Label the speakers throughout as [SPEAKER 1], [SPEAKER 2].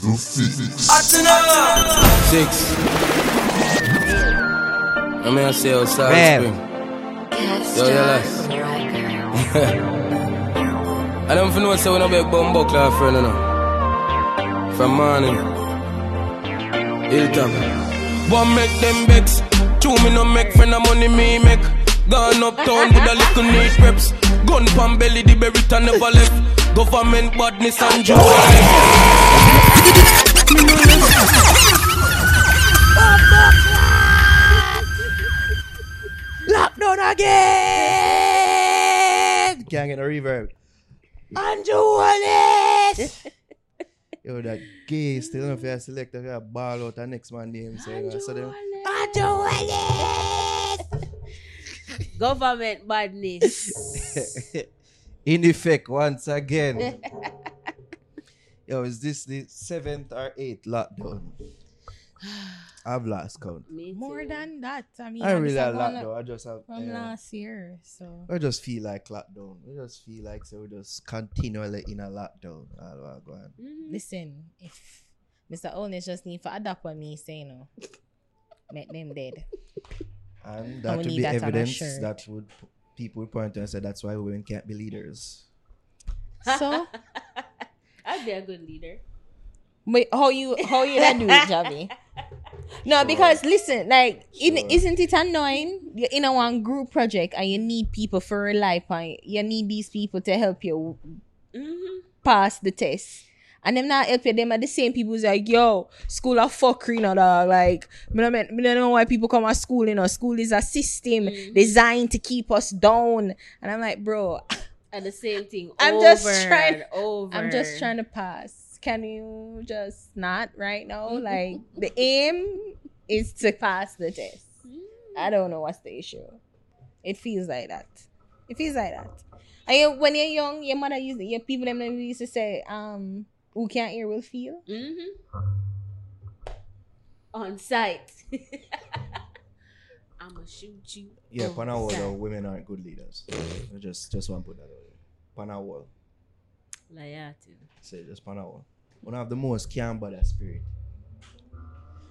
[SPEAKER 1] The Fix.
[SPEAKER 2] Six. I mean, say outside
[SPEAKER 3] Bam.
[SPEAKER 2] spring. Yo, yo, lads. I don't know say when I beg bumbo class friend, you know. From morning. Hilltop. One make them begs. Two me no make friend of money me make. Gone uptown with a little neat reps. Gun pan belly, the berry never left. Government badness and joy.
[SPEAKER 3] Lockdown again! Can't get no reverb. Andrew Wallace! Yo, that gay still don't know if you select if you ball out the next man name. So, you know, so them,
[SPEAKER 4] Andrew Wallace. Government madness.
[SPEAKER 3] in effect once again. Yo, is this the seventh or eighth lockdown? I've lost count.
[SPEAKER 5] More than that. I mean,
[SPEAKER 3] I
[SPEAKER 5] I'm
[SPEAKER 3] really
[SPEAKER 5] just
[SPEAKER 3] have
[SPEAKER 5] gonna-
[SPEAKER 3] lockdown. I just have.
[SPEAKER 5] from
[SPEAKER 3] yeah.
[SPEAKER 5] last year. So
[SPEAKER 3] I just feel like lockdown. I just feel like so we just continually in a lockdown. All right, go on.
[SPEAKER 4] Mhm.
[SPEAKER 5] listen, if Mr. Owners just need for adapt what me say, no, make them dead.
[SPEAKER 3] And that
[SPEAKER 5] will
[SPEAKER 3] would be
[SPEAKER 5] that
[SPEAKER 3] evidence that would people would point to and say that's why women can't be leaders.
[SPEAKER 5] So,
[SPEAKER 4] I'd be a good leader.
[SPEAKER 5] wait, how you how you gonna do it, Javi? No, because listen, like, in, isn't it annoying? You're in a one group project and you need people for a life, and you need these people to help you
[SPEAKER 4] Mm-hmm.
[SPEAKER 5] pass the test. And them not help you. Them are the same people who's like, yo, school are fuckery, you know, dog. Like, me don't, me don't know why people come to school, you know. School is a system
[SPEAKER 4] Mhm.
[SPEAKER 5] designed to keep us down. And I'm like, bro,
[SPEAKER 4] And the same thing.
[SPEAKER 5] I'm
[SPEAKER 4] over
[SPEAKER 5] just trying-
[SPEAKER 4] and Over.
[SPEAKER 5] I'm just trying to pass. Can you just not right now? Like, the aim is to pass the test. I don't know what's the issue. It feels like that. It feels like that. And you, when you're young, your mother used your people them them used to say, um, who can't hear will feel.
[SPEAKER 4] Mm-hmm. On site. I'ma shoot you.
[SPEAKER 3] Yeah, oh,
[SPEAKER 4] on
[SPEAKER 3] Pana world, though, women aren't good leaders. I just just want to put that out there. Pana world.
[SPEAKER 4] Like that, too.
[SPEAKER 3] Say just Pana world. One of the most can that spirit.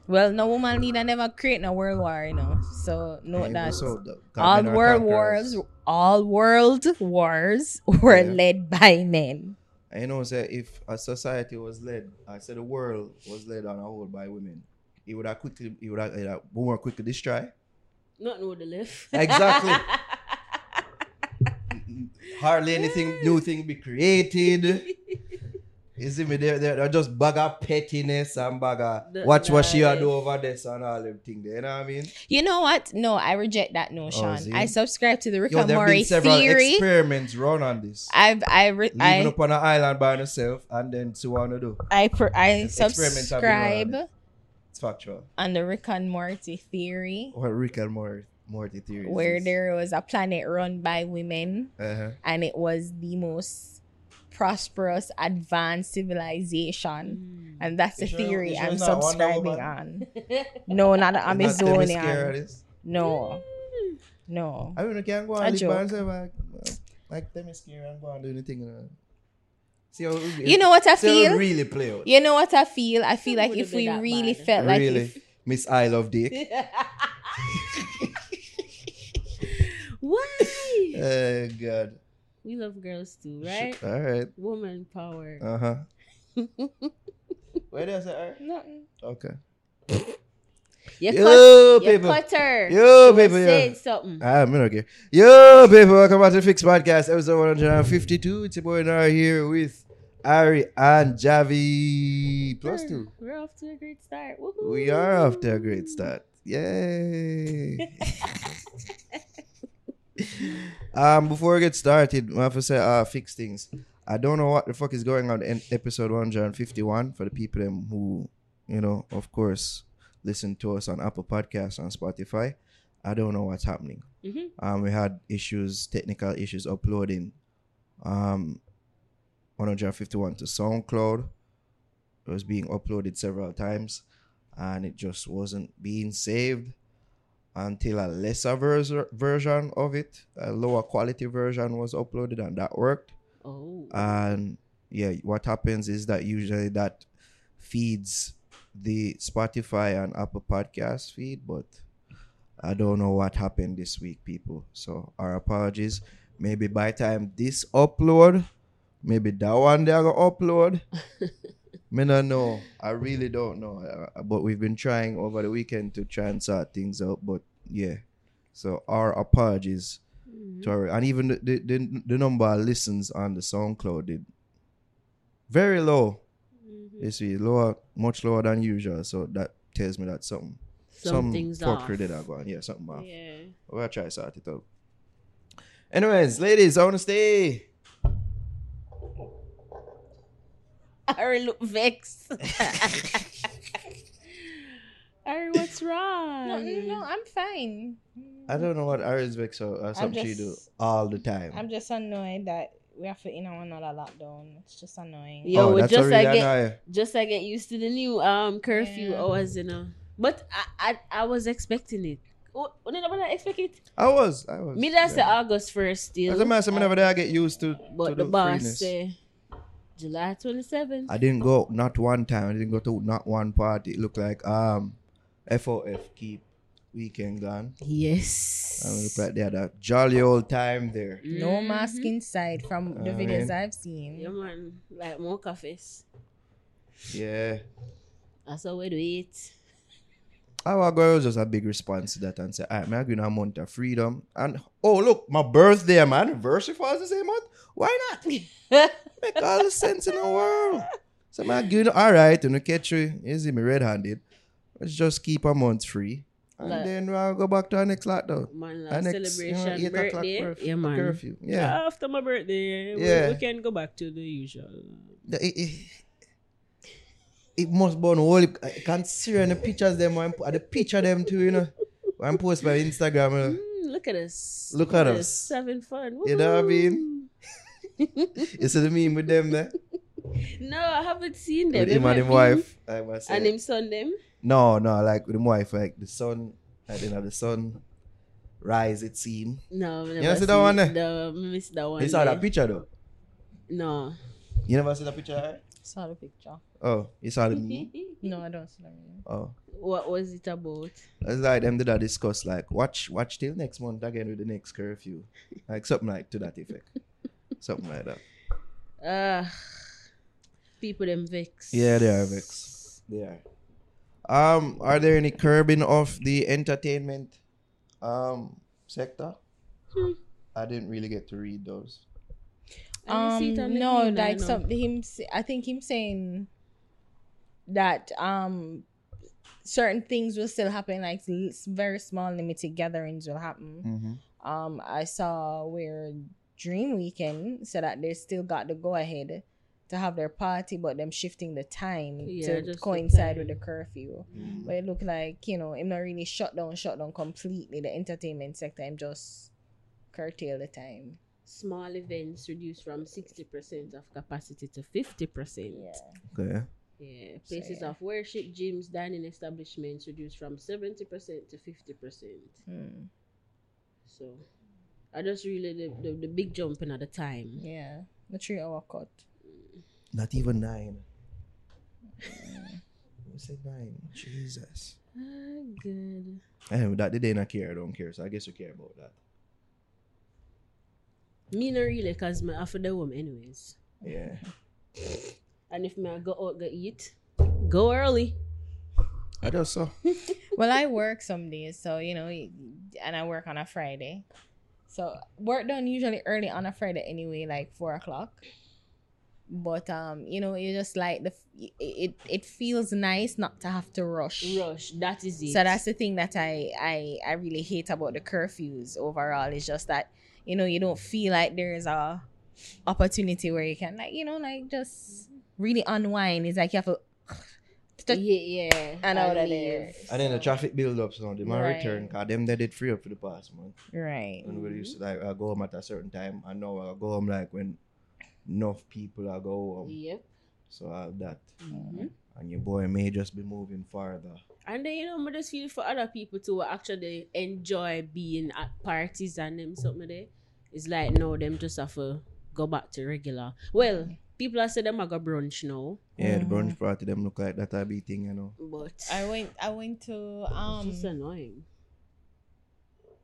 [SPEAKER 5] Well, no woman leader never create no world war, you know. So note that
[SPEAKER 3] so
[SPEAKER 5] all world wars, all world wars were
[SPEAKER 3] Yeah.
[SPEAKER 5] led by men.
[SPEAKER 3] And you know, say if a society was led, I said the world was led on a whole by women, it would have quickly, it would have, it would have more quickly destroy.
[SPEAKER 4] Nothing would have left.
[SPEAKER 3] Exactly. Hardly anything new thing be created. You see me there, there, they're just bag of pettiness and bag of
[SPEAKER 4] The-
[SPEAKER 3] watch what she a
[SPEAKER 4] nice.
[SPEAKER 3] do over this and all them thing there. You know what I mean?
[SPEAKER 5] You know what? No, I reject that oh, notion.
[SPEAKER 3] Oh.
[SPEAKER 5] I subscribe to the Rick
[SPEAKER 3] Yo,
[SPEAKER 5] and
[SPEAKER 3] there have
[SPEAKER 5] Morty
[SPEAKER 3] been several
[SPEAKER 5] theory.
[SPEAKER 3] experiments run on this.
[SPEAKER 5] I've I re-
[SPEAKER 3] Living
[SPEAKER 5] I
[SPEAKER 3] up on an island by yourself and then see what you do.
[SPEAKER 5] I per- I
[SPEAKER 3] Experiments have been run on
[SPEAKER 5] subscribe
[SPEAKER 3] it. It's factual.
[SPEAKER 5] on the Rick and Morty theory,
[SPEAKER 3] Or Rick and Morty, Morty theory.
[SPEAKER 5] where there was a planet run by women,
[SPEAKER 3] Uh-huh.
[SPEAKER 5] and it was the most prosperous, advanced civilization, and that's the
[SPEAKER 3] You
[SPEAKER 5] theory
[SPEAKER 3] you sure
[SPEAKER 5] I'm
[SPEAKER 3] it's not Wonder
[SPEAKER 5] subscribing on. No, not the
[SPEAKER 3] Not them is scared of
[SPEAKER 5] Amazonian.
[SPEAKER 3] this.
[SPEAKER 5] No, no.
[SPEAKER 3] I mean, you can't go
[SPEAKER 5] A
[SPEAKER 3] and live by
[SPEAKER 5] joke.
[SPEAKER 3] yourself like, like them is scared and go and do anything. You know. See how it,
[SPEAKER 5] You know what I
[SPEAKER 3] see how it
[SPEAKER 5] feel?
[SPEAKER 3] really play out.
[SPEAKER 5] You know what I feel? I feel
[SPEAKER 4] It
[SPEAKER 5] like if we really
[SPEAKER 4] bad.
[SPEAKER 5] felt like
[SPEAKER 3] really,
[SPEAKER 5] if
[SPEAKER 3] Miss I love Dick.
[SPEAKER 4] Why?
[SPEAKER 3] oh God.
[SPEAKER 4] we love girls too, right?
[SPEAKER 3] All right.
[SPEAKER 4] Woman power.
[SPEAKER 3] Uh huh. Where does it? Are?
[SPEAKER 5] nothing.
[SPEAKER 3] Okay.
[SPEAKER 4] You
[SPEAKER 3] Yo,
[SPEAKER 4] cut, you cut her.
[SPEAKER 3] Yo,
[SPEAKER 4] She was
[SPEAKER 3] people, yeah.
[SPEAKER 4] saying something.
[SPEAKER 3] Ah, I'm okay. Yo, people, welcome back to the Fix Podcast, episode 152. It's your boy Naro here with Ari and Javi. Plus two.
[SPEAKER 4] We're off to a great start. Woohoo.
[SPEAKER 3] We are off to a great start. Yay. um, before we get started, I have to say, uh, fix things. I don't know what the fuck is going on in episode 151 for the people who, you know, of course, listen to us on Apple Podcasts on Spotify. I don't know what's happening.
[SPEAKER 4] Mhm.
[SPEAKER 3] Um, we had issues, technical issues uploading um 151 to SoundCloud. It was being uploaded several times and it just wasn't being saved until a lesser vers- version of it, a lower quality version was uploaded and that worked.
[SPEAKER 4] Oh.
[SPEAKER 3] And yeah, what happens is that usually that feeds the Spotify and Apple Podcast feed, but I don't know what happened this week, people. So our apologies. Maybe by time this upload, maybe that one they are gonna upload. Me not know. I really don't know. Uh, but we've been trying over the weekend to try and sort things out. But yeah. So our apologies to our and even the, the, the, the number of listens on the SoundCloud did very low. You see, lower, much lower than usual. So that tells me that something,
[SPEAKER 4] Something's
[SPEAKER 3] some
[SPEAKER 4] off.
[SPEAKER 3] fuckery did go on. Yeah, something off.
[SPEAKER 4] Yeah.
[SPEAKER 3] We'll try to sort it out. Anyways, ladies, I want to stay.
[SPEAKER 4] Ari look vexed. Ari, what's wrong?
[SPEAKER 5] No, no, no, I'm fine.
[SPEAKER 3] I don't know what Aries Vex or, or something she do all the time.
[SPEAKER 5] I'm just annoyed that we have to in on another lockdown. It's just annoying.
[SPEAKER 4] Yo,
[SPEAKER 3] oh,
[SPEAKER 4] we
[SPEAKER 3] that's
[SPEAKER 4] just
[SPEAKER 3] already
[SPEAKER 4] like get
[SPEAKER 3] annoying.
[SPEAKER 4] just I get used to the new um curfew
[SPEAKER 5] Yeah.
[SPEAKER 4] hours, you know. But I I, I was expecting it. Oh, when did I expect it?
[SPEAKER 3] I was, I was.
[SPEAKER 4] Me that's the. August first still.
[SPEAKER 3] As a matter, whenever I get used to,
[SPEAKER 4] but
[SPEAKER 3] to
[SPEAKER 4] the,
[SPEAKER 3] the,
[SPEAKER 4] boss say July twenty seventh.
[SPEAKER 3] I didn't go not one time. I didn't go to not one party. It looked like um, FOF keep weekend gone.
[SPEAKER 4] Yes.
[SPEAKER 3] I look like they had a jolly old time there.
[SPEAKER 5] No mask mm-hmm. inside from the
[SPEAKER 3] I
[SPEAKER 5] videos
[SPEAKER 3] mean-
[SPEAKER 5] I've seen.
[SPEAKER 4] Yeah man, like more cafes.
[SPEAKER 3] Yeah.
[SPEAKER 4] That's how we do it.
[SPEAKER 3] Our girl was just a big response to that and say, all right, man, I'm going a month of freedom. And oh, look, my birthday, my anniversary falls the same month. Why not? Make all the sense in the world. So, man, good. All right, and catch you. You see me red handed. Let's just keep a month free. And
[SPEAKER 4] Like-
[SPEAKER 3] then we'll go back to our next lockdown.
[SPEAKER 4] Man,
[SPEAKER 3] Our
[SPEAKER 4] like
[SPEAKER 3] next, you know,
[SPEAKER 4] celebration,
[SPEAKER 3] eight o'clock
[SPEAKER 4] birthday. yeah, man.
[SPEAKER 3] curfew. Yeah.
[SPEAKER 4] After my birthday, we-
[SPEAKER 3] Yeah.
[SPEAKER 4] we, can go back to the usual.
[SPEAKER 3] The- It, it, it must be on all. I can't see any pictures them. The picture them too, you know. When I post by Instagram. You know.
[SPEAKER 4] Mm, look at us.
[SPEAKER 3] Look at us.
[SPEAKER 4] Having fun.
[SPEAKER 3] You know what I mean? You see the meme with them there?
[SPEAKER 4] No, I haven't seen them.
[SPEAKER 3] With him and him
[SPEAKER 4] have
[SPEAKER 3] wife. I must say.
[SPEAKER 4] And him son them.
[SPEAKER 3] No, no, like with him wife, like the sun, like you know, the sun rise, it seemed.
[SPEAKER 4] No, I never
[SPEAKER 3] never see that one
[SPEAKER 4] it.
[SPEAKER 3] there?
[SPEAKER 4] The, I missed that one.
[SPEAKER 3] You saw
[SPEAKER 4] there.
[SPEAKER 3] that picture though?
[SPEAKER 4] No.
[SPEAKER 3] You never see that picture? right?
[SPEAKER 5] Saw the picture.
[SPEAKER 3] Oh, you saw the meme?
[SPEAKER 5] No, I don't see that. meme.
[SPEAKER 3] Oh.
[SPEAKER 4] what was it about?
[SPEAKER 3] It's like them did a discuss like watch watch till next month again with the next curfew. Like something like to that effect. something like that.
[SPEAKER 4] Uh people them vex.
[SPEAKER 3] Yeah, they are vex. They are. Um, are there any curbing of the entertainment um sector?
[SPEAKER 4] Hmm.
[SPEAKER 3] I didn't really get to read those.
[SPEAKER 4] I didn't see it on
[SPEAKER 5] Um,
[SPEAKER 4] the
[SPEAKER 5] no,
[SPEAKER 4] news,
[SPEAKER 5] like
[SPEAKER 4] know.
[SPEAKER 5] some him. I think him saying that um certain things will still happen, like very small limited gatherings will happen.
[SPEAKER 3] Mm-hmm.
[SPEAKER 5] Um, I saw where Dream Weekend said that they still got the go ahead to have their party, but them shifting the time
[SPEAKER 4] Yeah,
[SPEAKER 5] to
[SPEAKER 4] just the
[SPEAKER 5] coincide with the
[SPEAKER 4] time.
[SPEAKER 5] curfew. But it looked like you know, him not really shut down, shut down completely the entertainment sector. Him just curtail the time.
[SPEAKER 4] Small events reduced from sixty percent of capacity to fifty percent.
[SPEAKER 5] Yeah.
[SPEAKER 3] Okay.
[SPEAKER 4] Yeah, places
[SPEAKER 5] yeah.
[SPEAKER 4] of worship, gyms, dining establishments reduced from 70% to 50%.
[SPEAKER 5] Hmm.
[SPEAKER 4] So, I just really the, the, the big jump in at the time.
[SPEAKER 5] Yeah. The three hour cut.
[SPEAKER 3] Not even nine. Who said nine? Jesus.
[SPEAKER 4] Ah, good.
[SPEAKER 3] Anyway, that the day not care, I don't care. So I guess you care about that.
[SPEAKER 4] Me not really, because my have to the home anyways.
[SPEAKER 3] Yeah.
[SPEAKER 4] And if me I go out go eat, go early.
[SPEAKER 3] I just so.
[SPEAKER 5] well, I work some days, so you know, and I work on a Friday. So work done usually early on a Friday anyway, like four o'clock. But um, you know, you just like the it. It feels nice not to have to rush.
[SPEAKER 4] Rush, that is it.
[SPEAKER 5] So that's the thing that I I I really hate about the curfews overall. Is just that you know you don't feel like there's a opportunity where you can like you know like just really unwind. It's like you have to.
[SPEAKER 4] yeah, yeah.
[SPEAKER 5] And out of
[SPEAKER 4] leave.
[SPEAKER 5] there.
[SPEAKER 3] And then the traffic build up, so they might
[SPEAKER 5] Right.
[SPEAKER 3] return. Cause them they did free up for the past month.
[SPEAKER 5] Right.
[SPEAKER 3] And we used to like I go home at a certain time. I know I go home like when enough people are go home.
[SPEAKER 4] Yep.
[SPEAKER 3] So I have that.
[SPEAKER 5] Mm-hmm.
[SPEAKER 3] And your boy may just be moving farther.
[SPEAKER 4] And then you know, I just feel for other people to actually enjoy being at parties and them something there. It's like no, them just have to go back to regular. Well, People are saying them a go brunch now,
[SPEAKER 3] Yeah, the
[SPEAKER 5] Mm.
[SPEAKER 3] brunch party them look like that a big thing, you know.
[SPEAKER 4] but
[SPEAKER 5] I went. I went to um
[SPEAKER 4] it's annoying.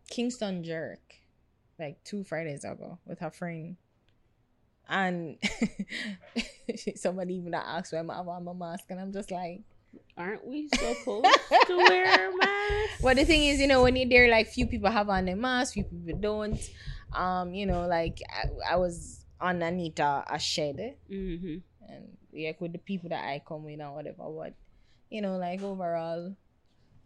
[SPEAKER 5] Kingston Jerk like two Fridays ago with her friend. And somebody even asked why I on my mask, and I'm just like,
[SPEAKER 4] Aren't we supposed to wear a mask?
[SPEAKER 5] Well, the thing is, you know, when you're there, like few people have on their mask, few people don't. Um, you know, like I, I was on Anita a shed,
[SPEAKER 4] Mm-hmm.
[SPEAKER 5] and like with the people that I come with and whatever. But you know, like overall,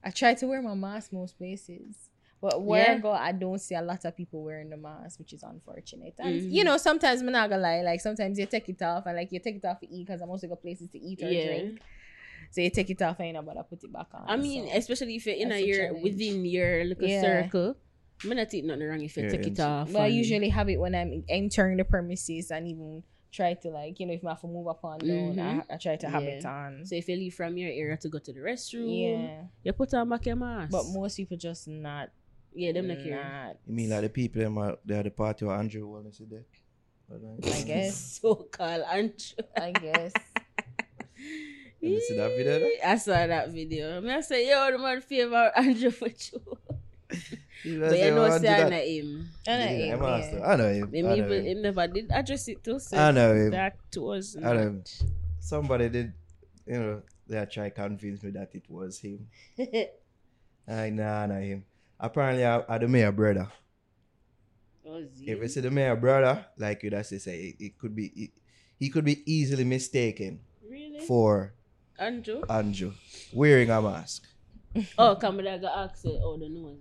[SPEAKER 5] I try to wear my mask most places. But where I
[SPEAKER 4] Yeah.
[SPEAKER 5] go, I don't see a lot of people wearing the mask, which is unfortunate. And
[SPEAKER 4] Mhm.
[SPEAKER 5] you know, sometimes I'm not gonna lie, like sometimes you take it off and like you take it off to eat because I'm also got places to eat or
[SPEAKER 4] Yeah.
[SPEAKER 5] drink. So you take it off and you know, but I put it back on.
[SPEAKER 4] I mean,
[SPEAKER 5] so.
[SPEAKER 4] especially if you're in a
[SPEAKER 5] That's a
[SPEAKER 4] your
[SPEAKER 5] challenge.
[SPEAKER 4] within your little
[SPEAKER 5] Yeah.
[SPEAKER 4] circle. I'm not think nothing wrong if you
[SPEAKER 3] Yeah,
[SPEAKER 4] take it off.
[SPEAKER 5] But I usually have it when I'm entering the premises and even try to like, you know, if I have to move up and down,
[SPEAKER 4] Mhm.
[SPEAKER 5] I, I try to have
[SPEAKER 4] Yeah.
[SPEAKER 5] it on.
[SPEAKER 4] So if you leave from your area to go to the restroom,
[SPEAKER 5] yeah.
[SPEAKER 4] you put on back your mask.
[SPEAKER 5] But most people just not.
[SPEAKER 4] Yeah, them not care.
[SPEAKER 5] not.
[SPEAKER 3] You mean like the people them are they are the party where Andrew wanna see that?
[SPEAKER 5] I guess.
[SPEAKER 4] So called Andrew.
[SPEAKER 5] I guess.
[SPEAKER 3] You see that video there?
[SPEAKER 4] I saw that video. I, mean, I say, yo, the man favor Andrew for you.
[SPEAKER 3] You
[SPEAKER 4] But
[SPEAKER 3] say,
[SPEAKER 4] you know,
[SPEAKER 3] "Oh, do
[SPEAKER 4] say I know him.
[SPEAKER 5] I know
[SPEAKER 3] Yeah,
[SPEAKER 5] him,
[SPEAKER 3] I'm asked
[SPEAKER 5] yeah.
[SPEAKER 3] I know him.
[SPEAKER 4] Him
[SPEAKER 3] I know
[SPEAKER 4] even,
[SPEAKER 3] him.
[SPEAKER 4] he never did address it to say
[SPEAKER 3] I know him.
[SPEAKER 4] that was
[SPEAKER 3] I know him.
[SPEAKER 4] not.
[SPEAKER 3] Somebody did, you know, they try convince me that it was him. I nah, not him. Apparently, I, I the mayor brother.
[SPEAKER 4] Was
[SPEAKER 3] If
[SPEAKER 4] him?
[SPEAKER 3] you see the mayor brother, like you that's to say, it, it could be, it, he could be easily mistaken
[SPEAKER 4] Really?
[SPEAKER 3] for
[SPEAKER 4] Andrew?
[SPEAKER 3] Andrew wearing a mask.
[SPEAKER 4] Oh, come on, I got asked it. Oh, the nose.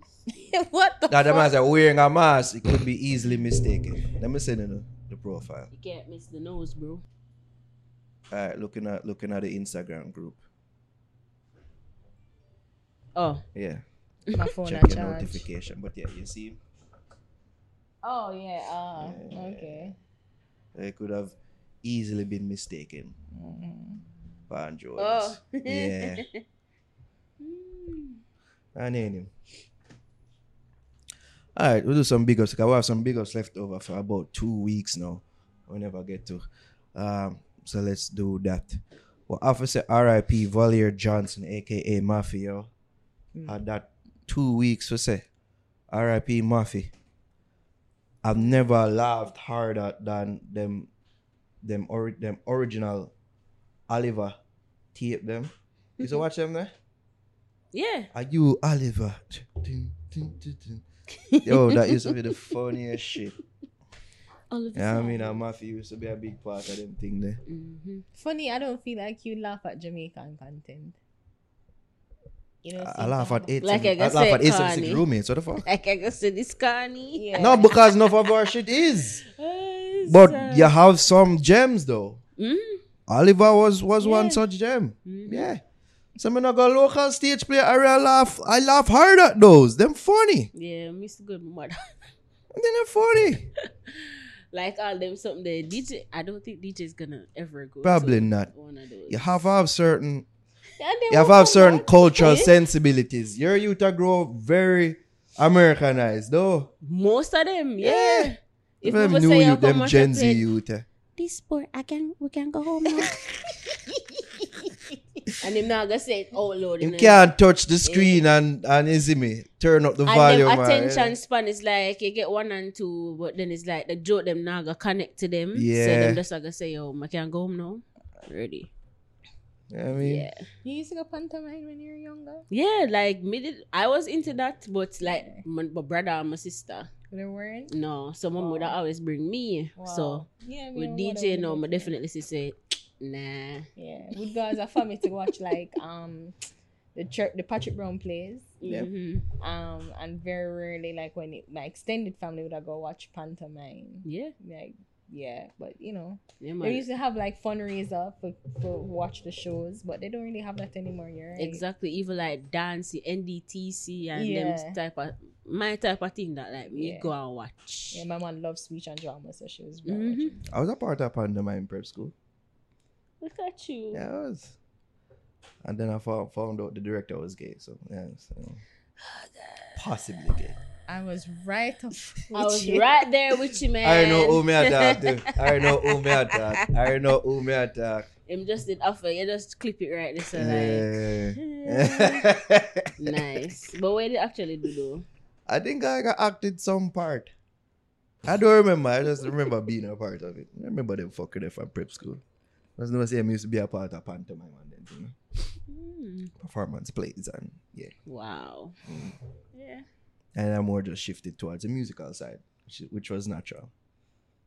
[SPEAKER 5] what the
[SPEAKER 3] That the
[SPEAKER 5] fuck?
[SPEAKER 3] man said wearing a mask, it could be easily mistaken. Let me send you the, the profile.
[SPEAKER 4] You can't miss the nose, bro.
[SPEAKER 3] All right, looking at looking at the Instagram group.
[SPEAKER 4] Oh,
[SPEAKER 3] Yeah,
[SPEAKER 5] My phone
[SPEAKER 3] check your
[SPEAKER 5] charge.
[SPEAKER 3] notification. But yeah, you see,
[SPEAKER 5] Oh yeah. Uh,
[SPEAKER 3] Yeah.
[SPEAKER 5] okay.
[SPEAKER 3] it could have easily been mistaken
[SPEAKER 5] Mhm.
[SPEAKER 3] for Andrew.
[SPEAKER 4] oh.
[SPEAKER 3] Yeah. I need him. All right, we'll do some big ups. 'cause We have some big ups left over for about two weeks now. We never get to. Um, so let's do that. Well, Officer R.I.P. Valier Johnson, aka Mafia, had that two weeks. We say R.I.P. Mafia. I've never laughed harder than them, them or them original Oliver tape them. You to watch them there?
[SPEAKER 4] Yeah.
[SPEAKER 3] Are you Oliver? Dun, dun, dun. Yo, that used to be the funniest shit.
[SPEAKER 4] Of
[SPEAKER 3] Yeah, I mean, uh, Matthew used to be a big part of them thing there.
[SPEAKER 4] hmm
[SPEAKER 5] Funny, I don't feel like you laugh at Jamaican content. You know,
[SPEAKER 3] I, I laugh at eight.
[SPEAKER 4] Like I
[SPEAKER 3] I, laugh
[SPEAKER 4] said,
[SPEAKER 3] at eight seven six
[SPEAKER 4] Connie.
[SPEAKER 3] roommates. What the fuck?
[SPEAKER 4] Like I just said, this Connie.
[SPEAKER 5] Yeah.
[SPEAKER 3] No, because enough of our shit is.
[SPEAKER 4] It's,
[SPEAKER 3] But you have some gems though.
[SPEAKER 4] mm,
[SPEAKER 3] Oliver was was one such gem.
[SPEAKER 4] Mhm.
[SPEAKER 3] Yeah. So me not go local stage play. I really laugh. I laugh hard at those. Them funny.
[SPEAKER 4] Yeah, Mr. Good Mother.
[SPEAKER 3] And then they're funny.
[SPEAKER 4] like all them something the DJ. I don't think DJ is gonna ever go.
[SPEAKER 3] Probably
[SPEAKER 4] to
[SPEAKER 3] not.
[SPEAKER 4] One of those.
[SPEAKER 3] You have to have certain
[SPEAKER 4] Yeah, they
[SPEAKER 3] you have have certain cultural
[SPEAKER 4] Eh?
[SPEAKER 3] sensibilities. Your youth are grow very Americanized, though.
[SPEAKER 4] Most of them,
[SPEAKER 3] Yeah.
[SPEAKER 4] yeah. If
[SPEAKER 3] them new
[SPEAKER 4] say you
[SPEAKER 3] youth, them Gen Z youth. eh.
[SPEAKER 4] This sport, I can we can go home now. and him not gonna say it out loud.
[SPEAKER 3] You can't touch the screen and and you see me turn up the
[SPEAKER 4] and
[SPEAKER 3] volume. man,
[SPEAKER 4] attention
[SPEAKER 3] yeah.
[SPEAKER 4] span is like you get one and two, but then it's like the joke them now gonna connect to them. Yeah. So
[SPEAKER 3] Yeah.
[SPEAKER 4] them just gonna say, Yo, I can go home now. Ready.
[SPEAKER 3] You know what I mean,
[SPEAKER 4] Yeah.
[SPEAKER 5] You used to go pantomime when you were younger.
[SPEAKER 4] Yeah, like me did I was into that, but like my, my brother and my sister.
[SPEAKER 5] They weren't.
[SPEAKER 4] No. So my
[SPEAKER 5] Wow.
[SPEAKER 4] mother always bring me. So
[SPEAKER 5] yeah,
[SPEAKER 4] with
[SPEAKER 5] me and my
[SPEAKER 4] DJ now, I definitely see say, nah.
[SPEAKER 5] Yeah, we'd go as a family to watch like um the church, the Patrick Brown plays.
[SPEAKER 3] Yeah.
[SPEAKER 4] Mhm.
[SPEAKER 5] Um, and very rarely like when it, my extended family would I go watch pantomime.
[SPEAKER 4] Yeah.
[SPEAKER 5] Like yeah, but you know
[SPEAKER 4] Yeah,
[SPEAKER 5] they used to have like fundraiser for for watch the shows, but they don't really have that anymore. You're right.
[SPEAKER 4] Exactly. Even like dancing, NDTC and
[SPEAKER 5] Yeah.
[SPEAKER 4] them type of my type of thing that like me
[SPEAKER 5] Yeah.
[SPEAKER 4] go and watch.
[SPEAKER 5] Yeah, my mom loves speech and drama, so she was very
[SPEAKER 4] Mhm.
[SPEAKER 5] watching.
[SPEAKER 3] I was a part of pantomime prep school.
[SPEAKER 4] Look at you.
[SPEAKER 3] Yeah, I was. And then I found, found out the director was gay, so yeah, so, possibly gay.
[SPEAKER 5] I was right up
[SPEAKER 4] I was
[SPEAKER 5] you.
[SPEAKER 4] right there with you, man.
[SPEAKER 3] I know who me attack. dude. I know who me attack. I know who me attack.
[SPEAKER 4] Him just did offer. You just clip it right this and
[SPEAKER 3] Yeah.
[SPEAKER 4] like. nice. But what did it actually do though?
[SPEAKER 3] I think I got acted some part. I don't remember. I just remember being a part of it. I remember them fucking there from prep school. I was never say I used to be a part of pantomime and then you know,
[SPEAKER 4] Hmm.
[SPEAKER 3] performance plays and yeah.
[SPEAKER 4] Wow. Yeah.
[SPEAKER 3] And I more just shifted towards the musical side, which, which was natural.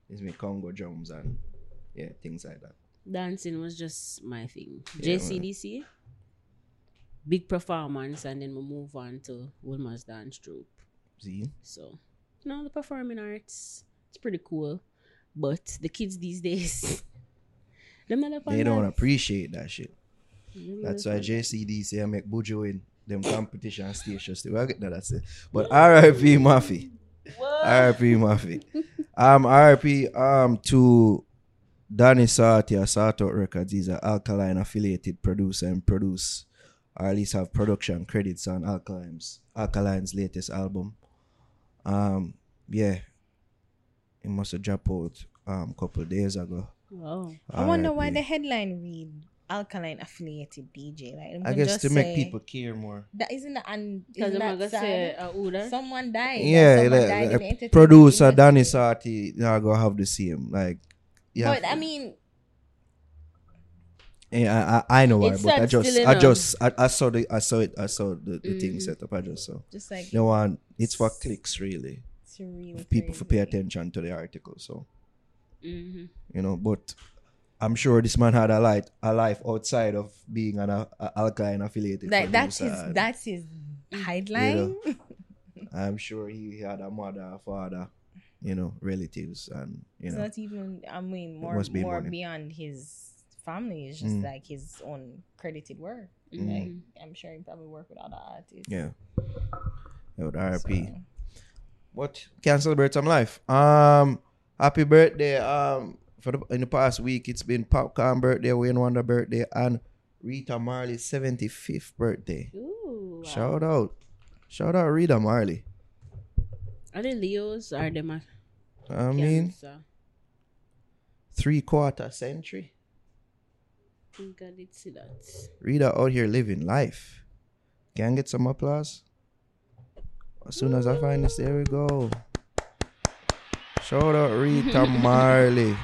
[SPEAKER 3] It's me Congo drums and yeah, things like that.
[SPEAKER 4] Dancing was just my thing.
[SPEAKER 3] Yeah,
[SPEAKER 4] JCDC. Big performance and then we move on to Wilma's dance troupe.
[SPEAKER 3] See?
[SPEAKER 4] So, you know, the performing arts, it's pretty cool. But the kids these days, them not up
[SPEAKER 3] They don't appreciate that shit. That's why JCDC I make Bujo in them competition stations. Well, I get that that's it. But RIP Murphy. RIP Murphy. Um RIP um to Danny Sarti of Sartot Records. He's an alkaline affiliated producer and produce or at least have production credits on Alkaline's Alkaline's latest album. Um yeah. It must have dropped out um couple days ago.
[SPEAKER 4] Wow.
[SPEAKER 5] I wonder why the headline read alkaline affiliated DJ. Like them
[SPEAKER 3] I guess
[SPEAKER 5] just
[SPEAKER 3] to make people care more.
[SPEAKER 5] that isn't that and isn't
[SPEAKER 4] I'm
[SPEAKER 5] that
[SPEAKER 4] gonna say,
[SPEAKER 5] sad?
[SPEAKER 4] uh.
[SPEAKER 5] Someone died.
[SPEAKER 3] Yeah,
[SPEAKER 5] Someone
[SPEAKER 3] like,
[SPEAKER 5] died
[SPEAKER 3] like
[SPEAKER 5] the
[SPEAKER 3] producer. Danny Sarti now gonna have the same. Like yeah.
[SPEAKER 5] But I mean,
[SPEAKER 3] Yeah, I, I I know why, but I just, I just, I, I saw the, I saw it, I saw the, the thing
[SPEAKER 4] Mhm.
[SPEAKER 3] set up. I just saw.
[SPEAKER 5] just like
[SPEAKER 3] No one, it's for clicks really.
[SPEAKER 5] it's really
[SPEAKER 3] People for pay attention to the article. So
[SPEAKER 4] hmm
[SPEAKER 3] you know, but I'm sure this man had a light, a life outside of being an a, a alkaline affiliated.
[SPEAKER 5] Like that's his that's his headline.
[SPEAKER 3] I'm sure he had a mother, a father, you know, relatives, and you
[SPEAKER 5] It's
[SPEAKER 3] know,
[SPEAKER 5] not even. I mean, more more beyond his family. It's just
[SPEAKER 3] Mm.
[SPEAKER 5] like his own credited work.
[SPEAKER 4] Mhm.
[SPEAKER 5] Like I'm sure he probably work with other artists.
[SPEAKER 3] yeah. Yeah, with RIP.
[SPEAKER 5] So,
[SPEAKER 3] What can celebrate some life? Um, happy birthday. Um, for the in the past week, it's been Popcorn birthday, Wayne Wonder birthday, and Rita Marley's seventy fifth birthday.
[SPEAKER 4] Ooh. Wow.
[SPEAKER 3] Shout out, shout out Rita Marley.
[SPEAKER 4] Are they Leos? Or them a
[SPEAKER 3] I mean,
[SPEAKER 4] Cancer? Uh?
[SPEAKER 3] three quarter century.
[SPEAKER 4] I did see that.
[SPEAKER 3] Rita out here living life. Can I get some applause? As soon as I find this, there we go. Shout out Rita Marley.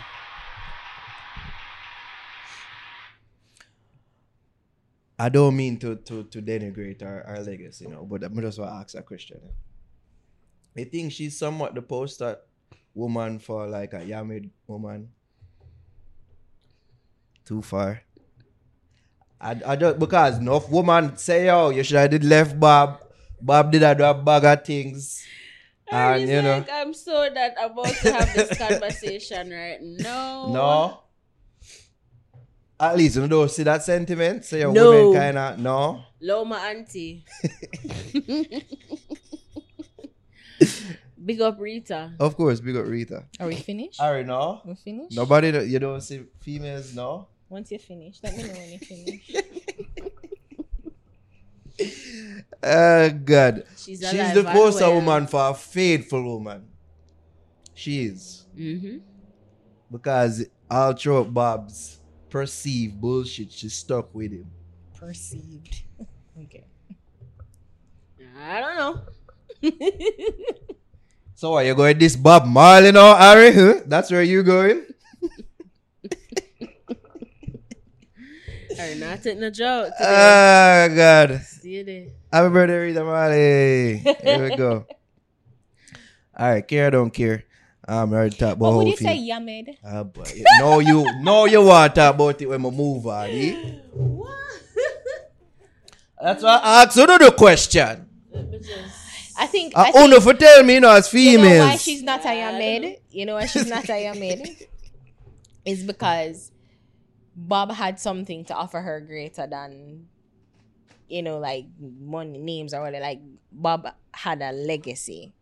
[SPEAKER 3] I don't mean to to, to denigrate our, our legacy, you know, but I'm just want to ask a question. I think she's somewhat the poster woman for like a Yamid woman. Too far. I, I just because enough woman say yo, you should have did left Bob. Bob did a do a bag of things.
[SPEAKER 4] And
[SPEAKER 3] And you know
[SPEAKER 4] like, I'm so that about to have this conversation right now.
[SPEAKER 3] No. At least you don't see that sentiment. Say your
[SPEAKER 4] No.
[SPEAKER 3] women kinda no.
[SPEAKER 4] Loma auntie. Big up Rita.
[SPEAKER 3] Of course, big up Rita.
[SPEAKER 5] are we finished?
[SPEAKER 3] Alright no.
[SPEAKER 5] we finished.
[SPEAKER 3] Nobody you don't see females no.
[SPEAKER 5] Once you finish, let me know when you finish.
[SPEAKER 3] Oh God.
[SPEAKER 4] She's
[SPEAKER 3] She's the
[SPEAKER 4] and
[SPEAKER 3] poster
[SPEAKER 4] well.
[SPEAKER 3] woman for a faithful woman. She is.
[SPEAKER 4] Mm-hmm.
[SPEAKER 3] Because all throughout Bob's perceived bullshit, she stuck with him.
[SPEAKER 5] Perceived. okay.
[SPEAKER 4] I don't know.
[SPEAKER 3] So are you going this Bob Marley now, Harry? Huh? That's where you going?
[SPEAKER 4] I'm not taking a joke today.
[SPEAKER 3] Oh ah, God.
[SPEAKER 4] See you there.
[SPEAKER 3] Happy birthday, Rita Marley. Here we go. All right, care or don't care. Um, I already talked about
[SPEAKER 5] What would
[SPEAKER 3] whole
[SPEAKER 5] you say,
[SPEAKER 3] thing.
[SPEAKER 5] Yamed?
[SPEAKER 3] Ah, boy. No, you, no, you want to talk about it when we move on. eh?
[SPEAKER 4] What?
[SPEAKER 3] That's why I asked you the question.
[SPEAKER 4] Let me just-
[SPEAKER 5] I think.
[SPEAKER 3] I
[SPEAKER 5] I think
[SPEAKER 3] only for tell me, you know, as
[SPEAKER 5] you know why she's not a
[SPEAKER 4] Yeah, I don't know.
[SPEAKER 5] Yamed? You know why she's not a Yamed? It's because Bob had something to offer her greater than, you know, like money, names or whatever. Like Bob had a legacy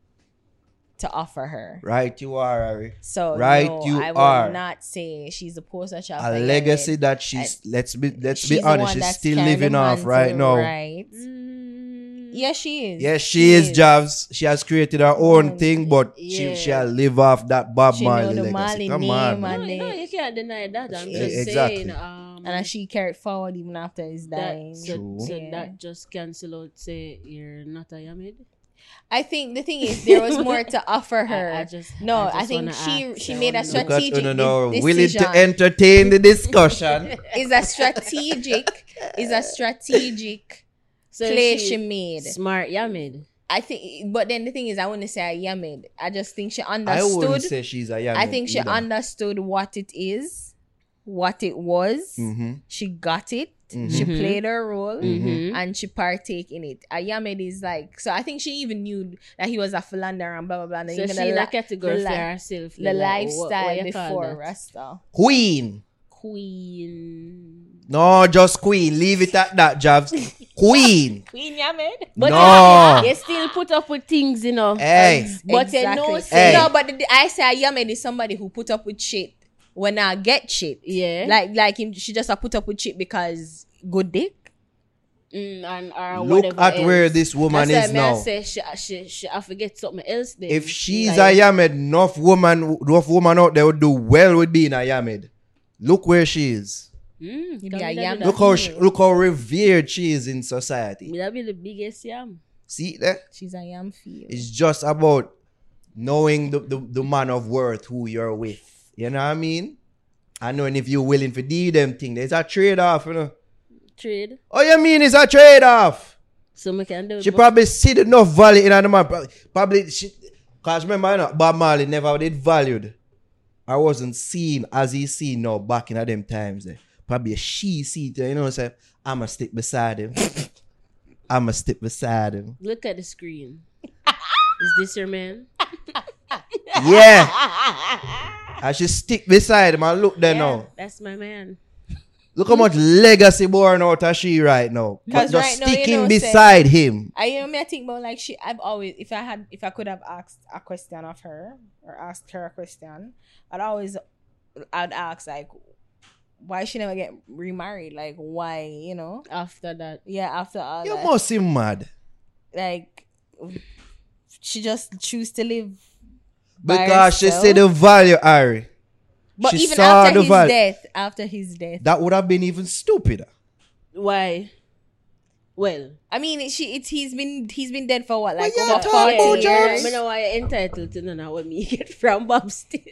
[SPEAKER 5] to offer her.
[SPEAKER 3] right, you are, Harry.
[SPEAKER 5] So
[SPEAKER 3] Right,
[SPEAKER 5] no,
[SPEAKER 3] you
[SPEAKER 5] I will
[SPEAKER 3] are.
[SPEAKER 5] not say she's a poster child.
[SPEAKER 3] A legacy
[SPEAKER 5] Yamed.
[SPEAKER 3] that she's, let's be, let's
[SPEAKER 5] She's
[SPEAKER 3] be honest, she's still living
[SPEAKER 5] the
[SPEAKER 3] off right
[SPEAKER 5] mantle,
[SPEAKER 3] now.
[SPEAKER 5] Right.
[SPEAKER 4] Mm,
[SPEAKER 5] Yes, she is.
[SPEAKER 3] Yes, she, is, Javs. She has created her own thing, but she
[SPEAKER 4] Yeah.
[SPEAKER 3] shall live off that Bob
[SPEAKER 5] She know
[SPEAKER 3] Marley
[SPEAKER 5] the
[SPEAKER 3] legacy.
[SPEAKER 5] Marley
[SPEAKER 3] Come
[SPEAKER 5] name
[SPEAKER 3] on.
[SPEAKER 4] No, no, you can't deny that. I'm
[SPEAKER 3] Yeah,
[SPEAKER 4] just
[SPEAKER 3] exactly.
[SPEAKER 4] saying. Um,
[SPEAKER 5] And then she carried forward even after his
[SPEAKER 4] that,
[SPEAKER 5] dying.
[SPEAKER 4] so,
[SPEAKER 3] True.
[SPEAKER 4] so that just cancel out. Say you're not a Yamid.
[SPEAKER 5] I think the thing is there was more to offer her.
[SPEAKER 4] I, I just
[SPEAKER 5] no,
[SPEAKER 4] I,
[SPEAKER 5] I, think she
[SPEAKER 4] ask,
[SPEAKER 5] she
[SPEAKER 4] I
[SPEAKER 5] made a
[SPEAKER 4] wanna.
[SPEAKER 3] Look at
[SPEAKER 5] strategic
[SPEAKER 3] Una now,
[SPEAKER 5] de-
[SPEAKER 3] willing to entertain the discussion.
[SPEAKER 5] is a strategic is a strategic
[SPEAKER 4] So
[SPEAKER 5] play
[SPEAKER 4] she
[SPEAKER 5] she made.
[SPEAKER 4] Smart Yamid.
[SPEAKER 5] I think, but then the thing is, I wouldn't say I yammed. I just think she understood.
[SPEAKER 3] I wouldn't say she's a young
[SPEAKER 5] I think she
[SPEAKER 3] either.
[SPEAKER 5] understood what it is, what it was.
[SPEAKER 3] Mhm.
[SPEAKER 5] She got it. She
[SPEAKER 4] Mhm.
[SPEAKER 5] played her role.
[SPEAKER 4] Mhm.
[SPEAKER 5] And she partake in it. A Yamed is like so. I think she even knew that he was a philanderer and blah blah blah. And
[SPEAKER 4] So
[SPEAKER 5] even
[SPEAKER 4] she
[SPEAKER 5] the,
[SPEAKER 4] in
[SPEAKER 5] li-
[SPEAKER 4] a category
[SPEAKER 5] the
[SPEAKER 4] for herself.
[SPEAKER 5] the
[SPEAKER 4] like, what-
[SPEAKER 5] lifestyle
[SPEAKER 4] what you call
[SPEAKER 5] before? Rasta.
[SPEAKER 3] Queen.
[SPEAKER 4] Queen.
[SPEAKER 3] No, just Queen. Leave it at that, Javs. Queen.
[SPEAKER 5] Queen Yamed.
[SPEAKER 4] But
[SPEAKER 3] No.
[SPEAKER 4] they, they still put up with things, you know.
[SPEAKER 3] Hey.
[SPEAKER 4] But they know
[SPEAKER 5] exactly.
[SPEAKER 3] Hey.
[SPEAKER 5] No, but the, I say a Yamed is somebody who put up with shit when I get shit.
[SPEAKER 4] Yeah.
[SPEAKER 5] Like like him, she just a put up with shit because good dick.
[SPEAKER 4] Mm, and or
[SPEAKER 3] Look at
[SPEAKER 4] else.
[SPEAKER 3] where this woman
[SPEAKER 4] That's
[SPEAKER 3] is
[SPEAKER 4] why I
[SPEAKER 3] now.
[SPEAKER 4] say she, she, she, I forget something else then.
[SPEAKER 3] If she's
[SPEAKER 4] Like,
[SPEAKER 3] a Yamed, enough woman, enough woman out there would do well with being a Yamed. Look where she is.
[SPEAKER 4] Mm,
[SPEAKER 5] You
[SPEAKER 4] can
[SPEAKER 5] be a
[SPEAKER 4] we
[SPEAKER 5] yam-
[SPEAKER 3] Look how she, look how revered she is in society.
[SPEAKER 4] Will that be the biggest yam?
[SPEAKER 3] See there?
[SPEAKER 5] She's a yam feel.
[SPEAKER 3] It's just about knowing the, the, the man of worth who you're with. You know what I mean? I know, and if you're willing to do them thing. There's a trade-off, you know.
[SPEAKER 4] Trade.
[SPEAKER 3] Oh, you mean it's a trade-off?
[SPEAKER 4] So we can do
[SPEAKER 3] She probably see enough value in the man. Probably, probably she, cause remember, you know, Bob Marley never did valued. I wasn't seen as he seen now back in them times. There. Probably she see it, you know what I'm saying? I'ma stick beside him. I'ma stick beside him.
[SPEAKER 4] Look at the screen. Is this your man?
[SPEAKER 3] Yeah. I should stick beside him and look there
[SPEAKER 4] Yeah,
[SPEAKER 3] now.
[SPEAKER 4] That's my man.
[SPEAKER 3] Look how much legacy born out of she right now. But
[SPEAKER 5] 'Cause
[SPEAKER 3] just
[SPEAKER 5] right now, you
[SPEAKER 3] sticking
[SPEAKER 5] know, say-
[SPEAKER 3] beside him.
[SPEAKER 5] I you know me I think about like she I've always if I had if I could have asked a question of her or asked her a question, I'd always I'd ask like why she never get remarried? Like why, you know?
[SPEAKER 4] After that.
[SPEAKER 5] Yeah, after all
[SPEAKER 3] You
[SPEAKER 5] that.
[SPEAKER 3] must seem mad.
[SPEAKER 5] like she just choose to live by
[SPEAKER 3] Because she
[SPEAKER 5] herself.
[SPEAKER 3] see the value, Ari.
[SPEAKER 5] But
[SPEAKER 3] she
[SPEAKER 5] even
[SPEAKER 3] saw
[SPEAKER 5] after
[SPEAKER 3] the
[SPEAKER 5] his
[SPEAKER 3] value.
[SPEAKER 5] death, after his death,
[SPEAKER 3] That would have been even stupider.
[SPEAKER 4] Why? Well,
[SPEAKER 5] I mean, she it's he's been he's been dead for what like
[SPEAKER 3] you
[SPEAKER 5] over
[SPEAKER 3] talking
[SPEAKER 5] forty
[SPEAKER 3] about,
[SPEAKER 5] years.
[SPEAKER 3] Jobs?
[SPEAKER 4] I know I entitled to know what me get from Bob still.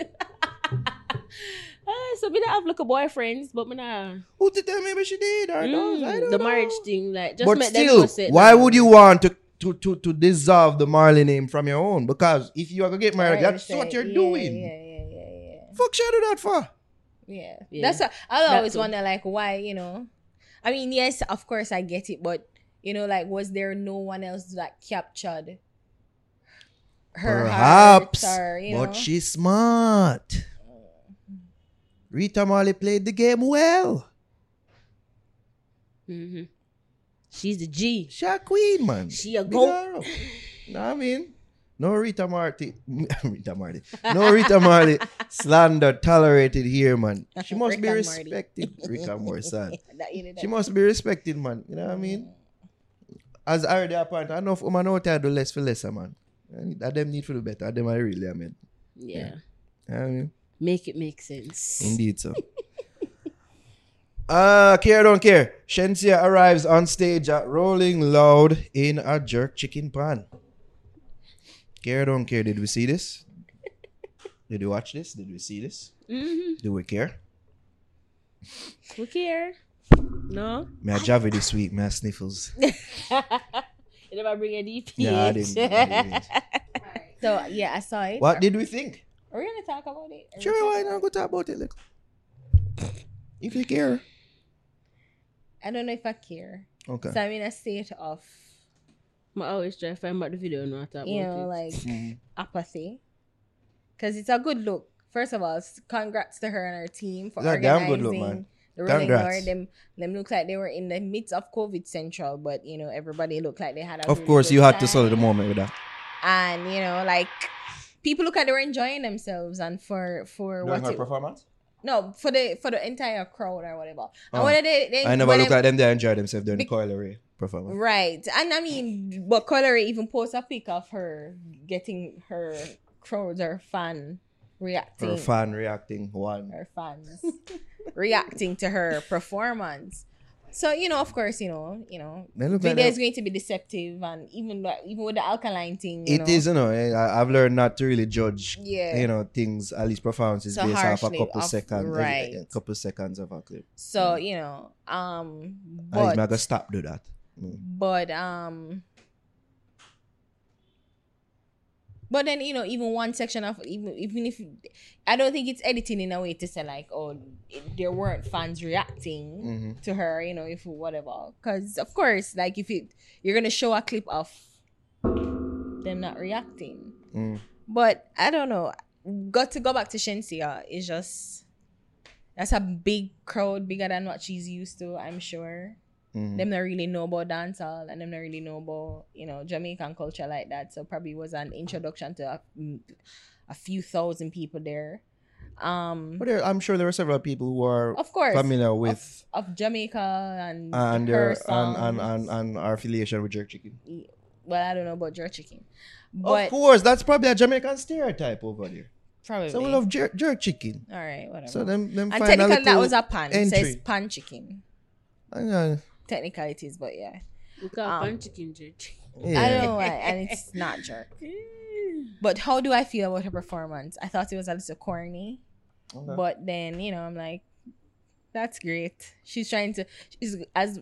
[SPEAKER 4] Ah, so me not have look a boyfriends, but me nah.
[SPEAKER 3] Who to tell me what she did or those? I
[SPEAKER 4] Mm,
[SPEAKER 3] don't
[SPEAKER 4] the
[SPEAKER 3] know.
[SPEAKER 4] marriage thing, like just
[SPEAKER 3] But
[SPEAKER 4] make
[SPEAKER 3] still,
[SPEAKER 4] know
[SPEAKER 3] why
[SPEAKER 4] nah.
[SPEAKER 3] would you want to, to, to, to dissolve the Marley name from your own? Because if you are going to get married,
[SPEAKER 5] Right,
[SPEAKER 3] that's
[SPEAKER 5] say,
[SPEAKER 3] what you're
[SPEAKER 5] yeah,
[SPEAKER 3] doing.
[SPEAKER 5] Yeah, yeah, yeah, yeah.
[SPEAKER 3] Fuck should I do that for?
[SPEAKER 5] Yeah.
[SPEAKER 4] Yeah.
[SPEAKER 5] That's what I
[SPEAKER 4] That
[SPEAKER 5] always
[SPEAKER 4] too.
[SPEAKER 5] wonder like why, you know. I mean, yes, of course I get it, but you know, like was there no one else that captured her
[SPEAKER 3] Perhaps,
[SPEAKER 5] heart or, you
[SPEAKER 3] but
[SPEAKER 5] know?
[SPEAKER 3] she's smart. Rita Marley played the game well.
[SPEAKER 4] Mhm. She's the G.
[SPEAKER 3] She a queen, man.
[SPEAKER 4] She a goat.
[SPEAKER 3] Know what I mean? No Rita Marty. Rita Marty. No Rita Marley slander tolerated here, man. She must
[SPEAKER 5] Rick
[SPEAKER 3] be
[SPEAKER 5] and
[SPEAKER 3] respected. Rita Morty, son.
[SPEAKER 5] That- you know,
[SPEAKER 3] She must be respected, man. You know what I mean? Mm. As I already point, enough woman out there do less for lesser, man. And that them need to do better. Them I really, I mean.
[SPEAKER 4] Yeah.
[SPEAKER 3] You know what I mean?
[SPEAKER 4] Make it make sense.
[SPEAKER 3] Indeed, so. Uh, care don't care. Shenseea arrives on stage at Rolling Loud in a jerk chicken pan. Care don't care. Did we see this? Did we watch this? Did we see this?
[SPEAKER 4] Mm-hmm.
[SPEAKER 3] Do we care?
[SPEAKER 4] We care? No?
[SPEAKER 3] May I javi this week? May I sniffles?
[SPEAKER 4] you never bring a DP.
[SPEAKER 3] Yeah, I didn't. I didn't.
[SPEAKER 5] So yeah, I saw it.
[SPEAKER 3] What did we think?
[SPEAKER 5] Are we gonna talk about it? Are
[SPEAKER 3] Sure, why not go talk about it? Look. If you care.
[SPEAKER 5] It? I don't know if I care.
[SPEAKER 3] Okay.
[SPEAKER 5] So I'm in a state of
[SPEAKER 4] I always try to find out the video and not talk
[SPEAKER 5] you know
[SPEAKER 4] it.
[SPEAKER 5] like
[SPEAKER 3] Mhm.
[SPEAKER 5] apathy because it's a good look. First of all, congrats to her and her team for
[SPEAKER 3] It's a
[SPEAKER 5] organizing
[SPEAKER 3] damn good look, man.
[SPEAKER 5] the Rolling
[SPEAKER 3] Congrats.
[SPEAKER 5] Loud. Them them look like they were in the midst of COVID central, but you know everybody looked like they had a.
[SPEAKER 3] Of
[SPEAKER 5] really
[SPEAKER 3] course,
[SPEAKER 5] good
[SPEAKER 3] you had to
[SPEAKER 5] time.
[SPEAKER 3] solve the moment with that.
[SPEAKER 5] and you know like people look like they were enjoying themselves and for for what it,
[SPEAKER 3] performance?
[SPEAKER 5] No, for the for the entire crowd or whatever. And
[SPEAKER 3] Oh.
[SPEAKER 5] when they, they
[SPEAKER 3] I never look like them. They enjoy themselves during the
[SPEAKER 5] Coi
[SPEAKER 3] Leray performance.
[SPEAKER 5] Right. And I mean, but Coi Leray even post a pic of her getting her crowds or fan reacting.
[SPEAKER 3] Her fan reacting one.
[SPEAKER 5] her fans reacting to her performance. So you know, of course, you know, you know,
[SPEAKER 3] like
[SPEAKER 5] is going to be deceptive, and even even with the alkaline thing, you
[SPEAKER 3] It
[SPEAKER 5] know,
[SPEAKER 3] is, you know. I, I've learned not to really judge,
[SPEAKER 5] Yeah.
[SPEAKER 3] you know, things at least performances
[SPEAKER 5] So
[SPEAKER 3] based off a couple
[SPEAKER 5] off-
[SPEAKER 3] seconds,
[SPEAKER 5] right.
[SPEAKER 3] a couple seconds of a clip.
[SPEAKER 5] So you know, um,
[SPEAKER 3] least I'm
[SPEAKER 5] but
[SPEAKER 3] gonna stop do that. Mm.
[SPEAKER 5] but um, but then you know, even one section of even even if I don't think it's editing in a way to say like, oh, there weren't fans reacting.
[SPEAKER 3] Mhm.
[SPEAKER 5] to her, you know, if whatever. Because of course, like if it you're gonna show a clip of them not reacting,
[SPEAKER 3] Mm.
[SPEAKER 5] but I don't know. Got to go back to Shenseea It's just that's a big crowd, bigger than what she's used to. I'm sure
[SPEAKER 3] Mhm.
[SPEAKER 5] them not really know about dancehall and them not really know about you know Jamaican culture like that. So probably was an introduction to a, a few thousand people there. Um,
[SPEAKER 3] But there, I'm sure there were several people who are
[SPEAKER 5] of course,
[SPEAKER 3] familiar with
[SPEAKER 5] of Jamaica and
[SPEAKER 3] and,
[SPEAKER 5] her
[SPEAKER 3] their, and, and, and, and our affiliation with Jerk Chicken.
[SPEAKER 5] well, I don't know about jerk chicken, but
[SPEAKER 3] of course, that's probably a Jamaican stereotype over there.
[SPEAKER 5] probably.
[SPEAKER 3] So we love jerk, jerk chicken.
[SPEAKER 5] All right, whatever.
[SPEAKER 3] So them, them
[SPEAKER 5] and technically, that was a pan. It says
[SPEAKER 3] entry.
[SPEAKER 5] pan chicken.
[SPEAKER 3] Uh,
[SPEAKER 5] Technically, it is, but yeah,
[SPEAKER 4] We call
[SPEAKER 5] Um,
[SPEAKER 4] pan chicken jerk.
[SPEAKER 3] yeah.
[SPEAKER 5] I don't know why, and it's not jerk. But how do I feel about her performance? I thought it was a little corny,
[SPEAKER 3] Okay.
[SPEAKER 5] but then you know, I'm like, that's great. She's trying to. She's as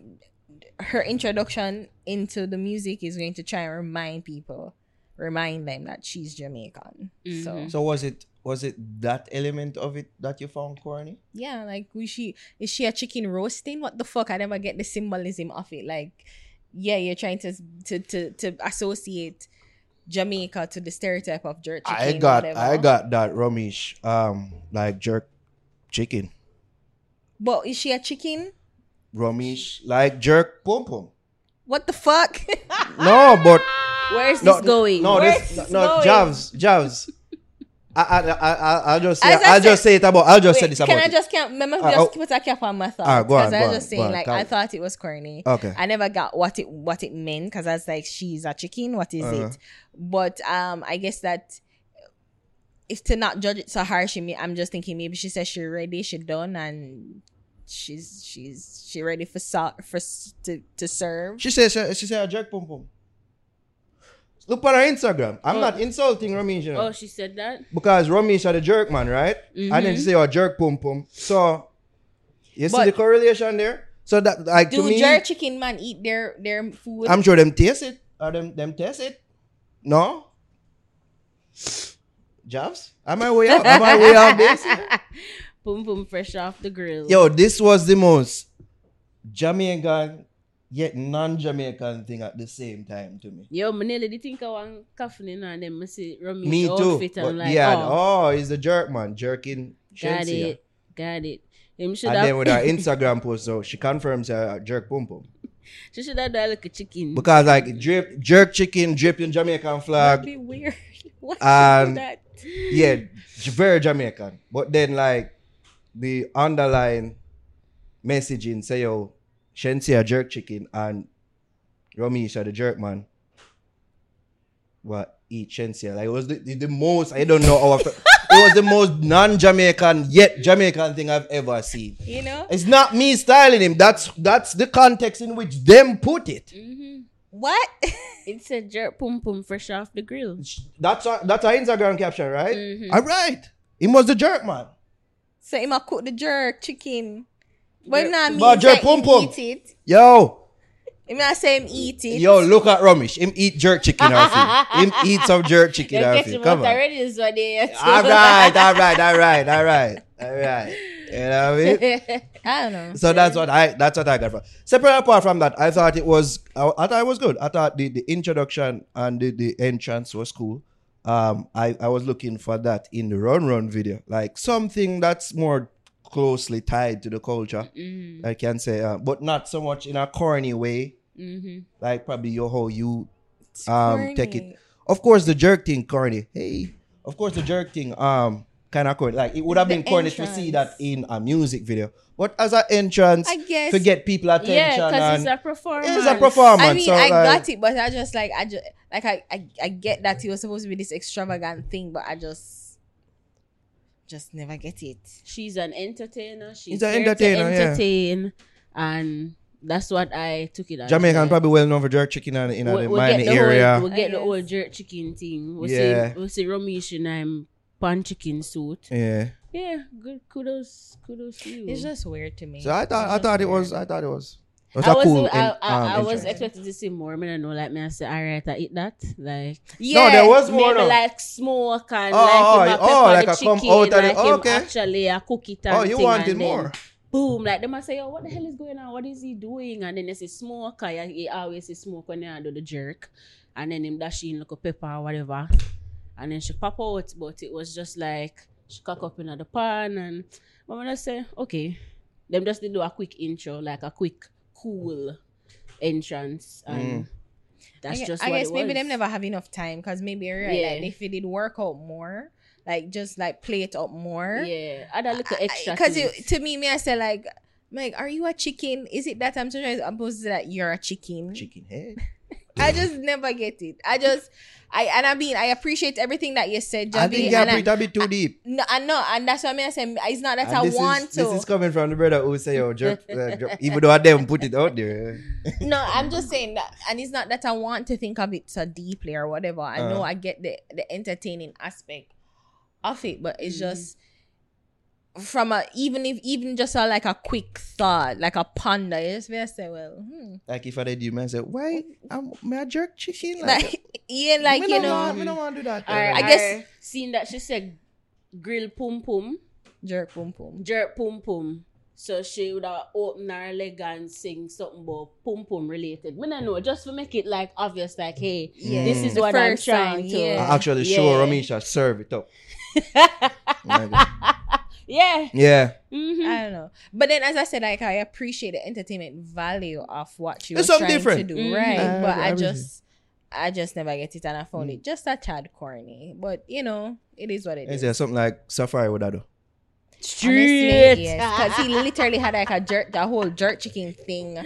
[SPEAKER 5] her introduction into the music is going to try and remind people, remind them that she's Jamaican. So
[SPEAKER 4] Mhm.
[SPEAKER 3] So was it was it that element of it that you found corny?
[SPEAKER 5] Yeah, like we she is she a chicken roasting? What the fuck? I never get the symbolism of it. Like, yeah, you're trying to to to, to associate Jamaica to the stereotype of jerk chicken.
[SPEAKER 3] I got
[SPEAKER 5] whatever.
[SPEAKER 3] I got that Romeich um like jerk chicken.
[SPEAKER 5] But is she a chicken?
[SPEAKER 3] Romeich like jerk pum pum.
[SPEAKER 5] What the fuck?
[SPEAKER 3] No, but
[SPEAKER 4] Where's
[SPEAKER 3] no,
[SPEAKER 4] this going?
[SPEAKER 3] No,
[SPEAKER 5] Where's
[SPEAKER 3] this
[SPEAKER 5] this
[SPEAKER 3] no
[SPEAKER 5] going?
[SPEAKER 3] Javs Javs. I I I I I'll just say I'll
[SPEAKER 5] said-
[SPEAKER 3] just say it about I'll just say
[SPEAKER 5] Wait,
[SPEAKER 3] this
[SPEAKER 5] can I just can't remember
[SPEAKER 3] Ah,
[SPEAKER 5] just
[SPEAKER 3] oh.
[SPEAKER 5] put a cap on my thoughts?
[SPEAKER 3] Ah, go on,
[SPEAKER 5] Because I was
[SPEAKER 3] on,
[SPEAKER 5] just saying,
[SPEAKER 3] on,
[SPEAKER 5] like, I thought it was corny.
[SPEAKER 3] Okay.
[SPEAKER 5] I never got what it what it meant because I was like, she's a chicken. What is
[SPEAKER 3] Uh-huh.
[SPEAKER 5] it? But um, I guess that if to not judge it so harsh, me, I'm just thinking maybe she says she ready, she done, and she's she's she ready for so, for to to serve.
[SPEAKER 3] She says she, she said jerk pum pum. Look on her Instagram. I'm
[SPEAKER 4] Oh.
[SPEAKER 3] not insulting you know,
[SPEAKER 4] Oh, she said that.
[SPEAKER 3] because Romeich are the jerk man, right?
[SPEAKER 5] Mm-hmm.
[SPEAKER 3] And then she say oh jerk pum pum. So you see the correlation there. So that like to
[SPEAKER 5] Do
[SPEAKER 3] me,
[SPEAKER 5] jerk chicken man eat their their food?
[SPEAKER 3] I'm sure them taste it or them them taste it. No. Jobs? Am I way out? Am I way out this?
[SPEAKER 4] Boom boom fresh off the grill.
[SPEAKER 3] Yo, this was the most Jamaican yet non-Jamaican thing at the same time to me.
[SPEAKER 4] Yo, me nearly did think I want coffin and then me see Rami
[SPEAKER 3] Me too.
[SPEAKER 4] outfit and like,
[SPEAKER 3] yeah,
[SPEAKER 4] oh,
[SPEAKER 3] oh, he's the jerk man, jerking
[SPEAKER 4] got
[SPEAKER 3] Shenseea.
[SPEAKER 4] it, got it. Him should
[SPEAKER 3] And then with her Instagram post, so she confirms her jerk pum pum.
[SPEAKER 4] she should have done like a chicken.
[SPEAKER 3] Because like drip, jerk chicken draping Jamaican
[SPEAKER 5] That'd be weird. Why
[SPEAKER 3] And-
[SPEAKER 5] that?
[SPEAKER 3] yeah, very Jamaican. But then like the underlying messaging say yo, Shenseea jerk chicken and Romisha the jerk man. What eat Shenseea? Like it was the, the, the most I don't know how fe- it was the most non-Jamaican yet Jamaican thing I've ever seen.
[SPEAKER 5] You know
[SPEAKER 3] It's not me styling him. That's that's the context in which them put it.
[SPEAKER 4] hmm
[SPEAKER 5] what?
[SPEAKER 4] It said jerk pum pum fresh off the grill.
[SPEAKER 3] That's our, that's our Instagram caption, right?
[SPEAKER 4] Mhm.
[SPEAKER 3] All right. He was the jerk man.
[SPEAKER 5] so him cook the jerk chicken. But him
[SPEAKER 4] Jerk-
[SPEAKER 5] not
[SPEAKER 3] But
[SPEAKER 5] mean
[SPEAKER 3] jerk pum pum.
[SPEAKER 5] eat it.
[SPEAKER 3] Yo,
[SPEAKER 5] Him not say him eat it.
[SPEAKER 3] Yo, look at Romeich. Him eat jerk chicken off him. Him eat some jerk chicken
[SPEAKER 4] You
[SPEAKER 3] off
[SPEAKER 4] get
[SPEAKER 3] him.
[SPEAKER 4] him
[SPEAKER 3] Come
[SPEAKER 4] out
[SPEAKER 3] on.
[SPEAKER 4] already is what they
[SPEAKER 3] All right, all right, all right, all right, all right. You know what I mean?
[SPEAKER 5] I don't know.
[SPEAKER 3] So that's what I that's what I got from. Separate apart from that, I thought it was I, I thought it was good. I thought the, the introduction and the, the entrance was cool. Um, I, I was looking for that in the run run video, like something that's more closely tied to the culture.
[SPEAKER 4] hmm
[SPEAKER 3] I can say, uh, but not so much in a corny way,
[SPEAKER 4] hmm
[SPEAKER 3] like probably your how you um take it. Of course, the jerk thing, corny. Hey, of course, the jerk thing. Um, kind of corny. Like it would have
[SPEAKER 5] The
[SPEAKER 3] been corny to see that in a music video, but as an entrance,
[SPEAKER 5] I guess-
[SPEAKER 3] to get people attention.
[SPEAKER 4] Yeah, because it's a performance.
[SPEAKER 3] it's a performance.
[SPEAKER 5] I mean,
[SPEAKER 3] so,
[SPEAKER 5] I
[SPEAKER 3] like,
[SPEAKER 5] got it, but I just like I just like I, I I get that it was supposed to be this extravagant thing, but I just just never get it.
[SPEAKER 4] She's an entertainer. She's
[SPEAKER 3] She's an
[SPEAKER 4] here to
[SPEAKER 3] entertainer, yeah.
[SPEAKER 4] entertain, and that's what I took it as.
[SPEAKER 3] Jamaican
[SPEAKER 4] like.
[SPEAKER 3] probably well known for jerk chicken in, in
[SPEAKER 4] We-
[SPEAKER 3] the
[SPEAKER 4] we
[SPEAKER 3] Miami
[SPEAKER 4] get the
[SPEAKER 3] area.
[SPEAKER 4] Whole, we get the old jerk chicken thing. We
[SPEAKER 3] Yeah.
[SPEAKER 4] see, we see Ramesh in um, pan chicken suit.
[SPEAKER 3] yeah.
[SPEAKER 4] Yeah, good. Kudos, kudos to you.
[SPEAKER 5] It's just weird to me.
[SPEAKER 3] So I thought I
[SPEAKER 4] Just
[SPEAKER 3] thought it was I thought it was. It was
[SPEAKER 4] I
[SPEAKER 3] a
[SPEAKER 4] was,
[SPEAKER 3] cool.
[SPEAKER 4] I,
[SPEAKER 3] en-
[SPEAKER 4] I,
[SPEAKER 3] um,
[SPEAKER 4] I was
[SPEAKER 3] entrance.
[SPEAKER 4] expecting to see more. I mean, I know, like me, I say, all right, I eat that. Like,
[SPEAKER 5] yeah,
[SPEAKER 3] No, there was more.
[SPEAKER 4] maybe like smoke and
[SPEAKER 3] Oh,
[SPEAKER 4] like
[SPEAKER 3] oh,
[SPEAKER 4] him a
[SPEAKER 3] oh,
[SPEAKER 4] pepper
[SPEAKER 3] like
[SPEAKER 4] the
[SPEAKER 3] a come
[SPEAKER 4] chicken,
[SPEAKER 3] out of the-
[SPEAKER 4] like him
[SPEAKER 3] okay.
[SPEAKER 4] actually a cook it and
[SPEAKER 3] oh, you
[SPEAKER 4] thing,
[SPEAKER 3] wanted
[SPEAKER 4] and then
[SPEAKER 3] more.
[SPEAKER 4] Boom, like them I say, oh, what the hell is going on? What is he doing? And then they say smoke. I he always say smoke when they do the jerk, and then him dash in like a pepper or whatever, and then she pop out. But it was just like she cock up in the pan, and but when I say okay, them just did do a quick intro, like a quick cool entrance, and
[SPEAKER 3] Mm.
[SPEAKER 4] that's
[SPEAKER 5] I,
[SPEAKER 4] just
[SPEAKER 5] I
[SPEAKER 4] what
[SPEAKER 5] guess
[SPEAKER 4] it
[SPEAKER 5] maybe
[SPEAKER 4] was.
[SPEAKER 5] them never have enough time because maybe you're right.
[SPEAKER 4] Yeah.
[SPEAKER 5] Like if it did work out more, like just like play it up more.
[SPEAKER 4] Yeah, add a little extra.
[SPEAKER 5] Because
[SPEAKER 4] to
[SPEAKER 5] me, me I say like, like, are you a chicken? Is it that I'm supposed to that you're a chicken?
[SPEAKER 3] Chicken head.
[SPEAKER 5] I just never get it. I just, I and I mean, I appreciate everything that you said,
[SPEAKER 3] I
[SPEAKER 5] Javi.
[SPEAKER 3] think you
[SPEAKER 5] and
[SPEAKER 3] are a bit too deep.
[SPEAKER 5] no, I know, and that's what I mean. I it's not that
[SPEAKER 3] And
[SPEAKER 5] I want
[SPEAKER 3] is,
[SPEAKER 5] to.
[SPEAKER 3] This is coming from the brother who say, "Oh, jerk," uh, jerk," even though I didn't put it out there.
[SPEAKER 5] no, I'm just saying that, and it's not that I want to think of it so deeply or whatever. I know
[SPEAKER 3] Uh.
[SPEAKER 5] I get the the entertaining aspect of it, but it's
[SPEAKER 4] Mhm.
[SPEAKER 5] just from a even if even just a, like a quick thought, like a ponder. You just may say, well, hmm.
[SPEAKER 3] Like if I did you, man, say, "Why I'm may I jerk chicken?"
[SPEAKER 5] like yeah, like you know,
[SPEAKER 3] want, me no want to do that.
[SPEAKER 4] Or,
[SPEAKER 5] I
[SPEAKER 4] I
[SPEAKER 5] guess-
[SPEAKER 4] guess seeing that she said grill pum pum,
[SPEAKER 5] jerk boom boom.
[SPEAKER 4] jerk pum pum. So she would have opened her leg and sing something about pum pum related. Me don't know, just to make it like obvious, like, hey,
[SPEAKER 5] Yeah.
[SPEAKER 4] this is
[SPEAKER 5] The
[SPEAKER 4] what I'm
[SPEAKER 5] first song,
[SPEAKER 4] trying to.
[SPEAKER 5] yeah.
[SPEAKER 3] I actually
[SPEAKER 4] Yeah.
[SPEAKER 3] sure Ramisha serve it up.
[SPEAKER 4] yeah.
[SPEAKER 3] Yeah,
[SPEAKER 4] Mhm.
[SPEAKER 5] I don't know, but then as I said, like I appreciate the entertainment value of what she
[SPEAKER 3] It's
[SPEAKER 5] was
[SPEAKER 3] something
[SPEAKER 5] trying
[SPEAKER 3] different.
[SPEAKER 5] to do,
[SPEAKER 4] Mhm.
[SPEAKER 5] right?
[SPEAKER 3] I-
[SPEAKER 5] but
[SPEAKER 3] I
[SPEAKER 5] I, just, I just never get it, and I found
[SPEAKER 3] Mm.
[SPEAKER 5] it just a tad corny. But you know, it is what it
[SPEAKER 3] is
[SPEAKER 5] is.
[SPEAKER 3] there something like Safaree would I do?
[SPEAKER 4] Straight.
[SPEAKER 5] because he literally had like a jerk, the whole jerk chicken thing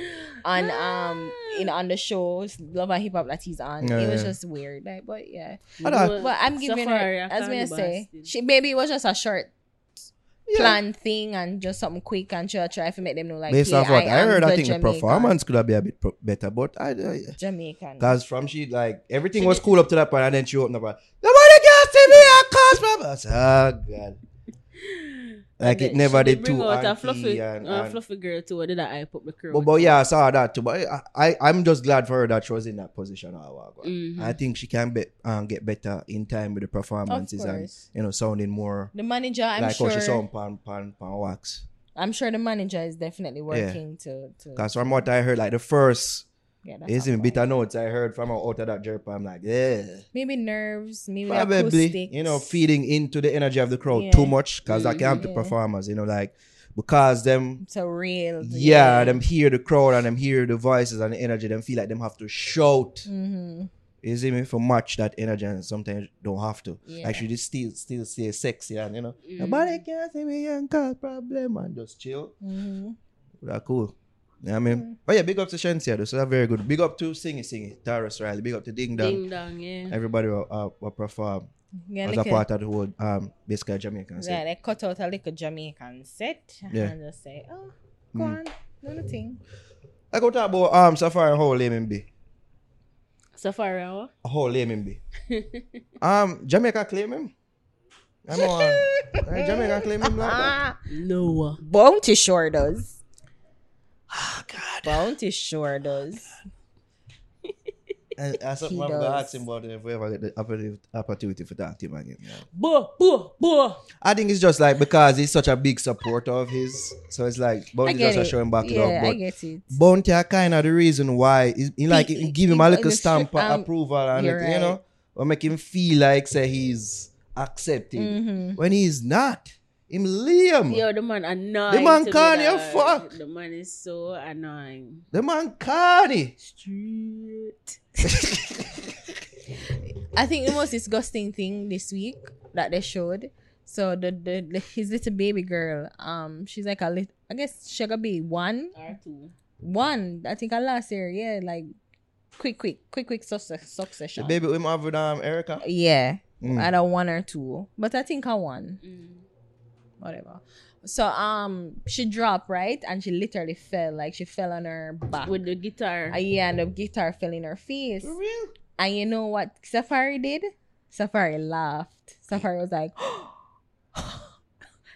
[SPEAKER 5] on um in on the shows, Love and Hip Hop that he's on.
[SPEAKER 3] Yeah,
[SPEAKER 5] it was
[SPEAKER 3] yeah.
[SPEAKER 5] just weird, like, but yeah.
[SPEAKER 3] I don't-
[SPEAKER 5] But I'm giving
[SPEAKER 4] Safaree,
[SPEAKER 5] her,
[SPEAKER 4] I
[SPEAKER 5] as
[SPEAKER 4] can't
[SPEAKER 5] may I
[SPEAKER 4] be
[SPEAKER 5] say, she maybe it was just a short
[SPEAKER 3] Yeah.
[SPEAKER 5] plan thing and just something quick and she'll try to make them know like
[SPEAKER 3] Based
[SPEAKER 5] yeah,
[SPEAKER 3] off what I,
[SPEAKER 5] am
[SPEAKER 3] heard, I
[SPEAKER 5] the
[SPEAKER 3] think the
[SPEAKER 5] Jamaican.
[SPEAKER 3] performance could have been a bit pro- better, but I, I
[SPEAKER 5] Jamaican.
[SPEAKER 3] Cause from she like everything was cool up to that point, and then she opened up. Like, Nobody can see me a cause problem. I said, oh god. Like it never did too
[SPEAKER 4] out a fluffy,
[SPEAKER 3] and,
[SPEAKER 4] a fluffy girl too. Did I hype up the crew?
[SPEAKER 3] but, but yeah, I saw that too. But I, I I'm just glad for her that she was in that position. a while ago.
[SPEAKER 4] Mhm.
[SPEAKER 3] I think she can be, um, get better in time with the performances and you know sounding more
[SPEAKER 5] the manager, I'm
[SPEAKER 3] like how she
[SPEAKER 5] sure.
[SPEAKER 3] sound pan pan pan wax.
[SPEAKER 5] I'm sure the manager is definitely working to to.
[SPEAKER 3] Cause from what I heard, like the first
[SPEAKER 5] get that
[SPEAKER 3] is in
[SPEAKER 5] up
[SPEAKER 3] bitter notes I heard from her out of that jerk. I'm like, yeah.
[SPEAKER 5] Maybe nerves, maybe
[SPEAKER 3] probably
[SPEAKER 5] acoustics.
[SPEAKER 3] you know feeding into the energy of the crowd
[SPEAKER 5] Yeah.
[SPEAKER 3] too much because that can help the
[SPEAKER 5] Yeah.
[SPEAKER 3] performers you know like because them
[SPEAKER 5] It's a real.
[SPEAKER 3] yeah, them hear the crowd and them hear the voices and the energy them feel like them have to shout
[SPEAKER 5] hmm
[SPEAKER 3] see me for match that energy and sometimes don't have to
[SPEAKER 5] Yeah.
[SPEAKER 3] she just still still stay sexy and you know
[SPEAKER 4] Mhm.
[SPEAKER 3] nobody can see me and cause problem and just chill
[SPEAKER 5] hmm
[SPEAKER 3] that cool you know what I mean oh yeah big up to Shenseea though so that's very good big up to Singy Singy Tarrus Riley big up to Ding Dong
[SPEAKER 4] Ding dong, yeah.
[SPEAKER 3] everybody will, uh, will perform
[SPEAKER 5] Yeah,
[SPEAKER 3] as
[SPEAKER 5] like
[SPEAKER 3] a
[SPEAKER 5] a-
[SPEAKER 3] part of the whole um basically Jamaican scene.
[SPEAKER 5] yeah, they cut out a little Jamaican set
[SPEAKER 3] Yeah.
[SPEAKER 5] and just say, "Oh, go
[SPEAKER 3] Mm.
[SPEAKER 5] on, do the thing."
[SPEAKER 3] I go talk about um Safaree and how lame be.
[SPEAKER 4] Safaree hour.
[SPEAKER 3] How lame be. um Jamaica claim him. I know uh, Jamaica claim him like that.
[SPEAKER 4] No.
[SPEAKER 5] Bounty sure does.
[SPEAKER 3] Oh God.
[SPEAKER 5] Bounty sure does.
[SPEAKER 3] And that's something
[SPEAKER 5] He
[SPEAKER 3] I'm gonna
[SPEAKER 5] does.
[SPEAKER 3] ask him about if we ever get the opportunity, opportunity for that to him again. yeah.
[SPEAKER 4] Boy, boy, boy.
[SPEAKER 3] I think it's just like because he's such a big supporter of his, so it's like Bounty just a
[SPEAKER 5] it.
[SPEAKER 3] showing back it
[SPEAKER 5] yeah,
[SPEAKER 3] up.
[SPEAKER 5] I get it.
[SPEAKER 3] Bounty are kind of the reason why he, he like
[SPEAKER 5] He-
[SPEAKER 3] he, give him a little stamp of
[SPEAKER 5] um,
[SPEAKER 3] approval and
[SPEAKER 5] you're
[SPEAKER 3] everything, you know, or make him feel like say he's accepted
[SPEAKER 5] Mhm.
[SPEAKER 3] when he's not. Him Liam.
[SPEAKER 4] Yo, the man annoying.
[SPEAKER 3] The man
[SPEAKER 4] to me,
[SPEAKER 3] can't you
[SPEAKER 4] dog.
[SPEAKER 3] fuck.
[SPEAKER 4] The man is so annoying.
[SPEAKER 3] The man Carney.
[SPEAKER 4] Street.
[SPEAKER 5] I think the most disgusting thing this week that they showed So the, the, the his little baby girl, um, she's like a little. I guess she gotta be one,
[SPEAKER 4] Or two.
[SPEAKER 5] one. I think I last year, yeah, like quick, quick, quick, quick success,
[SPEAKER 3] The
[SPEAKER 5] succession.
[SPEAKER 3] baby with have with um Erica.
[SPEAKER 5] Yeah,
[SPEAKER 3] Mm.
[SPEAKER 5] I don't one or two, but I think I won.
[SPEAKER 4] Mm.
[SPEAKER 5] Whatever. So um, she dropped right, and she literally fell. Like she fell on her back.
[SPEAKER 4] With the guitar.
[SPEAKER 5] Uh, yeah, and the guitar fell in her face.
[SPEAKER 3] For real?
[SPEAKER 5] And you know what Safaree did? Safaree laughed. Safaree was like,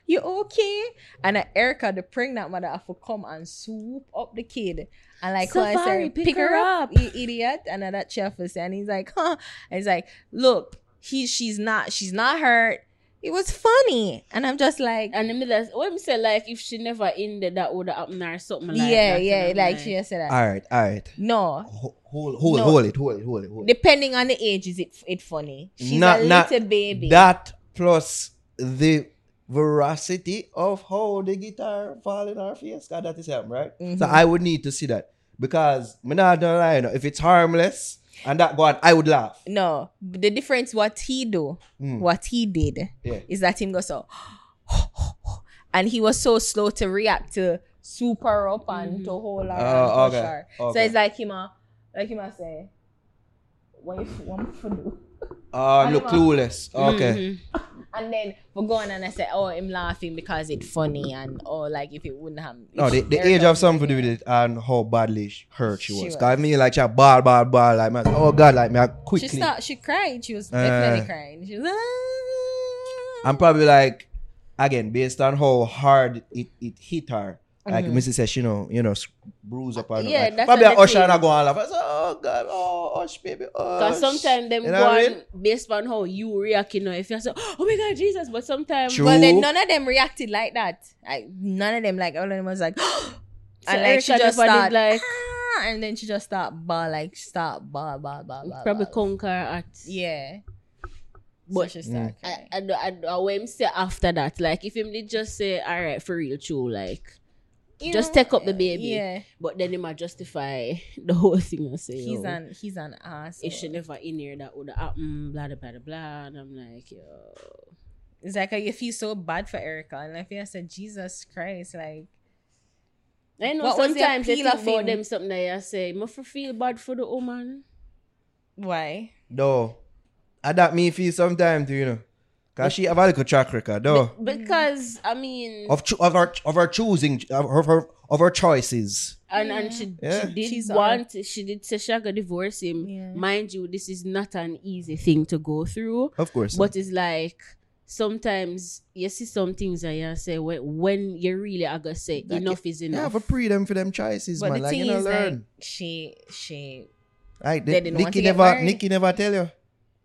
[SPEAKER 5] You okay? And uh, Erica, the pregnant mother, have to come and swoop up the kid. And like,
[SPEAKER 4] Safaree,
[SPEAKER 5] said,
[SPEAKER 4] pick her up."
[SPEAKER 5] you idiot. And then that chef was saying, he's like, huh. And he's like, look, he, she's not, she's not hurt. It was funny. And I'm just like,
[SPEAKER 4] and the middle, what me say, like, if she never in there, that would have happened or something like
[SPEAKER 5] yeah,
[SPEAKER 4] that.
[SPEAKER 5] yeah.
[SPEAKER 4] And I'm
[SPEAKER 5] Like, she just said that.
[SPEAKER 3] All right, all right.
[SPEAKER 5] no,
[SPEAKER 3] Ho- Hold, hold,
[SPEAKER 5] No.
[SPEAKER 3] hold it, hold it, hold it, hold it.
[SPEAKER 5] depending on the age, is it it funny? She's
[SPEAKER 3] Not-
[SPEAKER 5] a
[SPEAKER 3] not
[SPEAKER 5] little baby.
[SPEAKER 3] That plus the veracity of how the guitar fall in our face, 'cause that is happening, right? So
[SPEAKER 5] Mhm.
[SPEAKER 3] I would need to see that because me not gonna lie, you know, if it's harmless and that one, I would laugh.
[SPEAKER 5] No, the difference what he do,
[SPEAKER 3] Mm.
[SPEAKER 5] what he did,
[SPEAKER 3] Yeah.
[SPEAKER 5] is that him go so, and he was so slow to react to super up and to hold her
[SPEAKER 3] Oh,
[SPEAKER 5] and push
[SPEAKER 3] okay.
[SPEAKER 5] So it's like him, a, like him a say, what if one for do?
[SPEAKER 3] Oh, I'm look clueless. Okay.
[SPEAKER 4] Mhm.
[SPEAKER 5] And then for going and I said, oh, I'm laughing because it's funny and oh, like if it wouldn't have.
[SPEAKER 3] No, the, the age of
[SPEAKER 5] was
[SPEAKER 3] something to do with it and how badly sh- hurt she
[SPEAKER 5] She
[SPEAKER 3] was.
[SPEAKER 5] was.
[SPEAKER 3] Cause me like she ball, ball, ball, like man, oh god, like me I quickly.
[SPEAKER 5] She start, she cried. She was
[SPEAKER 3] Uh.
[SPEAKER 5] definitely crying. She was. "Ah."
[SPEAKER 3] I'm probably like, again, based on how hard it, it hit her. Like
[SPEAKER 5] Mhm.
[SPEAKER 3] Missy says, you know, you know, bruise up and
[SPEAKER 4] Yeah,
[SPEAKER 3] like,
[SPEAKER 4] that's
[SPEAKER 3] probably
[SPEAKER 4] what
[SPEAKER 3] a
[SPEAKER 4] the
[SPEAKER 3] usher and I go and laugh. I say, oh god, oh hush, baby, oh.
[SPEAKER 4] Because sometimes them
[SPEAKER 3] You
[SPEAKER 4] go
[SPEAKER 3] know what I mean?
[SPEAKER 4] based on how you react, you know. If you say, oh my God, Jesus, but sometimes
[SPEAKER 3] True.
[SPEAKER 5] Well, then none of them reacted like that. Like none of them, like all of them was like, and like she just
[SPEAKER 4] never did
[SPEAKER 5] start
[SPEAKER 4] like-
[SPEAKER 5] "Ah," and then she just start ball like start ball ball ball ball.
[SPEAKER 4] probably
[SPEAKER 5] ball.
[SPEAKER 4] conquer at.
[SPEAKER 5] Yeah,
[SPEAKER 4] But-
[SPEAKER 5] but she start.
[SPEAKER 4] I,
[SPEAKER 5] crying.
[SPEAKER 4] I, I, I, I when him say after that, like if him did just say, all right, for real, true, like,
[SPEAKER 5] You
[SPEAKER 4] just
[SPEAKER 5] know,
[SPEAKER 4] take up the baby.
[SPEAKER 5] Yeah,
[SPEAKER 4] but then he might justify the whole thing and say,
[SPEAKER 5] he's
[SPEAKER 4] yo,
[SPEAKER 5] an he's an ass.
[SPEAKER 4] if she never in here, that would have happened, blah, blah, blah, blah. And I'm like, yo.
[SPEAKER 5] It's like you feel so bad for Erica, and I feel I said Jesus Christ, like
[SPEAKER 4] I know
[SPEAKER 5] What was the
[SPEAKER 4] sometimes they
[SPEAKER 5] appeal
[SPEAKER 4] think about them something that you say, must feel bad for the woman.
[SPEAKER 5] why?
[SPEAKER 3] No. And that me feel sometimes too, you know. Cause she have a little track record, though.
[SPEAKER 4] Because, I mean,
[SPEAKER 3] Of, cho- of her of her choosing of her, of her of her choices.
[SPEAKER 4] and, and she,
[SPEAKER 3] Yeah.
[SPEAKER 4] she did
[SPEAKER 5] She's
[SPEAKER 4] want, she did say she gonna divorce him.
[SPEAKER 5] Yeah.
[SPEAKER 4] Mind you, this is not an easy thing to go through.
[SPEAKER 3] Of course.
[SPEAKER 4] But it's like sometimes you see some things that you say when, when you really are gonna say
[SPEAKER 3] Like,
[SPEAKER 4] enough is
[SPEAKER 3] yeah,
[SPEAKER 4] enough.
[SPEAKER 3] for freedom for them choices,
[SPEAKER 5] But
[SPEAKER 3] man.
[SPEAKER 5] the
[SPEAKER 3] Like
[SPEAKER 5] thing
[SPEAKER 3] you know,
[SPEAKER 5] is, like
[SPEAKER 3] learn.
[SPEAKER 5] she she
[SPEAKER 3] Like
[SPEAKER 5] they
[SPEAKER 3] the,
[SPEAKER 5] didn't want
[SPEAKER 3] Nikki
[SPEAKER 5] to get
[SPEAKER 3] never
[SPEAKER 5] married.
[SPEAKER 3] Nikki never tell you.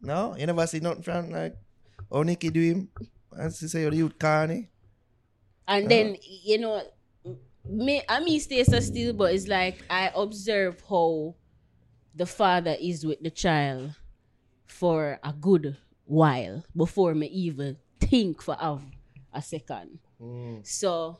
[SPEAKER 3] No, you never see nothing from like oh Nikki do him. And she say oh, you youth carny. Eh?
[SPEAKER 4] and uh-huh. then you know, me I mean stay so still, but it's like I observe how the father is with the child for a good while before me even think for have a second. Mm. So,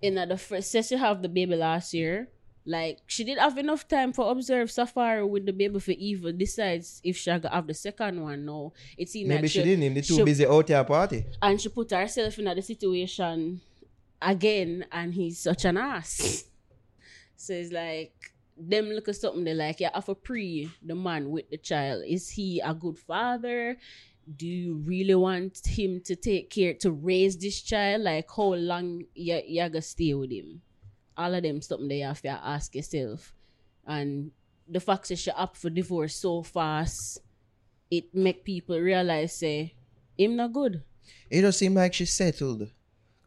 [SPEAKER 4] in the first, since she have the baby last year, like she didn't have enough time for observe Safaree with the baby for even decides if she gonna have the second one. No, it seems
[SPEAKER 3] Maybe
[SPEAKER 4] like
[SPEAKER 3] she didn't him. They too
[SPEAKER 4] she-
[SPEAKER 3] busy out there party.
[SPEAKER 4] and she put herself in the situation again, and he's such an ass. so it's like them look at something they like, yeah, for pre the man with the child. Is he a good father? Do you really want him to take care to raise this child? Like how long you you gonna stay with him? All of them something they have to ask yourself. And the fact that she up for divorce so fast, it make people realize say him not good.
[SPEAKER 3] It don't seem like she settled.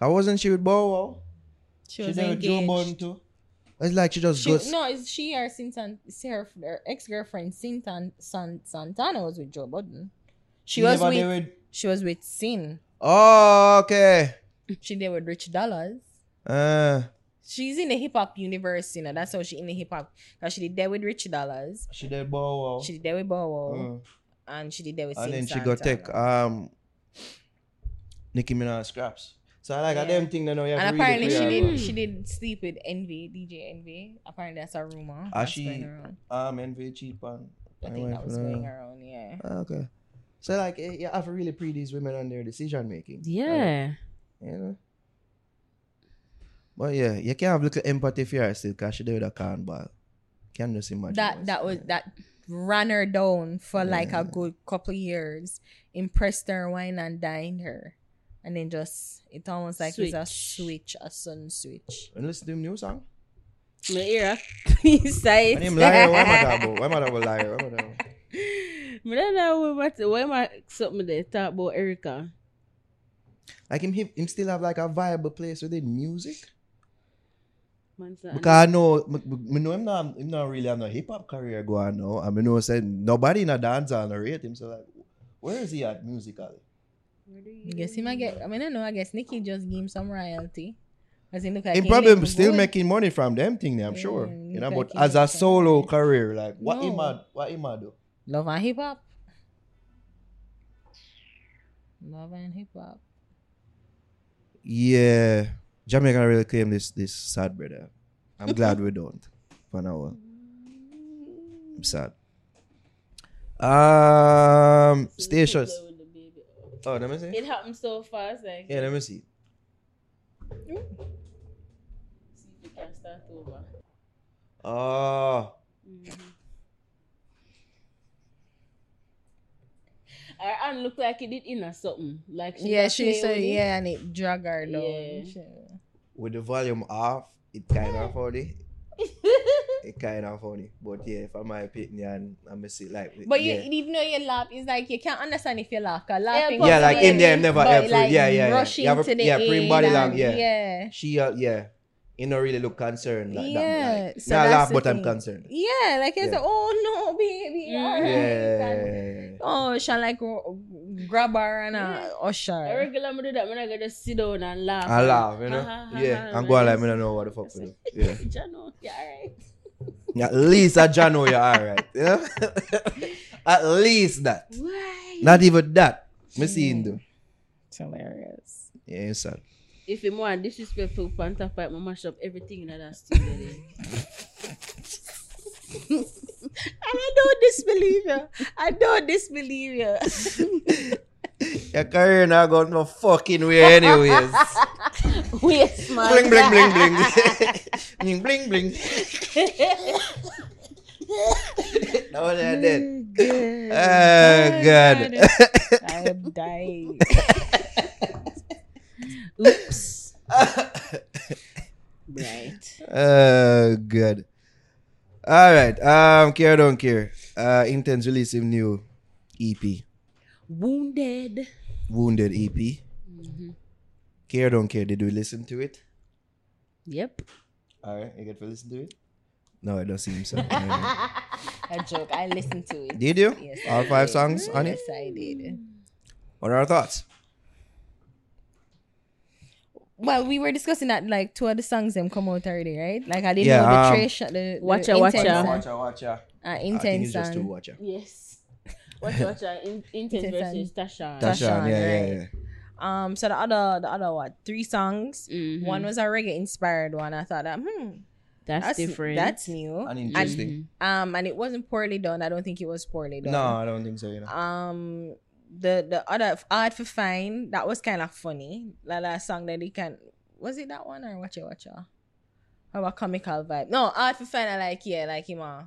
[SPEAKER 3] I wasn't she with Bow Wow?
[SPEAKER 5] she was
[SPEAKER 3] there with Joe Budden too. It's like she just
[SPEAKER 5] She,
[SPEAKER 3] goes.
[SPEAKER 5] no, it's she or Sintan, it's her, her ex girlfriend Sintan San, Santana was with Joe Budden. She was
[SPEAKER 3] never
[SPEAKER 5] with,
[SPEAKER 3] with.
[SPEAKER 5] she was with Cyn.
[SPEAKER 3] Oh, okay.
[SPEAKER 5] She did with Rich Dollaz.
[SPEAKER 3] Uh,
[SPEAKER 5] She's in the hip hop universe, you know. That's how she in the hip hop. Cause she did that with Rich Dollaz.
[SPEAKER 3] she did Bow Wow.
[SPEAKER 5] She did that with Bow Wow,
[SPEAKER 3] Uh,
[SPEAKER 5] and she did that with
[SPEAKER 3] and
[SPEAKER 5] Cyn
[SPEAKER 3] then she
[SPEAKER 5] Santana.
[SPEAKER 3] go take um Nicki Minaj scraps. So I like
[SPEAKER 5] Yeah.
[SPEAKER 3] a them thing that know you have
[SPEAKER 5] And
[SPEAKER 3] to read
[SPEAKER 5] apparently
[SPEAKER 3] it
[SPEAKER 5] she did
[SPEAKER 3] your-
[SPEAKER 5] she did sleep with Envy, DJ Envy. Apparently that's a rumor.
[SPEAKER 3] Ah,
[SPEAKER 5] that's
[SPEAKER 3] she- Um, envy cheap on.
[SPEAKER 5] I think that was going around, yeah.
[SPEAKER 3] ah, Okay. So like you have to really pre these women on their decision making.
[SPEAKER 4] Yeah.
[SPEAKER 3] You know? But yeah, you can have little empathy for her still because she did with a cornball. Can just imagine.
[SPEAKER 5] that that was that ran her down for like a good couple of years, impressed her, wine and dined her, and then just it almost like it's a switch, a sun switch.
[SPEAKER 3] And listen to him new song.
[SPEAKER 4] My ear.
[SPEAKER 5] Besides,
[SPEAKER 3] And him liar, what am I talking about? Why am I talking about liar? What am I talking about?
[SPEAKER 4] I don't know what why am I something they talk about Erica.
[SPEAKER 3] Like him, him, him still have like a viable place within music.
[SPEAKER 4] Man,
[SPEAKER 3] Because I know, me, me know him not, him not really have no ah, hip hop career going now. I mean, know said nobody in a dance hall no rate him. So like, where is he at musically?
[SPEAKER 5] I guess he might get. I mean, I know. I guess Nicki just give him some royalty. As in, look like
[SPEAKER 3] He
[SPEAKER 5] he
[SPEAKER 3] probably
[SPEAKER 5] live
[SPEAKER 3] still
[SPEAKER 5] good.
[SPEAKER 3] making money from them thing. I'm
[SPEAKER 5] Yeah,
[SPEAKER 3] sure.
[SPEAKER 5] he
[SPEAKER 3] You know, but
[SPEAKER 5] he
[SPEAKER 3] as a solo
[SPEAKER 5] money.
[SPEAKER 3] career, like what he
[SPEAKER 5] No.
[SPEAKER 3] mad, what he mad do?
[SPEAKER 5] love and hip hop. Love and hip hop.
[SPEAKER 3] Yeah, Jamaica really claim this this sad brother. I'm glad we don't. For now, I'm sad. Um, stations. Oh, let me see.
[SPEAKER 4] It happened so fast, like
[SPEAKER 3] Yeah, let me see.
[SPEAKER 4] see if you can start over.
[SPEAKER 3] Oh,
[SPEAKER 4] Her hand look like it did in or something. Like she
[SPEAKER 5] Yeah, she said
[SPEAKER 4] with it.
[SPEAKER 5] yeah, and it drag her down.
[SPEAKER 4] Yeah.
[SPEAKER 5] She-
[SPEAKER 3] with the volume off, it kind of funny. It kind of funny, but yeah, for my opinion, I'm see like.
[SPEAKER 5] But you,
[SPEAKER 3] yeah.
[SPEAKER 5] even though you laugh, it's like you can't understand if you laugh. Cause laughing,
[SPEAKER 4] but
[SPEAKER 3] Yeah, like
[SPEAKER 5] possibly
[SPEAKER 3] in there, never
[SPEAKER 5] but
[SPEAKER 3] helpful.
[SPEAKER 5] like
[SPEAKER 3] Yeah, yeah, yeah.
[SPEAKER 5] Rushing
[SPEAKER 3] You have a-
[SPEAKER 5] to the
[SPEAKER 3] yeah, bring
[SPEAKER 5] aid
[SPEAKER 3] body
[SPEAKER 5] and-
[SPEAKER 3] lang, yeah.
[SPEAKER 5] yeah,
[SPEAKER 3] she, uh, yeah, you don't really look concerned like
[SPEAKER 5] Yeah,
[SPEAKER 3] that. Like,
[SPEAKER 5] so
[SPEAKER 3] not laugh,
[SPEAKER 5] the
[SPEAKER 3] but I'm concerned.
[SPEAKER 5] yeah. Like it's
[SPEAKER 3] Yeah.
[SPEAKER 5] like, oh no, baby,
[SPEAKER 4] Mm.
[SPEAKER 5] alright. And,
[SPEAKER 3] Yeah.
[SPEAKER 5] oh, she like grab her and uh,
[SPEAKER 4] A
[SPEAKER 5] usher.
[SPEAKER 4] regular me do that, man, I gotta just sit down and laugh.
[SPEAKER 3] I laugh, you know.
[SPEAKER 4] Ha, ha, ha,
[SPEAKER 3] yeah,
[SPEAKER 4] ha,
[SPEAKER 3] I'm
[SPEAKER 4] man.
[SPEAKER 3] going like me don't know what the fuck to do. Yeah.
[SPEAKER 4] Jano, yeah, alright.
[SPEAKER 3] At least I Jano, you're alright. Yeah. At least that.
[SPEAKER 4] Why?
[SPEAKER 3] Not even that. Me see him do.
[SPEAKER 5] It's hilarious.
[SPEAKER 3] Yeah, it's sad.
[SPEAKER 4] If you want disrespectful panther pipe, I mash up everything in that studio. there.
[SPEAKER 5] And I don't disbelieve you. I don't disbelieve you.
[SPEAKER 3] Your career not got no fucking way anyways.
[SPEAKER 4] Wait, man.
[SPEAKER 3] bling bling bling bling. bling bling bling. Now they're dead. Oh god.
[SPEAKER 5] Oh, I am dying.
[SPEAKER 4] Oops. right.
[SPEAKER 3] Oh good. Alright. Um care don't care. Uh Intence releasing new EP.
[SPEAKER 4] Wounded.
[SPEAKER 3] Wounded EP.
[SPEAKER 4] Mm-hmm.
[SPEAKER 3] Care don't care. Did we listen to it?
[SPEAKER 4] Yep.
[SPEAKER 3] Alright, you get to listen to it? No, it doesn't seem so.
[SPEAKER 5] A joke. I listened to it.
[SPEAKER 3] Did you?
[SPEAKER 5] Yes,
[SPEAKER 3] All
[SPEAKER 5] I
[SPEAKER 3] five
[SPEAKER 5] did.
[SPEAKER 3] songs on it?
[SPEAKER 5] Yes, I did.
[SPEAKER 3] What are our thoughts?
[SPEAKER 5] Well, we were discussing that like two of the songs them come out already, right? Like I didn't
[SPEAKER 3] Yeah,
[SPEAKER 5] know the
[SPEAKER 3] um,
[SPEAKER 5] trash, the, the
[SPEAKER 4] Watcha, watcha.
[SPEAKER 5] Intence and-
[SPEAKER 3] Watcha, watcha.
[SPEAKER 5] uh,
[SPEAKER 3] I think
[SPEAKER 5] Intence
[SPEAKER 3] it's just two
[SPEAKER 5] and
[SPEAKER 3] watcha.
[SPEAKER 4] Yes. Watch, watch, uh, in, Intence
[SPEAKER 5] Intence
[SPEAKER 4] versus Tasha.
[SPEAKER 5] Tasha.
[SPEAKER 3] Tasha, yeah, yeah,
[SPEAKER 5] right.
[SPEAKER 3] yeah.
[SPEAKER 5] um. So the other, the other what? Three songs.
[SPEAKER 4] Mhm.
[SPEAKER 5] One was a reggae inspired one. I thought that hmm,
[SPEAKER 4] That's,
[SPEAKER 5] that's
[SPEAKER 4] different.
[SPEAKER 5] That's new.
[SPEAKER 3] And interesting.
[SPEAKER 5] Um, and it wasn't poorly done. I don't think it was poorly done.
[SPEAKER 3] No, I don't think so, you know.
[SPEAKER 5] Um, the the other art for fine that was kind of funny. La la song that he can was it that one or watch it watch it? How about comical vibe? No, art for fine. I like yeah, like him. Uh,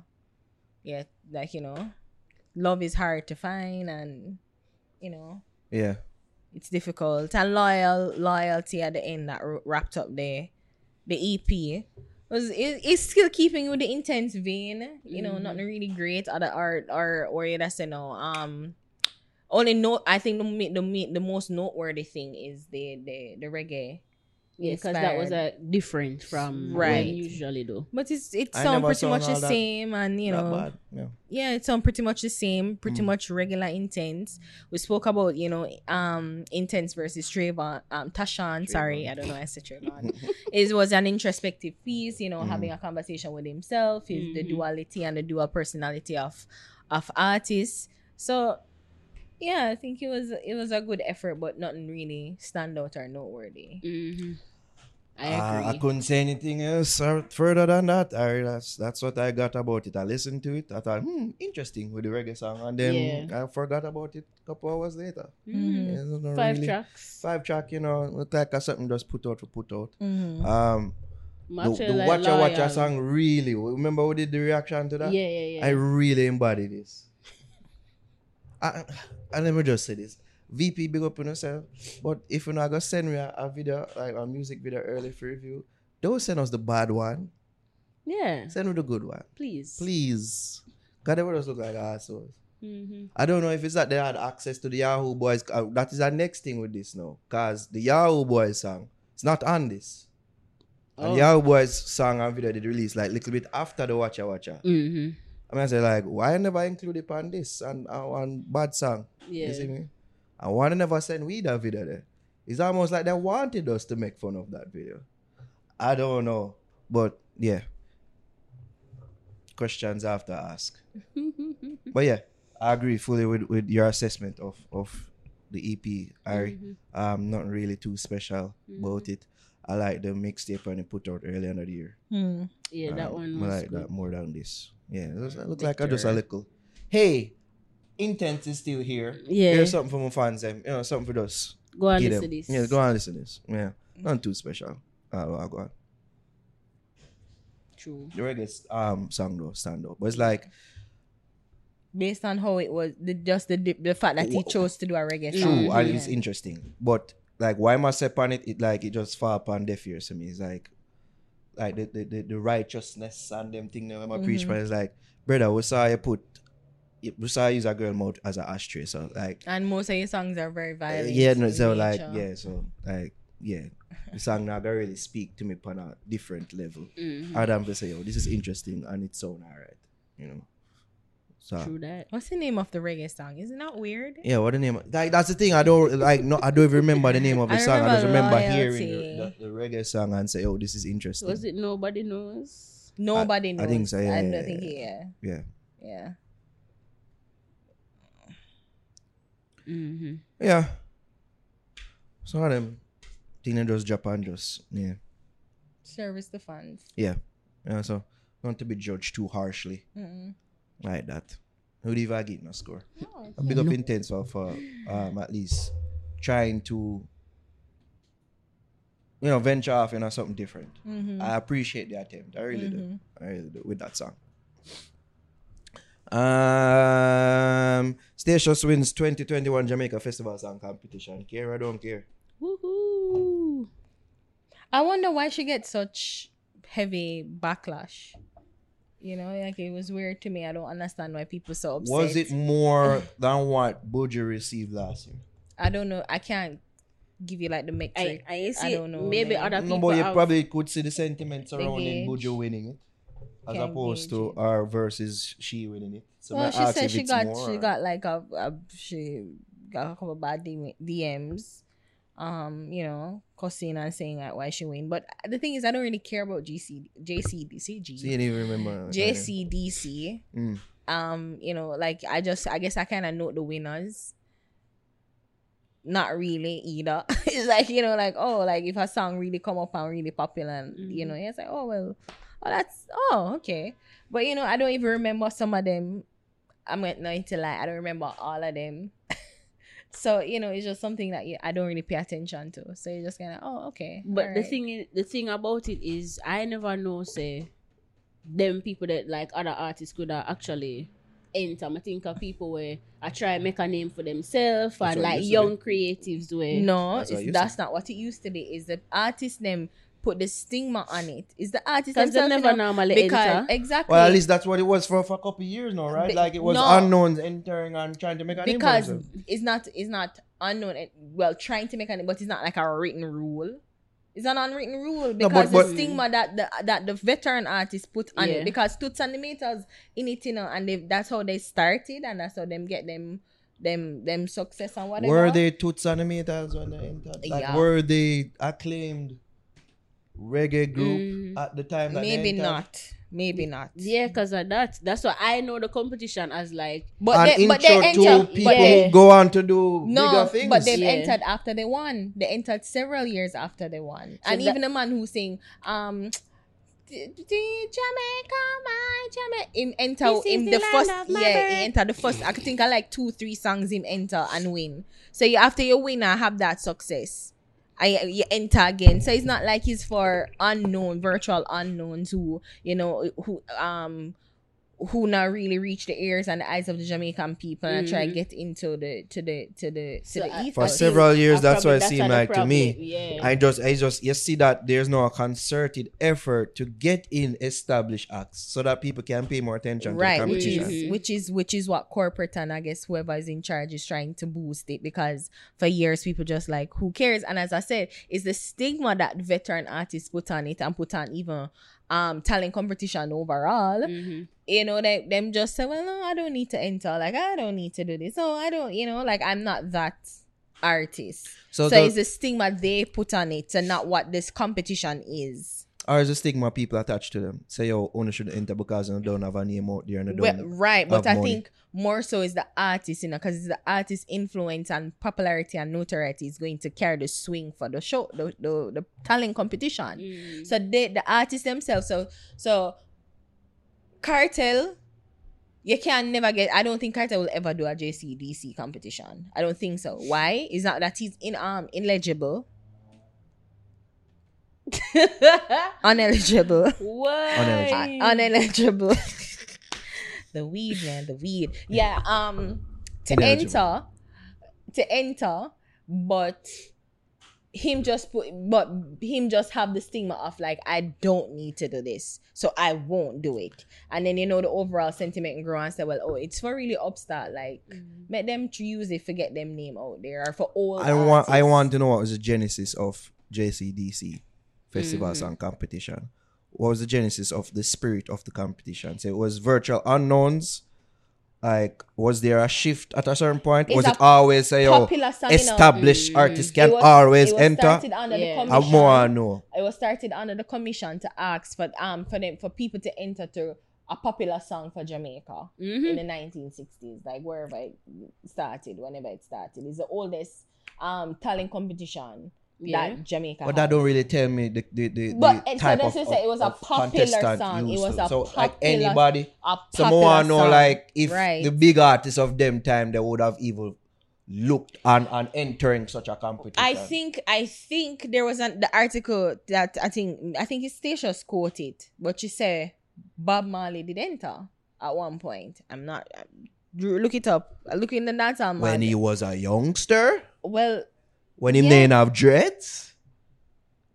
[SPEAKER 5] yeah, like you know, love is hard to find, and you know
[SPEAKER 3] Yeah.
[SPEAKER 5] it's difficult. And loyal loyalty at the end that wr- wrapped up the the EP was it, it's still keeping with the intense vein. You know,
[SPEAKER 4] Mhm.
[SPEAKER 5] nothing really great other art or or yeah, that's you know um only note I think the the the most noteworthy thing is the the the reggae.
[SPEAKER 4] Yeah, because that was
[SPEAKER 5] inspired.
[SPEAKER 4] a different from
[SPEAKER 5] Right.
[SPEAKER 4] we usually do.
[SPEAKER 5] But it's it
[SPEAKER 3] I
[SPEAKER 5] sound pretty
[SPEAKER 3] sound
[SPEAKER 5] much the
[SPEAKER 3] all that-
[SPEAKER 5] same, and you know,
[SPEAKER 3] bad. Yeah.
[SPEAKER 5] yeah, it sound pretty much the same, pretty
[SPEAKER 3] Mm.
[SPEAKER 5] much regular Intence. We spoke about you know, um, Intence versus Trayvon, um, Tashan. Sorry, I don't know. I said Trayvon. it was an introspective piece, you know,
[SPEAKER 3] Mm.
[SPEAKER 5] having a conversation with himself, is the
[SPEAKER 4] Mhm.
[SPEAKER 5] duality and the dual personality of of artists. So, yeah, I think it was it was a good effort, but nothing really stand out or noteworthy.
[SPEAKER 4] Mm-hmm. I
[SPEAKER 3] Uh,
[SPEAKER 4] agree.
[SPEAKER 3] I couldn't say anything else uh, further than that. I, that's that's what I got about it. I listened to it. I thought, hmm, interesting with the reggae song, and then I forgot about it a couple hours later.
[SPEAKER 4] Mm.
[SPEAKER 3] Yeah,
[SPEAKER 4] Five
[SPEAKER 3] really-
[SPEAKER 4] tracks.
[SPEAKER 3] Five track, you know, look like a something just put out for put out.
[SPEAKER 5] Mhm.
[SPEAKER 3] Um, the, the
[SPEAKER 4] like
[SPEAKER 3] Watcha Watcha song really. Remember who did the reaction to that?
[SPEAKER 4] Yeah, yeah, yeah.
[SPEAKER 3] I really embody this. I, and let me just say this. VP, big up on yourself. But if you're not gonna send me a, a video, like a music video early for review, don't send us the bad one.
[SPEAKER 4] yeah,
[SPEAKER 3] Send me the good one.
[SPEAKER 4] please.
[SPEAKER 3] Please. God, they would just look like assholes.
[SPEAKER 4] hmm
[SPEAKER 3] I don't know if it's that they had access to the Yahoo Boys. Uh, that is our next thing with this now. Because the Yahoo Boys song, it's not on this. And
[SPEAKER 4] Oh.
[SPEAKER 3] the Yahoo Boys song and video did release like a little bit after the Watcha Watcha.
[SPEAKER 4] hmm
[SPEAKER 3] I mean, I say like, why I never include it on this and uh, on bad song?
[SPEAKER 4] Yeah.
[SPEAKER 3] You see me? I want to never send we that video there. It's almost like they wanted us to make fun of that video. I don't know, but yeah. Questions I have to ask. But yeah, I agree fully with, with your assessment of of the EP. Ari. Um, not really too special about it. I like the mixtape when they put out earlier in the year.
[SPEAKER 5] Hmm.
[SPEAKER 4] Yeah, that one
[SPEAKER 3] I like
[SPEAKER 4] good.
[SPEAKER 3] that more than this. Yeah, it looks, it looks like I just a
[SPEAKER 4] Victor.
[SPEAKER 3] little. Hey, intent is still here.
[SPEAKER 4] Yeah.
[SPEAKER 3] Here's something for my fans. Them, you know, something for us.
[SPEAKER 4] Go and
[SPEAKER 3] Give
[SPEAKER 4] listen
[SPEAKER 3] them.
[SPEAKER 4] to this.
[SPEAKER 3] Yeah, go on listen to this. Yeah, not too special. Uh, I'll go on.
[SPEAKER 4] True.
[SPEAKER 3] The reggae um song though stand up, but it's like
[SPEAKER 5] Based on how it was, the, just the the fact that he chose to do a reggae
[SPEAKER 3] true
[SPEAKER 5] song.
[SPEAKER 3] and it's interesting, but like why must I on it? It like it just fall upon deaf ears to me. It's like like the the, the, the righteousness and them thing that I preach,
[SPEAKER 5] Mhm.
[SPEAKER 3] but it's like brother, we saw you put. We saw you use a girl mouth as an ashtray, so like
[SPEAKER 5] And most of your songs are very
[SPEAKER 3] Uh,
[SPEAKER 5] violent.
[SPEAKER 3] yeah, no, so like yeah, so like yeah, the song now gonna really speak to me on a different level.
[SPEAKER 4] Mhm.
[SPEAKER 3] Other than say, oh, this is interesting and it sound alright, you know. So
[SPEAKER 4] True that.
[SPEAKER 5] What's the name of the reggae song? Isn't that weird?
[SPEAKER 3] yeah, what the name? Like that's the thing. I don't like. No, I don't even remember the name of the
[SPEAKER 5] I
[SPEAKER 3] song. I just
[SPEAKER 5] remember
[SPEAKER 3] remember hearing the, the, the reggae song and say, oh, this is interesting.
[SPEAKER 4] Was it nobody knows?
[SPEAKER 5] Nobody
[SPEAKER 3] I
[SPEAKER 5] knows.
[SPEAKER 3] think so, yeah,
[SPEAKER 5] I
[SPEAKER 3] yeah,
[SPEAKER 5] don't think
[SPEAKER 3] yeah.
[SPEAKER 5] yeah.
[SPEAKER 3] Yeah,
[SPEAKER 5] Yeah.
[SPEAKER 4] Mm-hmm.
[SPEAKER 3] yeah. Some of them teenagers Japan just yeah,
[SPEAKER 5] Service the funds.
[SPEAKER 3] yeah, yeah. So not to be judged too harshly
[SPEAKER 5] Mm-mm.
[SPEAKER 3] Like that. Who do you even get no score?
[SPEAKER 5] Oh,
[SPEAKER 3] a big up Intence for, um, at least trying to you know venture off into something different.
[SPEAKER 5] Mhm.
[SPEAKER 3] I appreciate the attempt. I really do.
[SPEAKER 5] Mhm.
[SPEAKER 3] I really do with that song. Um, Stacious wins 2021 Jamaica Festival Song Competition. Care or don't care?
[SPEAKER 4] Woohoo!
[SPEAKER 5] I wonder why she gets such heavy backlash. You know, like it was weird to me. I don't understand why people so upset.
[SPEAKER 3] Was it more than what Buju received last year?
[SPEAKER 5] I don't know. I can't give you like the
[SPEAKER 4] I,
[SPEAKER 5] metric.
[SPEAKER 4] I see.
[SPEAKER 5] don't know.
[SPEAKER 4] Maybe
[SPEAKER 5] man.
[SPEAKER 4] other
[SPEAKER 3] No,
[SPEAKER 4] people.
[SPEAKER 3] but you
[SPEAKER 4] have-
[SPEAKER 3] probably could see the sentiment surrounding
[SPEAKER 5] gauge.
[SPEAKER 3] Buju winning it, as
[SPEAKER 5] Can
[SPEAKER 3] opposed to
[SPEAKER 5] it.
[SPEAKER 3] her versus she winning it. So
[SPEAKER 5] well, she said she got
[SPEAKER 3] more
[SPEAKER 5] she got like a, a she got a couple bad DMs, um, you know, cussing and saying like why she win. But the thing is, I don't really care about GC JCDC
[SPEAKER 3] So you
[SPEAKER 5] G
[SPEAKER 3] didn't even remember.
[SPEAKER 5] JCDC.
[SPEAKER 3] Mm.
[SPEAKER 5] Um, you know, like I just I guess I kind of know the winners. Not really either. it's like you know, like oh, like if a song really come up and really popular, and you
[SPEAKER 4] Mhm.
[SPEAKER 5] know, it's like oh well, oh that's oh okay. But you know, I don't even remember some of them. I'm not going to lie, I don't remember all of them. So you know, it's just something that you, I don't really pay attention to. So you're just kind of oh okay.
[SPEAKER 4] But the
[SPEAKER 5] alright.
[SPEAKER 4] thing is, the thing about it is, I never know say them people that like other artists could have actually enter. I think of people where I try and make a name for themselves and like
[SPEAKER 3] used to
[SPEAKER 4] young creatives where
[SPEAKER 5] No,
[SPEAKER 3] That's
[SPEAKER 5] it's, that's not what it used to be. Is the artist them put the stigma on it? Is the artist
[SPEAKER 4] because they
[SPEAKER 5] themselves,
[SPEAKER 4] never
[SPEAKER 5] you know,
[SPEAKER 4] normally
[SPEAKER 5] because
[SPEAKER 4] enter.
[SPEAKER 5] exactly
[SPEAKER 3] Well, at least that's what it was for, for a couple of years now, right?
[SPEAKER 5] Be-
[SPEAKER 3] like it was
[SPEAKER 5] no.
[SPEAKER 3] unknowns entering and trying to make a name
[SPEAKER 5] because
[SPEAKER 3] themselves.
[SPEAKER 5] it's not it's not unknown. and- Well, trying to make an but it's not like a written rule. It's an unwritten rule
[SPEAKER 3] No,
[SPEAKER 5] because
[SPEAKER 3] but-
[SPEAKER 5] the
[SPEAKER 3] but-
[SPEAKER 5] stigma that the that the veteran artists put on
[SPEAKER 4] Yeah.
[SPEAKER 5] it because Toots and the Maytals in it, you know, and they, that's how they started and that's how them get them them them success and whatever.
[SPEAKER 3] Were they Toots and the Maytals when they entered? Like,
[SPEAKER 5] Yeah.
[SPEAKER 3] were they acclaimed reggae group
[SPEAKER 4] Mm.
[SPEAKER 3] at the time? That
[SPEAKER 5] Maybe
[SPEAKER 3] entered?
[SPEAKER 5] not. maybe not.
[SPEAKER 4] Yeah, because of that. That's why I know the competition as like
[SPEAKER 5] But
[SPEAKER 3] and
[SPEAKER 5] they, but they
[SPEAKER 3] intro to
[SPEAKER 5] entered.
[SPEAKER 3] people
[SPEAKER 5] But
[SPEAKER 3] who go on to do bigger
[SPEAKER 5] no,
[SPEAKER 3] things.
[SPEAKER 5] but they've
[SPEAKER 4] Yeah.
[SPEAKER 5] entered after they won. They entered several years after they won,
[SPEAKER 4] So
[SPEAKER 5] and
[SPEAKER 4] that-
[SPEAKER 5] even a man who sing um. "D- D- Jamaica, my Jamaica. Him enter
[SPEAKER 4] This
[SPEAKER 5] him
[SPEAKER 4] the
[SPEAKER 5] the, first, yeah, he enter the first. I think I like two, three songs him enter and win. So you after you win and have that success, I you enter again. So it's not like it's for unknown, virtual unknowns who you know who um who not really reach the ears and the eyes of the Jamaican people and try to
[SPEAKER 4] Mhm.
[SPEAKER 5] get into the to the to the to
[SPEAKER 4] So,
[SPEAKER 5] the east.
[SPEAKER 3] For
[SPEAKER 5] of it.
[SPEAKER 3] several years,
[SPEAKER 4] I
[SPEAKER 3] that's
[SPEAKER 4] probably-
[SPEAKER 3] what it seemed
[SPEAKER 4] what
[SPEAKER 3] like to me.
[SPEAKER 4] Yeah.
[SPEAKER 3] I just, I just, you see that there's no concerted effort to get in established acts so that people can pay more attention
[SPEAKER 5] right
[SPEAKER 3] to the
[SPEAKER 5] which
[SPEAKER 3] competition.
[SPEAKER 5] is
[SPEAKER 4] Mhm.
[SPEAKER 5] which is which is what corporate and i guess whoever is in charge is trying to boost it because for years people just like who cares and as i said it's the stigma that veteran artists put on it and put on even um talent competition overall
[SPEAKER 4] Mhm.
[SPEAKER 5] You know they them just say well no i don't need to enter like i don't need to do this oh i don't you know like i'm not that artist
[SPEAKER 3] So,
[SPEAKER 5] so,
[SPEAKER 3] the,
[SPEAKER 5] it's the stigma they put on it and not what this competition is
[SPEAKER 3] or is the stigma people attach to them? Say, yo, owner should enter because you don't have a name out there and you
[SPEAKER 5] Well,
[SPEAKER 3] don't.
[SPEAKER 5] right, but
[SPEAKER 3] have
[SPEAKER 5] I
[SPEAKER 3] money.
[SPEAKER 5] think more so is the artist, you know, because it's the artist influence and popularity and notoriety is going to carry the swing for the show, the the, the talent competition.
[SPEAKER 4] Mhm.
[SPEAKER 5] So they, the artists themselves, so so Kartel, you can never get. I don't think Kartel will ever do a JCDC competition. I don't think so. Why? Is not that he's in um ineligible, uneligible.
[SPEAKER 4] Why?
[SPEAKER 5] Uh, uneligible. the weed, man, the weed. Yeah, um to
[SPEAKER 3] Ineligible.
[SPEAKER 5] enter to enter, but him just put but him just have the stigma of like I don't need to do this, so I won't do it. And then you know the overall sentiment grow and say, well, oh, it's for really upstart. Like let them choose it, forget them name out there or for all.
[SPEAKER 3] I want, I want to know what was the genesis of JCDC Festival
[SPEAKER 5] Mm-hmm.
[SPEAKER 3] Song Competition. What was the genesis of the spirit of the competition? So it was virtual unknowns. Like, was there a shift at a certain point?
[SPEAKER 5] It's
[SPEAKER 3] was it always say, yo,
[SPEAKER 5] you know.
[SPEAKER 3] established
[SPEAKER 4] Mm.
[SPEAKER 3] artists can
[SPEAKER 5] was-
[SPEAKER 3] always enter?
[SPEAKER 4] Yeah.
[SPEAKER 3] I
[SPEAKER 5] commission.
[SPEAKER 3] more know.
[SPEAKER 5] it was started under the commission to ask for um for them for people to enter to a popular song for Jamaica
[SPEAKER 4] Mhm.
[SPEAKER 5] in the 1960s, like wherever it started, whenever it started. It's the oldest um talent competition
[SPEAKER 4] Yeah.
[SPEAKER 5] that Jamaica.
[SPEAKER 3] But that don't really tell me the, the, the,
[SPEAKER 5] But
[SPEAKER 3] the
[SPEAKER 5] it's
[SPEAKER 3] type
[SPEAKER 5] so
[SPEAKER 3] of,
[SPEAKER 5] that's to say it was a popular
[SPEAKER 3] contestant
[SPEAKER 5] song. It was
[SPEAKER 3] to.
[SPEAKER 5] a
[SPEAKER 3] So like anybody,
[SPEAKER 5] a
[SPEAKER 3] someone
[SPEAKER 5] popular
[SPEAKER 3] want to know
[SPEAKER 5] song.
[SPEAKER 3] like if
[SPEAKER 5] Right.
[SPEAKER 3] the big artists of them time they would have even looked and, and entering such a competition.
[SPEAKER 5] I think I think there was an the article that I think I think it's Stacious quoted, but she said Bob Marley did enter at one point. I'm not. Drew, look it up. Look in the data.
[SPEAKER 3] when he was a youngster,
[SPEAKER 5] well,
[SPEAKER 3] when he
[SPEAKER 5] Yeah.
[SPEAKER 3] didn't have dreads,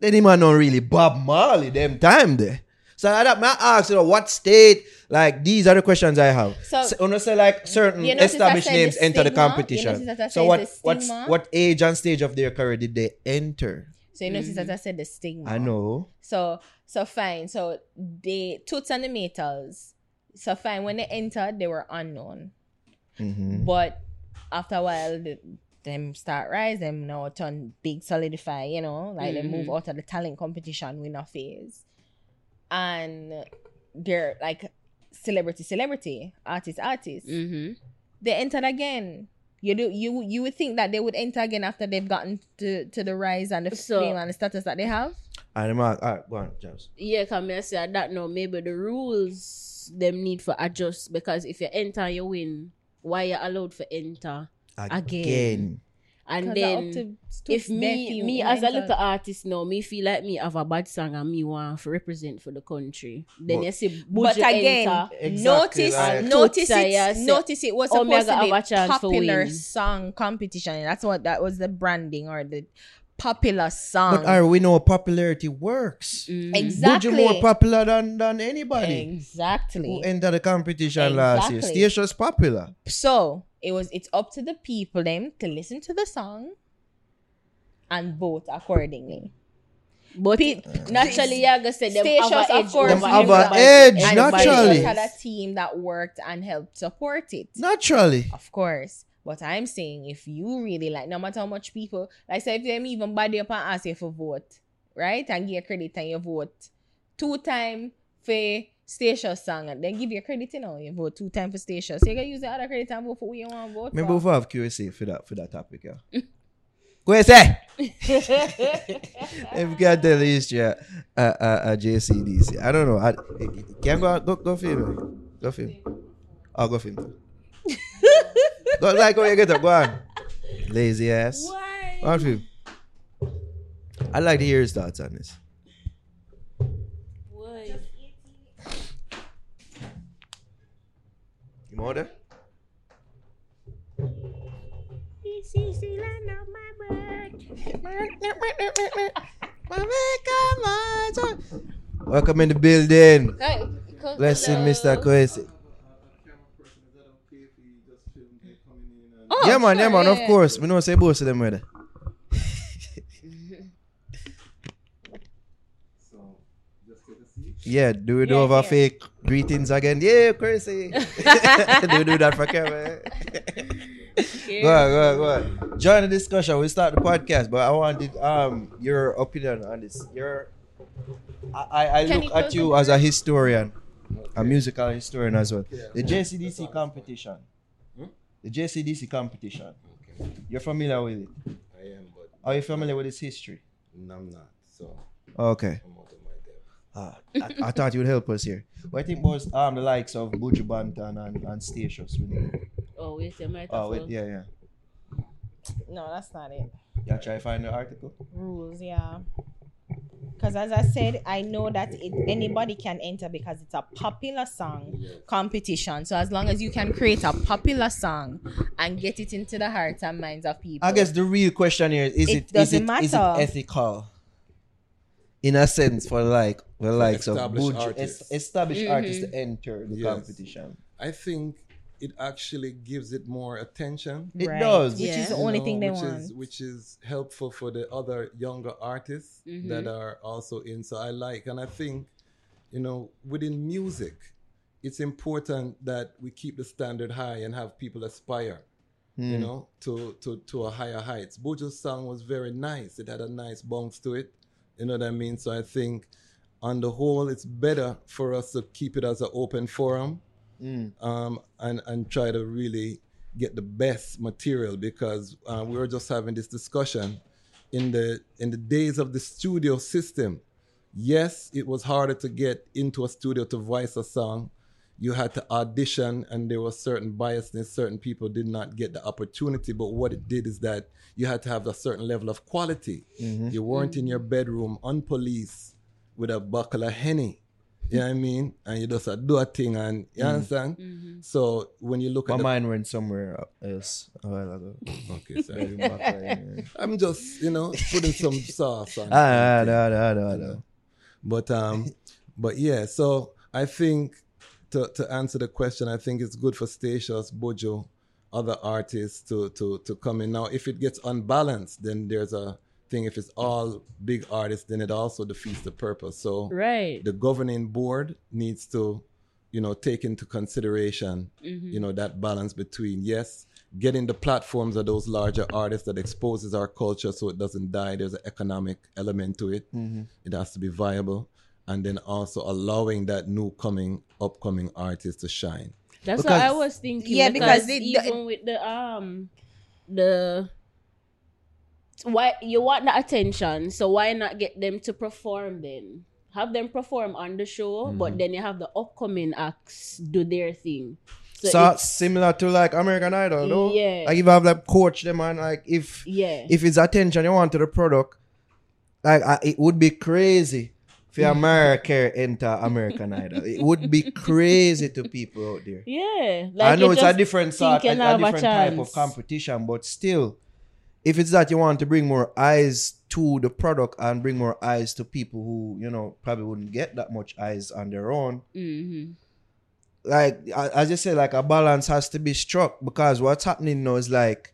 [SPEAKER 3] then he man not really Bob Marley them time there. So I that may ask you know what state like these are the questions I have.
[SPEAKER 5] So-
[SPEAKER 3] So, say like certain established names
[SPEAKER 5] the
[SPEAKER 3] enter the competition.
[SPEAKER 5] notice that I
[SPEAKER 3] so what
[SPEAKER 5] the
[SPEAKER 3] what's what age and stage of their career did they enter?
[SPEAKER 5] so you notice that I said the stigma.
[SPEAKER 3] I know.
[SPEAKER 5] So so fine. So the Toots and the Maytals. So fine. When they entered, they were unknown.
[SPEAKER 3] hmm
[SPEAKER 5] But after a while, the, them start rise, them now turn big solidify, you know, like they move
[SPEAKER 4] Mhm.
[SPEAKER 5] out of the talent competition winner phase. And they're like celebrity, celebrity, artist, artist.
[SPEAKER 4] Mhm.
[SPEAKER 5] They entered again. You do you you would think that they would enter again after they've gotten to, to the rise and the
[SPEAKER 4] So-
[SPEAKER 5] fame and the status that they have.
[SPEAKER 3] And the mark, all right, go on, James.
[SPEAKER 4] Yeah, come here say that no, maybe the rules them need for adjust because if you enter you win, why you allowed for enter?
[SPEAKER 3] Again.
[SPEAKER 4] and then
[SPEAKER 5] they're up to- to
[SPEAKER 4] if me me as a little artist now, me feel like me have a bad song and me want to represent for the country. Then
[SPEAKER 3] But-
[SPEAKER 4] you see
[SPEAKER 5] But
[SPEAKER 4] Buju
[SPEAKER 5] again,
[SPEAKER 4] enter.
[SPEAKER 3] Exactly,
[SPEAKER 5] notice,
[SPEAKER 3] like-
[SPEAKER 5] notice it,
[SPEAKER 4] say,
[SPEAKER 5] notice it was supposed to be
[SPEAKER 4] a chance for
[SPEAKER 5] popular song competition. That's what that was the branding or the popular song.
[SPEAKER 3] But are we know popularity works?
[SPEAKER 4] Mhm.
[SPEAKER 5] exactly,
[SPEAKER 3] Buju more popular than, than anybody
[SPEAKER 5] exactly.
[SPEAKER 3] who entered the competition last year.
[SPEAKER 5] Exactly.
[SPEAKER 3] Stacious popular.
[SPEAKER 5] so it was. It's up to the people them to listen to the song and vote accordingly.
[SPEAKER 4] But
[SPEAKER 5] Pe-
[SPEAKER 4] naturally, you gonna say them
[SPEAKER 5] Stacious,
[SPEAKER 4] have a
[SPEAKER 5] of
[SPEAKER 4] edge
[SPEAKER 5] course,
[SPEAKER 4] over
[SPEAKER 3] Them have a edge,
[SPEAKER 5] And
[SPEAKER 4] everybody
[SPEAKER 3] naturally.
[SPEAKER 5] they just
[SPEAKER 4] else.
[SPEAKER 5] had a team that worked and helped support it.
[SPEAKER 3] Naturally.
[SPEAKER 5] Of course. But I'm saying if you really like, no matter how much people, like say if them even body up and ask you for vote, right? And give you credit and you vote two time for Stacia song and then give you credit, you know, you vote two time for Stacia. So you can use the other credit and vote for who you want to vote
[SPEAKER 3] Maybe
[SPEAKER 5] for.
[SPEAKER 3] we'll have QSA for that for that topic, yeah. QSA! if you tell the history uh, uh, uh, JCDC. I don't know. I, can go go go film. Go film. I'll go film. go like how you get up, go on. Lazy ass.
[SPEAKER 4] Why?
[SPEAKER 3] Go on film. I like to hear his thoughts on this.
[SPEAKER 4] Why?
[SPEAKER 3] You more there? Welcome in the building.
[SPEAKER 5] Hey,
[SPEAKER 3] Blessing, Mr. Kwasi.
[SPEAKER 5] Oh,
[SPEAKER 3] yeah, man, yeah,
[SPEAKER 5] sure,
[SPEAKER 3] man, of course. We know say both of them were there. Yeah, do we do
[SPEAKER 5] Yeah,
[SPEAKER 3] over
[SPEAKER 5] yeah.
[SPEAKER 3] fake greetings again? Yeah, crazy. do we do that for camera? go on, go on, go on. Join the discussion. We start the podcast, but I wanted um your opinion on this. Your I, I, I look
[SPEAKER 5] you
[SPEAKER 3] at you as a historian, a musical historian as well.
[SPEAKER 1] Yeah.
[SPEAKER 3] The JCDC competition. The JCDC competition. You're familiar with it?
[SPEAKER 1] I am, but
[SPEAKER 3] Are you familiar with its history?
[SPEAKER 1] no, I'm not. So
[SPEAKER 3] Okay.
[SPEAKER 1] I'm out of my depth.
[SPEAKER 3] Ah, I, I thought you would help us here. What I think was um the likes of Buju Banton and, and Stacious with it.
[SPEAKER 4] Oh, wait, you might
[SPEAKER 3] Oh wait, yeah, yeah.
[SPEAKER 5] No, that's not it.
[SPEAKER 3] Yeah, try to find the article.
[SPEAKER 5] Rules, yeah. Because as I said, I know that it, anybody can enter because it's a popular song competition. So as long as you can create a popular song and get it into the hearts and minds of people.
[SPEAKER 3] I guess the real question here is: Is
[SPEAKER 5] It
[SPEAKER 3] it is
[SPEAKER 5] doesn't
[SPEAKER 3] it is it
[SPEAKER 5] matter.
[SPEAKER 3] ethical? In a sense, for like the likes of
[SPEAKER 1] established artists.
[SPEAKER 3] es- established
[SPEAKER 5] Mm-hmm.
[SPEAKER 3] artists to enter the
[SPEAKER 1] Yes.
[SPEAKER 3] competition.
[SPEAKER 1] I think it actually gives it more attention.
[SPEAKER 3] It
[SPEAKER 5] Right.
[SPEAKER 3] does.
[SPEAKER 5] Which
[SPEAKER 4] Yeah.
[SPEAKER 5] is the only
[SPEAKER 1] know,
[SPEAKER 5] thing they
[SPEAKER 1] which
[SPEAKER 5] want.
[SPEAKER 1] Is, which is helpful for the other younger artists
[SPEAKER 4] Mhm.
[SPEAKER 1] that are also in. So I like, and I think, you know, within music, it's important that we keep the standard high and have people aspire, you know, to, to, to a higher heights. Buju's song was very nice. It had a nice bounce to it. You know what I mean? So I think on the whole, it's better for us to keep it as an open forum um, and and try to really get the best material because uh, we were just having this discussion in the in the days of the studio system. Yes, it was harder to get into a studio to voice a song. You had to audition, and there was certain biasness. Certain people did not get the opportunity. But what it did is that you had to have a certain level of quality. You weren't in your bedroom unpoliced with a buckle of henny. You know what I mean? And you just uh, do a thing, and you mm. understand. Mm-hmm. So when you look
[SPEAKER 3] My
[SPEAKER 1] at My
[SPEAKER 3] mind went somewhere else a while ago.
[SPEAKER 1] okay, sorry.
[SPEAKER 3] Very back.
[SPEAKER 1] I'm just you know putting some sauce on. it.
[SPEAKER 3] Ah, no, no, no, no.
[SPEAKER 1] But um, but yeah. So I think to to answer the question, I think it's good for Stacious, Buju, other artists to to to come in. Now, if it gets unbalanced, then there's a thing. If it's all big artists, then it also defeats the purpose. So
[SPEAKER 4] Right.
[SPEAKER 1] the governing board needs to you know take into consideration you know that balance between yes getting the platforms of those larger artists that exposes our culture so it doesn't die there's an economic element to it it has to be viable and then also allowing that new coming upcoming artist to shine
[SPEAKER 4] That's
[SPEAKER 3] Because-
[SPEAKER 4] what I was thinking.
[SPEAKER 5] Yeah, because
[SPEAKER 4] because,
[SPEAKER 5] it-
[SPEAKER 4] even with the um the why you want the attention, so why not get them to perform then? Have them perform on the show,
[SPEAKER 3] Mm-hmm.
[SPEAKER 4] but then you have the upcoming acts do their thing. So,
[SPEAKER 3] So
[SPEAKER 4] it's-
[SPEAKER 3] similar to like American Idol, no?
[SPEAKER 4] Yeah.
[SPEAKER 3] Like if you have like coach them and like if
[SPEAKER 4] yeah,
[SPEAKER 3] if it's attention you want to the product, like uh, it would be crazy for America enter American Idol. It would be crazy to people out there.
[SPEAKER 4] yeah.
[SPEAKER 3] I know it's a different sort, a, a
[SPEAKER 4] have a
[SPEAKER 3] type of competition, but still, if it's that you want to bring more eyes to the product and bring more eyes to people who you know probably wouldn't get that much eyes on their own,
[SPEAKER 4] Mhm.
[SPEAKER 3] like as you say, like a balance has to be struck because what's happening now is like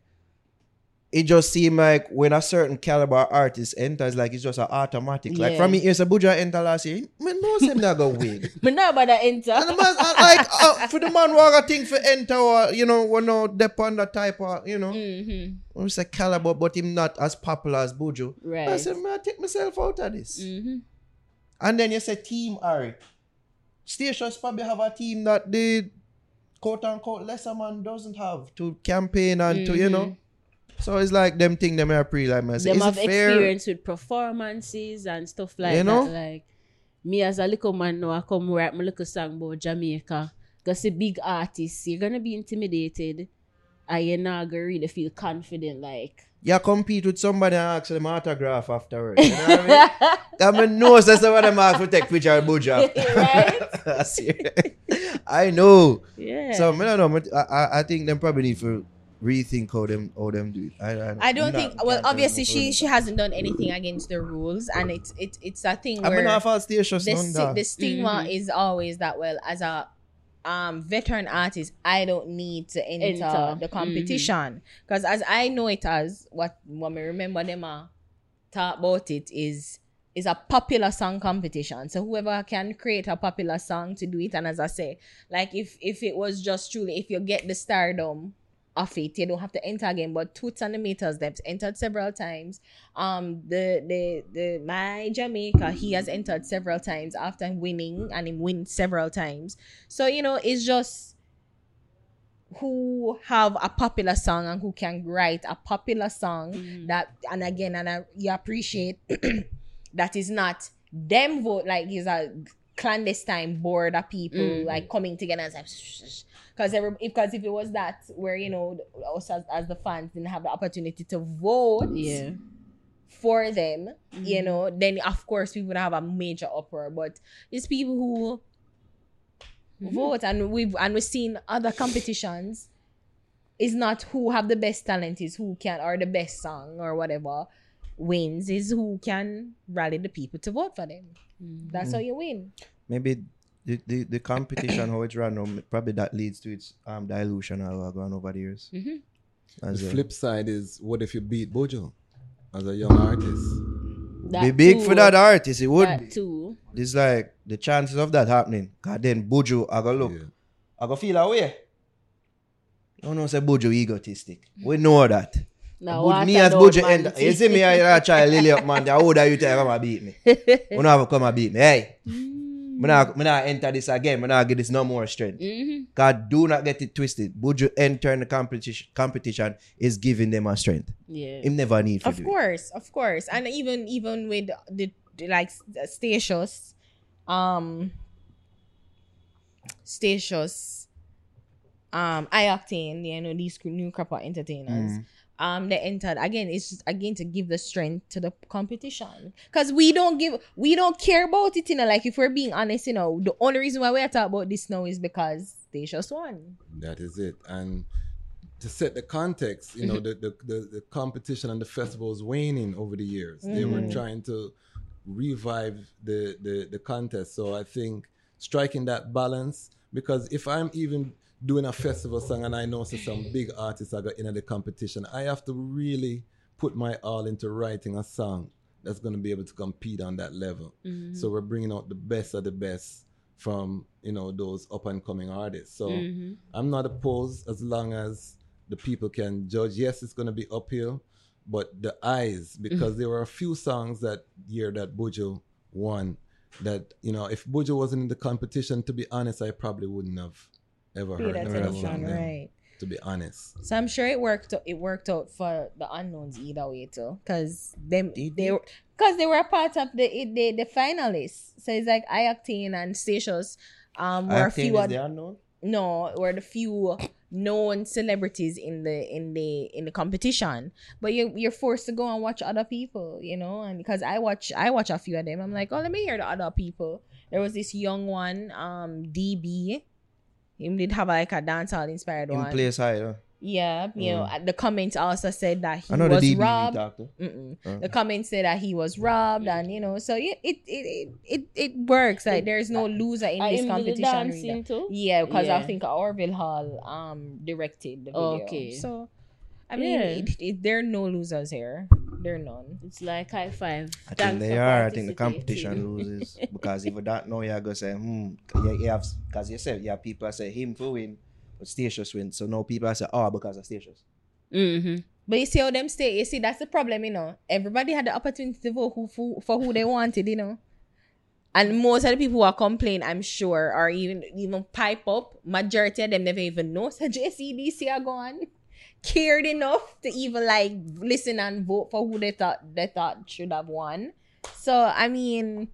[SPEAKER 3] it just seems like when a certain caliber artist enters, like it's just an automatic. Like
[SPEAKER 4] Yeah.
[SPEAKER 3] from me, here's a Buju enter last year. Man, no, him not go win.
[SPEAKER 4] But now about the enter.
[SPEAKER 3] And the man, like uh, for the man, what a thing for enter, or you know, when no dep on that type of, you know,
[SPEAKER 4] mm-hmm.
[SPEAKER 3] it's a caliber, but him not as popular as Buju. I said, man, I take myself out of this.
[SPEAKER 4] Mm-hmm.
[SPEAKER 3] And then you say Team Ari. Stacious probably have a team that the quote unquote lesser man doesn't have to campaign and to you know. So it's like them thing them are pre like myself.
[SPEAKER 4] them
[SPEAKER 3] Is
[SPEAKER 4] have experience with performances and stuff like
[SPEAKER 3] You know?
[SPEAKER 4] that. Like me as a little man now, I come write my little song about Jamaica. Cause a big artist, you're gonna be intimidated. And you're not gonna really feel confident, like
[SPEAKER 3] You compete with somebody and ask them autograph afterwards. You know what I mean? I mean, no, so some of them ask to take picture of Buju.
[SPEAKER 4] Right?
[SPEAKER 3] I see. I know.
[SPEAKER 4] Yeah.
[SPEAKER 3] So I don't know. I, I, I think them probably need to rethink how them how them do it. I, I,
[SPEAKER 5] I don't think.
[SPEAKER 3] not-
[SPEAKER 5] Well, obviously, she she hasn't done anything against the rules, and it's it's it's a thing
[SPEAKER 3] I
[SPEAKER 5] where
[SPEAKER 3] mean, half all stations
[SPEAKER 5] the,
[SPEAKER 3] done
[SPEAKER 5] sti-
[SPEAKER 3] that.
[SPEAKER 5] the stigma
[SPEAKER 4] Mhm.
[SPEAKER 5] is always that well as a um veteran artist i don't need to enter,
[SPEAKER 4] Enter.
[SPEAKER 5] the competition because as i know it as what when me remember them uh, talk about it is is a popular song competition so whoever can create a popular song to do it and as i say like if if it was just truly if you get the stardom of it. You don't have to enter again but Toots and the Maytals they've entered several times. Um the the the my jamaica he has entered several times after winning and him win several times. So you know it's just who have a popular song and who can write a popular song
[SPEAKER 4] Mhm.
[SPEAKER 5] that and again and I, you appreciate that is not them vote. Like is a clandestine board of people
[SPEAKER 4] Mhm.
[SPEAKER 5] like coming together and because every because if it was that where you know us as, as the fans didn't have the opportunity to vote
[SPEAKER 4] yeah.
[SPEAKER 5] for them you
[SPEAKER 4] Mhm.
[SPEAKER 5] know then of course we would have a major uproar but it's people who
[SPEAKER 4] Mhm.
[SPEAKER 5] vote and we've and we've seen other competitions is not who have the best talent is who can or the best song or whatever wins is who can rally the people to vote for them That's how you win
[SPEAKER 3] Maybe the, the, the competition, how it's run, now, probably that leads to its um, dilution or gone over the years.
[SPEAKER 4] Mhm.
[SPEAKER 3] As
[SPEAKER 1] The
[SPEAKER 3] a-
[SPEAKER 1] flip side is, what if you beat Buju as a young artist?
[SPEAKER 3] be big
[SPEAKER 4] too,
[SPEAKER 3] for that artist, it would
[SPEAKER 4] That
[SPEAKER 3] be.
[SPEAKER 4] too.
[SPEAKER 3] It's like the chances of that happening. God then Buju, I go look,
[SPEAKER 1] Yeah.
[SPEAKER 3] I go feel away. You know, say Buju egotistic. We know that.
[SPEAKER 4] What
[SPEAKER 3] me as
[SPEAKER 4] man
[SPEAKER 3] end, you see me, I try to lily up, man. How old are you to come and beat me? You know, come and beat me. Hey,
[SPEAKER 4] Mm.
[SPEAKER 3] me not, me not enter this again. Me not give this no more strength.
[SPEAKER 4] Mhm.
[SPEAKER 3] God, do not get it twisted. Buju entering the competition, competition is giving them a strength.
[SPEAKER 4] Yeah.
[SPEAKER 3] Him never need for
[SPEAKER 5] of
[SPEAKER 3] do it.
[SPEAKER 5] course of course and even even with the, the like Stacious um Stacious um I-Octane you know these new crop of entertainers
[SPEAKER 3] Mm.
[SPEAKER 5] Um they entered again it's just again to give the strength to the competition because we don't give we don't care about it you know like if we're being honest you know the only reason why we're talking about this now is because they just won
[SPEAKER 1] That is it. And to set the context, you know, the, the, the, the competition and the festival is waning over the years. They were
[SPEAKER 5] Mhm.
[SPEAKER 1] trying to revive the, the, the contest. So I think striking that balance, because if I'm even doing a festival song and I know so some big artists are got in the competition, I have to really put my all into writing a song that's going to be able to compete on that level.
[SPEAKER 4] Mhm.
[SPEAKER 1] So we're bringing out the best of the best from you know those up and coming artists. So
[SPEAKER 4] Mhm.
[SPEAKER 1] I'm not opposed as long as the people can judge. Yes, it's going to be uphill, but the eyes because there were a few songs that year that Buju won. That you know, if Buju wasn't in the competition, to be honest, I probably wouldn't have ever heard of that
[SPEAKER 5] attention,
[SPEAKER 1] song. then,
[SPEAKER 5] right
[SPEAKER 1] To be honest,
[SPEAKER 5] So I'm sure it worked. It worked out for the unknowns either way too, because them
[SPEAKER 3] Did
[SPEAKER 5] they because they were a part of the the the finalists. So it's like I-Octane and Stacious um were a few
[SPEAKER 3] is
[SPEAKER 5] of,
[SPEAKER 3] the unknown.
[SPEAKER 5] no were the few known celebrities in the in the in the competition. But you you're forced to go and watch other people, you know, and because I watch I watch a few of them, I'm like, oh let me hear the other people. There was this young one, um DB. He did have like a dancehall inspired
[SPEAKER 3] In
[SPEAKER 5] one.
[SPEAKER 3] place high, huh?
[SPEAKER 5] Yeah, you know, the comments also said that he
[SPEAKER 3] I know the
[SPEAKER 5] was robbed.
[SPEAKER 3] talk to.
[SPEAKER 5] Mm-mm.
[SPEAKER 3] Uh.
[SPEAKER 5] The comments said that he was robbed, and you know, so yeah, it it it it, it works. Like there's no loser in
[SPEAKER 4] Are
[SPEAKER 5] this
[SPEAKER 4] him do the
[SPEAKER 5] competition.
[SPEAKER 4] dancing
[SPEAKER 5] really.
[SPEAKER 4] too?
[SPEAKER 5] Yeah, because I
[SPEAKER 4] Yeah.
[SPEAKER 5] think Orville Hall um directed the video.
[SPEAKER 4] Okay.
[SPEAKER 5] So I mean,
[SPEAKER 4] Yeah.
[SPEAKER 5] it, it, there are no losers here. There are none.
[SPEAKER 4] It's like high five.
[SPEAKER 3] I think they are. I think the competition loses because if you don't know, you're gonna say, hmm, you, you have because you said you have people say him to win, but Stacious win. So now people say, oh, because of Stacious.
[SPEAKER 4] Mm-hmm.
[SPEAKER 5] But you see how them stay. You see that's the problem. You know, everybody had the opportunity to vote who, for, for who they wanted. You know. And most of the people who are complaining, I'm sure, or even even pipe up, majority of them never even know so JCDC are gone. Cared enough to even like listen and vote for who they thought they thought should have won. So I mean,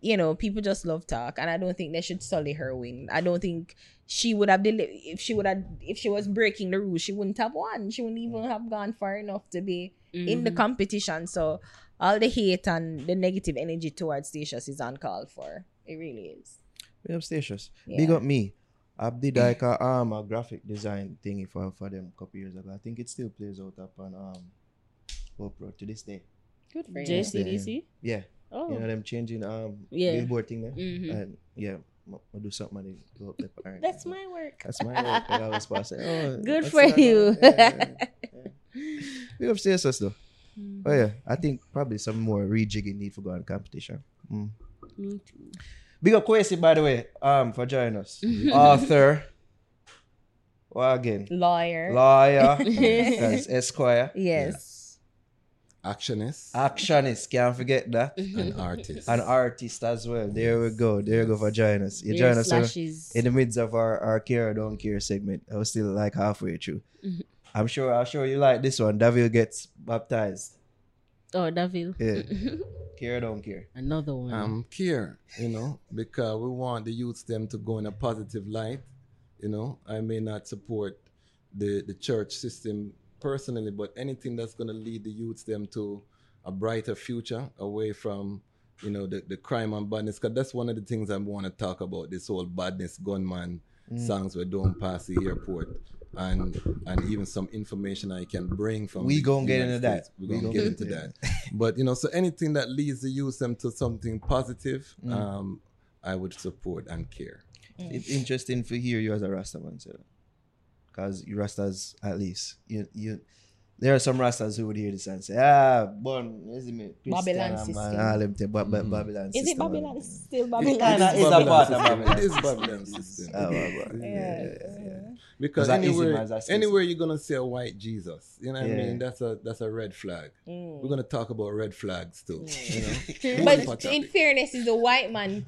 [SPEAKER 5] you know, people just love talk, and I don't think they should sully her win. I don't think she would have deli- if she would have if she was breaking the rules, she wouldn't have won. She wouldn't even have gone far enough to be in the mm-hmm. competition. So all the hate and the negative energy towards Stacious is uncalled for. It really is.
[SPEAKER 3] Big up Stacious.
[SPEAKER 5] Yeah.
[SPEAKER 3] Big up me. I did like a um a graphic design thingy for for them a couple years ago. I think it still plays out up on um GoPro to this day.
[SPEAKER 5] Good for you.
[SPEAKER 4] JCDC.
[SPEAKER 3] Yeah.
[SPEAKER 4] Oh,
[SPEAKER 3] You know them changing um
[SPEAKER 4] Yeah.
[SPEAKER 3] billboard thing there.
[SPEAKER 4] Mhm.
[SPEAKER 3] And yeah, I'll do something and they go up there. Alright.
[SPEAKER 5] That's my work.
[SPEAKER 3] That's my work. I always pass it. Oh,
[SPEAKER 5] Good for you.
[SPEAKER 3] Yeah, yeah, yeah. Big up Stacious though.
[SPEAKER 4] Mm-hmm.
[SPEAKER 3] Oh yeah, I think probably some more rejigging need for going competition. Mm.
[SPEAKER 4] me too.
[SPEAKER 3] Big up Kwasi, by the way, um, for joining us. Author. What again?
[SPEAKER 5] Lawyer.
[SPEAKER 3] Lawyer. That's Esquire.
[SPEAKER 5] yes.
[SPEAKER 1] Actionist
[SPEAKER 3] Actionist, can't forget that.
[SPEAKER 1] An artist.
[SPEAKER 3] An artist as well. There we go. There you go for joining us. You
[SPEAKER 4] Their
[SPEAKER 3] join us uh, in the midst of our, our care or don't care segment. I was still like halfway through. I'm sure I'm sure you like this one. David gets baptized.
[SPEAKER 4] Oh, Da'Ville.
[SPEAKER 3] Yeah. care or don't care.
[SPEAKER 4] Another one.
[SPEAKER 1] um care you know because we want the youths them to go in a positive light you know i may not support the the church system personally but anything that's going to lead the youths them to a brighter future away from you know the, the crime and badness because that's one of the things i want to talk about this whole badness gunman songs we don't pass the airport and and even some information i can bring from
[SPEAKER 3] We
[SPEAKER 1] the
[SPEAKER 3] gonna get into that.
[SPEAKER 1] States. we're
[SPEAKER 3] We
[SPEAKER 1] gonna
[SPEAKER 3] gonna
[SPEAKER 1] get
[SPEAKER 3] get
[SPEAKER 1] into
[SPEAKER 3] into
[SPEAKER 1] that but you know so anything that leads the youth them to something positive um i would support and care
[SPEAKER 3] It's interesting to hear you as a Rasta man, sir. Because you Rastas, at least, you you. There are some Rastas who would hear this and say, "Ah, born, isn't it? Christian
[SPEAKER 5] Babylon
[SPEAKER 3] and
[SPEAKER 5] system.
[SPEAKER 3] Man, all them thing, but, but Babylon
[SPEAKER 5] Is
[SPEAKER 3] system.
[SPEAKER 5] it Babylon?
[SPEAKER 3] and-
[SPEAKER 5] Still
[SPEAKER 3] It
[SPEAKER 5] Babylon?
[SPEAKER 3] kinda is a
[SPEAKER 1] Babylon
[SPEAKER 3] part of
[SPEAKER 1] system.
[SPEAKER 3] Babylon
[SPEAKER 1] it is. Babylon system
[SPEAKER 3] Ah, well, well.
[SPEAKER 5] Yeah.
[SPEAKER 1] because
[SPEAKER 3] Because that is him
[SPEAKER 1] anywhere
[SPEAKER 3] as a
[SPEAKER 1] anywhere you're gonna see a white jesus you know what i mean that's a that's a red flag
[SPEAKER 5] Mm.
[SPEAKER 1] we're gonna talk about red flags too you know
[SPEAKER 5] But in fairness, is the white man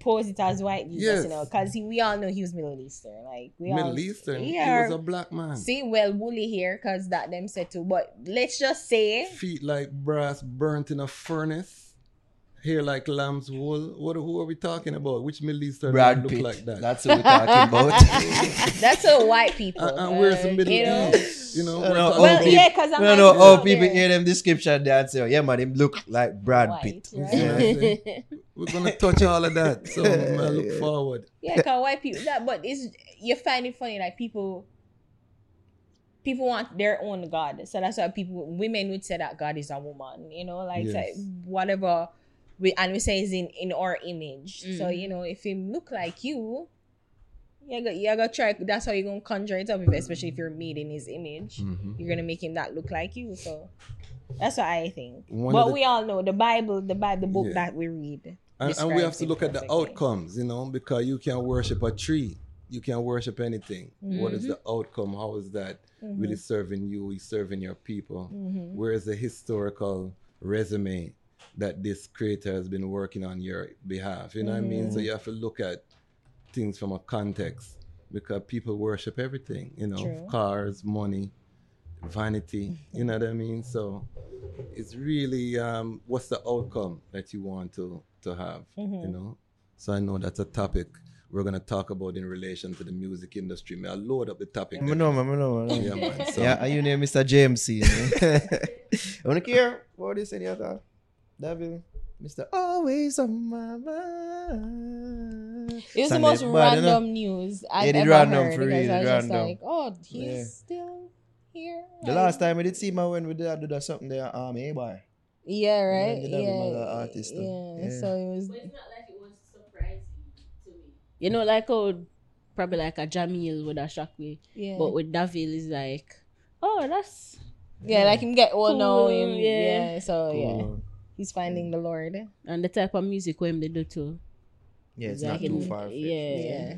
[SPEAKER 5] pose it as white Jesus,
[SPEAKER 1] Yes.
[SPEAKER 5] you know, because we all know he was Middle Eastern. Like we all,
[SPEAKER 1] middle eastern
[SPEAKER 5] Yeah.
[SPEAKER 1] he was a black man
[SPEAKER 5] See, well, woolly here because that them said too. But let's just say,
[SPEAKER 1] feet like brass burnt in a furnace hair like lamb's wool what who are we talking about which middle eastern man
[SPEAKER 3] Brad
[SPEAKER 1] look
[SPEAKER 3] Pitt.
[SPEAKER 1] like that
[SPEAKER 3] That's what we're talking about.
[SPEAKER 5] that's a white people.
[SPEAKER 1] and, and where's the
[SPEAKER 5] uh,
[SPEAKER 1] middle
[SPEAKER 5] you know?
[SPEAKER 1] east you know
[SPEAKER 3] I
[SPEAKER 1] we're
[SPEAKER 3] know,
[SPEAKER 1] talking
[SPEAKER 3] old
[SPEAKER 5] Well,
[SPEAKER 1] about-
[SPEAKER 3] people-
[SPEAKER 5] yeah, 'cause I'm
[SPEAKER 3] I
[SPEAKER 5] like,
[SPEAKER 3] know. All
[SPEAKER 5] oh,
[SPEAKER 3] people
[SPEAKER 5] there.
[SPEAKER 3] hear them description, they say, "Oh, "Yeah, man, him look like Brad
[SPEAKER 5] White,
[SPEAKER 3] Pitt."
[SPEAKER 5] right?
[SPEAKER 1] You know what I'm saying? we're gonna touch all of that so I look forward
[SPEAKER 5] Yeah, because white people that but it's you find it funny like people people want their own God. So that's why people women would say that God is a woman, you know, like,
[SPEAKER 1] Yes.
[SPEAKER 5] like, whatever we and we say is in in our image. So
[SPEAKER 4] Mhm.
[SPEAKER 5] you know, if him look like you, you got you gotta try that's how you're gonna conjure it up, especially if you're made in his image.
[SPEAKER 1] Mhm.
[SPEAKER 5] You're gonna make him that look like you. So that's what I think.
[SPEAKER 1] One
[SPEAKER 5] but
[SPEAKER 1] the-
[SPEAKER 5] we all know the Bible, the Bible, the book
[SPEAKER 1] Yeah.
[SPEAKER 5] that we read.
[SPEAKER 1] and, and we have to look at the outcomes you know because you can't worship a tree you can't worship anything What is
[SPEAKER 5] Mm-hmm.
[SPEAKER 1] the outcome how is that really serving you is serving your people
[SPEAKER 5] Mm-hmm.
[SPEAKER 1] where is the historical resume that this creator has been working on your behalf you know what i mean
[SPEAKER 5] Mm-hmm.
[SPEAKER 1] so you have to look at things from a context because people worship everything you know
[SPEAKER 5] True.
[SPEAKER 1] cars money vanity you know what i mean so it's really um, what's the outcome that you want to to have
[SPEAKER 5] Mm-hmm.
[SPEAKER 1] you know so i know that's a topic we're going to talk about in relation to the music industry may i load up the topic
[SPEAKER 3] I know, man. I know, man.
[SPEAKER 1] yeah man so
[SPEAKER 3] Yeah, and you name Mr. James. You want to care what this any other? Da'Ville, Mr. Always on my mind.
[SPEAKER 5] It was the most
[SPEAKER 3] like bad, you know?
[SPEAKER 5] random news I've
[SPEAKER 3] Yeah,
[SPEAKER 5] ever
[SPEAKER 3] random
[SPEAKER 5] heard
[SPEAKER 3] for
[SPEAKER 5] because
[SPEAKER 3] real,
[SPEAKER 5] I was
[SPEAKER 3] the
[SPEAKER 5] just like, oh, he's
[SPEAKER 3] Yeah.
[SPEAKER 5] still here.
[SPEAKER 3] The
[SPEAKER 5] Like,
[SPEAKER 3] last time I did see my when we did do that something there, um, hey boy.
[SPEAKER 5] yeah, right,
[SPEAKER 3] the Da'Ville
[SPEAKER 5] yeah,
[SPEAKER 3] artist,
[SPEAKER 5] yeah.
[SPEAKER 3] Yeah.
[SPEAKER 5] So it was,
[SPEAKER 4] But it's not like it was surprising to me. You know, like oh, probably like a Jamil would have shocked me,
[SPEAKER 5] yeah,
[SPEAKER 4] but with Da'Ville is like, oh, that's
[SPEAKER 5] yeah, like him get all know
[SPEAKER 4] Cool,
[SPEAKER 5] him,
[SPEAKER 4] yeah.
[SPEAKER 5] yeah. So yeah, he's finding the Lord.
[SPEAKER 4] and the type of music when they do too.
[SPEAKER 3] Yeah, it's
[SPEAKER 4] Like
[SPEAKER 3] not too far.
[SPEAKER 4] yeah.
[SPEAKER 5] Yeah.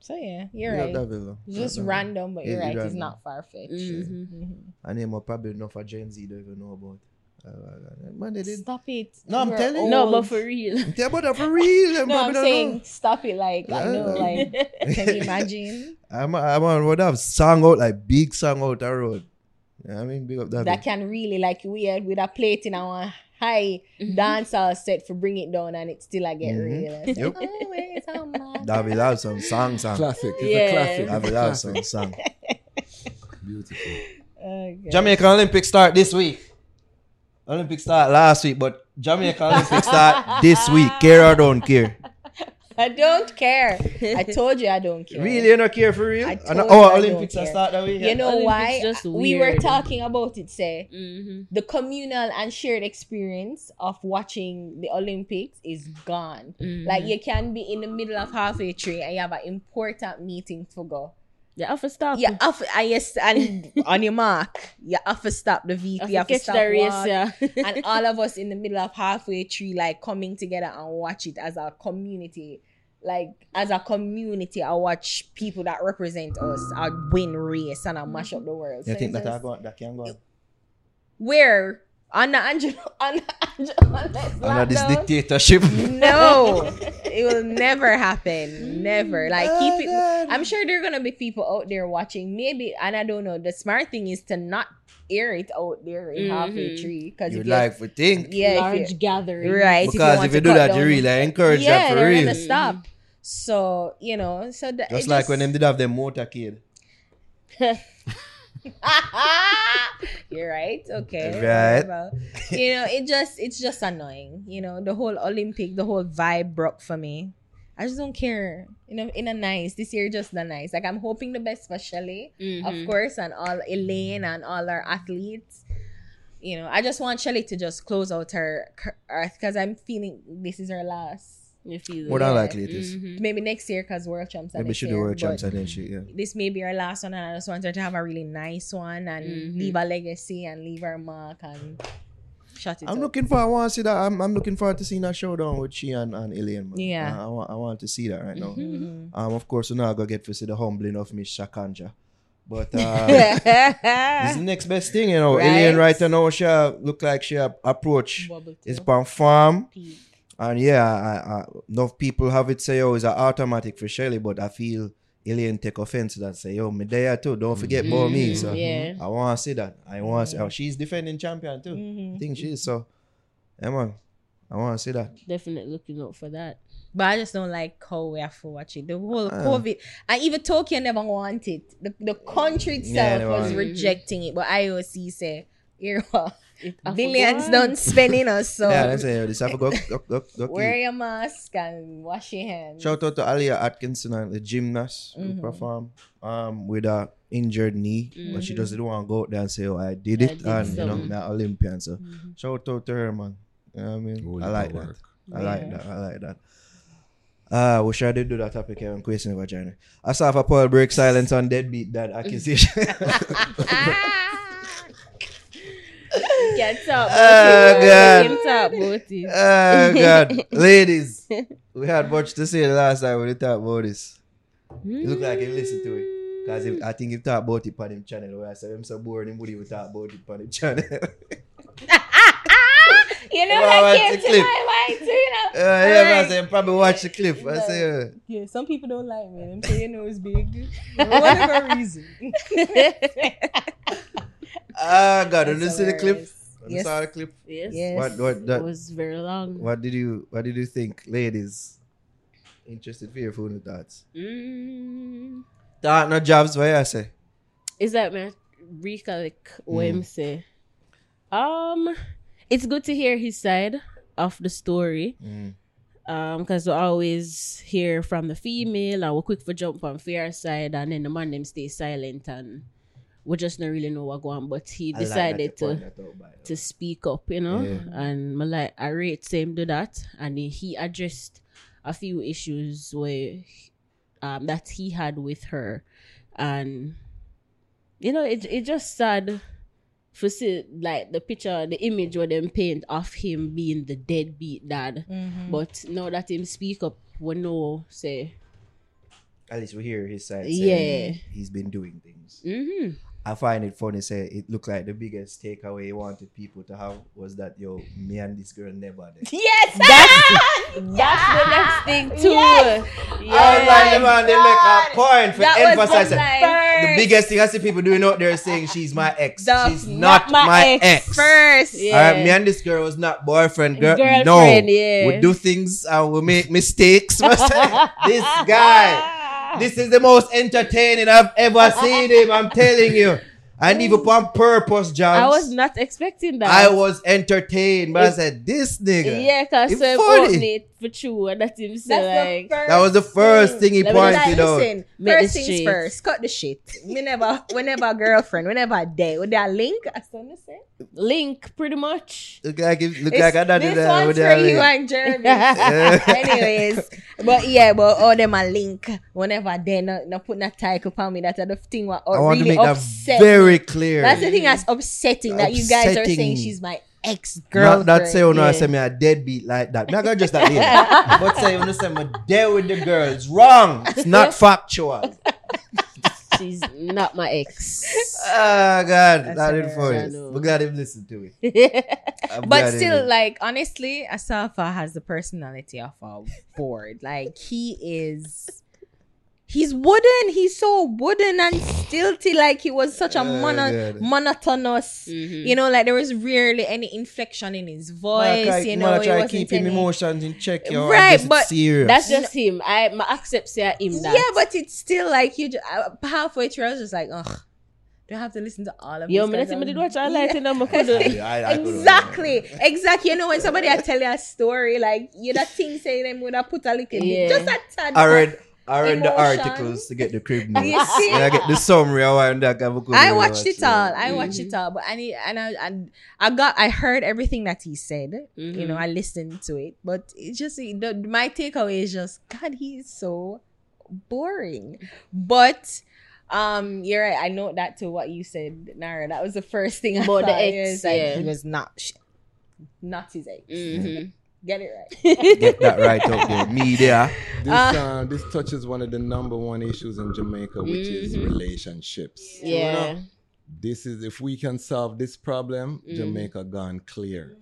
[SPEAKER 5] So yeah, you're
[SPEAKER 3] Big
[SPEAKER 5] right.
[SPEAKER 3] Da'Ville, though.
[SPEAKER 5] It's just
[SPEAKER 3] Big
[SPEAKER 5] random, but
[SPEAKER 3] Yeah,
[SPEAKER 5] you're
[SPEAKER 3] it's
[SPEAKER 5] right. It's not far fetched.
[SPEAKER 4] Mhm.
[SPEAKER 3] A name of probably enough for Gen Z don't even know about. Man, they did.
[SPEAKER 5] Stop it.
[SPEAKER 3] No, I'm
[SPEAKER 5] You're
[SPEAKER 3] telling you.
[SPEAKER 4] No, but for real.
[SPEAKER 3] Yeah, but uh, for real, them
[SPEAKER 5] No, I'm saying
[SPEAKER 3] know.
[SPEAKER 5] stop it. Like I know,
[SPEAKER 3] Yeah.
[SPEAKER 5] like can you imagine
[SPEAKER 3] I'm, I'm on would have song out like big song out the road. Yeah, I mean, big up that.
[SPEAKER 5] that can really like weird with a plate in our high dancehall set for bring it down and it still I get
[SPEAKER 3] Mhm.
[SPEAKER 5] real. It's
[SPEAKER 3] Yep.
[SPEAKER 5] always on my
[SPEAKER 3] That will have some song, song.
[SPEAKER 1] Classic. It's
[SPEAKER 4] Yeah.
[SPEAKER 1] a classic.
[SPEAKER 3] That
[SPEAKER 1] It's a
[SPEAKER 3] will have some
[SPEAKER 1] classic.
[SPEAKER 3] song.
[SPEAKER 1] Beautiful.
[SPEAKER 5] Okay.
[SPEAKER 3] Jamaican Olympics start this week. Olympics start last week, but Jamaican Olympics start this week. Care or don't care?
[SPEAKER 5] I don't care. I told you I don't care.
[SPEAKER 3] Really, you don't care for real?
[SPEAKER 5] I
[SPEAKER 3] And-
[SPEAKER 5] told
[SPEAKER 3] oh,
[SPEAKER 5] you I
[SPEAKER 3] Olympics are
[SPEAKER 5] care.
[SPEAKER 3] start that week.
[SPEAKER 5] You know
[SPEAKER 4] Olympics
[SPEAKER 5] why?
[SPEAKER 4] just
[SPEAKER 5] We were talking about it, say
[SPEAKER 4] hmm
[SPEAKER 5] the communal and shared experience of watching the Olympics is gone.
[SPEAKER 4] Mm-hmm.
[SPEAKER 5] Like you can be in the middle of halfway tree and you have an important meeting to go.
[SPEAKER 4] You have to stop.
[SPEAKER 5] You have and yes, and on your mark, you have to stop the VT,
[SPEAKER 4] You
[SPEAKER 5] you have to stop
[SPEAKER 4] the race,
[SPEAKER 5] walk.
[SPEAKER 4] yeah.
[SPEAKER 5] and all of us in the middle of halfway tree, like coming together and watch it as a community. Like as a community, I watch people that represent us. I win race and I mash up the world.
[SPEAKER 3] You
[SPEAKER 5] So
[SPEAKER 3] think that,
[SPEAKER 5] just-
[SPEAKER 3] I go, that can go on?
[SPEAKER 5] where on the Angelo on the Angelo on
[SPEAKER 3] Under this dictatorship.
[SPEAKER 5] No, it will never happen. Never. Like
[SPEAKER 3] Oh,
[SPEAKER 5] keep it. I'm sure there are gonna be people out there watching. Maybe, and I don't know. The smart thing is to not air it out there in halfway
[SPEAKER 4] Mhm.
[SPEAKER 5] tree because
[SPEAKER 3] You
[SPEAKER 5] if
[SPEAKER 3] like for think.
[SPEAKER 5] yeah,
[SPEAKER 4] Large
[SPEAKER 5] you-
[SPEAKER 4] gathering.
[SPEAKER 5] right.
[SPEAKER 3] Because
[SPEAKER 5] want
[SPEAKER 3] if you do
[SPEAKER 5] cut
[SPEAKER 3] that, you
[SPEAKER 5] down-
[SPEAKER 3] really encourage
[SPEAKER 5] yeah,
[SPEAKER 3] that for
[SPEAKER 5] they're
[SPEAKER 3] real.
[SPEAKER 5] gonna stop. So you know, so that
[SPEAKER 3] Just
[SPEAKER 5] it
[SPEAKER 3] like when them did have them motorcade.
[SPEAKER 5] You're right. Okay.
[SPEAKER 3] Right.
[SPEAKER 5] You know, it just it's just annoying. You know, the whole Olympic, the whole vibe broke for me. I just don't care. You know, in a nice. This year just the nice. Like I'm hoping the best for Shelly,
[SPEAKER 4] Mhm.
[SPEAKER 5] of course, and all Elaine and all our athletes. You know, I just want Shelly to just close out her earth because I'm feeling this is her last.
[SPEAKER 4] You feel
[SPEAKER 3] More than
[SPEAKER 5] Yeah.
[SPEAKER 3] likely it is.
[SPEAKER 4] Mhm.
[SPEAKER 5] Maybe next year because world champs. are
[SPEAKER 3] Maybe
[SPEAKER 5] next
[SPEAKER 3] she do world champs and then she, yeah.
[SPEAKER 5] this may be our last one and I just want her to have a really nice one and
[SPEAKER 4] Mhm.
[SPEAKER 5] leave a legacy and leave her mark and shut it down.
[SPEAKER 3] I'm
[SPEAKER 5] up.
[SPEAKER 3] looking for. I want to see that. I'm, I'm looking forward to seeing that showdown with she and, and Elaine. Man.
[SPEAKER 5] Yeah.
[SPEAKER 3] I, I want. I want to see that right now.
[SPEAKER 5] Mhm.
[SPEAKER 3] Um, of course, we're not gonna get to see the humbling of Miss Shakanja, but uh, this is the next best thing, you know.
[SPEAKER 5] Right.
[SPEAKER 3] Elaine right now, she uh, look like she approach
[SPEAKER 5] Bubble
[SPEAKER 3] is
[SPEAKER 5] tea.
[SPEAKER 3] on farm,
[SPEAKER 5] Peak.
[SPEAKER 3] And yeah, I, I, enough people have it say, oh, it's an automatic for Shelly, but I feel Elaine take offense to that. Say, yo, me there too. Don't forget about me. So
[SPEAKER 4] yeah.
[SPEAKER 3] I want to see that. I want to see. Oh, she's defending champion too.
[SPEAKER 5] Mhm.
[SPEAKER 3] I think she is. So, yeah, man. I want to see that.
[SPEAKER 4] Definitely looking out for that.
[SPEAKER 5] But I just don't like how we have to watch it. The whole
[SPEAKER 3] Ah.
[SPEAKER 5] COVID, and even Tokyo never wanted it. The, the country itself
[SPEAKER 3] Yeah,
[SPEAKER 5] was rejecting it, but IOC say, here,
[SPEAKER 4] I
[SPEAKER 5] billions
[SPEAKER 4] forgot.
[SPEAKER 5] don't spending us, so
[SPEAKER 3] yeah, let's say this have to go, go, go, go
[SPEAKER 5] wear your mask and wash your hands.
[SPEAKER 3] Shout out to Alia Atkinson and the gymnast who
[SPEAKER 5] Mhm.
[SPEAKER 3] performed um, with a injured knee, but she
[SPEAKER 4] Mhm.
[SPEAKER 3] doesn't want to go out there and say, "Oh, I did
[SPEAKER 4] I
[SPEAKER 3] it,"
[SPEAKER 4] did
[SPEAKER 3] and you know,
[SPEAKER 4] some.
[SPEAKER 3] I'm an Olympian. So,
[SPEAKER 4] Mhm.
[SPEAKER 3] shout out to her, man. You know what I mean?
[SPEAKER 1] Holy
[SPEAKER 3] I like that.
[SPEAKER 1] work.
[SPEAKER 3] I like
[SPEAKER 5] Yeah.
[SPEAKER 3] that. I like that. Uh, wish I did do that topic here on question vagina. I Asafa Powell break silence on deadbeat that accusation.
[SPEAKER 4] Get up.
[SPEAKER 3] Oh, God.
[SPEAKER 4] Get up, Booty.
[SPEAKER 3] oh God, ladies, we had much to say the last time when we talked about this. It look like he listened to it. Cause I think he talked about it on him channel. Where I said I'm so bored, him would even talk about it on him channel.
[SPEAKER 5] You know,
[SPEAKER 3] Well,
[SPEAKER 5] that
[SPEAKER 3] watch
[SPEAKER 5] came to
[SPEAKER 3] clip.
[SPEAKER 5] my mind too, you know.
[SPEAKER 3] Uh, yeah,
[SPEAKER 5] Alright.
[SPEAKER 3] man, I say probably watch the clip. I say, uh,
[SPEAKER 5] Yeah, some people don't like me. Them say, you know, it's big. For whatever reason.
[SPEAKER 3] ah, God, did you
[SPEAKER 5] That's
[SPEAKER 3] see the clip?
[SPEAKER 5] hilarious.
[SPEAKER 3] You
[SPEAKER 5] Yes.
[SPEAKER 3] saw the clip?
[SPEAKER 4] Yes.
[SPEAKER 5] Yes.
[SPEAKER 3] What, what,
[SPEAKER 4] It
[SPEAKER 3] that,
[SPEAKER 4] was very long.
[SPEAKER 3] what did you, what did you think, ladies? Interested for your phone thoughts.
[SPEAKER 4] Mm.
[SPEAKER 3] Thought no jobs, what you say?
[SPEAKER 4] Is that my recollect what him
[SPEAKER 3] Mm.
[SPEAKER 4] say? Um, it's good to hear his side of the story.
[SPEAKER 3] Mm.
[SPEAKER 4] Um, because we always hear from the female and we're quick for jump on fair side and then the man them stay silent and we just don't really know what going on. But he
[SPEAKER 3] I like
[SPEAKER 4] decided
[SPEAKER 3] you
[SPEAKER 4] to
[SPEAKER 3] point out, by the way.
[SPEAKER 4] to speak up, you know.
[SPEAKER 3] Yeah.
[SPEAKER 4] And my like I rate same do that, and he, he addressed a few issues where um that he had with her, and you know it it just sad for see like the picture, the image where them paint of him being the deadbeat dad,
[SPEAKER 5] Mm-hmm.
[SPEAKER 4] but now that him speak up, we know say
[SPEAKER 3] At least we hear his side.
[SPEAKER 4] Yeah.
[SPEAKER 3] He's been doing things.
[SPEAKER 4] mm-hmm.
[SPEAKER 3] I find it funny. Say it looked like the biggest takeaway he wanted people to have was that yo, me and this girl never did.
[SPEAKER 5] Yes,
[SPEAKER 4] That's that's the next thing too.
[SPEAKER 5] Yes.
[SPEAKER 3] I was like, the man, they oh make a point for
[SPEAKER 5] That was
[SPEAKER 3] emphasize
[SPEAKER 5] the
[SPEAKER 3] it. The
[SPEAKER 5] first-
[SPEAKER 3] biggest thing I see people doing out there saying she's my ex.
[SPEAKER 5] The
[SPEAKER 3] she's not,
[SPEAKER 4] not
[SPEAKER 3] my,
[SPEAKER 4] my
[SPEAKER 3] ex.
[SPEAKER 4] ex.
[SPEAKER 5] first.
[SPEAKER 4] Yeah.
[SPEAKER 3] All right, me and this girl was not boyfriend, girl.
[SPEAKER 4] Girlfriend,
[SPEAKER 3] no,
[SPEAKER 4] yeah.
[SPEAKER 3] we do things and we make mistakes. this guy, this is the most entertaining I've ever seen him. I'm telling you, and even on purpose, John.
[SPEAKER 4] I was not expecting that.
[SPEAKER 3] I was entertained, but I said, "This nigga."
[SPEAKER 4] Yeah, cause
[SPEAKER 3] It's
[SPEAKER 4] so
[SPEAKER 3] funny.
[SPEAKER 4] Open it for true, and that's him say like,
[SPEAKER 3] That was the first thing he
[SPEAKER 4] Let me
[SPEAKER 5] Like,
[SPEAKER 3] pointed out.
[SPEAKER 5] listen,
[SPEAKER 4] Make
[SPEAKER 5] first things
[SPEAKER 4] streets.
[SPEAKER 5] first. Cut the shit. Me never, whenever a girlfriend, whenever a date, with that link, I still say.
[SPEAKER 4] link pretty much.
[SPEAKER 3] Look like it, look
[SPEAKER 5] It's-
[SPEAKER 3] like I done
[SPEAKER 5] this
[SPEAKER 3] it
[SPEAKER 5] one's for you
[SPEAKER 3] link.
[SPEAKER 5] and Jeremy. Anyways, but yeah, but all them a link. Whenever they no, no put that title upon me, that's the thing what
[SPEAKER 3] I want
[SPEAKER 5] really
[SPEAKER 3] to make that
[SPEAKER 5] upset
[SPEAKER 3] very clear.
[SPEAKER 5] That's the thing that's upsetting that you guys are saying she's my ex
[SPEAKER 3] Not
[SPEAKER 5] girlfriend.
[SPEAKER 3] that say you know I
[SPEAKER 4] yeah.
[SPEAKER 3] say me a deadbeat like that. Me I got just that later. but say you know say me there with the girls. Wrong. It's not factual.
[SPEAKER 4] She's not my ex.
[SPEAKER 3] Oh God,
[SPEAKER 5] That's
[SPEAKER 3] that ain't
[SPEAKER 5] hilarious.
[SPEAKER 3] funny. We're glad him listen to it.
[SPEAKER 5] But still,
[SPEAKER 3] did.
[SPEAKER 5] like honestly, Asafa has the personality of a board. Like he is, he's wooden. He's so wooden and stilty. Like he was such a mono-
[SPEAKER 3] God.
[SPEAKER 5] monotonous.
[SPEAKER 4] Mhm.
[SPEAKER 5] You know, like there was rarely any inflection in his voice.
[SPEAKER 3] Man,
[SPEAKER 5] you know, it
[SPEAKER 3] try
[SPEAKER 5] wasn't
[SPEAKER 3] keep
[SPEAKER 5] any-
[SPEAKER 3] emotions in check, yo.
[SPEAKER 5] Right,
[SPEAKER 3] I guess it's
[SPEAKER 5] but
[SPEAKER 3] serious.
[SPEAKER 4] That's just him. I, I accept say him that.
[SPEAKER 5] Yeah, but it's still like you. Just, uh, halfway through, I was just like, ugh. Do I have to listen to all of
[SPEAKER 4] Yo,
[SPEAKER 5] these
[SPEAKER 4] me
[SPEAKER 5] guys?
[SPEAKER 4] not me did watch like
[SPEAKER 5] Yeah.
[SPEAKER 3] Yeah, could've-
[SPEAKER 5] exactly, exactly. You know, when somebody I tell you a story, like you that thing say them would have put a little
[SPEAKER 4] Yeah.
[SPEAKER 5] bit, just a tad.
[SPEAKER 3] I read I read the articles to get the crib news.
[SPEAKER 5] You see?
[SPEAKER 3] And I get the summary of why I'm that kind
[SPEAKER 5] I watched it all. I
[SPEAKER 4] Mhm.
[SPEAKER 5] watched it all, but I need and I and I got I heard everything that he said. You
[SPEAKER 4] Mhm.
[SPEAKER 5] know, I listened to it, but it's just the, my takeaway is just God, he's so boring. But um, you're right. I know that to what you said, Naro. That was the first thing I
[SPEAKER 4] About the ex,
[SPEAKER 5] It was like,
[SPEAKER 4] yeah.
[SPEAKER 5] He was not, sh- not his ex.
[SPEAKER 4] Mhm.
[SPEAKER 5] Get it right.
[SPEAKER 3] Get that right up there. Me there.
[SPEAKER 1] This
[SPEAKER 5] Uh,
[SPEAKER 1] uh, this touches one of the number one issues in Jamaica, which is
[SPEAKER 4] Mhm.
[SPEAKER 1] relationships.
[SPEAKER 4] Yeah.
[SPEAKER 1] This is if we can solve this problem,
[SPEAKER 4] Mhm.
[SPEAKER 1] Jamaica gone clear.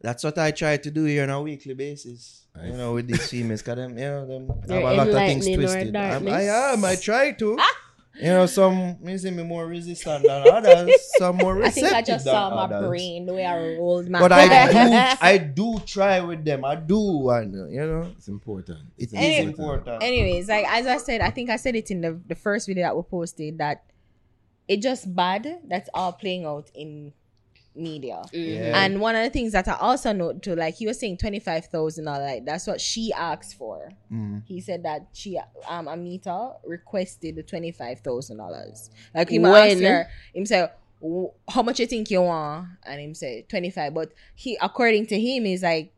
[SPEAKER 3] That's what I try to do here on a weekly basis.
[SPEAKER 1] I
[SPEAKER 3] You know, with these females, cause them, you know, them have
[SPEAKER 4] You're
[SPEAKER 3] a lot of things twisted. I'm. I am. I try to. You know, some you see me more resistant than others. Some more
[SPEAKER 5] resistant.
[SPEAKER 3] I
[SPEAKER 5] think I just
[SPEAKER 3] than
[SPEAKER 5] saw my
[SPEAKER 3] others.
[SPEAKER 5] brain the way I rolled my.
[SPEAKER 3] But I do, I do try with them. I do, and uh, you know,
[SPEAKER 1] It's important.
[SPEAKER 3] it is
[SPEAKER 5] Anyway-
[SPEAKER 3] important.
[SPEAKER 5] Anyways, like as I said, I think I said it in the the first video that we posted that it just bad. That's all playing out in media.
[SPEAKER 3] Yeah.
[SPEAKER 5] And one of the things that I also note too, like he was saying twenty five thousand dollars, like that's what she asked for.
[SPEAKER 3] Mm.
[SPEAKER 5] He said that she um Amita requested the twenty five thousand dollars. Like he
[SPEAKER 4] When?
[SPEAKER 5] asked her, him say, how much you think you want? And him say twenty five. But he according to him is like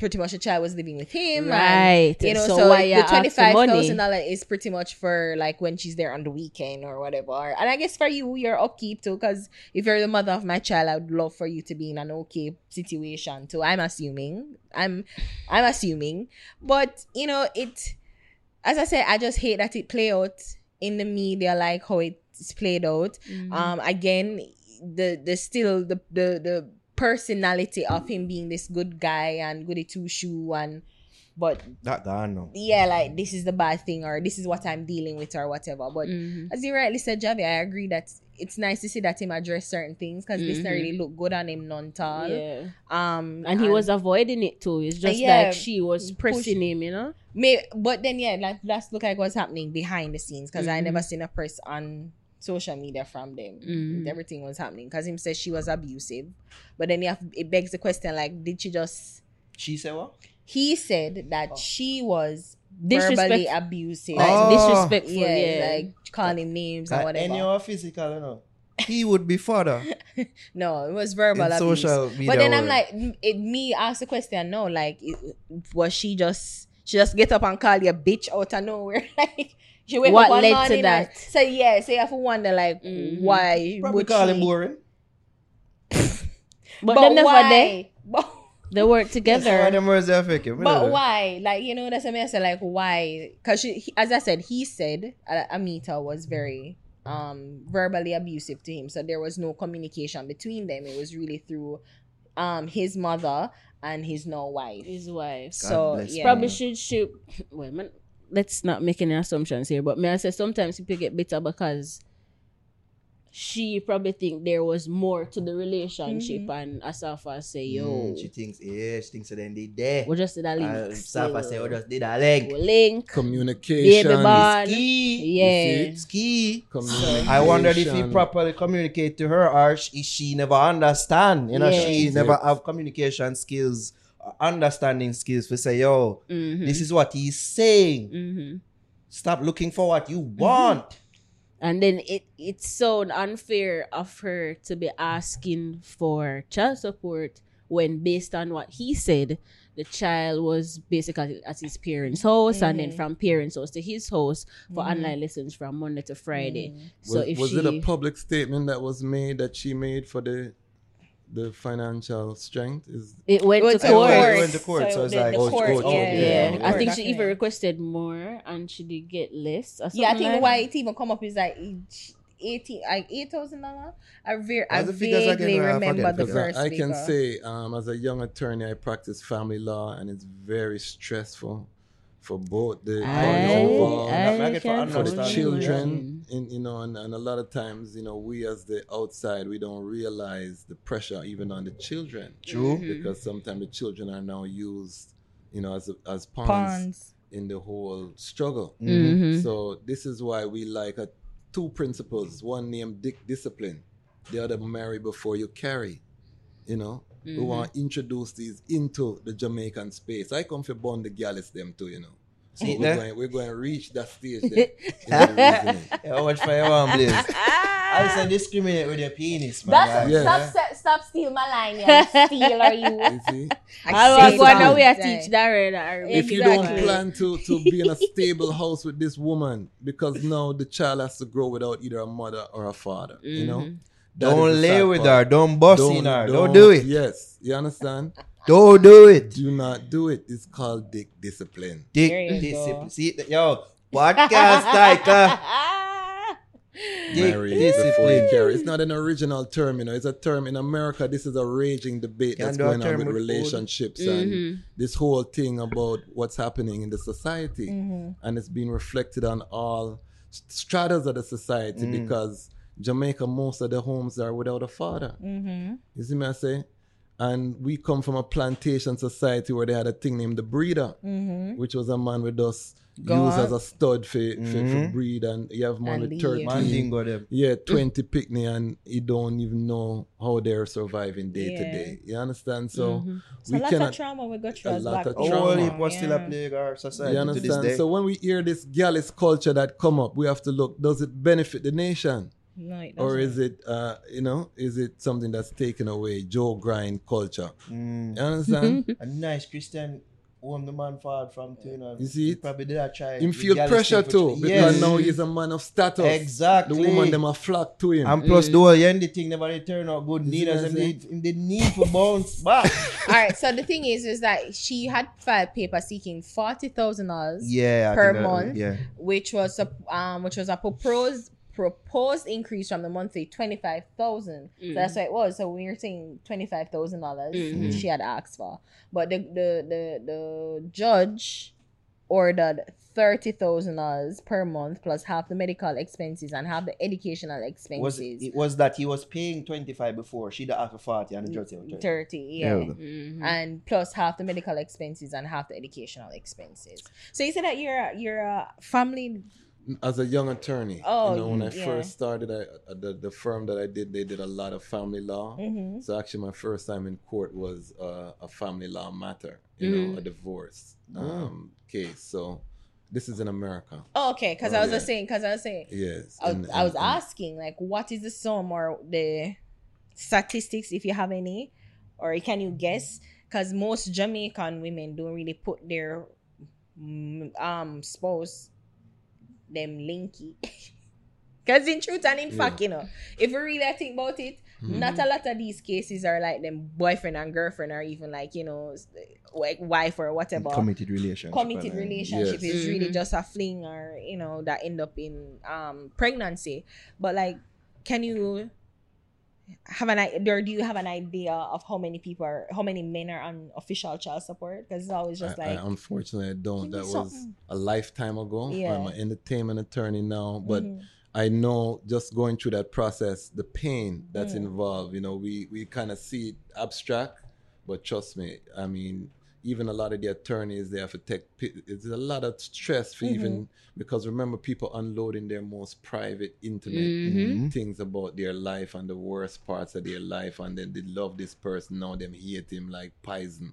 [SPEAKER 5] pretty much the child was living with him. and,
[SPEAKER 4] Right.
[SPEAKER 5] you know,
[SPEAKER 4] so,
[SPEAKER 5] so, the twenty five thousand dollar is pretty much for like when she's there on the weekend or whatever. And I guess for you, your upkeep too, because if you're the mother of my child, I would love for you to be in an okay situation too. I'm assuming. I'm I'm assuming. But you know, it as I said, I just hate that it play out in the media like how it's played out.
[SPEAKER 4] Mhm.
[SPEAKER 5] Um again, the the still the the the personality of him being this good guy and goody two shoe and but
[SPEAKER 3] That gone now.
[SPEAKER 5] yeah, like this is the bad thing or this is what I'm dealing with or whatever. But
[SPEAKER 4] Mhm.
[SPEAKER 5] as you rightly said, Javi, I agree that it's nice to see that him address certain things because this not
[SPEAKER 4] Mhm.
[SPEAKER 5] really look good on him none tall.
[SPEAKER 4] Yeah.
[SPEAKER 5] Um,
[SPEAKER 4] And he was avoiding it too. It's just
[SPEAKER 5] Yeah.
[SPEAKER 4] like she was pressing him, you know?
[SPEAKER 5] May, but then yeah, like that's look like what's happening behind the scenes because I
[SPEAKER 4] Mhm.
[SPEAKER 5] never seen a press on social media from them.
[SPEAKER 4] Mhm.
[SPEAKER 5] Everything was happening because him says she was abusive, but then you have, it begs the question like, did she just?
[SPEAKER 3] She said what?
[SPEAKER 5] He said that she was
[SPEAKER 4] Disrespect-
[SPEAKER 5] verbally abusive.
[SPEAKER 4] Like
[SPEAKER 3] Oh.
[SPEAKER 4] disrespectful,
[SPEAKER 5] yeah,
[SPEAKER 4] yeah.
[SPEAKER 5] like calling him names or
[SPEAKER 3] Like
[SPEAKER 5] whatever.
[SPEAKER 3] any or physical, you know. He would be father
[SPEAKER 5] no, it was verbal
[SPEAKER 3] in
[SPEAKER 5] abuse.
[SPEAKER 3] social media.
[SPEAKER 5] But then I'm like, it, me ask the question. No, like, it, was she just she just get up and call you a bitch out of nowhere? like, she wake
[SPEAKER 4] What
[SPEAKER 5] up
[SPEAKER 4] led to
[SPEAKER 5] morning and-
[SPEAKER 4] that?
[SPEAKER 5] So yeah, so you have to wonder like
[SPEAKER 4] Mhm.
[SPEAKER 5] why
[SPEAKER 3] probably
[SPEAKER 5] would
[SPEAKER 3] call
[SPEAKER 5] she?
[SPEAKER 3] him boring.
[SPEAKER 4] But, them never
[SPEAKER 5] why?
[SPEAKER 4] there.
[SPEAKER 5] But,
[SPEAKER 4] They work
[SPEAKER 3] Why
[SPEAKER 4] together.
[SPEAKER 3] them words affect him?
[SPEAKER 5] but why? Like you know, that's what I mean. I said like why? Because she, as I said, he said uh, Amita was very um verbally abusive to him. So there was no communication between them. It was really through um his mother and his now wife.
[SPEAKER 4] His wife.
[SPEAKER 5] so
[SPEAKER 3] bless
[SPEAKER 5] yeah.
[SPEAKER 4] Probably should shoot. Well, man, let's not make any assumptions here. But may I say sometimes people get bitter because she probably think there was more to the relationship,
[SPEAKER 5] Mm-hmm.
[SPEAKER 4] and Asafa say, "Yo,
[SPEAKER 3] Mm, she thinks, yeah, she thinks that then they there.
[SPEAKER 4] we just did a link,
[SPEAKER 3] Uh, Safa say,
[SPEAKER 4] Still.
[SPEAKER 3] oh, just did a link.
[SPEAKER 4] We link,
[SPEAKER 1] Communication.
[SPEAKER 4] baby bond,
[SPEAKER 3] Ski.
[SPEAKER 4] yeah."
[SPEAKER 3] Ski.
[SPEAKER 1] Communication.
[SPEAKER 3] I wondered if he properly communicate to her or she, she never understand. You know,
[SPEAKER 4] Yeah.
[SPEAKER 3] she never have communication skills, understanding skills to say, yo,
[SPEAKER 4] Mhm.
[SPEAKER 3] this is what he's saying.
[SPEAKER 4] Mhm.
[SPEAKER 3] Stop looking for what you want.
[SPEAKER 4] And then it it sound unfair of her to be asking for child support when based on what he said, the child was basically at his parents' house and then from parents' house to his house for online lessons from Monday to Friday. So
[SPEAKER 1] was,
[SPEAKER 4] if
[SPEAKER 1] was
[SPEAKER 4] she
[SPEAKER 1] it a public statement that was made that she made for the the financial strength? Is
[SPEAKER 4] it went
[SPEAKER 5] Well,
[SPEAKER 4] to
[SPEAKER 5] it's a
[SPEAKER 4] court.
[SPEAKER 3] court. It went to court, so it's
[SPEAKER 5] the,
[SPEAKER 3] like-
[SPEAKER 1] Oh,
[SPEAKER 5] court,
[SPEAKER 1] court, oh,
[SPEAKER 5] yeah,
[SPEAKER 1] yeah,
[SPEAKER 5] yeah.
[SPEAKER 1] yeah.
[SPEAKER 4] I think she even requested more and she did get less. Or
[SPEAKER 5] Yeah, I think
[SPEAKER 4] like
[SPEAKER 5] why it even come up is like each eighteen, like eight thousand dollars. I very, I
[SPEAKER 3] What's the figures again?
[SPEAKER 5] vaguely
[SPEAKER 3] I
[SPEAKER 5] remember
[SPEAKER 3] the
[SPEAKER 5] the
[SPEAKER 1] Because
[SPEAKER 5] first.
[SPEAKER 1] I, I can
[SPEAKER 5] figure.
[SPEAKER 1] say, um, as a young attorney, I practice family law, and it's very stressful for both the parties
[SPEAKER 4] I,
[SPEAKER 1] involved,
[SPEAKER 3] I
[SPEAKER 4] I
[SPEAKER 3] get for
[SPEAKER 1] for the children, in, you know, and, and a lot of times, you know, we as the outside, we don't realize the pressure even on the children.
[SPEAKER 3] True.
[SPEAKER 1] Because sometimes the children are now used, you know, as as pawns,
[SPEAKER 5] Pawns.
[SPEAKER 1] in the whole struggle.
[SPEAKER 4] Mhm.
[SPEAKER 1] So this is why we like a, two principles. One named Dick Discipline, the other marry before you carry. You know, we mm-hmm. want to introduce these into the Jamaican space. I come for bond the gallus them too. You know, so
[SPEAKER 3] See
[SPEAKER 1] we're
[SPEAKER 3] that?
[SPEAKER 1] going, we're going to reach that stage. There, in the reasoning.
[SPEAKER 3] Yeah, how much fire you want, Blaze? I said discriminate with your penis, man.
[SPEAKER 5] That's
[SPEAKER 3] Like,
[SPEAKER 1] Yeah.
[SPEAKER 5] stop, stop, stop steal my line, you steal or you.
[SPEAKER 1] You see,
[SPEAKER 4] I
[SPEAKER 5] say
[SPEAKER 4] was going
[SPEAKER 5] something.
[SPEAKER 4] away to teach that right. I remember.
[SPEAKER 1] if you don't plan to to be in a stable house with this woman, because now the child has to grow without either a mother or a father. You know, mm-hmm. That is
[SPEAKER 3] Don't lay with
[SPEAKER 1] part.
[SPEAKER 3] her. Don't bust in her. Don't, do it.
[SPEAKER 1] Yes, you understand?
[SPEAKER 3] Don't do it.
[SPEAKER 1] Do not do it. It's called dick discipline.
[SPEAKER 3] Dick discipline.
[SPEAKER 5] go.
[SPEAKER 3] See, yo, podcast title. Dick
[SPEAKER 1] Marry
[SPEAKER 3] discipline.
[SPEAKER 1] carry. It's not an original term, you know. It's a term in America. This is a raging debate
[SPEAKER 3] Can
[SPEAKER 1] that's going on with
[SPEAKER 3] with food.
[SPEAKER 1] relationships
[SPEAKER 4] Mm-hmm.
[SPEAKER 1] and this whole thing about what's happening in the society, and it's being reflected on all stratas of the society
[SPEAKER 3] Mm.
[SPEAKER 1] because Jamaica, most of the homes are without a father.
[SPEAKER 5] Mm-hmm.
[SPEAKER 1] You see me I say? And we come from a plantation society where they had a thing named the breeder, which was a man with us used as a stud for, for, for
[SPEAKER 3] Mhm.
[SPEAKER 1] breed. And you have man
[SPEAKER 5] And
[SPEAKER 1] with 13,
[SPEAKER 3] Mandingo
[SPEAKER 1] yeah, 20 picnic, and you don't even know how they're surviving day to day. You understand? So
[SPEAKER 5] So
[SPEAKER 1] we
[SPEAKER 5] lots
[SPEAKER 1] cannot.
[SPEAKER 5] of trauma we got through
[SPEAKER 1] a lot
[SPEAKER 5] black
[SPEAKER 1] of
[SPEAKER 3] Oh,
[SPEAKER 5] people.
[SPEAKER 1] trauma.
[SPEAKER 3] well, it was still a
[SPEAKER 5] Yeah.
[SPEAKER 3] plague our society
[SPEAKER 1] You
[SPEAKER 3] to this
[SPEAKER 1] understand?
[SPEAKER 3] day.
[SPEAKER 1] So when we hear this gallus culture that come up, we have to look: does it benefit the nation?
[SPEAKER 5] No, it
[SPEAKER 1] or is it uh you know is it something that's taken away joe grind culture
[SPEAKER 3] Mm.
[SPEAKER 1] you understand
[SPEAKER 3] A nice Christian whom the man fought from too. You, know.
[SPEAKER 1] You see
[SPEAKER 3] He
[SPEAKER 1] it?
[SPEAKER 3] probably did a try.
[SPEAKER 1] him feel pressure too
[SPEAKER 3] three
[SPEAKER 1] because
[SPEAKER 3] years.
[SPEAKER 1] now he's a man of status
[SPEAKER 3] Exactly.
[SPEAKER 1] the woman them a flock to him
[SPEAKER 3] And plus, the whole Yendi thing never did turn out good.
[SPEAKER 1] You see
[SPEAKER 3] Neither
[SPEAKER 1] what
[SPEAKER 3] them need, him need for bounce back.
[SPEAKER 5] All right. So the thing is, is that she had filed paper seeking forty thousand dollars,
[SPEAKER 3] yeah,
[SPEAKER 5] Per
[SPEAKER 3] think I-
[SPEAKER 5] month?
[SPEAKER 3] yeah.
[SPEAKER 5] which was a um, which was a proposed proposed increase from the monthly twenty five thousand. So that's what it was. So we were saying twenty five thousand dollars, which she had asked for, but the the the, the judge ordered thirty thousand dollars per month plus half the medical expenses and half the educational expenses.
[SPEAKER 3] Was it was that he was paying twenty five before she asked for forty and the judge said 30.
[SPEAKER 5] 30
[SPEAKER 3] There
[SPEAKER 5] yeah.
[SPEAKER 4] Mm-hmm.
[SPEAKER 5] and plus half the medical expenses and half the educational expenses so you said that you're a, you're a family
[SPEAKER 1] as a young attorney
[SPEAKER 5] Oh,
[SPEAKER 1] you know when i
[SPEAKER 5] yeah.
[SPEAKER 1] first started I, uh, the, the firm that i did they did a lot of family law
[SPEAKER 5] Mhm.
[SPEAKER 1] so actually my first time in court was uh, a family law matter you know a divorce um, case so this is in america
[SPEAKER 5] oh, okay because
[SPEAKER 1] Oh,
[SPEAKER 5] i was
[SPEAKER 1] yeah.
[SPEAKER 5] saying because i was saying
[SPEAKER 1] yes
[SPEAKER 5] I was,
[SPEAKER 1] and-
[SPEAKER 5] I was
[SPEAKER 1] and- and-
[SPEAKER 5] asking like what is the sum or the statistics if you have any or can you guess because most jamaican women don't really put their mm, um spouse them linky because in truth and in fact you know if we really think about it Not a lot of these cases are like them boyfriend and girlfriend, or even like you know, like wife or whatever.
[SPEAKER 3] Committed relationship.
[SPEAKER 5] committed relationship
[SPEAKER 1] Yes.
[SPEAKER 5] is really
[SPEAKER 4] Mhm.
[SPEAKER 5] just a fling or you know that end up in um pregnancy but like can you have an idea or do you have an idea of how many people are how many men are on official child support because it's always just
[SPEAKER 1] I,
[SPEAKER 5] like
[SPEAKER 1] I unfortunately I don't. That was a lifetime ago.
[SPEAKER 5] Yeah.
[SPEAKER 1] I'm an entertainment attorney now, but
[SPEAKER 5] Mhm.
[SPEAKER 1] I know just going through that process, the pain that's
[SPEAKER 5] Mm.
[SPEAKER 1] involved. You know, we we kind of see it abstract, but trust me, I mean, even a lot of the attorneys they have to take. It's a lot of stress for even because remember people unloading their most private, intimate
[SPEAKER 4] Mhm.
[SPEAKER 1] things about their life and the worst parts of their life, and then they love this person now them hate him like poison.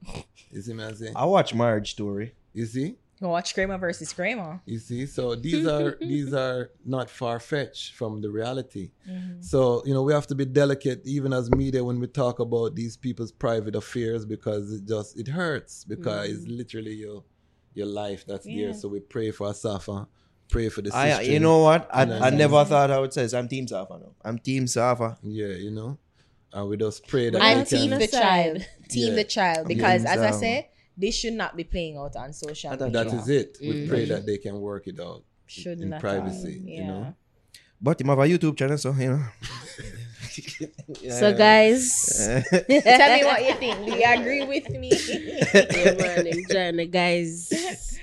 [SPEAKER 1] You see me? I say,
[SPEAKER 3] I watch Marriage Story.
[SPEAKER 1] you see.
[SPEAKER 5] Go watch Kramer versus Kramer
[SPEAKER 1] You see, so these are these are not far fetched from the reality.
[SPEAKER 5] Mhm.
[SPEAKER 1] So you know we have to be delicate, even as media, when we talk about these people's private affairs, because it just it hurts because it's literally your your life that's
[SPEAKER 5] Yeah.
[SPEAKER 1] there. So we pray for Asafa, pray for the
[SPEAKER 3] I,
[SPEAKER 1] sister.
[SPEAKER 3] you know what? I,
[SPEAKER 1] And then-
[SPEAKER 3] I never thought I would say this. I'm Team Safa now. I'm Team Safa.
[SPEAKER 1] yeah, you know, and we just pray that
[SPEAKER 5] I'm team
[SPEAKER 1] can.
[SPEAKER 5] the child team
[SPEAKER 1] Yeah.
[SPEAKER 5] the child because
[SPEAKER 3] Team
[SPEAKER 5] as I
[SPEAKER 3] Zama.
[SPEAKER 5] Say this should not be playing out on social media
[SPEAKER 1] That is it. We
[SPEAKER 4] Mhm.
[SPEAKER 1] pray that they can work it out
[SPEAKER 5] should
[SPEAKER 1] in
[SPEAKER 5] not
[SPEAKER 1] privacy.
[SPEAKER 5] have,
[SPEAKER 1] You know.
[SPEAKER 3] But him have a YouTube channel, so you know.
[SPEAKER 4] So guys,
[SPEAKER 5] tell me what you think do you agree with me
[SPEAKER 4] yeah, man, enjoying the guys.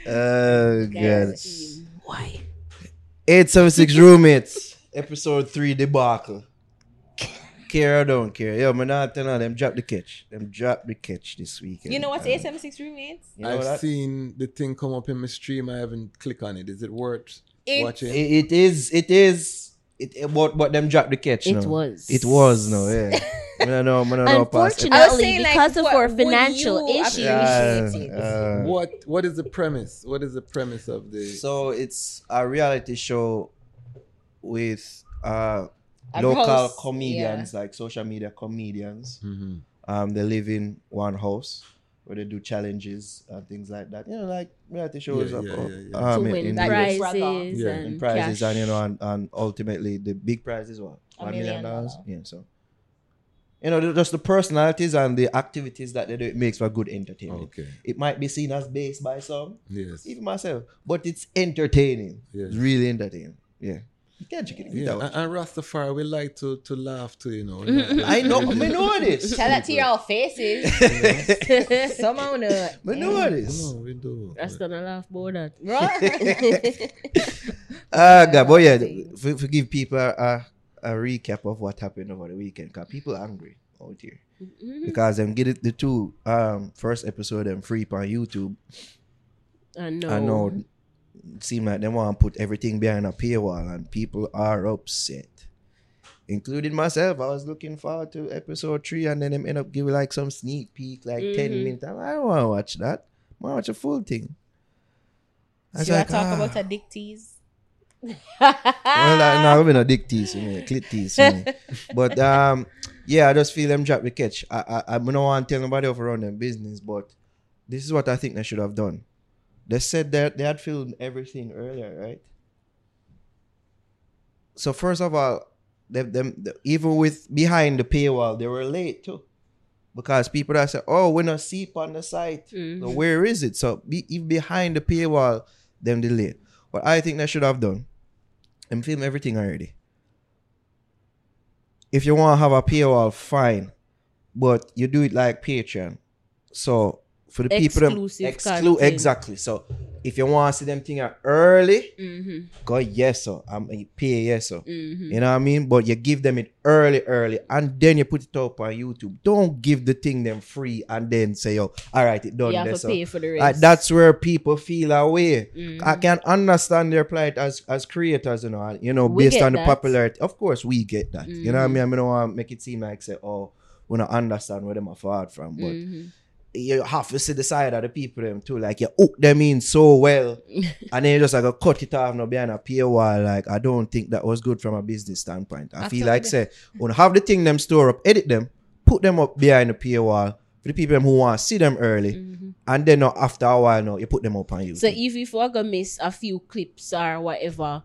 [SPEAKER 3] Oh god.
[SPEAKER 5] Guys.
[SPEAKER 4] Why?
[SPEAKER 3] 876 roommates. Episode 3 debacle. Care or don't care. Yo, man, not tell them drop the catch. Them drop the catch this weekend.
[SPEAKER 5] you know what's
[SPEAKER 3] Um,
[SPEAKER 5] 876 roommates
[SPEAKER 3] You know
[SPEAKER 1] I've
[SPEAKER 3] that?
[SPEAKER 1] seen the thing come up in my stream. I haven't clicked on it. Is it worth
[SPEAKER 5] It's-
[SPEAKER 1] watching?
[SPEAKER 3] It, it is. It is. It, it but but them drop the catch.
[SPEAKER 4] It
[SPEAKER 3] no.
[SPEAKER 4] was.
[SPEAKER 3] It was no. Yeah. I don't know. I don't know. past-
[SPEAKER 5] I was
[SPEAKER 4] Unfortunately,
[SPEAKER 5] saying, like,
[SPEAKER 4] because of our financial issues.
[SPEAKER 5] appreciate?
[SPEAKER 3] Yeah, uh,
[SPEAKER 1] what what is the premise? What is the premise of the?
[SPEAKER 3] So it's a reality show with uh
[SPEAKER 5] A
[SPEAKER 3] local
[SPEAKER 5] host,
[SPEAKER 3] comedians, like social media comedians.
[SPEAKER 1] Mhm.
[SPEAKER 3] Um, they live in one house where they do challenges and things like that. You know, like reality shows
[SPEAKER 1] Yeah,
[SPEAKER 3] up,
[SPEAKER 1] yeah,
[SPEAKER 3] up,
[SPEAKER 1] yeah, yeah.
[SPEAKER 3] um,
[SPEAKER 4] to
[SPEAKER 3] in-
[SPEAKER 4] win
[SPEAKER 3] in
[SPEAKER 5] Like
[SPEAKER 4] prizes
[SPEAKER 1] Yeah.
[SPEAKER 4] and,
[SPEAKER 3] and prizes
[SPEAKER 4] cash.
[SPEAKER 3] and you know and, and ultimately the big prize is what
[SPEAKER 5] A
[SPEAKER 3] one
[SPEAKER 5] million
[SPEAKER 3] million dollars
[SPEAKER 5] dollar.
[SPEAKER 3] yeah so you know just the personalities and the activities that they do it makes for good entertainment
[SPEAKER 1] Okay.
[SPEAKER 3] it might be seen as base by some
[SPEAKER 1] Yes.
[SPEAKER 3] even myself but it's entertaining
[SPEAKER 1] Yes.
[SPEAKER 3] it's really entertaining yeah you can't check it
[SPEAKER 1] Yeah, and, and Rastafari, we like to to laugh too, you know.
[SPEAKER 3] I know I know this
[SPEAKER 5] tell that to your faces somehow no
[SPEAKER 3] I know this
[SPEAKER 1] No, we do.
[SPEAKER 4] That's gonna laugh about that.
[SPEAKER 3] Ah, God, but yeah, for, for give people a, a, a recap of what happened over the weekend, because people are angry out here. Because them get it the two um first episode them free on YouTube.
[SPEAKER 4] I know.
[SPEAKER 3] I know it seem like they want to put everything behind a paywall and people are upset. Including myself. I was looking forward to episode three and then them end up giving like some sneak peek, like 10
[SPEAKER 4] Mhm.
[SPEAKER 3] minutes. I'm like, I don't want to watch that. I want to watch a full thing. I was
[SPEAKER 5] so you
[SPEAKER 3] like,
[SPEAKER 5] talk
[SPEAKER 3] ah.
[SPEAKER 5] about a dick tease
[SPEAKER 3] well, like, no, I'm a dick tease, me, clit tease. me. But um, yeah, I just feel them drop the catch. I I, I don't want to tell nobody else around them business, but this is what I think they should have done. They said that they had filmed everything earlier, right? So first of all, them, them the- even with behind the paywall, they were late too. Because people that say, "Oh, we're not seep on the site." So
[SPEAKER 4] Mhm.
[SPEAKER 3] where is it? So be, if behind the paywall, them delay. What I think they should have done, them film everything already. If you want to have a paywall, fine, but you do it like Patreon. So for the people,
[SPEAKER 4] Exclusive
[SPEAKER 3] exclu-
[SPEAKER 4] content.
[SPEAKER 3] exactly. So if you want to see them thing early,
[SPEAKER 4] Mhm.
[SPEAKER 3] go yes sir, I'm a pay yes sir.
[SPEAKER 4] Mhm.
[SPEAKER 3] You know what I mean? But you give them it early, early, and then you put it up on YouTube. Don't give the thing them free and then say, "Oh, all right, it done."
[SPEAKER 4] You have to
[SPEAKER 3] so.
[SPEAKER 4] pay for the rest.
[SPEAKER 3] that's where people feel away.
[SPEAKER 4] Mhm.
[SPEAKER 3] I can understand their plight as as creators, you know, and, you know,
[SPEAKER 4] We
[SPEAKER 3] based on the popularity. Of course, we get that. You know what I
[SPEAKER 4] Mhm.
[SPEAKER 3] mean? I mean, I don't want to make it seem like say, "Oh, we don't understand where them are forward from," but
[SPEAKER 4] Mhm.
[SPEAKER 3] You have to see the side of the people them too. Like you hook them in so well, and then you just like a cut it off now behind a paywall. Like I don't think that was good from a business standpoint. I feel like say when have the thing them store up, edit them, put them up behind the paywall for the people them who want to see them early,
[SPEAKER 4] Mhm.
[SPEAKER 3] and then after a while now you put them up on YouTube.
[SPEAKER 4] So if if we're gonna miss a few clips or whatever,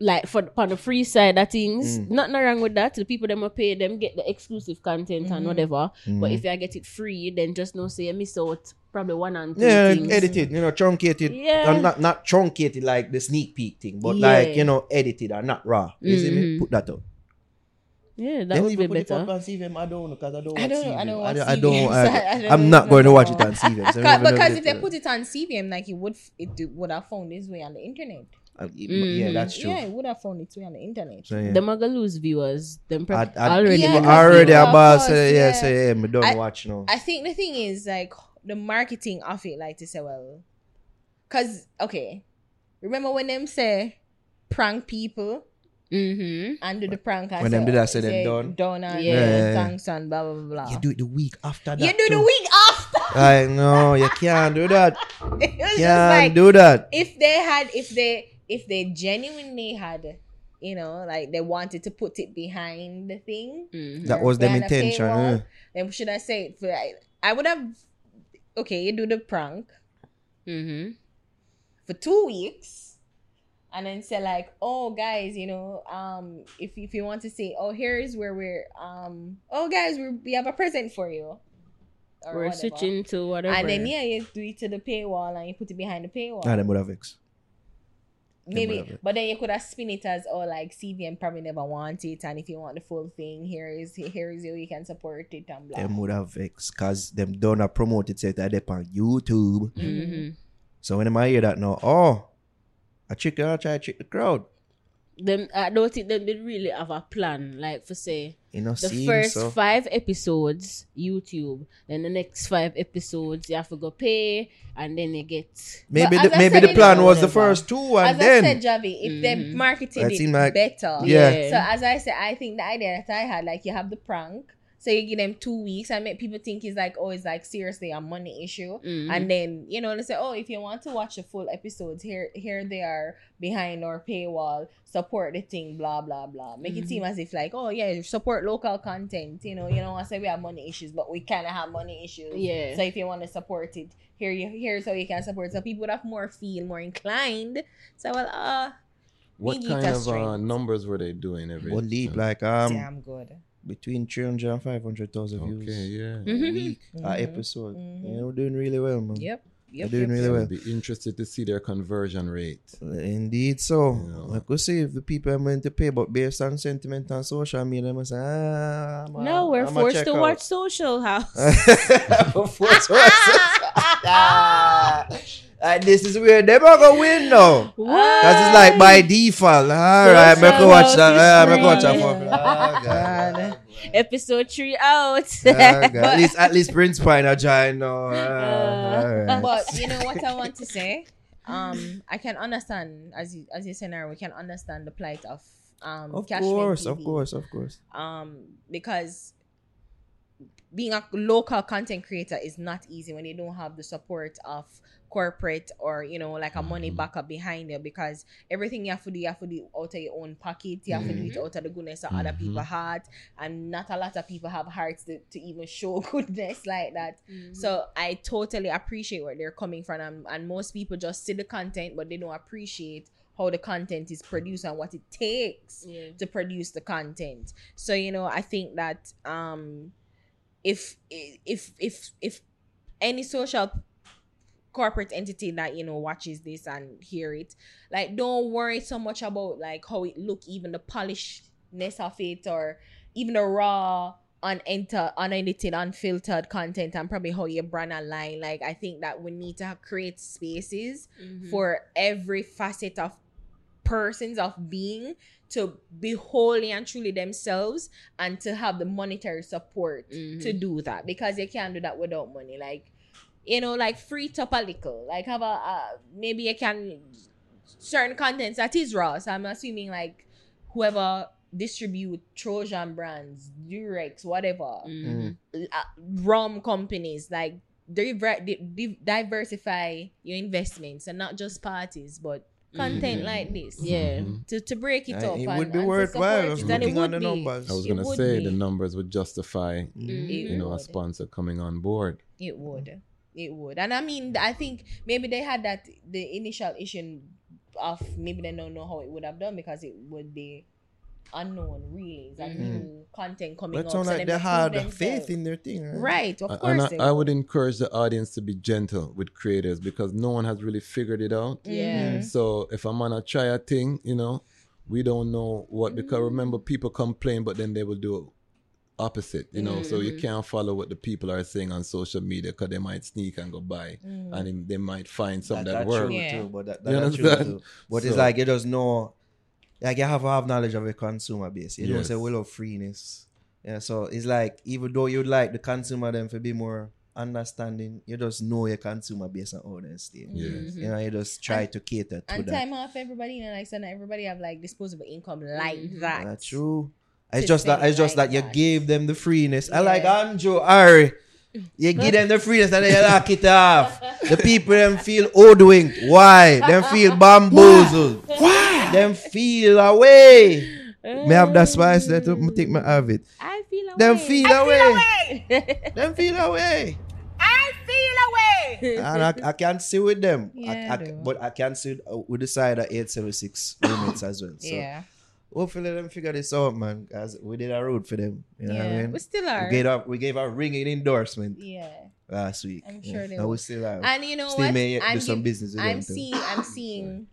[SPEAKER 4] like for on the free side of things,
[SPEAKER 3] Mm.
[SPEAKER 4] nothing wrong with that. The people them will pay them get the exclusive content
[SPEAKER 5] Mm-hmm.
[SPEAKER 4] and whatever. But
[SPEAKER 3] Mhm.
[SPEAKER 4] if you get it free, then just no say you miss out probably one and two
[SPEAKER 3] Yeah,
[SPEAKER 4] things.
[SPEAKER 3] edited, you know, truncated.
[SPEAKER 4] Yeah.
[SPEAKER 3] Uh, not not truncated like the sneak peek thing, but
[SPEAKER 4] Yeah.
[SPEAKER 3] like you know, edited and not raw. You see me?
[SPEAKER 4] Mhm.
[SPEAKER 3] Put that up.
[SPEAKER 4] Yeah, that
[SPEAKER 3] Them
[SPEAKER 4] would be
[SPEAKER 3] even put it
[SPEAKER 4] better.
[SPEAKER 3] up on CVM. I don't know because I don't.
[SPEAKER 5] I
[SPEAKER 3] watch
[SPEAKER 5] don't know, I
[SPEAKER 3] CVM.
[SPEAKER 5] don't watch
[SPEAKER 3] I don't.
[SPEAKER 5] CVM,
[SPEAKER 3] I,
[SPEAKER 5] so I don't
[SPEAKER 3] I'm not going to watch it
[SPEAKER 5] know.
[SPEAKER 3] on CVM. So I
[SPEAKER 5] Ca-
[SPEAKER 3] don't even
[SPEAKER 5] because if they put it on CVM, like it would, it would have found its way on the internet.
[SPEAKER 3] Uh, Yeah, that's true.
[SPEAKER 5] Yeah, it would have found its way on the internet.
[SPEAKER 3] So, yeah.
[SPEAKER 4] Them are viewers. Them pre-
[SPEAKER 3] I- I-
[SPEAKER 4] already.
[SPEAKER 5] Yeah,
[SPEAKER 3] But
[SPEAKER 4] lose
[SPEAKER 3] already about say yeah,
[SPEAKER 5] yeah.
[SPEAKER 3] say yeah, me don't
[SPEAKER 5] I-
[SPEAKER 3] watch no.
[SPEAKER 5] I think the thing is like the marketing of it, like to say, well, cause okay, remember when them say prank people
[SPEAKER 4] Mm-hmm.
[SPEAKER 5] and do the prank and
[SPEAKER 3] When them did that, say them done?
[SPEAKER 5] done and
[SPEAKER 4] Yeah.
[SPEAKER 5] thanks and blah blah blah.
[SPEAKER 3] you do it the week after that.
[SPEAKER 5] You do the week after.
[SPEAKER 3] I know you can't do that.
[SPEAKER 5] it was
[SPEAKER 3] Can't
[SPEAKER 5] like
[SPEAKER 3] do that.
[SPEAKER 5] if they had if they if they genuinely had you know like they wanted to put it behind the thing
[SPEAKER 4] Mm-hmm.
[SPEAKER 3] That was
[SPEAKER 5] their
[SPEAKER 3] intention.
[SPEAKER 5] paywall,
[SPEAKER 3] eh.
[SPEAKER 5] then should i say it for I, I would have okay you do the prank
[SPEAKER 4] Mm-hmm.
[SPEAKER 5] for two weeks and then say like oh guys you know um if, if you want to say oh here's where we're um oh guys we we have a present for you or
[SPEAKER 4] We're
[SPEAKER 5] whatever.
[SPEAKER 4] switching to whatever.
[SPEAKER 5] and then yeah you do it to the paywall and you put it behind the paywall
[SPEAKER 3] Nah, them would have vex.
[SPEAKER 5] Maybe but then you could have spin it as oh like CVM probably never want it and if you want the full thing here is here is you you can support it and blah
[SPEAKER 3] Them would have vex because them don't have promoted set that up on YouTube.
[SPEAKER 4] Mm-hmm.
[SPEAKER 3] So when I hear that now, oh, a chicken, I try to trick the crowd.
[SPEAKER 4] Them, I don't think them did really have a plan. Like for say,
[SPEAKER 3] You know,
[SPEAKER 4] the first
[SPEAKER 3] so
[SPEAKER 4] five episodes YouTube, then the next five episodes you have to go pay, and then you get
[SPEAKER 3] maybe the, maybe
[SPEAKER 5] said,
[SPEAKER 3] the plan was the first two, and
[SPEAKER 5] as
[SPEAKER 3] then
[SPEAKER 5] I said Javi if they
[SPEAKER 4] Mhm.
[SPEAKER 5] marketed it
[SPEAKER 3] like-
[SPEAKER 5] better
[SPEAKER 3] Yeah.
[SPEAKER 5] so as I said I think the idea that I had like you have the prank so you give them two weeks. And make people think it's like oh it's like seriously a money issue.
[SPEAKER 4] Mhm.
[SPEAKER 5] and then you know they say oh if you want to watch the full episodes here here they are behind our paywall support the thing blah blah blah. Make it seem as if like oh yeah support local content you know. You know I say we have money issues but we kind of have money issues.
[SPEAKER 4] Yeah.
[SPEAKER 5] so if you want to support it here you here's how you can support. So people would have more feel more inclined. So well uh
[SPEAKER 1] What kind of uh, numbers were they doing every?
[SPEAKER 3] one lead
[SPEAKER 1] uh,
[SPEAKER 3] like um
[SPEAKER 5] damn good
[SPEAKER 3] between 300 and 500,000 views
[SPEAKER 1] Okay, yeah.
[SPEAKER 3] a week, a
[SPEAKER 5] Mhm.
[SPEAKER 3] episode.
[SPEAKER 5] Mhm.
[SPEAKER 3] You know, doing really well, man.
[SPEAKER 5] yep
[SPEAKER 3] They're
[SPEAKER 5] yep,
[SPEAKER 3] doing
[SPEAKER 5] yep,
[SPEAKER 3] really
[SPEAKER 5] yep.
[SPEAKER 3] well.
[SPEAKER 1] Be interested to see their conversion rate.
[SPEAKER 3] Indeed, so
[SPEAKER 1] Yeah.
[SPEAKER 3] I could see if the people are willing to pay, but based on sentiment on social media, they must say, ah, I'm a-
[SPEAKER 4] no, we're
[SPEAKER 3] I'm
[SPEAKER 4] forced to
[SPEAKER 3] out."
[SPEAKER 4] watch Social House.
[SPEAKER 3] We're forced to watch- Ah. This is where they are gonna win now. Cause it's like by default. All right,
[SPEAKER 4] Social
[SPEAKER 3] make a watch
[SPEAKER 4] that.
[SPEAKER 3] that.
[SPEAKER 4] is
[SPEAKER 3] Yeah, make a watch that
[SPEAKER 4] Episode three out.
[SPEAKER 3] Oh, At least, at least Prince Pine are join now. Ah, all right.
[SPEAKER 5] but you know what I want to say um I can understand as you as you say now we can understand the plight of um
[SPEAKER 3] Of
[SPEAKER 5] Cashman
[SPEAKER 3] course, of course, of course.
[SPEAKER 5] um because being a local content creator is not easy when you don't have the support of corporate or you know like a money backup behind you because everything you have to do you have to do out of your own pocket you have to do it out of the goodness of other
[SPEAKER 1] Mhm.
[SPEAKER 5] people's heart and not a lot of people have hearts to, to even show goodness like that
[SPEAKER 4] Mm-hmm.
[SPEAKER 5] so I totally appreciate where they're coming from, and, and most people just see the content, but they don't appreciate how the content is produced and what it takes
[SPEAKER 4] Yeah.
[SPEAKER 5] to produce the content. So you know, I think that um, if if if if any social corporate entity that you know watches this and hear it, like don't worry so much about like how it look, even the polishedness of it, or even the raw unenter unedited unfiltered content and probably how you brand a line like i think that we need to create spaces
[SPEAKER 4] Mhm.
[SPEAKER 5] for every facet of persons of being to be wholly and truly themselves and to have the monetary support
[SPEAKER 4] Mhm.
[SPEAKER 5] to do that because you can't do that without money like you know like free top a little like have a uh, maybe you can certain contents that is raw so i'm assuming like whoever distribute trojan brands durex whatever
[SPEAKER 4] Mhm.
[SPEAKER 5] uh, rum companies like diver- di- di- diversify your investments and not just parties but content
[SPEAKER 1] Mhm.
[SPEAKER 5] like this
[SPEAKER 4] Yeah.
[SPEAKER 1] Mhm.
[SPEAKER 5] to, to break it
[SPEAKER 3] Uh,
[SPEAKER 5] up
[SPEAKER 3] it
[SPEAKER 5] and,
[SPEAKER 3] would be worthwhile.
[SPEAKER 5] support
[SPEAKER 3] I was
[SPEAKER 5] it. And it would
[SPEAKER 3] the
[SPEAKER 5] be.
[SPEAKER 3] numbers.
[SPEAKER 1] I was gonna say
[SPEAKER 5] be.
[SPEAKER 1] the numbers would justify,
[SPEAKER 3] Mhm.
[SPEAKER 1] You know, a sponsor coming on board.
[SPEAKER 5] It would. It would. And I mean, I think maybe they had that the initial issue of maybe they don't know how it would have done because it would be unknown really. It's like
[SPEAKER 4] Mhm.
[SPEAKER 5] new content coming
[SPEAKER 3] But it
[SPEAKER 5] out.
[SPEAKER 3] sounds
[SPEAKER 5] so
[SPEAKER 3] like they had
[SPEAKER 5] themselves.
[SPEAKER 3] faith in their thing, right?
[SPEAKER 5] Right, of
[SPEAKER 1] And
[SPEAKER 5] course.
[SPEAKER 1] I, I would encourage the audience to be gentle with creators because no one has really figured it out.
[SPEAKER 5] Yeah.
[SPEAKER 1] So if I'm gonna try a thing, you know, we don't know what because
[SPEAKER 5] Mm.
[SPEAKER 1] remember people complain, but then they will do opposite, you know. So
[SPEAKER 5] Mm-hmm.
[SPEAKER 1] you can't follow what the people are saying on social media because they might sneak and go buy,
[SPEAKER 5] Mm.
[SPEAKER 1] and then they might find something that,
[SPEAKER 3] that's
[SPEAKER 1] works.
[SPEAKER 3] true
[SPEAKER 5] Yeah.
[SPEAKER 3] too, but that,
[SPEAKER 1] You
[SPEAKER 3] that's true too. But it's like you just know, like you have to have knowledge of a consumer base. You don't
[SPEAKER 1] Yes.
[SPEAKER 3] say we love freeness. Yeah, so it's like even though you'd like the consumer them to be more understanding, you just know your consumer base and honesty.
[SPEAKER 1] Yes.
[SPEAKER 3] You know, you just try to cater to
[SPEAKER 5] and
[SPEAKER 3] that.
[SPEAKER 5] time off everybody, you know, like so not everybody have like disposable income like
[SPEAKER 4] Mhm.
[SPEAKER 5] that.
[SPEAKER 3] That's true. It's just that it's just
[SPEAKER 5] like
[SPEAKER 3] that you
[SPEAKER 5] that.
[SPEAKER 3] gave them the freeness. I like
[SPEAKER 5] Yeah.
[SPEAKER 3] Andrew Ari. You give them the freeness and then you lock it off. The people them feel hoodwinked. Why? Them feel bamboozled. Why? Them feel away. Me have that spice that me think me have it.
[SPEAKER 4] I feel away.
[SPEAKER 3] Them feel away. Them feel away.
[SPEAKER 5] I feel away.
[SPEAKER 3] And I, I can see with them.
[SPEAKER 5] Yeah,
[SPEAKER 3] I, I,
[SPEAKER 5] I
[SPEAKER 3] but I can see uh, with the side of 876 roommates as well. So
[SPEAKER 5] yeah,
[SPEAKER 3] hopefully them figure this out, man. Because we did a road for them. You know what I
[SPEAKER 5] yeah.
[SPEAKER 3] mean?
[SPEAKER 5] We still
[SPEAKER 3] We
[SPEAKER 5] are.
[SPEAKER 3] gave a we gave a ringing endorsement
[SPEAKER 5] Yeah,
[SPEAKER 3] last week.
[SPEAKER 5] I'm sure they
[SPEAKER 3] And we still have.
[SPEAKER 5] and you know
[SPEAKER 3] still
[SPEAKER 5] what?
[SPEAKER 3] may yet
[SPEAKER 5] I'm
[SPEAKER 3] do some
[SPEAKER 5] giv-
[SPEAKER 3] business with
[SPEAKER 5] I'm
[SPEAKER 3] them too.
[SPEAKER 5] seeing. I'm seeing.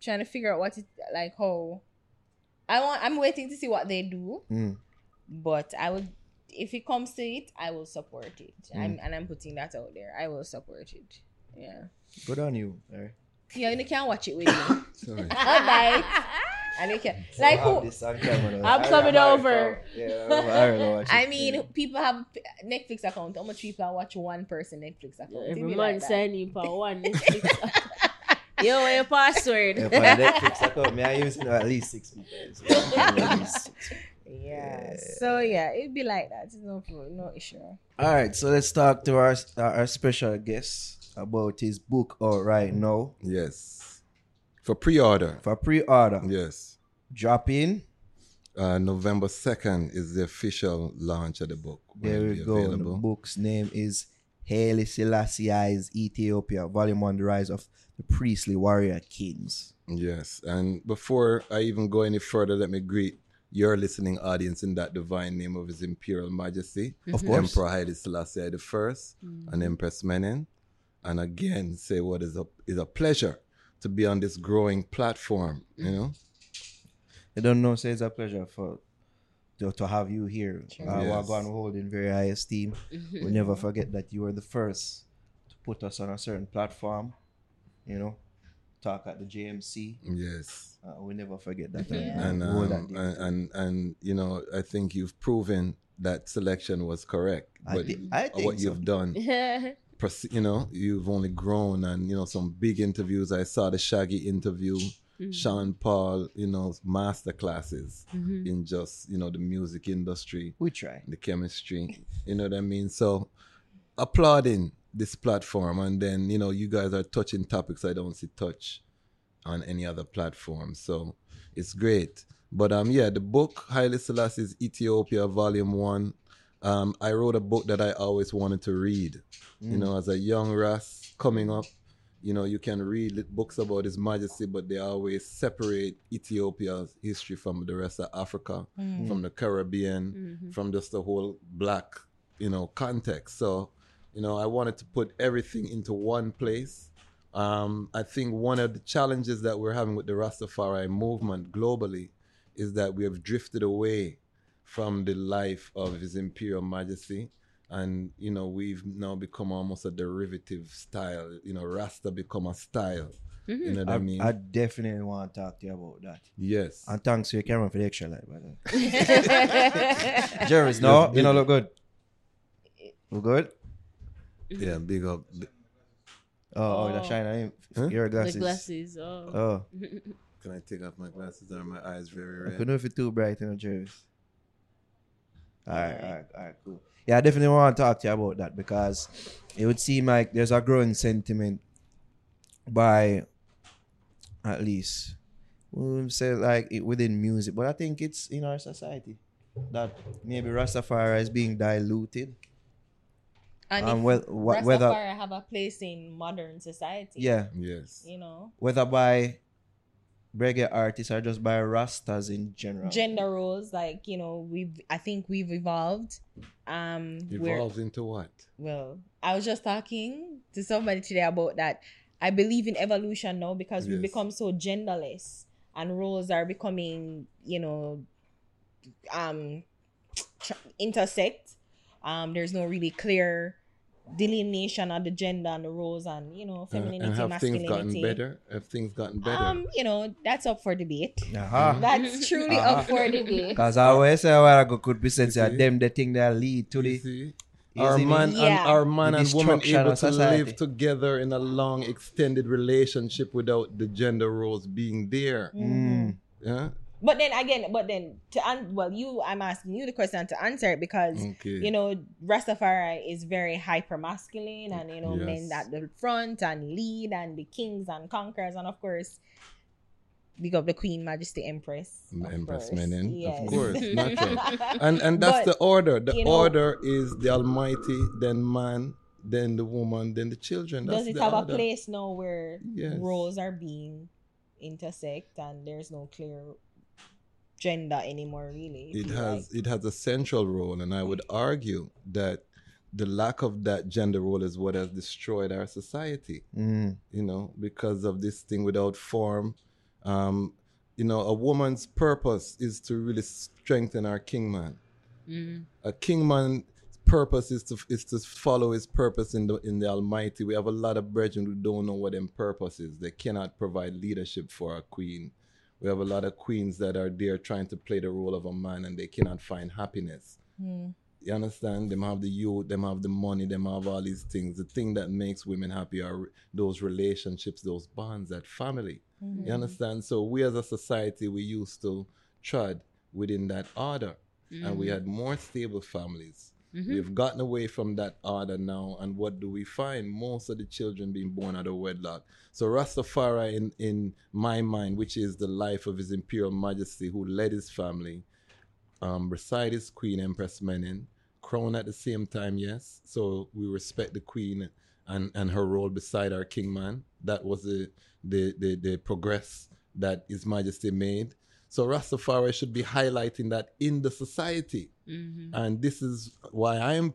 [SPEAKER 5] Trying to figure out what it like how. I want. I'm waiting to see what they do,
[SPEAKER 3] Mm.
[SPEAKER 5] but I would. If it comes to it, I will support it.
[SPEAKER 3] Mm.
[SPEAKER 5] I'm, and I'm putting that out there. I will support it. Yeah.
[SPEAKER 3] Good on you. Larry.
[SPEAKER 5] Yeah, you can't watch it with me.
[SPEAKER 1] Sorry.
[SPEAKER 5] Alright. And you can like
[SPEAKER 3] We'll have
[SPEAKER 5] who
[SPEAKER 3] this on camera now.
[SPEAKER 4] I'm coming over.
[SPEAKER 3] Yeah, Larry, Larry, watch
[SPEAKER 5] I
[SPEAKER 3] it.
[SPEAKER 5] mean, people have Netflix account. How much people watch one person Netflix account? It
[SPEAKER 4] Every
[SPEAKER 5] be
[SPEAKER 4] man
[SPEAKER 5] like that.
[SPEAKER 4] sign in for one Netflix. Yo, your password?
[SPEAKER 3] Yeah, for the Netflix account, me I use you know, at least six people. So, least six.
[SPEAKER 5] Yeah. So yeah, it'd be like that. It's no no issue.
[SPEAKER 3] All right, so let's talk to our our special guest about his book out right now
[SPEAKER 1] Yes. For pre-order.
[SPEAKER 3] for pre-order.
[SPEAKER 1] Yes.
[SPEAKER 3] Drop in.
[SPEAKER 1] Uh, November 2nd is the official launch of the book. Will
[SPEAKER 3] There we
[SPEAKER 1] be
[SPEAKER 3] go. The
[SPEAKER 1] available.
[SPEAKER 3] book's name is Haile Selassie's Ethiopia, Volume 1 The Rise of the Priestly Warrior Kings.
[SPEAKER 1] Yes. And before I even go any further, let me greet your listening audience in that divine name of His Imperial Majesty.
[SPEAKER 3] Of course.
[SPEAKER 1] Emperor Haile Selassie the First and Empress Menen. And again, say what is a is a pleasure to be on this growing platform. You know,
[SPEAKER 3] I don't know, so it's a pleasure for to, to have you here. Uh, We're going to hold in very high esteem.
[SPEAKER 4] Mm-hmm.
[SPEAKER 3] We never forget that you were the first to put us on a certain platform, you know, talk at the JMC.
[SPEAKER 1] yes.
[SPEAKER 3] Uh, we never forget that.
[SPEAKER 5] Yeah.
[SPEAKER 1] And, um,
[SPEAKER 3] that
[SPEAKER 1] and and and you know, I think you've proven that selection was correct.
[SPEAKER 3] I
[SPEAKER 1] But
[SPEAKER 3] thi- I think
[SPEAKER 1] what
[SPEAKER 3] so.
[SPEAKER 1] you've done proce- you know, you've only grown and, you know, some big interviews. I saw the Shaggy interview, Sean Paul, you know, master classes in just, you know, the music industry,
[SPEAKER 3] we try.
[SPEAKER 1] the chemistry. You know what I mean? So applauding this platform and then, you know, you guys are touching topics I don't see touch on any other platform. So it's great. But um yeah, the book Haile Selassie's Ethiopia Volume One. Um, I wrote a book that I always wanted to read. You know, as a young Ras coming up, you know, you can read books about His Majesty, but they always separate Ethiopia's history from the rest of Africa, from the Caribbean, from just the whole black, you know, context. So, you know, I wanted to put everything into one place. Um, I think one of the challenges that we're having with the Rastafari movement globally is that we have drifted away from the life of His Imperial Majesty. And, you know, we've now become almost a derivative style. You know, Rasta become a style. You mm-hmm. know what I,
[SPEAKER 3] I,
[SPEAKER 1] mean?
[SPEAKER 3] I definitely want to talk to you about that.
[SPEAKER 1] yes.
[SPEAKER 3] And thanks to your camera for the extra light, by the way. Jerry's, no, you know, look good. Look good?
[SPEAKER 1] Yeah, big up.
[SPEAKER 3] Oh, oh, that shine on him.
[SPEAKER 1] Huh?
[SPEAKER 3] Your
[SPEAKER 4] The
[SPEAKER 3] glasses.
[SPEAKER 4] glasses. Oh.
[SPEAKER 3] Oh,
[SPEAKER 1] Can I take off my glasses? Are my eyes very red?
[SPEAKER 3] I
[SPEAKER 1] red?
[SPEAKER 3] could know if it's too bright in the Jerry's. Alright, alright, alright, cool. Yeah, I definitely want to talk to you about that because it would seem like there's a growing sentiment by at least we would say like it within music, but I think it's in our society that maybe Rastafari is being diluted.
[SPEAKER 5] And
[SPEAKER 3] Um,
[SPEAKER 5] if
[SPEAKER 3] well, wh- whether
[SPEAKER 5] Rastafari have a place in modern society.
[SPEAKER 3] yeah,
[SPEAKER 1] Yes.
[SPEAKER 5] You know.
[SPEAKER 3] whether by reggae artists or just by rastas in general?
[SPEAKER 5] Gender roles, like you know, we've I think we've evolved. Um, we're-
[SPEAKER 1] Evolves into what?
[SPEAKER 5] well, I was just talking to somebody today about that. I believe in evolution now because we've
[SPEAKER 1] Yes.
[SPEAKER 5] become so genderless and roles are becoming, you know, um, tr- intersect. Um, there's no really clear delineation of the gender and the roles and you know
[SPEAKER 1] And,
[SPEAKER 5] femininity,
[SPEAKER 1] and have things
[SPEAKER 5] masculinity.
[SPEAKER 1] gotten better? Have things gotten better?
[SPEAKER 5] Um, you know, that's up for debate.
[SPEAKER 3] Aha.
[SPEAKER 5] That's truly
[SPEAKER 3] Uh-huh.
[SPEAKER 5] up for debate.
[SPEAKER 3] Because I always say a while ago could be said, say,
[SPEAKER 1] see?
[SPEAKER 3] them the thing that lead to
[SPEAKER 1] You
[SPEAKER 3] the
[SPEAKER 1] see?
[SPEAKER 3] You
[SPEAKER 1] Our
[SPEAKER 3] see me?
[SPEAKER 1] man
[SPEAKER 5] Yeah.
[SPEAKER 1] and our man
[SPEAKER 3] The
[SPEAKER 1] and woman
[SPEAKER 3] destruction
[SPEAKER 1] able
[SPEAKER 3] of
[SPEAKER 1] to
[SPEAKER 3] society.
[SPEAKER 1] live together in a long extended relationship without the gender roles being there.
[SPEAKER 3] Mm.
[SPEAKER 1] Yeah.
[SPEAKER 5] But then again, but then to an- well, you, I'm asking you the question to answer it because
[SPEAKER 1] Okay.
[SPEAKER 5] you know Rastafari is very hyper masculine and you know men at the front and lead and the kings and conquerors and of course big up the Queen Majesty Empress.
[SPEAKER 1] Empress. Menen,
[SPEAKER 5] Yes.
[SPEAKER 1] of course, natural. and and that's
[SPEAKER 5] But,
[SPEAKER 1] the order. The
[SPEAKER 5] you know-
[SPEAKER 1] order is the Almighty, then man, then the woman, then the children. That's
[SPEAKER 5] Does it have a place now where
[SPEAKER 1] Yes.
[SPEAKER 5] roles are being intersect and there's no clear gender anymore really?
[SPEAKER 1] It has
[SPEAKER 5] like.
[SPEAKER 1] it has a central role, and I would argue that the lack of that gender role is what has destroyed our society.
[SPEAKER 3] Mm.
[SPEAKER 1] You know, because of this thing without form. Um, you know, a woman's purpose is to really strengthen our kingman.
[SPEAKER 4] Mm.
[SPEAKER 1] a kingman purpose is to is to follow his purpose in the in the almighty we have a lot of brethren who don't know what them purpose is they cannot provide leadership for a queen we have a lot of queens that are there trying to play the role of a man and they cannot find happiness.
[SPEAKER 5] Hmm.
[SPEAKER 1] you understand? Them have the youth them have the money them have all these things. The thing that makes women happy are those relationships those bonds that family.
[SPEAKER 5] Mhm.
[SPEAKER 1] you understand? So we as a society we used to tread within that order. And we had more stable families. We've gotten away from that order now, and what do we find? Most of the children being born out of wedlock. So Rastafari, in in my mind, which is the life of His Imperial Majesty, who led his family, um, beside his Queen Empress Menen, crowned at the same time, yes. So we respect the Queen and and her role beside our King Man. That was the the the, the progress that His Majesty made. So Rastafari should be highlighting that in the society. And this is why I am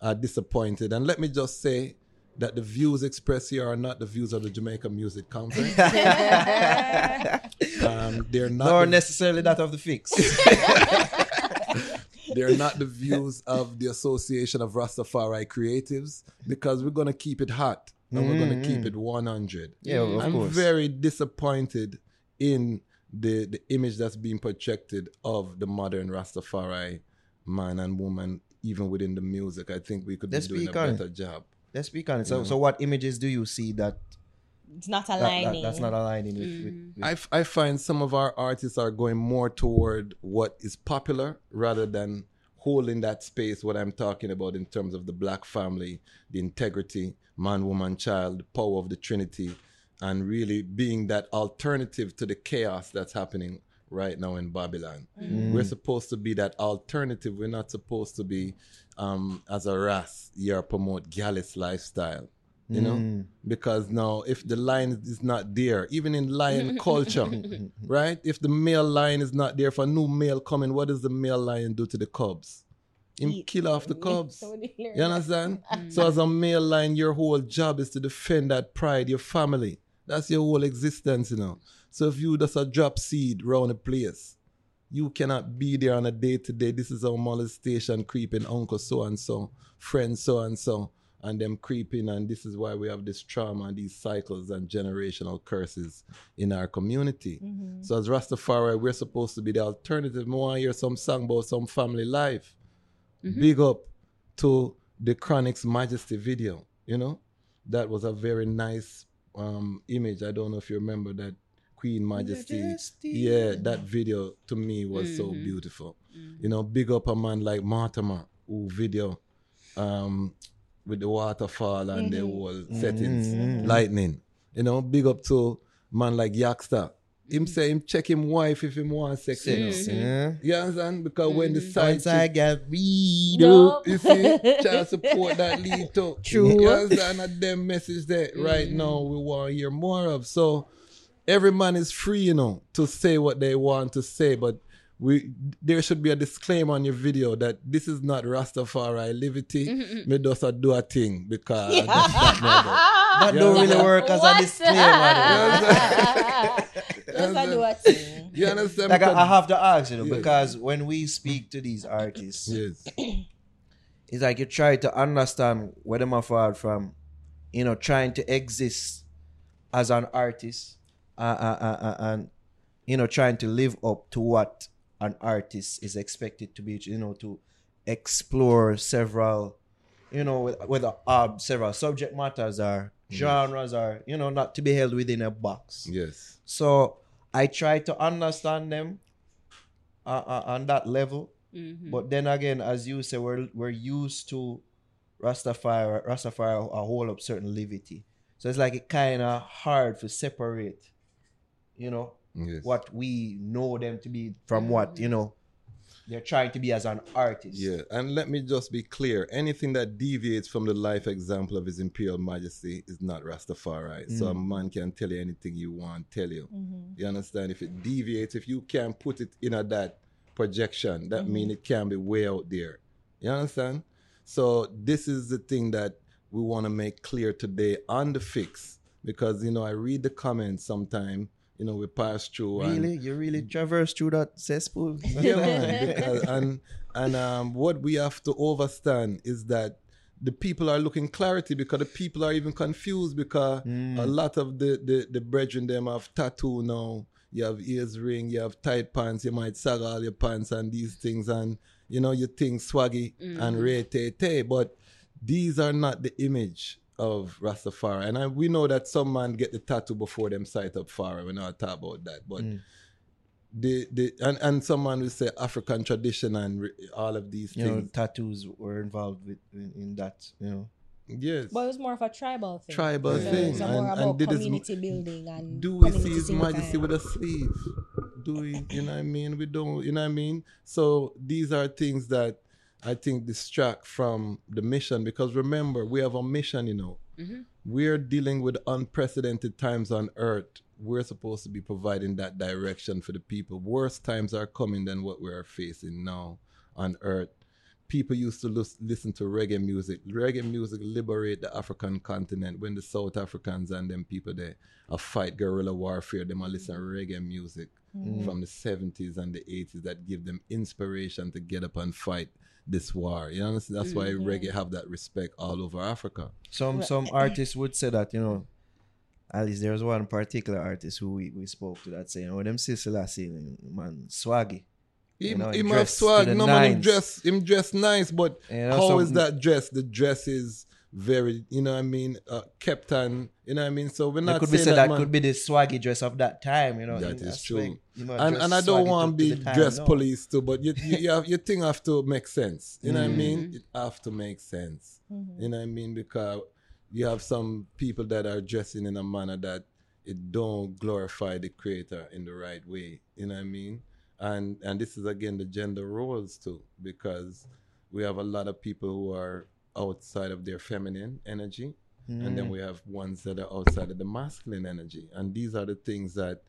[SPEAKER 1] uh, disappointed. And let me just say that the views expressed here are not the views of the Jamaica Music Conference. um, they're not
[SPEAKER 3] Nor
[SPEAKER 1] the-
[SPEAKER 3] necessarily that of the fix.
[SPEAKER 1] they're not the views of the Association of Rastafari Creatives because we're going to keep it hot and we're going to keep it 100.
[SPEAKER 3] yeah, of
[SPEAKER 1] I'm
[SPEAKER 3] course.
[SPEAKER 1] very disappointed in the the image that's being projected of the modern Rastafari man and woman, even within the music. I think we could
[SPEAKER 3] Let's
[SPEAKER 1] be doing a
[SPEAKER 3] speak on it.
[SPEAKER 1] better job.
[SPEAKER 3] Let's speak on it. So, so what images do you see that,
[SPEAKER 5] It's not
[SPEAKER 3] that, that-
[SPEAKER 5] aligning.
[SPEAKER 3] that's not aligning with, with, with
[SPEAKER 1] I, f- I find some of our artists are going more toward what is popular rather than holding that space, what I'm talking about in terms of the black family, the integrity, man, woman, child, the power of the Trinity, and really being that alternative to the chaos that's happening right now in Babylon. We're supposed to be that alternative. We're not supposed to be, um, as a ras, here promote gallus lifestyle. You know, because now if the line is not there, even in lion culture, right? If the male lion is not there for a new male coming, what does the male lion do to the cubs? Him
[SPEAKER 5] Eat.
[SPEAKER 1] kill off the cubs. You understand? So as a male lion, your whole job is to defend that pride, your family. That's your whole existence, you know. So if you just a drop seed round a place, you cannot be there on a day to day. This is our molestation creeping uncle so and so, friend so and so, and them creeping, and this is why we have this trauma and these cycles and generational curses in our community. Mm-hmm. So as Rastafari, we're supposed to be the alternative. I want to hear some song about some family life. Mm-hmm. Big up to the Chronixx Majesty video. You know, that was a very nice um, image. I don't know if you remember that Queen Majesty.
[SPEAKER 3] Majesty.
[SPEAKER 1] Yeah, that video to me was so beautiful. You know, big up a man like Mortimer who video um, with the waterfall and the whole settings, lightning. You know, big up to man like Yaksta. Him mm. say him check him wife if him want sex. You know.
[SPEAKER 3] Sex, mm-hmm. yeah.
[SPEAKER 1] You understand? Because when the mm-hmm. side
[SPEAKER 3] Once I get read
[SPEAKER 5] No.
[SPEAKER 1] you see, child support that lead to.
[SPEAKER 5] True.
[SPEAKER 1] You understand? And them message that right mm. now we want to hear more of. So every man is free, you know, to say what they want to say, but we there should be a disclaimer on your video that this is not Rastafari liberty. Mm-hmm. Me just a do a thing because that's not my
[SPEAKER 3] That don't really work as a
[SPEAKER 5] What? a do a thing.
[SPEAKER 1] You understand?
[SPEAKER 3] like I, I have to ask you know,
[SPEAKER 1] Yeah.
[SPEAKER 3] because when we speak to these artists,
[SPEAKER 1] yes.
[SPEAKER 3] it's like you try to understand where them are far from, you know, trying to exist as an artist, uh, uh, uh, uh, and you know, trying to live up to what an artist is expected to be, you know, to explore several, you know, wh- whether uh, several subject matters are genres are, you know, not to be held within a box.
[SPEAKER 1] Yes.
[SPEAKER 3] So I try to understand them uh, uh, on that level.
[SPEAKER 4] Mhm.
[SPEAKER 3] But then again, as you say, we're we're used to Rastafari Rastafari a whole up certain levity. So it's like it kind of hard to separate, you know,
[SPEAKER 1] Yes.
[SPEAKER 3] what we know them to be from what you know they're trying to be as an artist.
[SPEAKER 1] Yeah, and let me just be clear: anything that deviates from the life example of His Imperial Majesty is not Rastafari. So a mm. man can tell you anything you want, tell you. Mm-hmm. You understand? If it deviates, if you can't put it in a that projection, that mm-hmm. means it can be way out there. You understand? So this is the thing that we want to make clear today on the fix, because you know I read the comments sometime. You know we pass through. and-
[SPEAKER 3] Really, you really mm. traverse through that cesspool.
[SPEAKER 1] yeah, man. Because- and and um, what we have to understand is that the people are looking clarity because the people are even confused because mm. a lot of the the the brethren them have tattoo now. You have ears ring, you have tight pants, you might sag all your pants and these things, and you know you think swaggy and ray tay tay, but these are not the image of Rastafari. And I, we know that some man get the tattoo before them sight up far. We're not talk about that, but mm. the the and, and someone will say African tradition and re, all of these
[SPEAKER 3] you know, tattoos were involved with in, in that. You know,
[SPEAKER 1] yes.
[SPEAKER 5] But it was more of a tribal thing.
[SPEAKER 1] Tribal
[SPEAKER 5] So
[SPEAKER 1] thing.
[SPEAKER 5] It's more
[SPEAKER 1] And-
[SPEAKER 5] about
[SPEAKER 1] and did his-
[SPEAKER 5] community building and
[SPEAKER 1] do we see his majesty
[SPEAKER 5] signifying.
[SPEAKER 1] with a sleeve? Do we you know what I mean? We don't you know what I mean? So these are things that I think distract from the mission because remember we have a mission, you know. Mm-hmm. We're dealing with unprecedented times on earth. We're supposed to be providing that direction for the people. Worse times are coming than what we are facing now on earth. People used to lis- listen to reggae music. Reggae music liberate the African continent when the South Africans and them people there a fight guerrilla warfare. Them a listen to reggae music mm. from the 70s and the 80s that give them inspiration to get up and fight this war. You understand? That's why mm-hmm. reggae have that respect all over Africa.
[SPEAKER 3] some some artists would say that you know. At least there's one particular artist who we, we spoke to that saying, "Oh, them Sicily saying, man, swaggy."
[SPEAKER 1] Him,
[SPEAKER 3] You know,
[SPEAKER 1] him have
[SPEAKER 3] dressed to
[SPEAKER 1] swag.
[SPEAKER 3] the
[SPEAKER 1] No man, him dress, him dress nice, but
[SPEAKER 3] You know,
[SPEAKER 1] how is
[SPEAKER 3] some-
[SPEAKER 1] that dress? The dress is very, you know what I mean, uh, kept on, you know what I mean? So we're
[SPEAKER 3] That
[SPEAKER 1] not
[SPEAKER 3] could be
[SPEAKER 1] saying
[SPEAKER 3] said
[SPEAKER 1] that,
[SPEAKER 3] that,
[SPEAKER 1] man,
[SPEAKER 3] could be the swaggy dress of that time, you know.
[SPEAKER 1] That
[SPEAKER 3] in
[SPEAKER 1] is true.
[SPEAKER 3] you know,
[SPEAKER 1] and, and I don't want
[SPEAKER 3] to-
[SPEAKER 1] to
[SPEAKER 3] to
[SPEAKER 1] be
[SPEAKER 3] the time,
[SPEAKER 1] dress
[SPEAKER 3] no.
[SPEAKER 1] police too, but you, you, you, have, your thing have to make sense. You know what I
[SPEAKER 3] Mm.
[SPEAKER 1] mean? It have to make sense. You know what I mean? Because you have some people that are dressing in a manner that it don't glorify the creator in the right way. You know what I mean? And and this is again the gender roles too, because we have a lot of people who are outside of their feminine energy, and
[SPEAKER 3] Mm.
[SPEAKER 1] then we have ones that are outside of the masculine energy. And these are the things that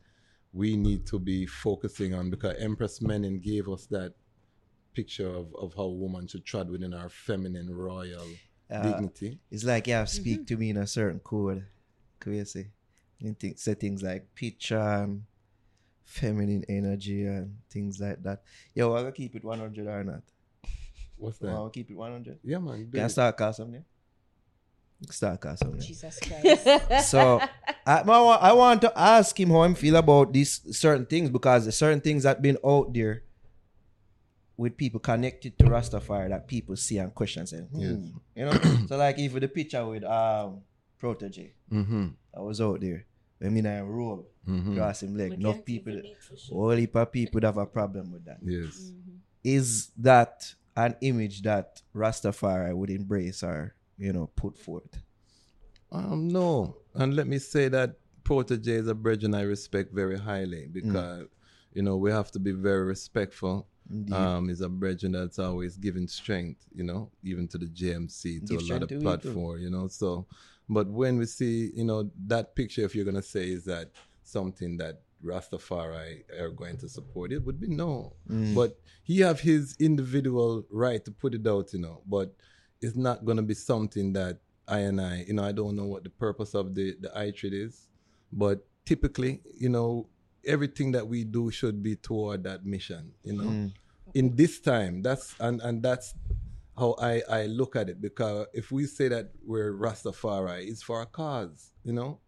[SPEAKER 1] we need to be focusing on because Empress Menen gave us that picture of, of how a woman should tread within our feminine royal
[SPEAKER 3] Uh,
[SPEAKER 1] dignity.
[SPEAKER 3] It's like you have to speak to me in a certain code. Could you say? You think, say things like pitch and feminine energy and things like that. Yo, I'm gonna keep it 100 or not?
[SPEAKER 1] What's
[SPEAKER 3] I'm
[SPEAKER 1] that?
[SPEAKER 3] gonna keep it 100.
[SPEAKER 1] Yeah, man.
[SPEAKER 3] Can I
[SPEAKER 1] it.
[SPEAKER 3] start cast something? Start cast something.
[SPEAKER 5] Jesus Christ.
[SPEAKER 3] So I, I I want to ask him how him feel about these certain things because there's certain things that been out there with people connected to Rastafari that people see and question and say, hmm,
[SPEAKER 1] Yes.
[SPEAKER 3] you know. so like even the picture with um Protoje
[SPEAKER 1] Mm-hmm.
[SPEAKER 3] that was out there. I mean I roll
[SPEAKER 1] Mm-hmm.
[SPEAKER 3] cross him leg. Enough
[SPEAKER 4] can't
[SPEAKER 3] people
[SPEAKER 4] even eat
[SPEAKER 3] all heap of people would have a problem with that.
[SPEAKER 1] Yes.
[SPEAKER 3] Is that an image that Rastafari would embrace or, you know, put forth?
[SPEAKER 1] Um, no. And let me say that Protoje is a brethren I respect very highly because, you know, we have to be very respectful.
[SPEAKER 3] Indeed.
[SPEAKER 1] Um, is a brethren that's always giving strength, you know, even to the JMC, to
[SPEAKER 3] Give
[SPEAKER 1] a lot of
[SPEAKER 3] to
[SPEAKER 1] platform, you know. So, but when we see, you know, that picture, if you're gonna say, is that something that Rastafari are going to support. It would be no. Mm. But he have his individual right to put it out, you know. But it's not gonna be something that I and I, you know, I don't know what the purpose of the the ITRID is, but typically, you know, everything that we do should be toward that mission, you know. Mm. In this time, that's and and that's how I, I look at it because if we say that we're Rastafari, it's for a cause, you know.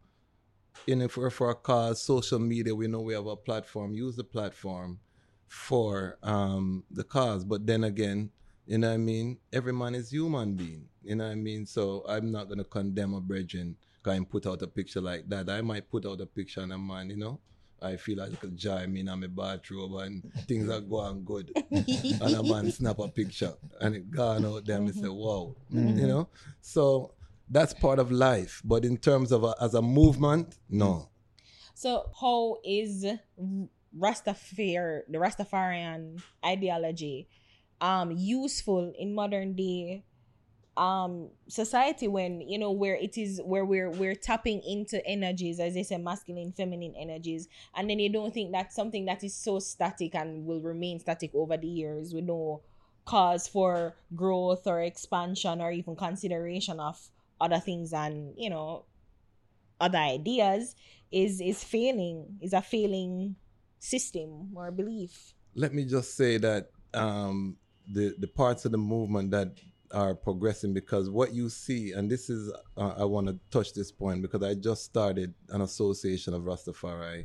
[SPEAKER 1] And know, we're for a cause, social media, we know we have a platform, use the platform for um, the cause. But then again, you know what I mean? Every man is human being, you know what I mean? So I'm not going to condemn a brethren I put out a picture like that. I might put out a picture and a man, you know, I feel like a giant in my bathrobe and things are going good. and a man snap a picture and it gone out there and me say, wow. You know? So that's part of life. But in terms of a, as a movement, no.
[SPEAKER 5] So how is Rastafari the Rastafarian ideology um useful in modern day um society when you know where it is where we're we're tapping into energies as they say masculine feminine energies and then you don't think that's something that is so static and will remain static over the years with no cause for growth or expansion or even consideration of other things and you know other ideas is is failing is a failing system or belief.
[SPEAKER 1] Let me just say that um, the the parts of the movement that are progressing because what you see, and this is uh, I want to touch this point because I just started an association of Rastafari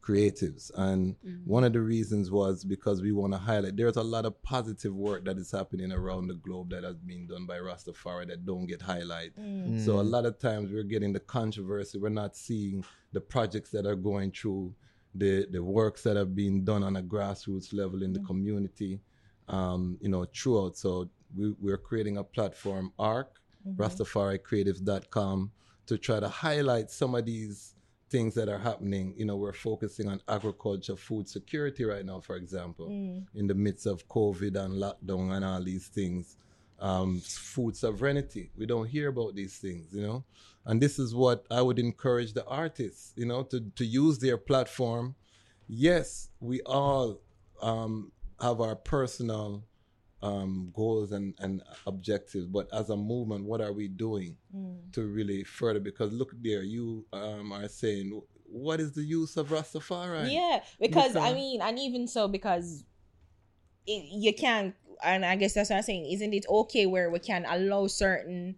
[SPEAKER 1] creatives, and mm-hmm. one of the reasons was because we want to highlight there's a lot of positive work that is happening around the globe that has been done by Rastafari that don't get highlighted. Mm. So a mm. lot of times we're getting the controversy. We're not seeing the projects that are going through, the the works that have been done on a grassroots level in the mm. community, um, you know, throughout. So we, we're creating a platform, ARC, mm-hmm. RastafariCreatives.com, to try to highlight some of these things that are happening. You know, we're focusing on agriculture, food security right now, for example, in the midst of COVID and lockdown and all these things. Um, food sovereignty. We don't hear about these things, you know. And this is what I would encourage the artists, you know, to, to use their platform. Yes, we all um, have our personal um, goals and, and objectives, but as a movement, what are we doing to really further? Because look there, you um, are saying, what is the use of Rastafari?
[SPEAKER 5] Yeah, because I mean, and even so, because it, you can't, and I guess that's what I'm saying. Isn't it okay where we can allow certain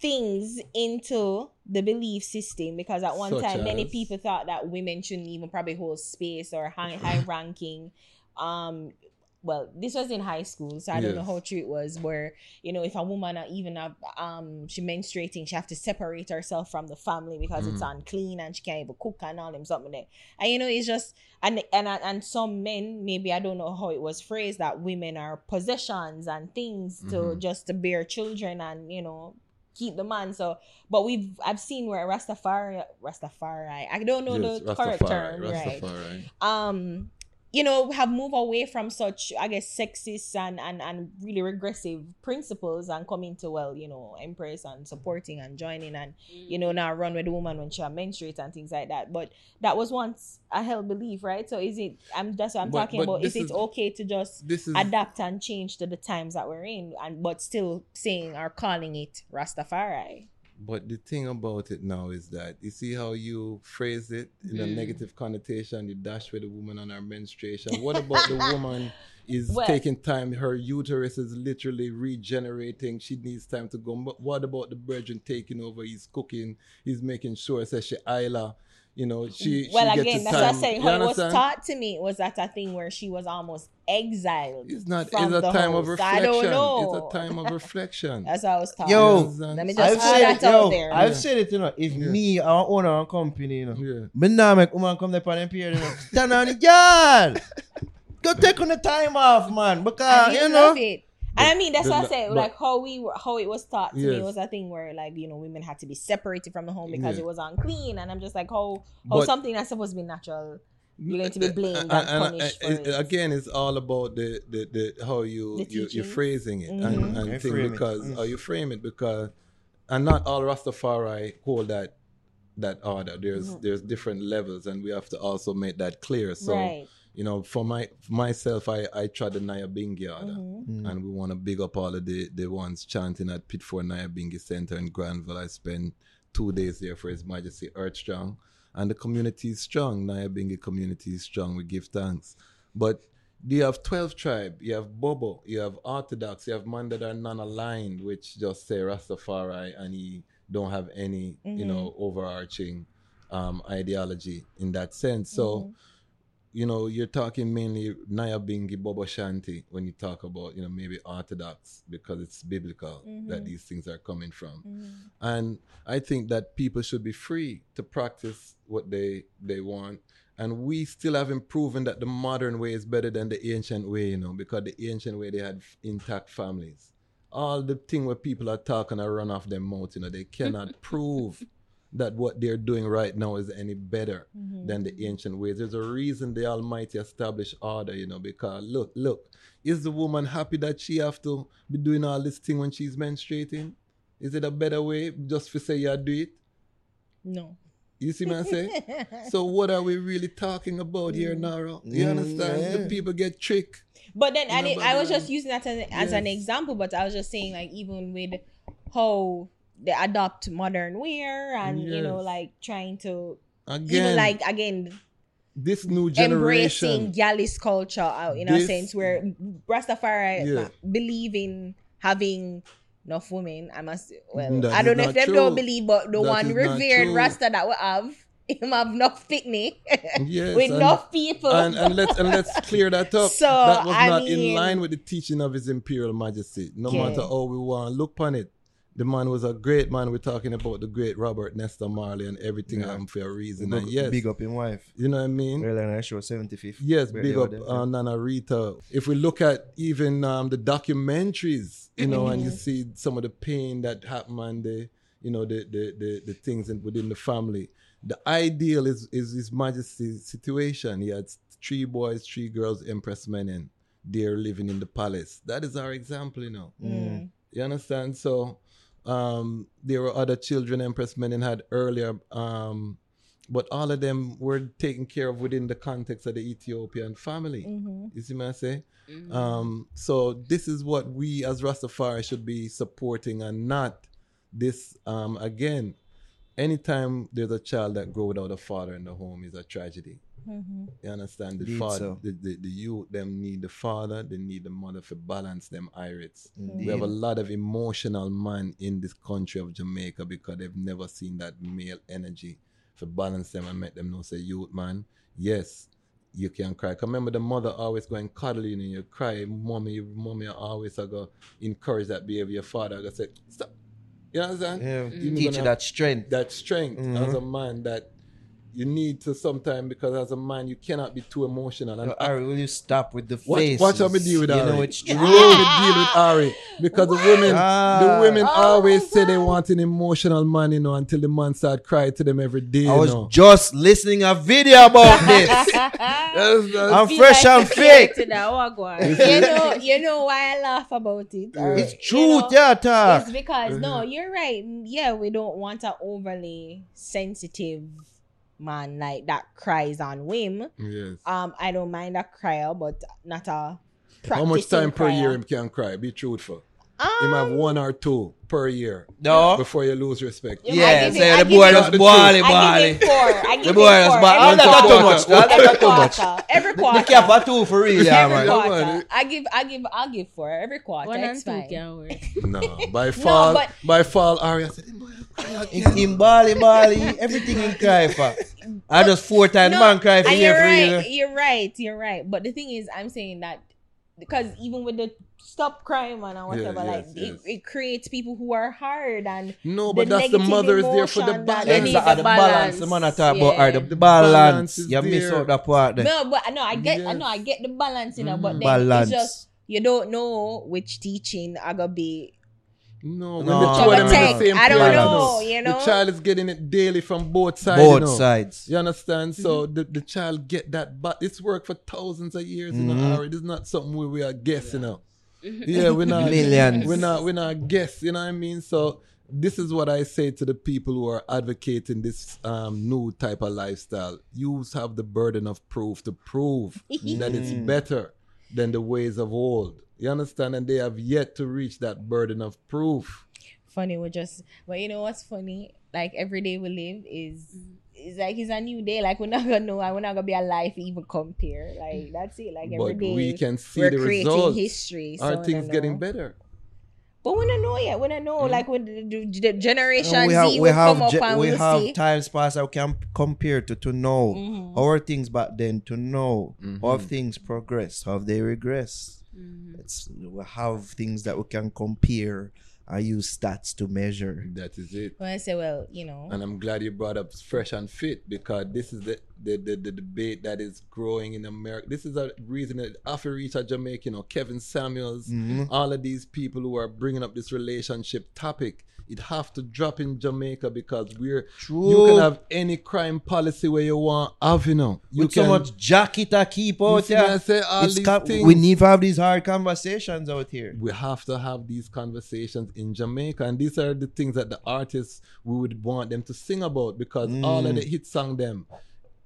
[SPEAKER 5] things into the belief system? Because at one
[SPEAKER 1] Such
[SPEAKER 5] time, many people thought that women shouldn't even probably hold space or high high ranking. Um, well, this was in high school, so I don't know how true it was. Where you know, if a woman even uh, um she menstruating, she have to separate herself from the family because it's
[SPEAKER 1] Mm.
[SPEAKER 5] unclean and she can't even cook and all them something there. And you know, it's just and and and some men maybe I don't know how it was phrased that women are possessions and things to
[SPEAKER 1] Mhm.
[SPEAKER 5] just to bear children and you know keep the man. So, but we've I've seen where Rastafari Rastafari I don't know
[SPEAKER 1] Yes,
[SPEAKER 5] the correct term right um you know have moved away from such i guess sexist and and and really regressive principles and coming to well you know embrace and supporting and joining and you know now run with the woman when she menstruates and things like that. But that was once a held belief right? So is it i'm that's what i'm
[SPEAKER 1] But-
[SPEAKER 5] talking
[SPEAKER 1] but
[SPEAKER 5] about. Is it okay to just
[SPEAKER 1] This is
[SPEAKER 5] adapt and change to the times that we're in and but still saying or calling it rastafari
[SPEAKER 1] But the thing about it now is that you see how you phrase it in a
[SPEAKER 5] Mm.
[SPEAKER 1] negative connotation, you dash with the woman on her menstruation. What about the woman is
[SPEAKER 5] Well-
[SPEAKER 1] taking time, her uterus is literally regenerating, she needs time to go. But what about the brethren taking over? He's cooking, he's making sure says she Isla, you know, she mm,
[SPEAKER 5] well
[SPEAKER 1] she
[SPEAKER 5] again
[SPEAKER 1] gets
[SPEAKER 5] that's
[SPEAKER 1] the
[SPEAKER 5] what i'm
[SPEAKER 1] time.
[SPEAKER 5] saying
[SPEAKER 1] You
[SPEAKER 5] how it was taught to me was that a thing where she was almost exiled
[SPEAKER 1] It's not
[SPEAKER 5] from
[SPEAKER 1] it's a
[SPEAKER 5] the
[SPEAKER 1] time of reflection.
[SPEAKER 5] I don't know.
[SPEAKER 1] It's a time of reflection.
[SPEAKER 5] That's what I was taught.
[SPEAKER 3] Yo,
[SPEAKER 5] let me
[SPEAKER 1] I've
[SPEAKER 5] just
[SPEAKER 3] I've
[SPEAKER 5] put
[SPEAKER 3] said
[SPEAKER 5] that
[SPEAKER 3] it,
[SPEAKER 5] out
[SPEAKER 3] yo,
[SPEAKER 5] there.
[SPEAKER 3] I've
[SPEAKER 1] Yeah.
[SPEAKER 3] said it, you know. If
[SPEAKER 1] Yeah.
[SPEAKER 3] me, I own a company, you know,
[SPEAKER 1] Yeah.
[SPEAKER 3] but now make woman come there on them period, you know, stand on the yard. Go take on the time off, man, because
[SPEAKER 5] and
[SPEAKER 3] you
[SPEAKER 5] you
[SPEAKER 3] know.
[SPEAKER 5] it. And I mean, that's what I said.
[SPEAKER 1] but-
[SPEAKER 5] Like how we were, how it was taught to me was a thing where like you know women had to be separated from the home because
[SPEAKER 1] Yeah.
[SPEAKER 5] it was unclean, and I'm just like how how
[SPEAKER 1] But-
[SPEAKER 5] something that's supposed to be natural. You're going to be blamed
[SPEAKER 1] Uh,
[SPEAKER 5] and
[SPEAKER 1] uh,
[SPEAKER 5] punished
[SPEAKER 1] uh,
[SPEAKER 5] for
[SPEAKER 1] it-
[SPEAKER 5] it.
[SPEAKER 1] Again, it's all about the the, the how you,
[SPEAKER 5] The
[SPEAKER 1] you you're phrasing it
[SPEAKER 5] Mhm.
[SPEAKER 1] and, and
[SPEAKER 3] You
[SPEAKER 1] thing
[SPEAKER 3] frame it.
[SPEAKER 1] because
[SPEAKER 3] Mm.
[SPEAKER 1] how you frame it because and not all Rastafari hold that that order. There's there's different levels, and we have to also make that clear. So
[SPEAKER 5] right.
[SPEAKER 1] You know, for my for myself, I I tried the Nyabingi order,
[SPEAKER 5] Mm-hmm.
[SPEAKER 1] and we want to big up all of the the ones chanting at Pitfour Nyabingi Center in Granville. I spent two days there for His Majesty Earth Strong, and the community is strong. Nyabingi community is strong. We give thanks, but. You have 12 tribe, you have Bobo, you have Orthodox, you have man that are non-aligned, which just say Rastafari and he don't have any, you know, overarching um, ideology in that sense. So, you know, you're talking mainly Nyabingi, Bobo Shanti when you talk about, you know, maybe Orthodox because it's biblical that mm-hmm. these things are coming from. Mm-hmm. And I think that people should be free to practice what they they want. And we still haven't proven that the modern way is better than the ancient way, you know, because the ancient way they had f- intact families. All the thing where people are talking are run off their mouth, you know, they cannot prove that what they're doing right now is any better than the ancient ways. There's a reason the Almighty established order, you know, because look, look, is the woman happy that she have to be doing all this thing when she's menstruating? Is it a better way just for say you do it?
[SPEAKER 5] No.
[SPEAKER 1] You see what I'm saying? so what are we really talking about here, Naro? You
[SPEAKER 3] Mm,
[SPEAKER 1] understand?
[SPEAKER 3] yeah.
[SPEAKER 1] The people get tricked.
[SPEAKER 5] But then,
[SPEAKER 1] You know,
[SPEAKER 5] it,
[SPEAKER 1] but
[SPEAKER 5] I was
[SPEAKER 1] then-
[SPEAKER 5] just using that as, as an example, but I was just saying, like, even with how they adopt modern wear and, you know, like trying to,
[SPEAKER 1] Again,
[SPEAKER 5] even like, again,
[SPEAKER 1] this new generation embracing.
[SPEAKER 5] Gallus culture, uh, in a
[SPEAKER 1] This-
[SPEAKER 5] sense, where Rastafari
[SPEAKER 1] Yeah.
[SPEAKER 5] believe in having enough women. I must, well,
[SPEAKER 1] That
[SPEAKER 5] I don't know if them
[SPEAKER 1] true.
[SPEAKER 5] don't believe, but the
[SPEAKER 1] That
[SPEAKER 5] one revered. Rasta that we have, him have enough picnic
[SPEAKER 1] Yes,
[SPEAKER 5] with
[SPEAKER 1] and-
[SPEAKER 5] enough people.
[SPEAKER 1] and, and let's and let's clear that up.
[SPEAKER 5] So,
[SPEAKER 1] that was
[SPEAKER 5] I
[SPEAKER 1] not
[SPEAKER 5] mean-
[SPEAKER 1] in line with the teaching of His Imperial Majesty. No
[SPEAKER 5] Okay.
[SPEAKER 1] matter how we want look upon it, the man was a great man. We're talking about the great Robert Nesta Marley and everything
[SPEAKER 3] Yeah.
[SPEAKER 1] happened for a reason.
[SPEAKER 3] Big,
[SPEAKER 1] and yes,
[SPEAKER 3] big up in wife.
[SPEAKER 1] you know what I mean.
[SPEAKER 3] Earlier in the show, 75th.
[SPEAKER 1] Yes,
[SPEAKER 3] birthday
[SPEAKER 1] big up
[SPEAKER 3] them.
[SPEAKER 1] uh, Nana Rita. If we look at even um, the documentaries, you know, and you see some of the pain that happened and the, you know, the the the, the things in, within the family. The ideal is is His Majesty's situation. He had three boys, three girls, Empress Menen. They're living in the palace. That is our example, you know.
[SPEAKER 5] Mm.
[SPEAKER 1] You understand? So um, there were other children Empress Menen had earlier, um, but all of them were taken care of within the context of the Ethiopian family.
[SPEAKER 5] Mm-hmm.
[SPEAKER 1] You see what I say? Um, so this is what we as Rastafari should be supporting and not this um, again. Anytime there's a child that grow without a father in the home is a tragedy. You understand? The
[SPEAKER 3] Indeed
[SPEAKER 1] father,
[SPEAKER 3] so.
[SPEAKER 1] the, the, the youth, them need the father, they need the mother for balance them irids.
[SPEAKER 3] Indeed.
[SPEAKER 1] We have a lot of emotional man in this country of Jamaica because they've never seen that male energy for balance them and make them know say youth man, yes, you can cry. 'Cause remember the mother always going cuddling and you cry, mommy, mommy always I go encourage that behavior. Your father I go say, Stop. You understand?
[SPEAKER 3] Yeah,
[SPEAKER 1] You
[SPEAKER 3] teach
[SPEAKER 1] gonna-
[SPEAKER 3] you that strength.
[SPEAKER 1] that strength
[SPEAKER 3] Mhm.
[SPEAKER 1] as a man that you need to sometime because as a man you cannot be too emotional. And
[SPEAKER 3] Yo, Ari, will you stop with the
[SPEAKER 1] watch,
[SPEAKER 3] face?
[SPEAKER 1] watch how me deal with
[SPEAKER 3] You know it's true.
[SPEAKER 1] know how me deal with Ari because the women,
[SPEAKER 3] Ah.
[SPEAKER 1] the women
[SPEAKER 5] Oh
[SPEAKER 1] always say they want an emotional man, you know, until the man start crying to them every day.
[SPEAKER 3] I
[SPEAKER 1] you
[SPEAKER 3] was
[SPEAKER 1] know.
[SPEAKER 3] just listening a video about this.
[SPEAKER 1] Yes, that's-
[SPEAKER 3] I'm fresh and fit.
[SPEAKER 5] you know, you know why I laugh about it. or,
[SPEAKER 3] It's
[SPEAKER 5] you
[SPEAKER 3] truth,
[SPEAKER 5] know,
[SPEAKER 3] yeah.
[SPEAKER 5] It's because no, you're right. Yeah, we don't want an overly sensitive man like that cries on whim.
[SPEAKER 1] yes.
[SPEAKER 5] Um, I don't mind a crier, but not a.
[SPEAKER 1] How much
[SPEAKER 5] practicing
[SPEAKER 1] time per year him can cry? Be truthful.
[SPEAKER 5] Um,
[SPEAKER 1] Him have one or two per year
[SPEAKER 3] No.
[SPEAKER 1] before you lose respect.
[SPEAKER 5] Yeah,
[SPEAKER 3] Yeah, say
[SPEAKER 5] it-
[SPEAKER 3] the boy
[SPEAKER 5] it-
[SPEAKER 3] just
[SPEAKER 1] The
[SPEAKER 3] bally,
[SPEAKER 5] I give four. I give
[SPEAKER 3] The
[SPEAKER 5] it
[SPEAKER 3] boy just
[SPEAKER 5] four.
[SPEAKER 3] bally.
[SPEAKER 5] Every
[SPEAKER 3] That's not too much. That's
[SPEAKER 5] Every
[SPEAKER 3] not too much.
[SPEAKER 5] quarter. Every
[SPEAKER 3] The
[SPEAKER 5] quarter.
[SPEAKER 3] cap are two for real, yeah,
[SPEAKER 5] Every
[SPEAKER 3] man.
[SPEAKER 5] Quarter. I give. I give. I'll give four every quarter.
[SPEAKER 4] One and
[SPEAKER 5] it's
[SPEAKER 4] two
[SPEAKER 5] fine.
[SPEAKER 4] can work.
[SPEAKER 1] No, by fall,
[SPEAKER 5] but-
[SPEAKER 1] by fall, Ari, I said, "Him boy, cry again."
[SPEAKER 3] In, in Bali, Bali, everything in cry for. I just four times man cry for
[SPEAKER 5] and you're right.
[SPEAKER 3] year.
[SPEAKER 5] You're right. You're right. But the thing is, I'm saying that because even with the stop crying man and whatever,
[SPEAKER 1] Yeah,
[SPEAKER 5] like
[SPEAKER 1] yes,
[SPEAKER 5] it,
[SPEAKER 1] yes.
[SPEAKER 5] it creates people who are hard and
[SPEAKER 1] No,
[SPEAKER 5] the
[SPEAKER 1] but that's the mother is there for the
[SPEAKER 5] emotion that
[SPEAKER 1] balance.
[SPEAKER 3] Exactly,
[SPEAKER 4] the
[SPEAKER 3] the balance.
[SPEAKER 4] balance.
[SPEAKER 3] The man I talk about are the,
[SPEAKER 1] The
[SPEAKER 3] balance.
[SPEAKER 1] balance is
[SPEAKER 3] You miss
[SPEAKER 1] there.
[SPEAKER 3] out that part there.
[SPEAKER 5] no, but no, I get, I know, I get the balance, you know, but then
[SPEAKER 3] Balance.
[SPEAKER 5] it's just you don't know which teaching I gonna be.
[SPEAKER 1] No, when
[SPEAKER 3] No.
[SPEAKER 1] the two of them in the same
[SPEAKER 5] I don't
[SPEAKER 1] place,
[SPEAKER 5] know, you know?
[SPEAKER 1] The child is getting it daily from both sides.
[SPEAKER 3] Both
[SPEAKER 1] you know.
[SPEAKER 3] sides.
[SPEAKER 1] You understand? So
[SPEAKER 5] Mm-hmm.
[SPEAKER 1] the, the child get that, but it's worked for thousands of years. You
[SPEAKER 3] Mhm.
[SPEAKER 1] know, Ari. This is not something where we are guessing. You know. Yeah, we're not
[SPEAKER 3] Millions.
[SPEAKER 1] We're not. We're not guess. You know what I mean? So this is what I say to the people who are advocating this um, new type of lifestyle. You have the burden of proof to prove that it's better than the ways of old. You understand? And they have yet to reach that burden of proof.
[SPEAKER 5] funny we're just but you know what's funny like every day we live is is like it's a new day like we're not gonna know we're not gonna be alive to even compare like that's it like every
[SPEAKER 1] But
[SPEAKER 5] day
[SPEAKER 1] we can see
[SPEAKER 5] we're
[SPEAKER 1] the
[SPEAKER 5] creating
[SPEAKER 1] results.
[SPEAKER 5] history so
[SPEAKER 1] Are things getting better?
[SPEAKER 5] but we don't know yet we don't know
[SPEAKER 1] Mm.
[SPEAKER 5] like when the, the, the generation
[SPEAKER 3] And we
[SPEAKER 5] Z
[SPEAKER 3] have
[SPEAKER 5] will
[SPEAKER 3] we
[SPEAKER 5] come
[SPEAKER 3] have
[SPEAKER 5] up
[SPEAKER 3] ge-
[SPEAKER 5] and
[SPEAKER 3] we
[SPEAKER 5] we'll
[SPEAKER 3] have
[SPEAKER 5] see
[SPEAKER 3] times past that we can compare to to know
[SPEAKER 5] Mhm.
[SPEAKER 3] our things back then to know how
[SPEAKER 1] Mhm.
[SPEAKER 3] things progress, how they regress.
[SPEAKER 4] Mm-hmm.
[SPEAKER 3] It's we have things that we can compare I use stats to measure.
[SPEAKER 1] That is it.
[SPEAKER 5] when I say well you know
[SPEAKER 1] And I'm glad you brought up fresh and fit because this is the the, the, the debate that is growing in America. This is a reason that after reach a Jamaica, you know, Kevin Samuels,
[SPEAKER 3] Mhm.
[SPEAKER 1] all of these people who are bringing up this relationship topic, it have to drop in Jamaica because we're
[SPEAKER 3] True.
[SPEAKER 1] you can have any crime policy where you want have, you know. You
[SPEAKER 3] With so much jacket to keep out
[SPEAKER 1] I
[SPEAKER 3] here.
[SPEAKER 1] say? All
[SPEAKER 3] It's
[SPEAKER 1] these
[SPEAKER 3] ca- we need to have these hard conversations out here.
[SPEAKER 1] we have to have these conversations in Jamaica, and these are the things that the artists we would want them to sing about because all
[SPEAKER 3] Mm.
[SPEAKER 1] of the hit song them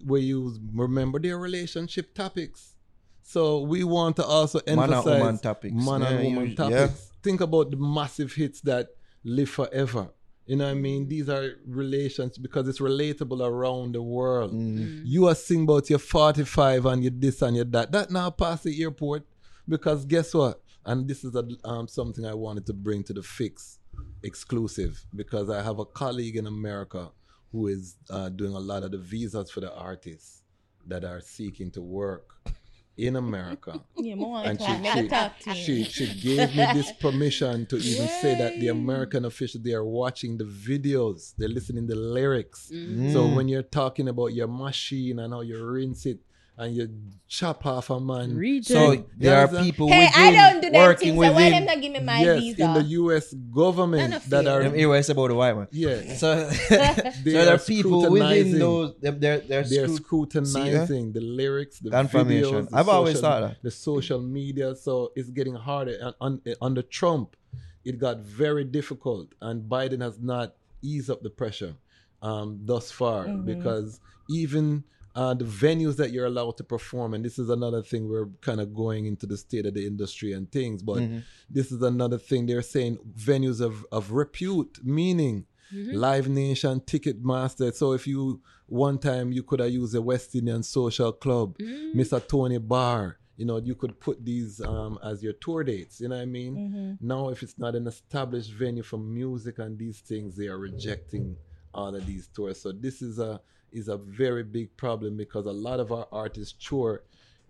[SPEAKER 1] we use remember their relationship topics. So we want to also emphasize
[SPEAKER 3] Man and woman topics.
[SPEAKER 1] man and woman
[SPEAKER 3] you-
[SPEAKER 1] topics. Think about the massive hits that live forever. You know what I mean? These are relations because it's relatable around the world.
[SPEAKER 3] Mm.
[SPEAKER 1] You are sing about your 45 and your this and your that. That now pass the airport because guess what? And this is a, um, something I wanted to bring to the fix exclusive because I have a colleague in America who is uh, doing a lot of the visas for the artists that are seeking to work in America.
[SPEAKER 5] yeah
[SPEAKER 1] And she,
[SPEAKER 5] never talk to
[SPEAKER 1] she, she, she gave me this permission to even say that the American officials they are watching the videos, they're listening the lyrics.
[SPEAKER 4] Mm-hmm.
[SPEAKER 1] So
[SPEAKER 3] Mm.
[SPEAKER 1] when you're talking about your machine and how you rinse it and you chop off a man,
[SPEAKER 4] Reject.
[SPEAKER 3] So
[SPEAKER 1] You
[SPEAKER 3] there are people
[SPEAKER 5] hey I don't do them
[SPEAKER 3] working
[SPEAKER 5] things so why them
[SPEAKER 3] within.
[SPEAKER 5] not give me my
[SPEAKER 1] yes,
[SPEAKER 5] visa
[SPEAKER 1] in the U.S. government that are
[SPEAKER 3] Them here it's about the white one.
[SPEAKER 1] yeah
[SPEAKER 3] So, so there
[SPEAKER 1] are
[SPEAKER 3] are people within
[SPEAKER 1] scrutinizing.
[SPEAKER 3] those. Them, they're they're,
[SPEAKER 1] they're
[SPEAKER 3] scrut-
[SPEAKER 1] scrutinizing the lyrics, the
[SPEAKER 3] Confirmation.
[SPEAKER 1] videos. the
[SPEAKER 3] I've always
[SPEAKER 1] social-
[SPEAKER 3] thought that.
[SPEAKER 1] the social media. So it's getting harder. And on, under Trump, it got very difficult, and Biden has not eased up the pressure um, thus far because even uh, the venues that you're allowed to perform, and this is another thing we're kind of going into the state of the industry and things, but this is another thing they're saying venues of, of repute, meaning Live Nation, Ticketmaster. So if you one time you could have used a West Indian social club, Mr. Tony Bar, you know, you could put these um, as your tour dates. You know what I mean? Now, if it's not an established venue for music and these things, they are rejecting all of these tours. So this is a is a very big problem because a lot of our artists tour.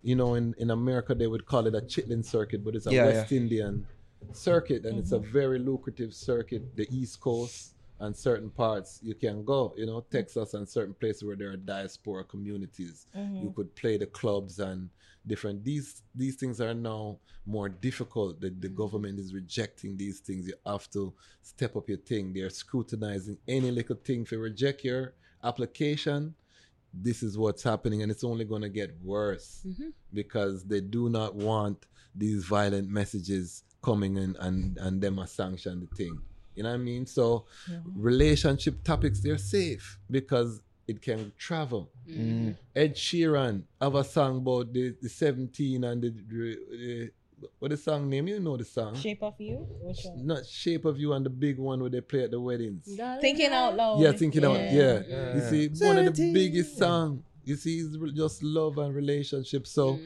[SPEAKER 1] You know, in, in America they would call it a chitlin circuit, but it's a
[SPEAKER 3] Yeah,
[SPEAKER 1] West Indian circuit and it's a mm-hmm. very lucrative circuit the east coast and certain parts you can go you know texas and certain places where there are diaspora communities. Mm-hmm. You could play the clubs and different these these things are now more difficult. The, the mm-hmm. government is rejecting these things. You have to step up your thing. They're scrutinizing any little thing. If you reject your application this is what's happening and it's only going to get worse mm-hmm. because they do not want these violent messages coming in and and them a sanction the thing. You know what i mean? So relationship topics they're safe because it can travel. Mm-hmm. Ed sheeran have a song about the, the 17 and the, the what the song name you know the song
[SPEAKER 5] shape of you which one
[SPEAKER 1] not shape of you and the big one where they play at the weddings
[SPEAKER 5] thinking out loud
[SPEAKER 1] yeah, thinking out. Yeah.
[SPEAKER 3] Yeah.
[SPEAKER 1] you see, one of the biggest songs. You see, it's just love and relationship. So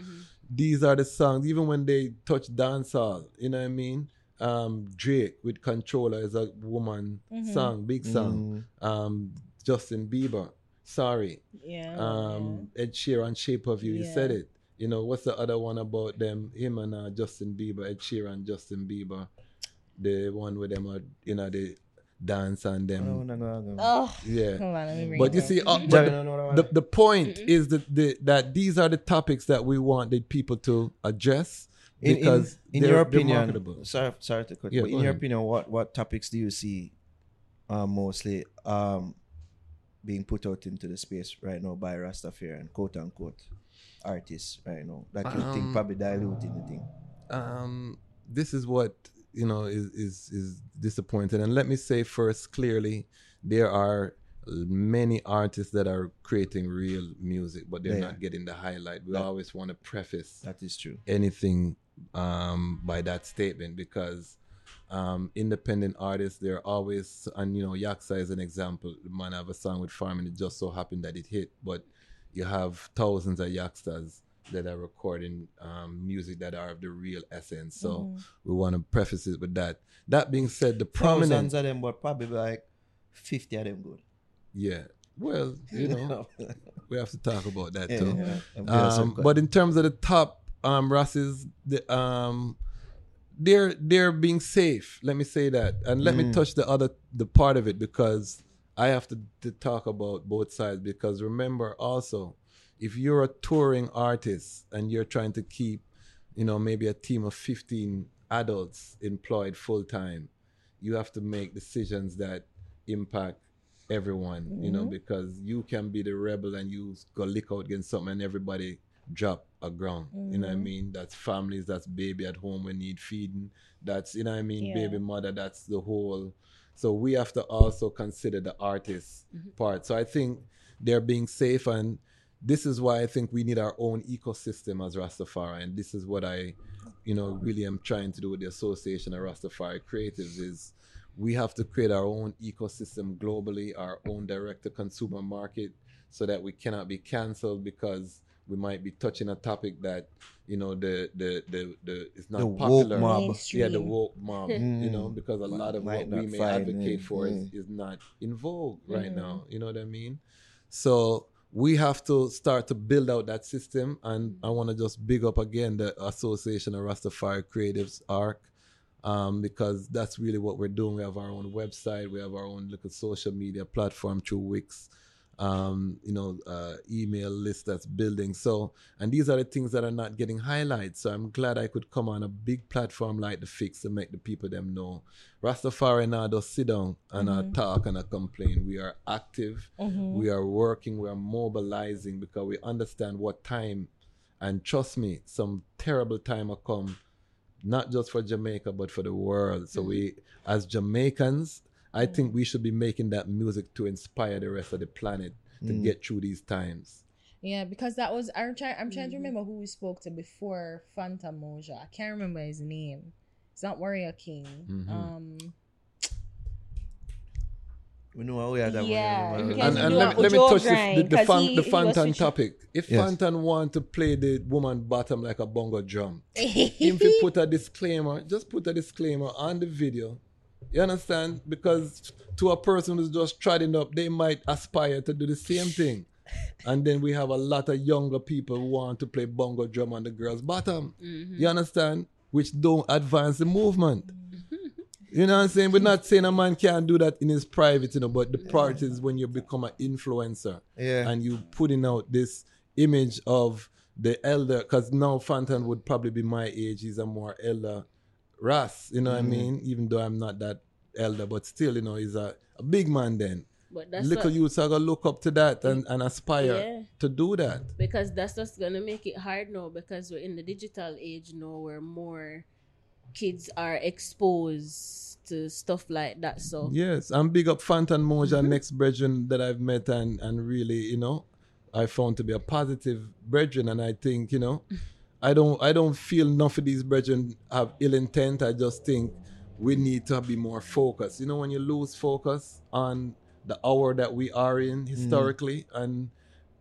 [SPEAKER 1] these are the songs. Even when they touch dancehall, you know what I mean. Um, Drake with Controlla is a woman song, big song. Um, Justin Bieber, Sorry.
[SPEAKER 5] yeah
[SPEAKER 1] Um, Ed Sheeran, Shape of You. You said it. You know what's the other one about them? Him and uh, Justin Bieber, Ed Sheeran, Justin Bieber. The one with them, are, you know, they dance and them.
[SPEAKER 3] No, no, no, no.
[SPEAKER 5] oh
[SPEAKER 1] Yeah.
[SPEAKER 5] hold on let me
[SPEAKER 1] But you see, uh, but the, the, the point is that the, that these are the topics that we want the people to address
[SPEAKER 3] in, in,
[SPEAKER 1] because
[SPEAKER 3] in your opinion, sorry, sorry to cut.
[SPEAKER 1] Yeah,
[SPEAKER 3] but in your
[SPEAKER 1] ahead.
[SPEAKER 3] opinion, what what topics do you see, uh, mostly um, being put out into the space right now by Rastafarian quote unquote artists right now that you think
[SPEAKER 1] Um,
[SPEAKER 3] probably diluting the thing?
[SPEAKER 1] Um, this is what you know, is is is disappointing. And let me say first clearly, there are many artists that are creating real music, but they're
[SPEAKER 3] Yeah.
[SPEAKER 1] not getting the highlight. We
[SPEAKER 3] That-
[SPEAKER 1] always want to preface
[SPEAKER 3] That is true.
[SPEAKER 1] anything um, by that statement because um, independent artists, they're always, and you know, Yaksta is an example. The man have a song with Farm and it just so happened that it hit, but you have thousands of Yakstas that are recording um, music that are of the real essence. So
[SPEAKER 5] Mm-hmm.
[SPEAKER 1] we want to preface it with that. That being said, the prominent,
[SPEAKER 3] Thousands of them, were probably like fifty of them good.
[SPEAKER 1] yeah, well, you know, we have to talk about that
[SPEAKER 3] Yeah,
[SPEAKER 1] too.
[SPEAKER 3] yeah. I'm jealous of
[SPEAKER 1] Um, but in terms of the top um, Russes, the, um, they're they're being safe. Let me say that, and let me
[SPEAKER 3] Mm.
[SPEAKER 1] touch the other the part of it because I have to, to talk about both sides. Because remember, also, if you're a touring artist and you're trying to keep, you know, maybe a team of fifteen adults employed full time, you have to make decisions that impact everyone, you know, mm-hmm. because you can be the rebel and you go lick out against something and everybody drop a ground. You know what I mm-hmm. mean? That's families, that's baby at home when need feeding. That's you know what I mean,
[SPEAKER 5] Yeah.
[SPEAKER 1] baby mother, that's the whole so we have to also consider the artist mm-hmm. part. So I think they're being safe and this is why I think we need our own ecosystem as Rastafari. And this is what I, you know, really am trying to do with the Association of Rastafari Creatives is we have to create our own ecosystem globally, our own direct to consumer market, so that we cannot be cancelled because we might be touching a topic that, you know, the the the, the it's not
[SPEAKER 3] The woke
[SPEAKER 1] popular.
[SPEAKER 3] mob.
[SPEAKER 1] Yeah, the
[SPEAKER 5] Mainstream.
[SPEAKER 1] woke mob. you know,
[SPEAKER 3] Mm.
[SPEAKER 1] because a
[SPEAKER 3] Might-
[SPEAKER 1] lot of
[SPEAKER 3] might
[SPEAKER 1] what we may advocate
[SPEAKER 3] mm,
[SPEAKER 1] for is,
[SPEAKER 3] mm.
[SPEAKER 1] is not in vogue right
[SPEAKER 5] Mm.
[SPEAKER 1] now. You know what I mean? So we have to start to build out that system. And I want to just big up again the Association of Rastafari Creatives ARC. Um, because that's really what we're doing. We have our own website, we have our own little social media platform through Wix, um, you know, uh, email list that's building. So, and these are the things that are not getting highlighted. So I'm glad I could come on a big platform like the Fix to make the people them know. Rastafari now just sit down and uh, talk and uh, complain. We are active, we are working, we are mobilizing because we understand what time. And trust me, some terrible time will come, not just for Jamaica but for the world. So we, as Jamaicans, I think we should be making that music to inspire the rest of the planet to
[SPEAKER 3] Mm.
[SPEAKER 1] get through these times.
[SPEAKER 5] Yeah, because that was I'm trying I'm trying to remember who we spoke to before Fantan Mojah. I can't remember his name. It's not Warrior King.
[SPEAKER 1] Mhm.
[SPEAKER 5] Um
[SPEAKER 3] We know how we are that
[SPEAKER 5] Yeah,
[SPEAKER 3] you know,
[SPEAKER 5] because
[SPEAKER 1] And, and let, me- let me
[SPEAKER 5] Ujo
[SPEAKER 1] touch the, the,
[SPEAKER 5] grind,
[SPEAKER 1] fan,
[SPEAKER 5] he-
[SPEAKER 1] the Fantan topic. If
[SPEAKER 3] Yes.
[SPEAKER 1] Fantan want to play the woman bottom like a bongo drum, if you put a disclaimer, just put a disclaimer on the video. You understand? Because to a person who's just treading up, they might aspire to do the same thing. And then we have a lot of younger people who want to play bongo drum on the girl's bottom. Mm-hmm. You understand? Which don't advance the movement. Mm-hmm. You know what I'm saying? We're not saying a man can't do that in his private, you know, but the part is when you become an influencer
[SPEAKER 3] Yeah.
[SPEAKER 1] and you putting out this image of the elder, because now Fantan would probably be my age. He's a more elder Ras, you know what I mm-hmm. mean? Even though I'm not that elder, but still, you know, he's a, a big man then.
[SPEAKER 4] But that's
[SPEAKER 1] Little
[SPEAKER 4] what,
[SPEAKER 1] youths are going to look up to that and, and aspire
[SPEAKER 4] Yeah.
[SPEAKER 1] to do that.
[SPEAKER 4] because that's just gonna make it hard now because we're in the digital age now where more kids are exposed to stuff like that. So
[SPEAKER 1] Yes, I'm big up Fantan Mojah, mm-hmm. next brethren that I've met and, and really, you know, I found to be a positive brethren. And I think, you know, I don't I don't feel none of these brethren have ill intent. I just think we need to be more focused. You know, when you lose focus on the hour that we are in mm. historically and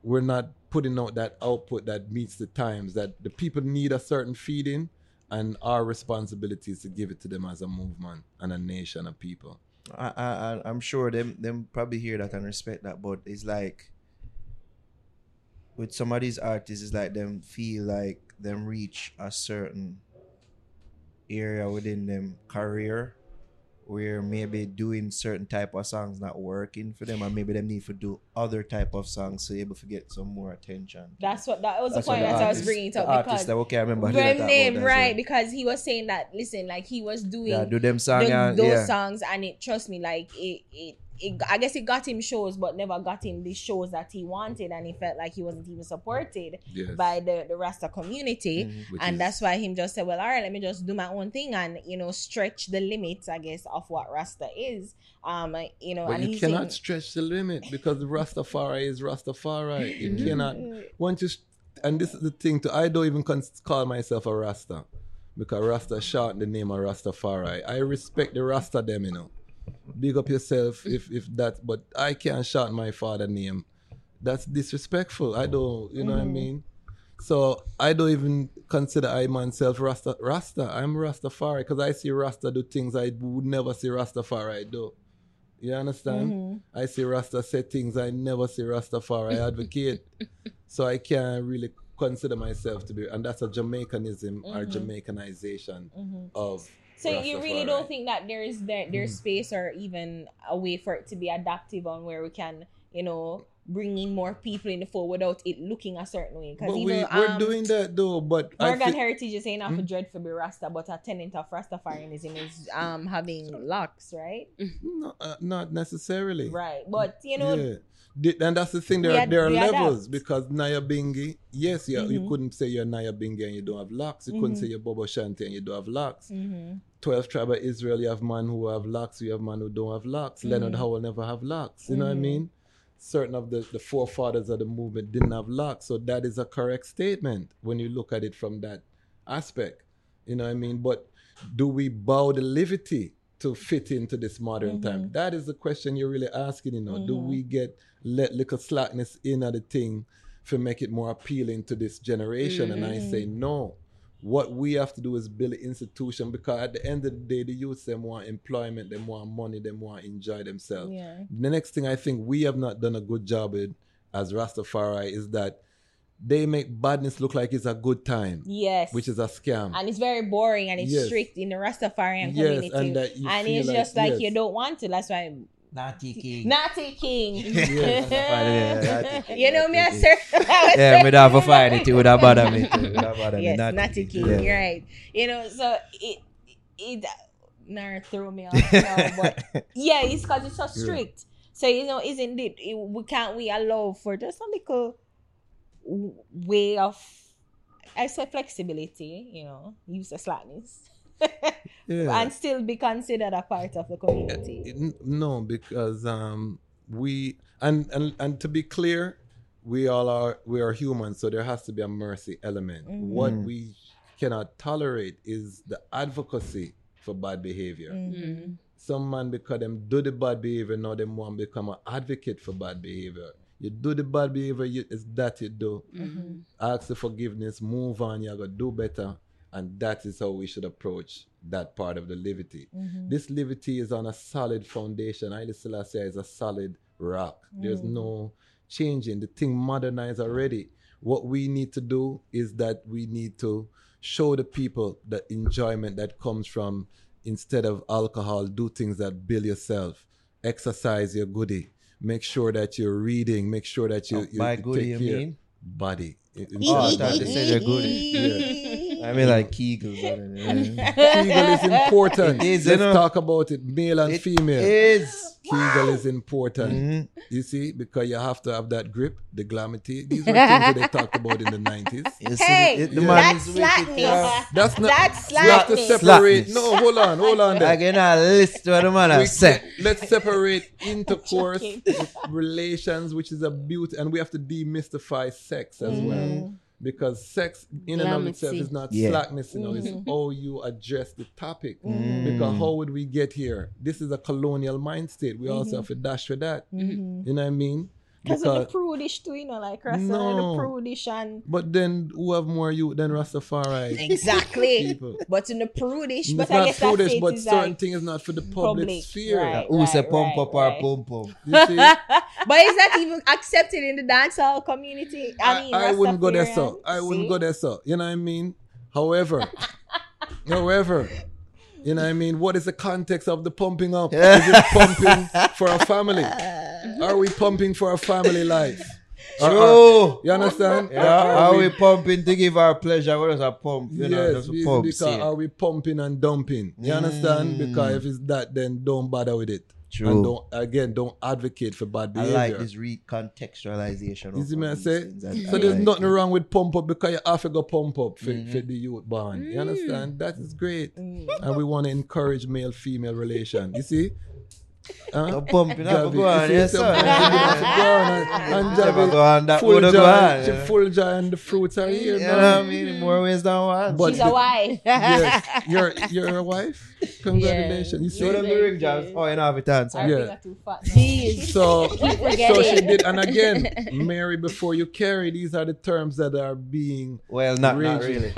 [SPEAKER 1] we're not putting out that output that meets the times that the people need a certain feeding and our responsibility is to give it to them as a movement and a nation of people.
[SPEAKER 3] I, I, I- I'm sure them them probably hear that and respect that, but it's like with some of these artists, it's like them feel like them reach a certain area within them career where maybe doing certain type of songs not working for them, and maybe them need to do other type of songs so able to get some more attention.
[SPEAKER 5] That's what that was
[SPEAKER 3] That's
[SPEAKER 5] the point that I was bringing up
[SPEAKER 3] artist
[SPEAKER 5] because
[SPEAKER 3] that okay, I remember. I did
[SPEAKER 5] Graham
[SPEAKER 3] that
[SPEAKER 5] name
[SPEAKER 3] that,
[SPEAKER 5] right
[SPEAKER 3] so-
[SPEAKER 5] because he was saying that listen like he was doing
[SPEAKER 3] Yeah, do them song
[SPEAKER 5] the-
[SPEAKER 3] and
[SPEAKER 5] those
[SPEAKER 3] yeah.
[SPEAKER 5] songs and it trust me like it it it, I guess it got him shows, but never got him the shows that he wanted, and he felt like he wasn't even supported
[SPEAKER 1] Yes.
[SPEAKER 5] by the the Rasta community,
[SPEAKER 1] Which
[SPEAKER 5] and
[SPEAKER 1] is-
[SPEAKER 5] that's why him just said, "Well, all right, let me just do my own thing and you know stretch the limits, I guess, of what Rasta is." Um, you know,
[SPEAKER 1] But
[SPEAKER 5] and
[SPEAKER 1] you cannot
[SPEAKER 5] saying-
[SPEAKER 1] stretch the limit because Rastafari is Rastafari. You
[SPEAKER 5] Mm-hmm.
[SPEAKER 1] cannot. Once you, and this is the thing too. I don't even call myself a Rasta because Rasta short the name of Rastafari. I respect the Rasta them, you know. Big up yourself if if that. But I can't shout my father name. That's disrespectful. I don't. You know what I mm. mean? So I don't even consider I myself Rasta. Rasta. I'm Rastafari because I see Rasta do things I would never see Rastafari do. You understand? Mm-hmm. I see Rasta say things I never see Rastafari advocate. so I can't really consider myself to be, and that's a Jamaicanism or mm-hmm. Jamaicanization mm-hmm. of.
[SPEAKER 5] So you really don't think that there's that there's
[SPEAKER 1] Mm.
[SPEAKER 5] space or even a way for it to be adaptive on where we can, you know, bring in more people in the fold without it looking a certain way? Because
[SPEAKER 1] we, we're
[SPEAKER 5] um,
[SPEAKER 1] doing that though. But I
[SPEAKER 5] Morgan
[SPEAKER 1] feel-
[SPEAKER 5] Heritage is saying
[SPEAKER 1] Hmm?
[SPEAKER 5] after dread for be Rasta, but a tenant of Rastafarianism is um having locks, right?
[SPEAKER 1] no, uh, not necessarily.
[SPEAKER 5] Right. But you know,
[SPEAKER 1] yeah. And that's the thing. There, are there are levels
[SPEAKER 5] adapt.
[SPEAKER 1] because Nyabinghi, yes, yeah, you couldn't say you're Nyabinghi and you don't have locks. You couldn't
[SPEAKER 5] Mhm.
[SPEAKER 1] say you're Bobo Shanti and you don't have locks.
[SPEAKER 5] mhm,
[SPEAKER 1] 12 tribe of Israel, you have man who have locks, you have man who don't have locks. Leonard
[SPEAKER 5] Mhm.
[SPEAKER 1] Howell never have locks. You know what I
[SPEAKER 5] Mhm.
[SPEAKER 1] mean? Certain of the, the forefathers of the movement didn't have locks. So that is a correct statement when you look at it from that aspect. You know what I mean? But do we bow the liberty to fit into this modern time? That is the question you're really asking, you know. Do we get let little slackness in at the thing to make it more appealing to this generation? And I say mm-hmm. no what we have to do is build an institution because at the end of the day, the youth them want employment, they want money, they want to enjoy themselves.
[SPEAKER 5] yeah.
[SPEAKER 1] The next thing I think we have not done a good job with as Rastafari is that they make badness look like it's a good time,
[SPEAKER 5] Yes.
[SPEAKER 1] which is a scam.
[SPEAKER 5] and it's very boring and it's
[SPEAKER 1] Yes.
[SPEAKER 5] strict in the Rastafarian
[SPEAKER 1] Yes,
[SPEAKER 5] community.
[SPEAKER 1] and that
[SPEAKER 5] and it's
[SPEAKER 1] like-
[SPEAKER 5] just like
[SPEAKER 1] yes.
[SPEAKER 5] you don't want to. That's why
[SPEAKER 3] Natty King.
[SPEAKER 5] Natty King.
[SPEAKER 3] Yeah, Natty
[SPEAKER 5] you know me, I
[SPEAKER 3] King.
[SPEAKER 5] sir.
[SPEAKER 3] Yeah, me have to find it. It would have bothered me. too. Would have me.
[SPEAKER 5] yes, Natty King.
[SPEAKER 3] Yeah.
[SPEAKER 5] Right. You know, so it it nah throw me off now, but yeah, it's because it's so strict. So you know, isn't it, it? We can't we allow for just a little way of I say flexibility. You know, use the slackness.
[SPEAKER 1] Yeah.
[SPEAKER 5] and still be considered a part of the community.
[SPEAKER 1] No, because um, we and, and and to be clear, we all are we are human, so there has to be a mercy element. What
[SPEAKER 3] Mm.
[SPEAKER 1] we cannot tolerate is the advocacy for bad behavior.
[SPEAKER 5] Mhm.
[SPEAKER 1] Some man because them do the bad behavior, now them want become an advocate for bad behavior. You do the bad behavior, you, it's that you do.
[SPEAKER 5] Mm-hmm.
[SPEAKER 1] Ask for forgiveness, move on, you're gonna do better. And that is how we should approach that part of the liberty.
[SPEAKER 5] Mm-hmm.
[SPEAKER 1] This liberty is on a solid foundation. Haile Selassie is a solid rock. There's no changing. The thing modernized already. What we need to do is that we need to show the people the enjoyment that comes from instead of alcohol, do things that build yourself. Exercise your goodie. Make sure that you're reading. Make sure that you,
[SPEAKER 3] Oh,
[SPEAKER 1] you
[SPEAKER 3] by
[SPEAKER 1] you
[SPEAKER 3] goodie,
[SPEAKER 1] take
[SPEAKER 3] you
[SPEAKER 1] care-
[SPEAKER 3] mean?
[SPEAKER 1] body. In-
[SPEAKER 3] Oh, I
[SPEAKER 1] instead of
[SPEAKER 3] thought they
[SPEAKER 1] body.
[SPEAKER 3] said you're good. I mean, like Kegels. Yeah.
[SPEAKER 1] Kegel is important.
[SPEAKER 3] It is,
[SPEAKER 1] Let's
[SPEAKER 3] you know.
[SPEAKER 1] talk about it, male and
[SPEAKER 3] It
[SPEAKER 1] female.
[SPEAKER 3] is.
[SPEAKER 1] Kegel is important.
[SPEAKER 3] Mhm.
[SPEAKER 1] You see, because you have to have that grip, the glamity. These were things that they talked about in the 90s.
[SPEAKER 3] You see,
[SPEAKER 5] Hey,
[SPEAKER 3] it- the
[SPEAKER 1] Yeah.
[SPEAKER 5] that's
[SPEAKER 3] is
[SPEAKER 5] slackness.
[SPEAKER 3] yeah.
[SPEAKER 1] That's not.
[SPEAKER 5] That's
[SPEAKER 1] you have to separate.
[SPEAKER 3] Slackness.
[SPEAKER 1] No, hold on, hold on. There.
[SPEAKER 3] in a list where the man
[SPEAKER 1] We-
[SPEAKER 3] have said.
[SPEAKER 1] let's separate intercourse, with relations, which is a beauty, and we have to demystify sex as well. Because sex in and of itself is not
[SPEAKER 3] Yeah.
[SPEAKER 1] slackness, you know, it's mm-hmm. how you address the topic.
[SPEAKER 3] Mm.
[SPEAKER 1] Because how would we get here? This is a colonial mind state. We mm-hmm. also have to dash for that. Mm-hmm. You know what I mean?
[SPEAKER 5] Because of the prudish too, you know, like Rasta,
[SPEAKER 1] No.
[SPEAKER 5] the prudish and
[SPEAKER 1] But then who have more youth than Rastafari?
[SPEAKER 5] exactly.
[SPEAKER 1] People.
[SPEAKER 5] but in the prudish,
[SPEAKER 1] It's
[SPEAKER 5] but I
[SPEAKER 1] not
[SPEAKER 5] guess that
[SPEAKER 1] foolish,
[SPEAKER 5] state
[SPEAKER 1] but
[SPEAKER 5] is
[SPEAKER 1] certain
[SPEAKER 5] like,
[SPEAKER 1] thing is not for the public,
[SPEAKER 5] public,
[SPEAKER 1] sphere.
[SPEAKER 5] right.
[SPEAKER 3] Who say
[SPEAKER 5] right,
[SPEAKER 3] pump up or pump pump?
[SPEAKER 1] You see,
[SPEAKER 5] but is that even accepted in the dancehall community? I mean,
[SPEAKER 1] I, I wouldn't go there, so.
[SPEAKER 5] Rastafarian,
[SPEAKER 1] I wouldn't go there, so. You know what I mean? However, however, you know what I mean? What is the context of the pumping up? Is it pumping for a family? Are we pumping for a family life? Or- or-
[SPEAKER 3] True.
[SPEAKER 1] you understand?
[SPEAKER 3] Yeah,
[SPEAKER 1] Or
[SPEAKER 3] are we pumping to give our pleasure? What is a pump? You know,
[SPEAKER 1] yes,
[SPEAKER 3] just a pump.
[SPEAKER 1] because
[SPEAKER 3] see.
[SPEAKER 1] are we pumping and dumping? You understand?
[SPEAKER 3] Mm.
[SPEAKER 1] Because if it's that, then don't bother with it.
[SPEAKER 3] True.
[SPEAKER 1] And don't again don't advocate for bad behavior.
[SPEAKER 3] I like this recontextualization.
[SPEAKER 1] You
[SPEAKER 3] of
[SPEAKER 1] see me I say?
[SPEAKER 3] things.
[SPEAKER 1] So
[SPEAKER 3] I
[SPEAKER 1] there's
[SPEAKER 3] like
[SPEAKER 1] nothing
[SPEAKER 3] it.
[SPEAKER 1] wrong with pump up because you have to go pump up for,
[SPEAKER 3] Mhm.
[SPEAKER 1] for the youth bond. You understand? That is great.
[SPEAKER 5] Mm.
[SPEAKER 1] And we want to encourage male female relation. You see? Full
[SPEAKER 3] would
[SPEAKER 1] joy,
[SPEAKER 3] go on.
[SPEAKER 1] she full joy and the fruits are here.
[SPEAKER 3] You know what I mean? More ways than one.
[SPEAKER 1] But
[SPEAKER 5] She's a wife.
[SPEAKER 1] yes, you're you're a wife. Congratulations. You
[SPEAKER 3] Show them
[SPEAKER 1] see?
[SPEAKER 3] the ring jobs. Oh, you know, have it on.
[SPEAKER 1] Yeah.
[SPEAKER 5] finger too fat
[SPEAKER 1] So, so she did, and again, marry before you carry. These are the terms that are being
[SPEAKER 3] Well, not, not really.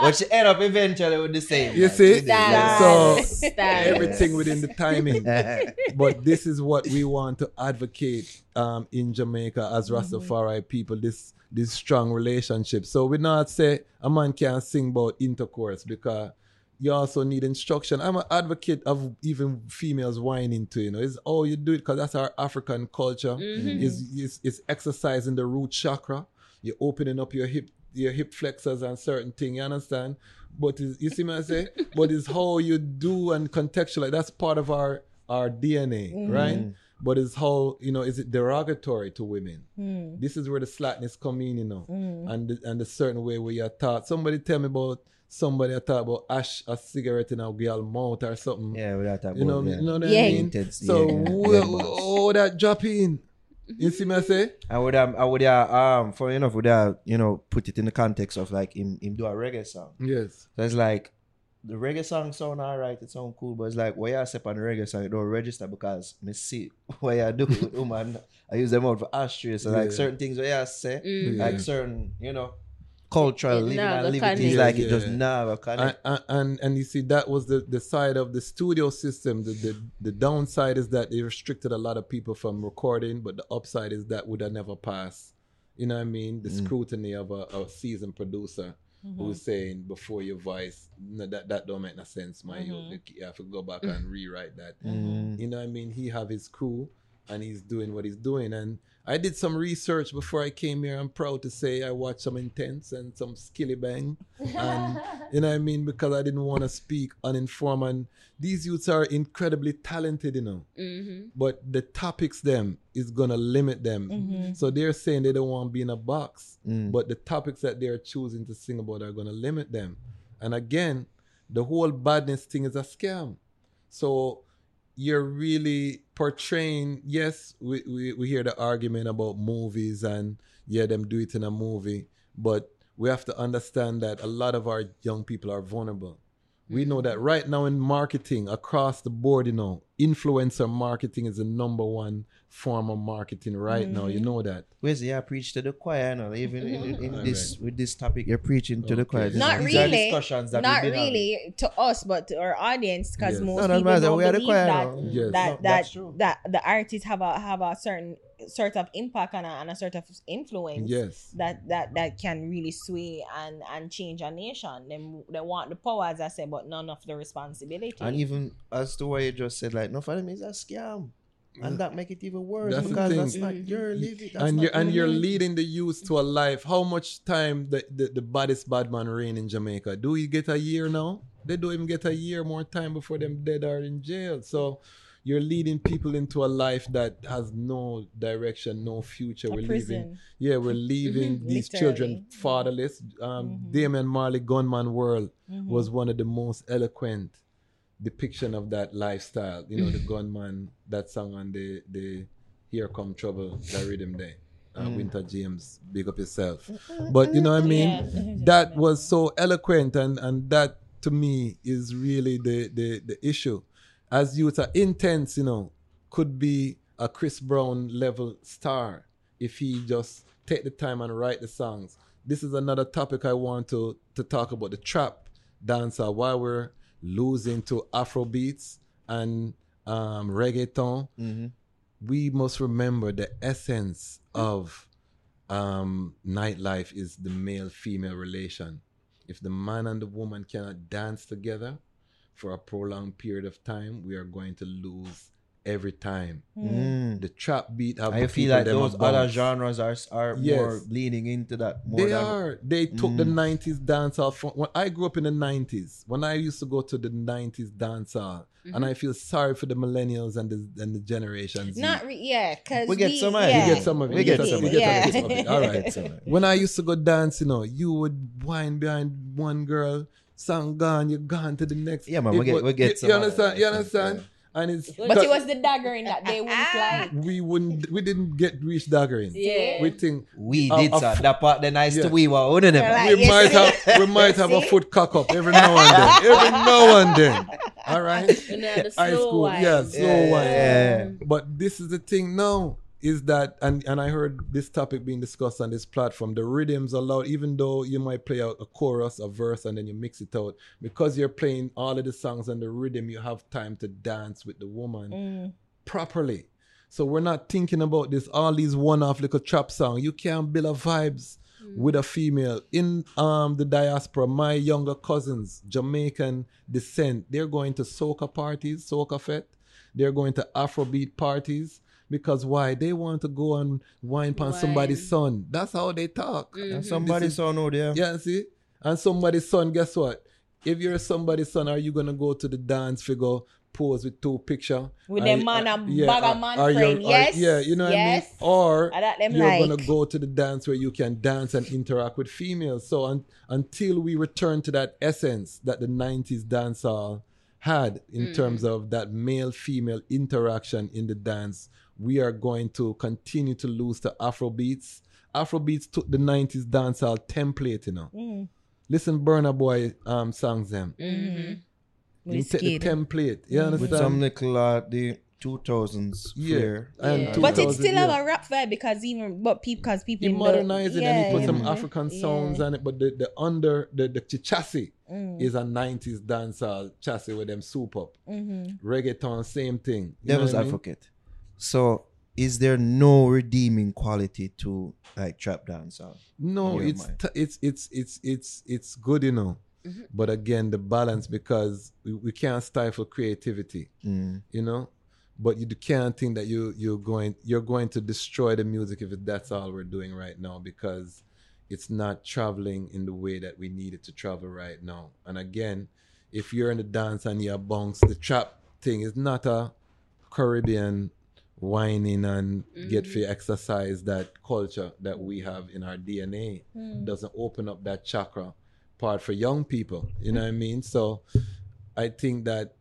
[SPEAKER 3] But she end up eventually with the same.
[SPEAKER 1] You
[SPEAKER 3] like,
[SPEAKER 1] see?
[SPEAKER 3] with the-
[SPEAKER 1] So
[SPEAKER 4] Stars.
[SPEAKER 1] everything within the timing. but this is what we want to advocate um, in Jamaica as Rastafari people. This this strong relationship. So we not say a man can't sing about intercourse because you also need instruction. I'm an advocate of even females whining to you know. It's all you do it because that's our African culture.
[SPEAKER 4] Mhm.
[SPEAKER 1] Is is is exercising the root chakra. You're opening up your hip your hip flexors and certain thing. You understand? But is, you see me I say? but it's how you do and contextualize. That's part of our our DNA,
[SPEAKER 5] Mhm.
[SPEAKER 1] right? But it's how you know is it derogatory to women?
[SPEAKER 5] Mm,
[SPEAKER 1] This is where the slackness come in, you know,
[SPEAKER 5] mm.
[SPEAKER 1] and the, and the certain way where you're taught. Somebody tell me about somebody I thought about ash a cigarette in a girl mouth or something.
[SPEAKER 3] Yeah, without that.
[SPEAKER 1] You know,
[SPEAKER 3] yeah.
[SPEAKER 1] you know what
[SPEAKER 5] Yeah.
[SPEAKER 1] I mean?
[SPEAKER 3] Intence,
[SPEAKER 1] So
[SPEAKER 3] yeah, yeah.
[SPEAKER 1] wh-
[SPEAKER 3] Yeah,
[SPEAKER 1] wh-
[SPEAKER 3] but-
[SPEAKER 1] oh, that drop in. You see me I say?
[SPEAKER 3] I would um, I would uh, um for enough would uh, you know put it in the context of like him him do a reggae song.
[SPEAKER 1] Yes.
[SPEAKER 3] So it's like the reggae song sound alright, it sound cool, but it's like why you step on the reggae song, it don't register because me see what you do with woman. I use them out for ashtray. So like certain things where you say.
[SPEAKER 1] Yeah.
[SPEAKER 3] like certain, you know, cultural
[SPEAKER 4] It
[SPEAKER 3] living
[SPEAKER 4] never
[SPEAKER 3] and living
[SPEAKER 4] connect.
[SPEAKER 3] things like
[SPEAKER 1] Yeah,
[SPEAKER 3] it just
[SPEAKER 1] yeah.
[SPEAKER 3] never connect.
[SPEAKER 1] and, and and you see that was the the side of the studio system the, the the downside is that it restricted a lot of people from recording but the upside is that would have never passed you know what i mean the
[SPEAKER 3] Mm.
[SPEAKER 1] scrutiny of a, a seasoned producer who's saying before your voice no, that that don't make no sense my
[SPEAKER 5] Mhm.
[SPEAKER 1] you, you have to go back and rewrite that
[SPEAKER 3] Mm.
[SPEAKER 1] you know what I mean? He have his crew and he's doing what he's doing. And I did some research before I came here. I'm proud to say I watched some Intence and some Skillibeng. And you know what I mean? Because I didn't want to speak uninformed. And these youths are incredibly talented, you know.
[SPEAKER 4] Mhm.
[SPEAKER 1] But the topics them is gonna limit them.
[SPEAKER 5] Mhm.
[SPEAKER 1] So they're saying they don't want to be in a box.
[SPEAKER 3] Mm.
[SPEAKER 1] But the topics that they're choosing to sing about are gonna limit them. And again, the whole badness thing is a scam. So you're really portraying, yes, we, we, we hear the argument about movies and yeah, them do it in a movie, but we have to understand that a lot of our young people are vulnerable. We know that right now in marketing across the board, you know, influencer marketing is the number one form of marketing right now. You mm-hmm. know that.
[SPEAKER 3] Where's yeah, preach to the choir, you know, even in, in, in
[SPEAKER 1] Alright.
[SPEAKER 3] this with this topic, you're preaching to the choir. These
[SPEAKER 5] Not
[SPEAKER 3] are- these
[SPEAKER 5] really.
[SPEAKER 3] discussions that
[SPEAKER 5] Not
[SPEAKER 3] we've having.
[SPEAKER 5] really to us, but to our audience, because
[SPEAKER 1] Yes.
[SPEAKER 5] most
[SPEAKER 3] No, no,
[SPEAKER 5] people
[SPEAKER 3] matter.
[SPEAKER 5] don't
[SPEAKER 3] We are the
[SPEAKER 5] believe
[SPEAKER 3] choir
[SPEAKER 5] that
[SPEAKER 3] now.
[SPEAKER 1] Yes.
[SPEAKER 5] that
[SPEAKER 3] No,
[SPEAKER 5] that that the artists have a have a certain sort of impact and a, and a sort of influence.
[SPEAKER 1] Yes.
[SPEAKER 5] That, that that can really sway and and change a nation. Them they want the power, as I said, but none of the responsibility.
[SPEAKER 3] And even as to what you just said, like no for them is a scam. And that make it even worse
[SPEAKER 1] That's
[SPEAKER 3] because
[SPEAKER 1] thing.
[SPEAKER 3] that's not mm-hmm. your living. That's
[SPEAKER 1] and you're and you're leading the youth to a life. How much time the, the, the baddest bad man reign in Jamaica? Do you get a year now? They don't even get a year more time before them dead are in jail. So you're leading people into a life that has no direction, no future.
[SPEAKER 5] a
[SPEAKER 1] we're leaving yeah, we're leaving these children fatherless. Um
[SPEAKER 5] Mhm.
[SPEAKER 1] Damian Marley Gunman World
[SPEAKER 5] Mhm.
[SPEAKER 1] was one of the most eloquent depiction of that lifestyle. You know, the gunman, that song on the the Here Come Trouble, that rhythm there. Uh,
[SPEAKER 3] Mm.
[SPEAKER 1] Winter James, big up yourself. But you know what I mean?
[SPEAKER 5] Yeah.
[SPEAKER 1] That was so eloquent and and that to me is really the the, the issue. As youth are Intence, you know, could be a Chris Brown level star if he just take the time and write the songs. This is another topic I want to to talk about the trap dancer why we're losing to Afro beats and um, reggaeton.
[SPEAKER 3] Mhm.
[SPEAKER 1] We must remember the essence of um, nightlife is the male female relation. If the man and the woman cannot dance together for a prolonged period of time, we are going to lose every time.
[SPEAKER 3] Mm.
[SPEAKER 1] The trap beat have
[SPEAKER 3] I
[SPEAKER 1] the
[SPEAKER 3] feel like those other genres are are
[SPEAKER 1] Yes.
[SPEAKER 3] more leaning into that more
[SPEAKER 1] They
[SPEAKER 3] than
[SPEAKER 1] are. They took the '90s dancehall from when I grew up in the '90s. When I used to go to the '90s dancehall, and I feel sorry for the millennials and the and the generations.
[SPEAKER 5] Not re- yeah, because
[SPEAKER 3] We get some of it.
[SPEAKER 5] yeah.
[SPEAKER 1] We get some of it.
[SPEAKER 3] We get
[SPEAKER 1] a-
[SPEAKER 3] some of
[SPEAKER 5] it.
[SPEAKER 1] a bit of it. All right.
[SPEAKER 3] Get some of it.
[SPEAKER 1] When I used to go dance, you know, you would whine behind one girl, song gone, you're gone to the next.
[SPEAKER 3] Yeah, man, we get- we get
[SPEAKER 1] you,
[SPEAKER 3] some
[SPEAKER 1] you understand? You understand?
[SPEAKER 3] yeah.
[SPEAKER 1] And it's
[SPEAKER 5] But it was the daggering that they wouldn't like.
[SPEAKER 1] we wouldn't we didn't get reach daggering.
[SPEAKER 4] Yeah.
[SPEAKER 1] We think
[SPEAKER 3] We
[SPEAKER 1] A-
[SPEAKER 3] did,
[SPEAKER 1] a
[SPEAKER 3] sir.
[SPEAKER 1] f-
[SPEAKER 3] That part, the nice
[SPEAKER 1] Yeah.
[SPEAKER 3] to we were owning them.
[SPEAKER 5] Like-
[SPEAKER 1] we
[SPEAKER 5] yes,
[SPEAKER 1] might have we might have a
[SPEAKER 5] See?
[SPEAKER 1] foot cock up every now and then. Every now and then. All right.
[SPEAKER 4] You know, the
[SPEAKER 1] High school,
[SPEAKER 4] wine.
[SPEAKER 1] yeah, slow
[SPEAKER 3] Yeah,
[SPEAKER 1] wine.
[SPEAKER 3] yeah.
[SPEAKER 1] But this is the thing now is that and and I heard this topic being discussed on this platform. The rhythms allowed, even though you might play out a chorus, a verse, and then you mix it out, because you're playing all of the songs and the rhythm, you have time to dance with the woman
[SPEAKER 5] Mm.
[SPEAKER 1] properly. So we're not thinking about this all these one-off little trap song. You can't build a vibes with a female in um the diaspora. My younger cousins, Jamaican descent, they're going to soca parties, soca fete. They're going to Afrobeat parties because why? They want to go and wine on somebody's son. That's how they talk. Mm-hmm.
[SPEAKER 3] And somebody
[SPEAKER 1] This is-
[SPEAKER 3] saw no there.
[SPEAKER 1] yeah, see? And somebody's son, guess what? If you're somebody's son, are you gonna go to the dance figure, pose with two picture?
[SPEAKER 5] With
[SPEAKER 1] Are
[SPEAKER 5] them man
[SPEAKER 1] uh,
[SPEAKER 5] and bag of
[SPEAKER 1] uh,
[SPEAKER 5] man
[SPEAKER 1] are you-
[SPEAKER 5] friend,
[SPEAKER 1] are-
[SPEAKER 5] yes,
[SPEAKER 1] Yeah, you know
[SPEAKER 5] yes.
[SPEAKER 1] what I mean? Or
[SPEAKER 5] I
[SPEAKER 1] you're
[SPEAKER 5] like.
[SPEAKER 1] gonna go to the dance where you can dance and interact with females. So un- until we return to that essence that the 90s dancehall had in mm-hmm. terms of that male female interaction in the dance, we are going to continue to lose to Afrobeats. Afrobeats took the 90s dancehall template, you know.
[SPEAKER 5] Mm.
[SPEAKER 1] Listen, Burna Boy um songs them.
[SPEAKER 5] Mm-hmm.
[SPEAKER 1] You take the template. You understand?
[SPEAKER 3] With some little uh, the 2000s
[SPEAKER 1] yeah.
[SPEAKER 3] flair.
[SPEAKER 1] And
[SPEAKER 4] Yeah.
[SPEAKER 5] But
[SPEAKER 1] it's
[SPEAKER 5] still
[SPEAKER 1] yeah.
[SPEAKER 5] have a rap vibe because even but people because people
[SPEAKER 1] He
[SPEAKER 5] in the-
[SPEAKER 1] modernized it and he put
[SPEAKER 5] yeah,
[SPEAKER 1] some. African sounds
[SPEAKER 5] Yeah.
[SPEAKER 1] on it, but the, the under the, the chassis
[SPEAKER 5] Mm.
[SPEAKER 1] is a 90s dancehall chassis with them soup up.
[SPEAKER 5] Mhm.
[SPEAKER 1] Reggaeton, same thing. You know
[SPEAKER 3] Devil's
[SPEAKER 1] what I mean?
[SPEAKER 3] advocate. So, is there no redeeming quality to like trap dance?
[SPEAKER 1] No, it's t- it's it's it's it's it's good, you know. But again, the balance because we, we can't stifle creativity,
[SPEAKER 3] Mm.
[SPEAKER 1] you know. But you can't think that you you're going you're going to destroy the music if that's all we're doing right now because it's not traveling in the way that we need it to travel right now. And again, if you're in the dance and you're bounce, the trap thing is not a Caribbean whining and get mm-hmm. for exercise that culture that we have in our DNA mm. doesn't open up that chakra part for young people. You know what I mean? So I think that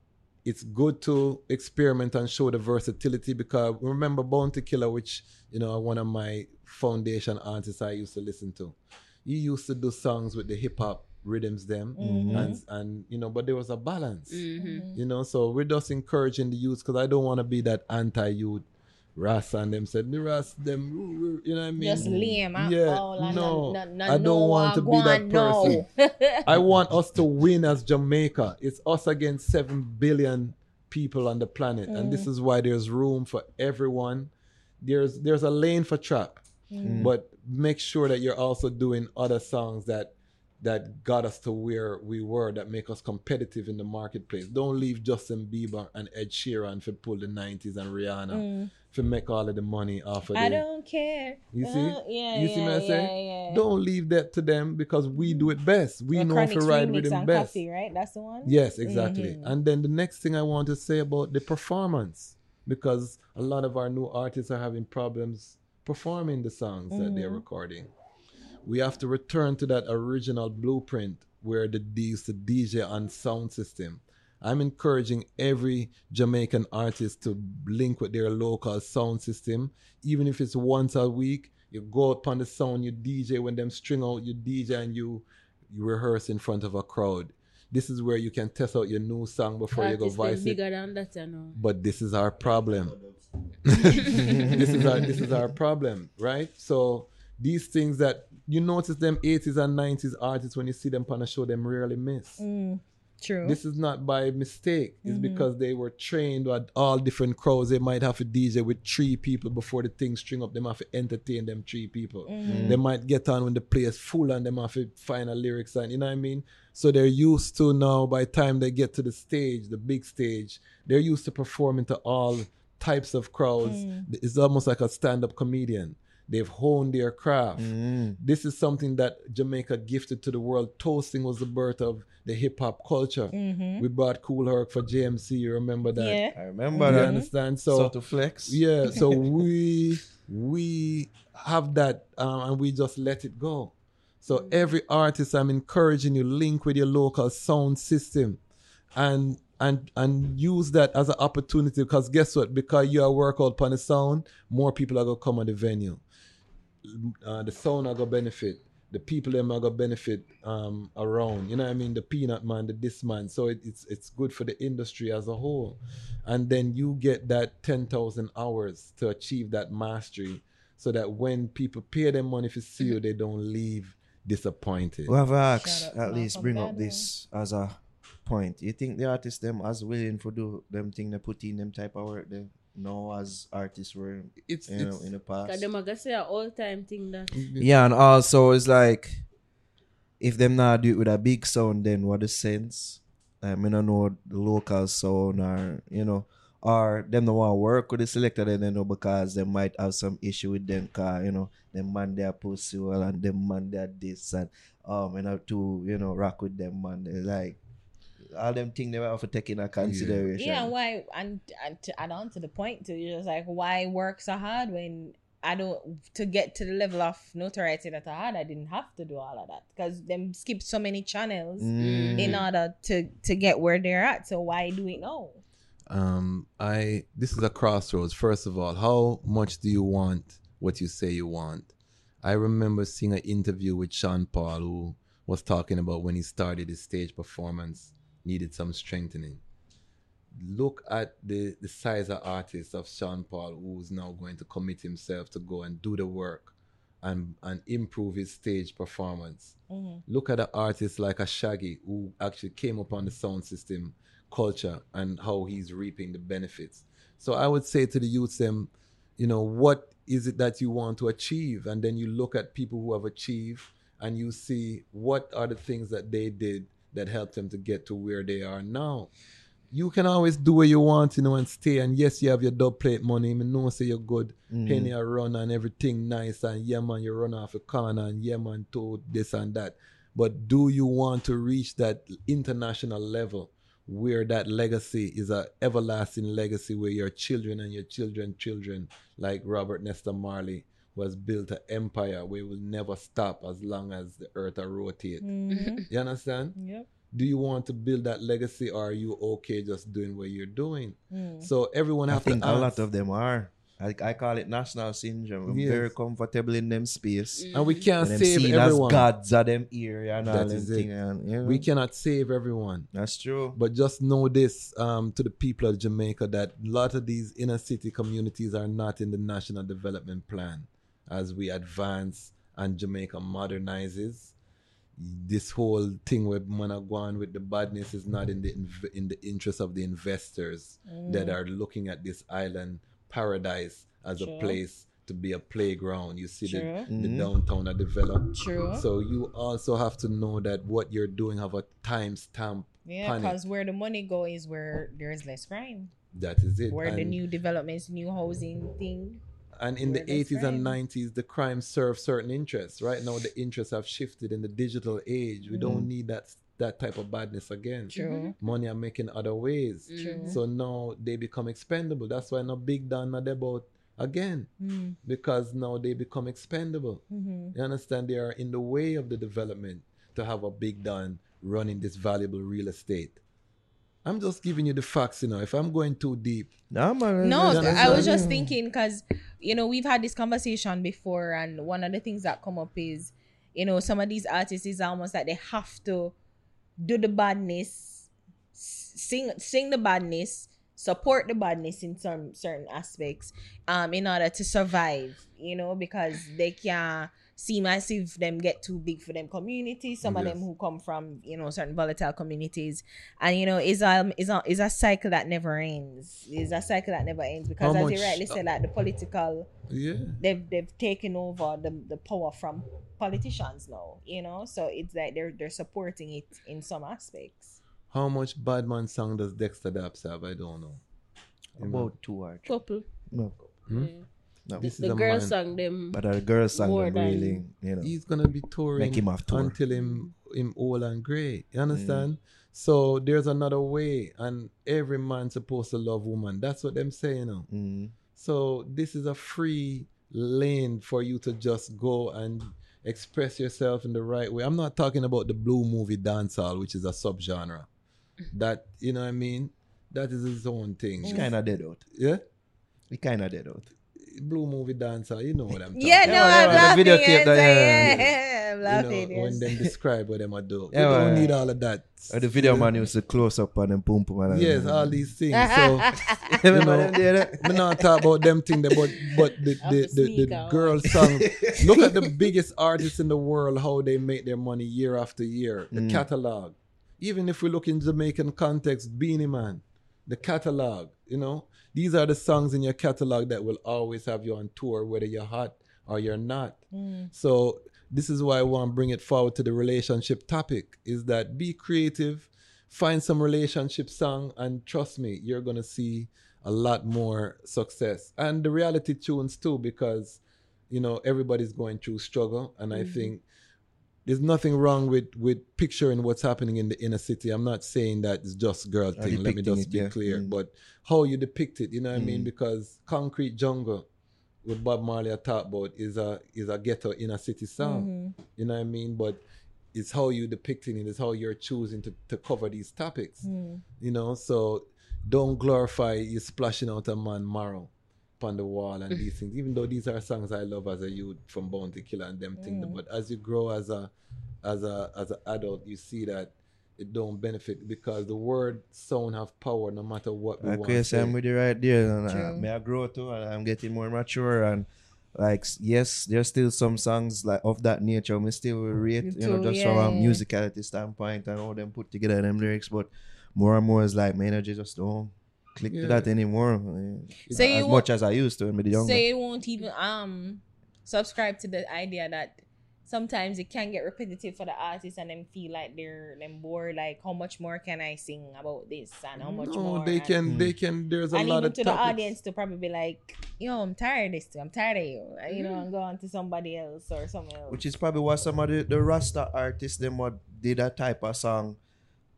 [SPEAKER 1] it's good to experiment and show the versatility because remember Bounty Killer, which you know one of my foundation artists I used to listen to. He used to do songs with the hip hop rhythms them and and you know but there was a balance
[SPEAKER 4] Mm-hmm.
[SPEAKER 1] you know so we're just encouraging the youth because i don't want to be that anti-youth ras and them said the ras them you know what i mean
[SPEAKER 5] Just lame,
[SPEAKER 1] yeah
[SPEAKER 5] All
[SPEAKER 1] no
[SPEAKER 5] no- no-
[SPEAKER 1] i don't
[SPEAKER 5] no
[SPEAKER 1] want to be that
[SPEAKER 5] one, no.
[SPEAKER 1] person i want us to win as jamaica it's us against 7 billion people on the planet and
[SPEAKER 5] Mm.
[SPEAKER 1] this is why there's room for everyone there's there's a lane for trap
[SPEAKER 5] Mm.
[SPEAKER 1] but make sure that you're also doing other songs that that got us to where we were that make us competitive in the marketplace don't leave justin bieber and ed sheeran for pull the 90s and rihanna for make all of the money off of
[SPEAKER 5] Mm. I
[SPEAKER 1] the
[SPEAKER 5] don't care.
[SPEAKER 1] you see
[SPEAKER 5] Uh, yeah,
[SPEAKER 1] you see
[SPEAKER 5] yeah,
[SPEAKER 1] what i say
[SPEAKER 5] yeah, yeah.
[SPEAKER 1] don't leave that to them because we do it best we
[SPEAKER 5] Or
[SPEAKER 1] know if to ride with them best
[SPEAKER 5] Koffee, right? That's the one.
[SPEAKER 1] Yes, exactly.
[SPEAKER 5] Mhm.
[SPEAKER 1] And then the next thing I want to say about the performance, because a lot of our new artists are having problems performing the songs that they're recording. We have to return to that original blueprint where the D used to DJ and sound system. I'm encouraging every Jamaican artist to link with their local sound system, even if it's once a week. You go up on the sound, you DJ when them string out, you DJ and you you rehearse in front of a crowd. This is where you can test out your new song before you go
[SPEAKER 4] Artist is
[SPEAKER 1] vice it.
[SPEAKER 4] bigger than that, you know.
[SPEAKER 1] But this is our problem. this is our this is our problem, right? So these things that you notice them 80s and 90s artists when you see them on a show, them rarely miss.
[SPEAKER 5] Mm, true.
[SPEAKER 1] This is not by mistake. It's
[SPEAKER 5] Mm-hmm.
[SPEAKER 1] because they were trained at all different crowds. They might have a DJ with three people before the thing string up. They might have to entertain them three people.
[SPEAKER 5] Mm-hmm.
[SPEAKER 1] They might get on when the place full and they might have to find a lyrics and you know what I mean? So they're used to now by the time they get to the stage, the big stage, they're used to performing to all types of crowds. It's almost like a stand-up comedian. They've honed their craft.
[SPEAKER 3] Mm.
[SPEAKER 1] This is something that Jamaica gifted to the world. Toasting was the birth of the hip hop culture. We brought Kool Herc for JMC. You remember that?
[SPEAKER 5] Yeah.
[SPEAKER 3] I remember
[SPEAKER 1] You
[SPEAKER 3] that.
[SPEAKER 1] understand?
[SPEAKER 3] So,
[SPEAKER 1] So,
[SPEAKER 3] to flex.
[SPEAKER 1] yeah, so we we have that um, and we just let it go. So every artist, I'm encouraging you link with your local sound system, and and and use that as an opportunity. Because guess what? Because you are work out on the sound, more people are gonna come on the venue. Uh, the sound are gonna benefit. The people them are gonna benefit um, around. You know what I mean? The peanut man, the this man. So it, it's it's good for the industry as a whole. And then you get that ten thousand hours to achieve that mastery, so that when people pay them money for see you, they don't leave disappointed.
[SPEAKER 3] We have asked
[SPEAKER 5] Shout
[SPEAKER 3] at least
[SPEAKER 5] Malcolm
[SPEAKER 3] bring up this as a point. You think the artists them as willing for do them thing they put in them type of work they know as artists were
[SPEAKER 1] It's,
[SPEAKER 3] you know
[SPEAKER 1] it's
[SPEAKER 3] in the past.
[SPEAKER 4] them a say a all time thing that
[SPEAKER 3] Yeah, and also it's like if them not do it with a big sound, then what the sense? I mean, I know the local sound or you know, or them don't want to work with the selector then you know because they might have some issue with them car, you know, them man they are pussy well and them man they are this and um you know to you know rock with them man they like all them things they have to take in a consideration.
[SPEAKER 5] Yeah, why and, and to add on to the point too, you're just like why work so hard when I don't to get to the level of notoriety that I had, I didn't have to do all of that because them skip so many channels
[SPEAKER 3] Mm.
[SPEAKER 5] in order to to get where they're at. So why do it now?
[SPEAKER 1] um i this is a crossroads first of all how much do you want what you say you want i remember seeing an interview with sean paul who was talking about when he started his stage performance needed some strengthening look at the the size of artist of sean paul who's now going to commit himself to go and do the work and and improve his stage performance mm-hmm. look at an artist like a Shaggy who actually came upon the sound system culture and how he's reaping the benefits. So I would say to the youth, them, um, you know, what is it that you want to achieve? And then you look at people who have achieved and you see what are the things that they did that helped them to get to where they are now. You can always do what you want, you know, and stay. And yes, you have your dub plate money. I know say you're good. Mm. Penny a run and everything nice. And yeah, man, you run off a corner and yeah, man, to this and that. But do you want to reach that international level where that legacy is a everlasting legacy where your children and your children children like Robert Nesta Marley was built an empire where will never stop as long as the earth will rotate. You understand?
[SPEAKER 5] Yep.
[SPEAKER 1] Do you want to build that legacy or are you okay just doing what you're doing?
[SPEAKER 5] Mm.
[SPEAKER 1] So everyone
[SPEAKER 3] I
[SPEAKER 1] have
[SPEAKER 3] think a lot of them are. I, I call it national syndrome. I'm
[SPEAKER 1] Yes.
[SPEAKER 3] very comfortable in them space.
[SPEAKER 1] and we can't
[SPEAKER 3] And
[SPEAKER 1] save
[SPEAKER 3] seen
[SPEAKER 1] everyone.
[SPEAKER 3] as gods of them area and all
[SPEAKER 1] That
[SPEAKER 3] them
[SPEAKER 1] it.
[SPEAKER 3] thing. And, you know,
[SPEAKER 1] We cannot save everyone.
[SPEAKER 3] That's true.
[SPEAKER 1] But just know this um, to the people of Jamaica that a lot of these inner city communities are not in the national development plan. As we advance and Jamaica modernizes, this whole thing with man are with the badness is not in the inv- in the interest of the investors mm. that are looking at this island paradise as
[SPEAKER 5] True.
[SPEAKER 1] a place to be a playground. You see the,
[SPEAKER 5] True.
[SPEAKER 1] the mm. downtown are developed.
[SPEAKER 5] True.
[SPEAKER 1] So you also have to know that what you're doing have a time stamp.
[SPEAKER 5] Yeah, because where the money go is where there's less crime.
[SPEAKER 1] That is it.
[SPEAKER 5] Where the new developments, new housing thing.
[SPEAKER 1] And in the
[SPEAKER 5] where there's
[SPEAKER 1] 80s and 90s, the crime served certain interests. Right now, the interests have shifted in the digital age. We don't need that that type of badness again.
[SPEAKER 5] True.
[SPEAKER 1] Money are making other ways.
[SPEAKER 5] True.
[SPEAKER 1] So now they become expendable. That's why no Big Dan not about again
[SPEAKER 5] Mm.
[SPEAKER 1] because now they become expendable.
[SPEAKER 5] Mhm.
[SPEAKER 1] You understand? They are in the way of the development to have a Big Dan running this valuable real estate. I'm just giving you the facts, you know. If I'm going too deep,
[SPEAKER 3] Nah, man.
[SPEAKER 5] No,
[SPEAKER 1] Yeah,
[SPEAKER 5] I was
[SPEAKER 1] yeah.
[SPEAKER 5] just thinking because you know we've had this conversation before, and one of the things that come up is you know some of these artists is almost like they have to do the badness, sing sing the badness, support the badness in some certain aspects, um, in order to survive. You know because they can't seem as if them get too big for them communities. Some of them who come from you know certain volatile communities, and you know is a is a is a cycle that never ends. Is a cycle that never ends because
[SPEAKER 1] How
[SPEAKER 5] as you
[SPEAKER 1] much-
[SPEAKER 5] rightly said, like the political
[SPEAKER 1] yeah.
[SPEAKER 5] they've they've taken over the, the power from politicians now. You know, so it's like they're they're supporting it in some aspects.
[SPEAKER 1] How much Badman song does Dexta Daps have? I don't know. know.
[SPEAKER 3] About two or three.
[SPEAKER 4] Couple.
[SPEAKER 3] No,
[SPEAKER 1] Hmm?
[SPEAKER 4] Yeah.
[SPEAKER 3] No.
[SPEAKER 1] This is
[SPEAKER 4] The
[SPEAKER 1] a
[SPEAKER 4] girl
[SPEAKER 1] man.
[SPEAKER 4] sang them.
[SPEAKER 3] But the girls sang them really, you know.
[SPEAKER 1] he's gonna be touring
[SPEAKER 3] Make him have tour.
[SPEAKER 1] until him him old and grey. You understand? So there's another way, and every man supposed to love woman. That's what them saying now.
[SPEAKER 3] Mm.
[SPEAKER 1] So this is a free lane for you to just go and express yourself in the right way. I'm not talking about the blue movie dancehall, which is a subgenre. That you know what I mean? That is his own thing.
[SPEAKER 3] It's kind of dead out.
[SPEAKER 1] Yeah,
[SPEAKER 3] It kind of dead out.
[SPEAKER 1] Blue movie dancehall. You know what I'm talking.
[SPEAKER 5] Yeah, no,
[SPEAKER 3] yeah,
[SPEAKER 5] I'm
[SPEAKER 3] the
[SPEAKER 5] laughing.
[SPEAKER 3] video
[SPEAKER 5] yes,
[SPEAKER 3] clip that-
[SPEAKER 5] I
[SPEAKER 3] yeah.
[SPEAKER 5] I'm
[SPEAKER 1] You
[SPEAKER 5] laughing.
[SPEAKER 1] know, when
[SPEAKER 5] yes.
[SPEAKER 1] them describe what them are do.
[SPEAKER 3] Yeah,
[SPEAKER 1] you don't
[SPEAKER 3] yeah.
[SPEAKER 1] need all of that.
[SPEAKER 3] Or the video man used to close up on them pum pum. and-
[SPEAKER 1] Yes, all these things. So you know,
[SPEAKER 3] them there, there?
[SPEAKER 1] I'm not talk about them thing there, but but the
[SPEAKER 4] Have
[SPEAKER 1] the, the, the girl song. Look at the biggest artists in the world, how they make their money year after year. The
[SPEAKER 3] Mm.
[SPEAKER 1] catalog. Even if we look in Jamaican context, Beenie Man, the catalog, you know, these are the songs in your catalog that will always have you on tour, whether you're hot or you're not. Mm. So this is why I want to bring it forward to the relationship topic is that be creative, find some relationship song, and trust me, you're gonna see a lot more success. And the reality tunes too, because you know everybody's going through struggle, and I mm-hmm. think there's nothing wrong with with picturing what's happening in the inner city. I'm not saying that it's just girl
[SPEAKER 3] Or
[SPEAKER 1] thing. Let me just
[SPEAKER 3] it,
[SPEAKER 1] be
[SPEAKER 3] yeah.
[SPEAKER 1] clear,
[SPEAKER 3] Mm.
[SPEAKER 1] but how you depict it, you know what I mean?
[SPEAKER 3] Mm.
[SPEAKER 1] Because Concrete Jungle with Bob Marley I talk about is a is a ghetto inner city song.
[SPEAKER 5] Mm-hmm.
[SPEAKER 1] You know what I mean? But it's how you depicting it, it's how you're choosing to, to cover these topics.
[SPEAKER 5] Mm.
[SPEAKER 1] You know, so don't glorify you splashing out a man marrow upon the wall and these things. Even though these are songs I love as a youth from Bounty Killer and them things. But as you grow as a as a as an adult, you see that it don't benefit because the word sound have power no matter what we
[SPEAKER 3] I
[SPEAKER 1] want
[SPEAKER 3] could
[SPEAKER 1] to
[SPEAKER 3] say
[SPEAKER 1] say.
[SPEAKER 3] I'm with you right there. And, uh, may I grow too, and I'm getting more mature. And like, yes, there's still some songs like of that nature. We still rate,
[SPEAKER 5] Me
[SPEAKER 3] you know,
[SPEAKER 5] too,
[SPEAKER 3] just from a musicality standpoint and how them put together them lyrics. But more and more is like, my energy just don't click
[SPEAKER 1] Yeah.
[SPEAKER 3] to that anymore.
[SPEAKER 5] Eh, so
[SPEAKER 3] as much as I used to when I was younger.
[SPEAKER 5] So you won't even um subscribe to the idea that sometimes it can get repetitive for the artist and them feel like they're them bored. Like how much more can I sing about this and how much
[SPEAKER 1] no,
[SPEAKER 5] more?
[SPEAKER 1] they
[SPEAKER 5] and,
[SPEAKER 1] can hmm. they can there's a
[SPEAKER 5] and
[SPEAKER 1] lot
[SPEAKER 5] even
[SPEAKER 1] of
[SPEAKER 5] to the audience to probably be like, yo, I'm tired of this too. I'm tired of you. And, You know, mm-hmm. and go on to somebody else or something else.
[SPEAKER 3] Which is probably why some of the, the Rasta artists them what did that type of song.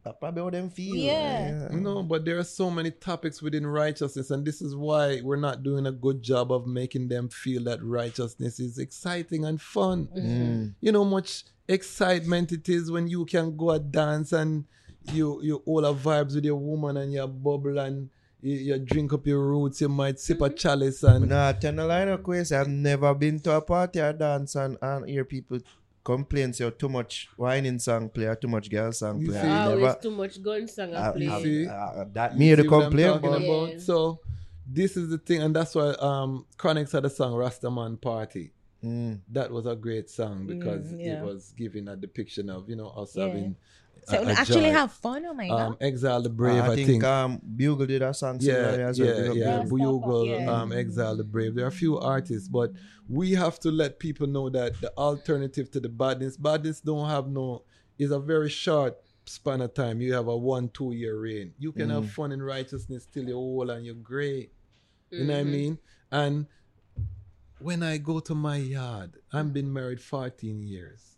[SPEAKER 3] That probably how them feel.
[SPEAKER 5] Yeah.
[SPEAKER 1] No, but there are so many topics within righteousness, and this is why we're not doing a good job of making them feel that righteousness is exciting and fun.
[SPEAKER 3] Mm.
[SPEAKER 1] You know, much excitement it is when you can go and dance and you you all have vibes with your woman and your bubble and you, you drink up your roots. You might sip a chalice and
[SPEAKER 3] Nah, tell the line of course, I've never been to a party or dance and, and hear people complain say too much whining song player, too much girl song
[SPEAKER 1] You
[SPEAKER 3] play.
[SPEAKER 1] see?
[SPEAKER 4] Always
[SPEAKER 3] never,
[SPEAKER 4] too much gun song
[SPEAKER 3] I-
[SPEAKER 4] I play.
[SPEAKER 3] I-
[SPEAKER 1] see?
[SPEAKER 3] I- that me the
[SPEAKER 1] see
[SPEAKER 3] complain
[SPEAKER 1] talking
[SPEAKER 3] about.
[SPEAKER 4] about?
[SPEAKER 1] about. So this is the thing, and that's why um Chronixx had a song Rastaman Party.
[SPEAKER 3] Mm.
[SPEAKER 1] That was a great song because
[SPEAKER 5] Mm, yeah.
[SPEAKER 1] it was giving a depiction of you know us
[SPEAKER 5] Yeah.
[SPEAKER 1] having
[SPEAKER 5] so
[SPEAKER 1] a- a
[SPEAKER 5] actually
[SPEAKER 1] joy.
[SPEAKER 5] have fun. Oh my god.
[SPEAKER 1] um Exile Di Brave.
[SPEAKER 3] I,
[SPEAKER 1] I,
[SPEAKER 3] think,
[SPEAKER 1] think.
[SPEAKER 3] um, Bugle did a song
[SPEAKER 1] yeah,
[SPEAKER 3] similarly as well.
[SPEAKER 1] yeah, yeah.
[SPEAKER 3] Bugle.
[SPEAKER 1] Bugle,
[SPEAKER 5] Yeah.
[SPEAKER 1] um, Exile Di Brave. There are a few artists, but we have to let people know that the alternative to the badness, badness don't have no, is a very short span of time. You have a one, two year reign. You can have fun in righteousness till you're old and you're great. You know what I mean? And when I go to my yard, I've been married 14 years.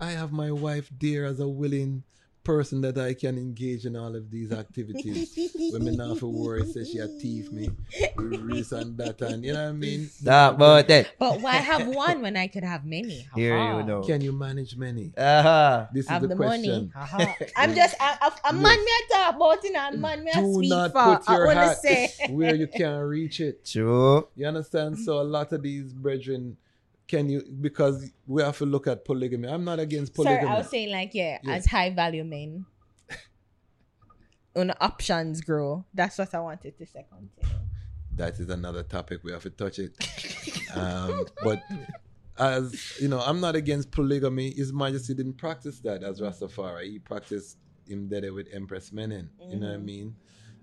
[SPEAKER 1] I have my wife there as a willing person that I can engage in all of these activities. Women not for worry, say she a thief me, this and that, and you know what I mean?
[SPEAKER 3] That but that.
[SPEAKER 5] but why have one when I could have many?
[SPEAKER 3] Here
[SPEAKER 5] Ha-ha.
[SPEAKER 3] you know.
[SPEAKER 1] Can you manage many?
[SPEAKER 3] Uh-huh.
[SPEAKER 1] This is
[SPEAKER 5] have
[SPEAKER 1] the,
[SPEAKER 5] the,
[SPEAKER 1] question.
[SPEAKER 5] money. Ha-ha. I'm just a, a, a man me I talk about it and man me I
[SPEAKER 1] Do
[SPEAKER 5] speak
[SPEAKER 1] not
[SPEAKER 5] for.
[SPEAKER 1] put your
[SPEAKER 5] I wanna
[SPEAKER 1] hat
[SPEAKER 5] say
[SPEAKER 1] where you can't reach it.
[SPEAKER 3] True.
[SPEAKER 1] You understand? So a lot of these brethren, can you because we have to look at polygamy. I'm not against polygamy. Sorry.
[SPEAKER 5] I was saying like yeah,
[SPEAKER 1] Yeah.
[SPEAKER 5] as high value men. when options grow. That's what I wanted to say. continue.
[SPEAKER 1] that is another topic we have to touch it um, but as you know i'm not against polygamy his majesty didn't practice that as rastafari he practiced him there with empress menen you know what i mean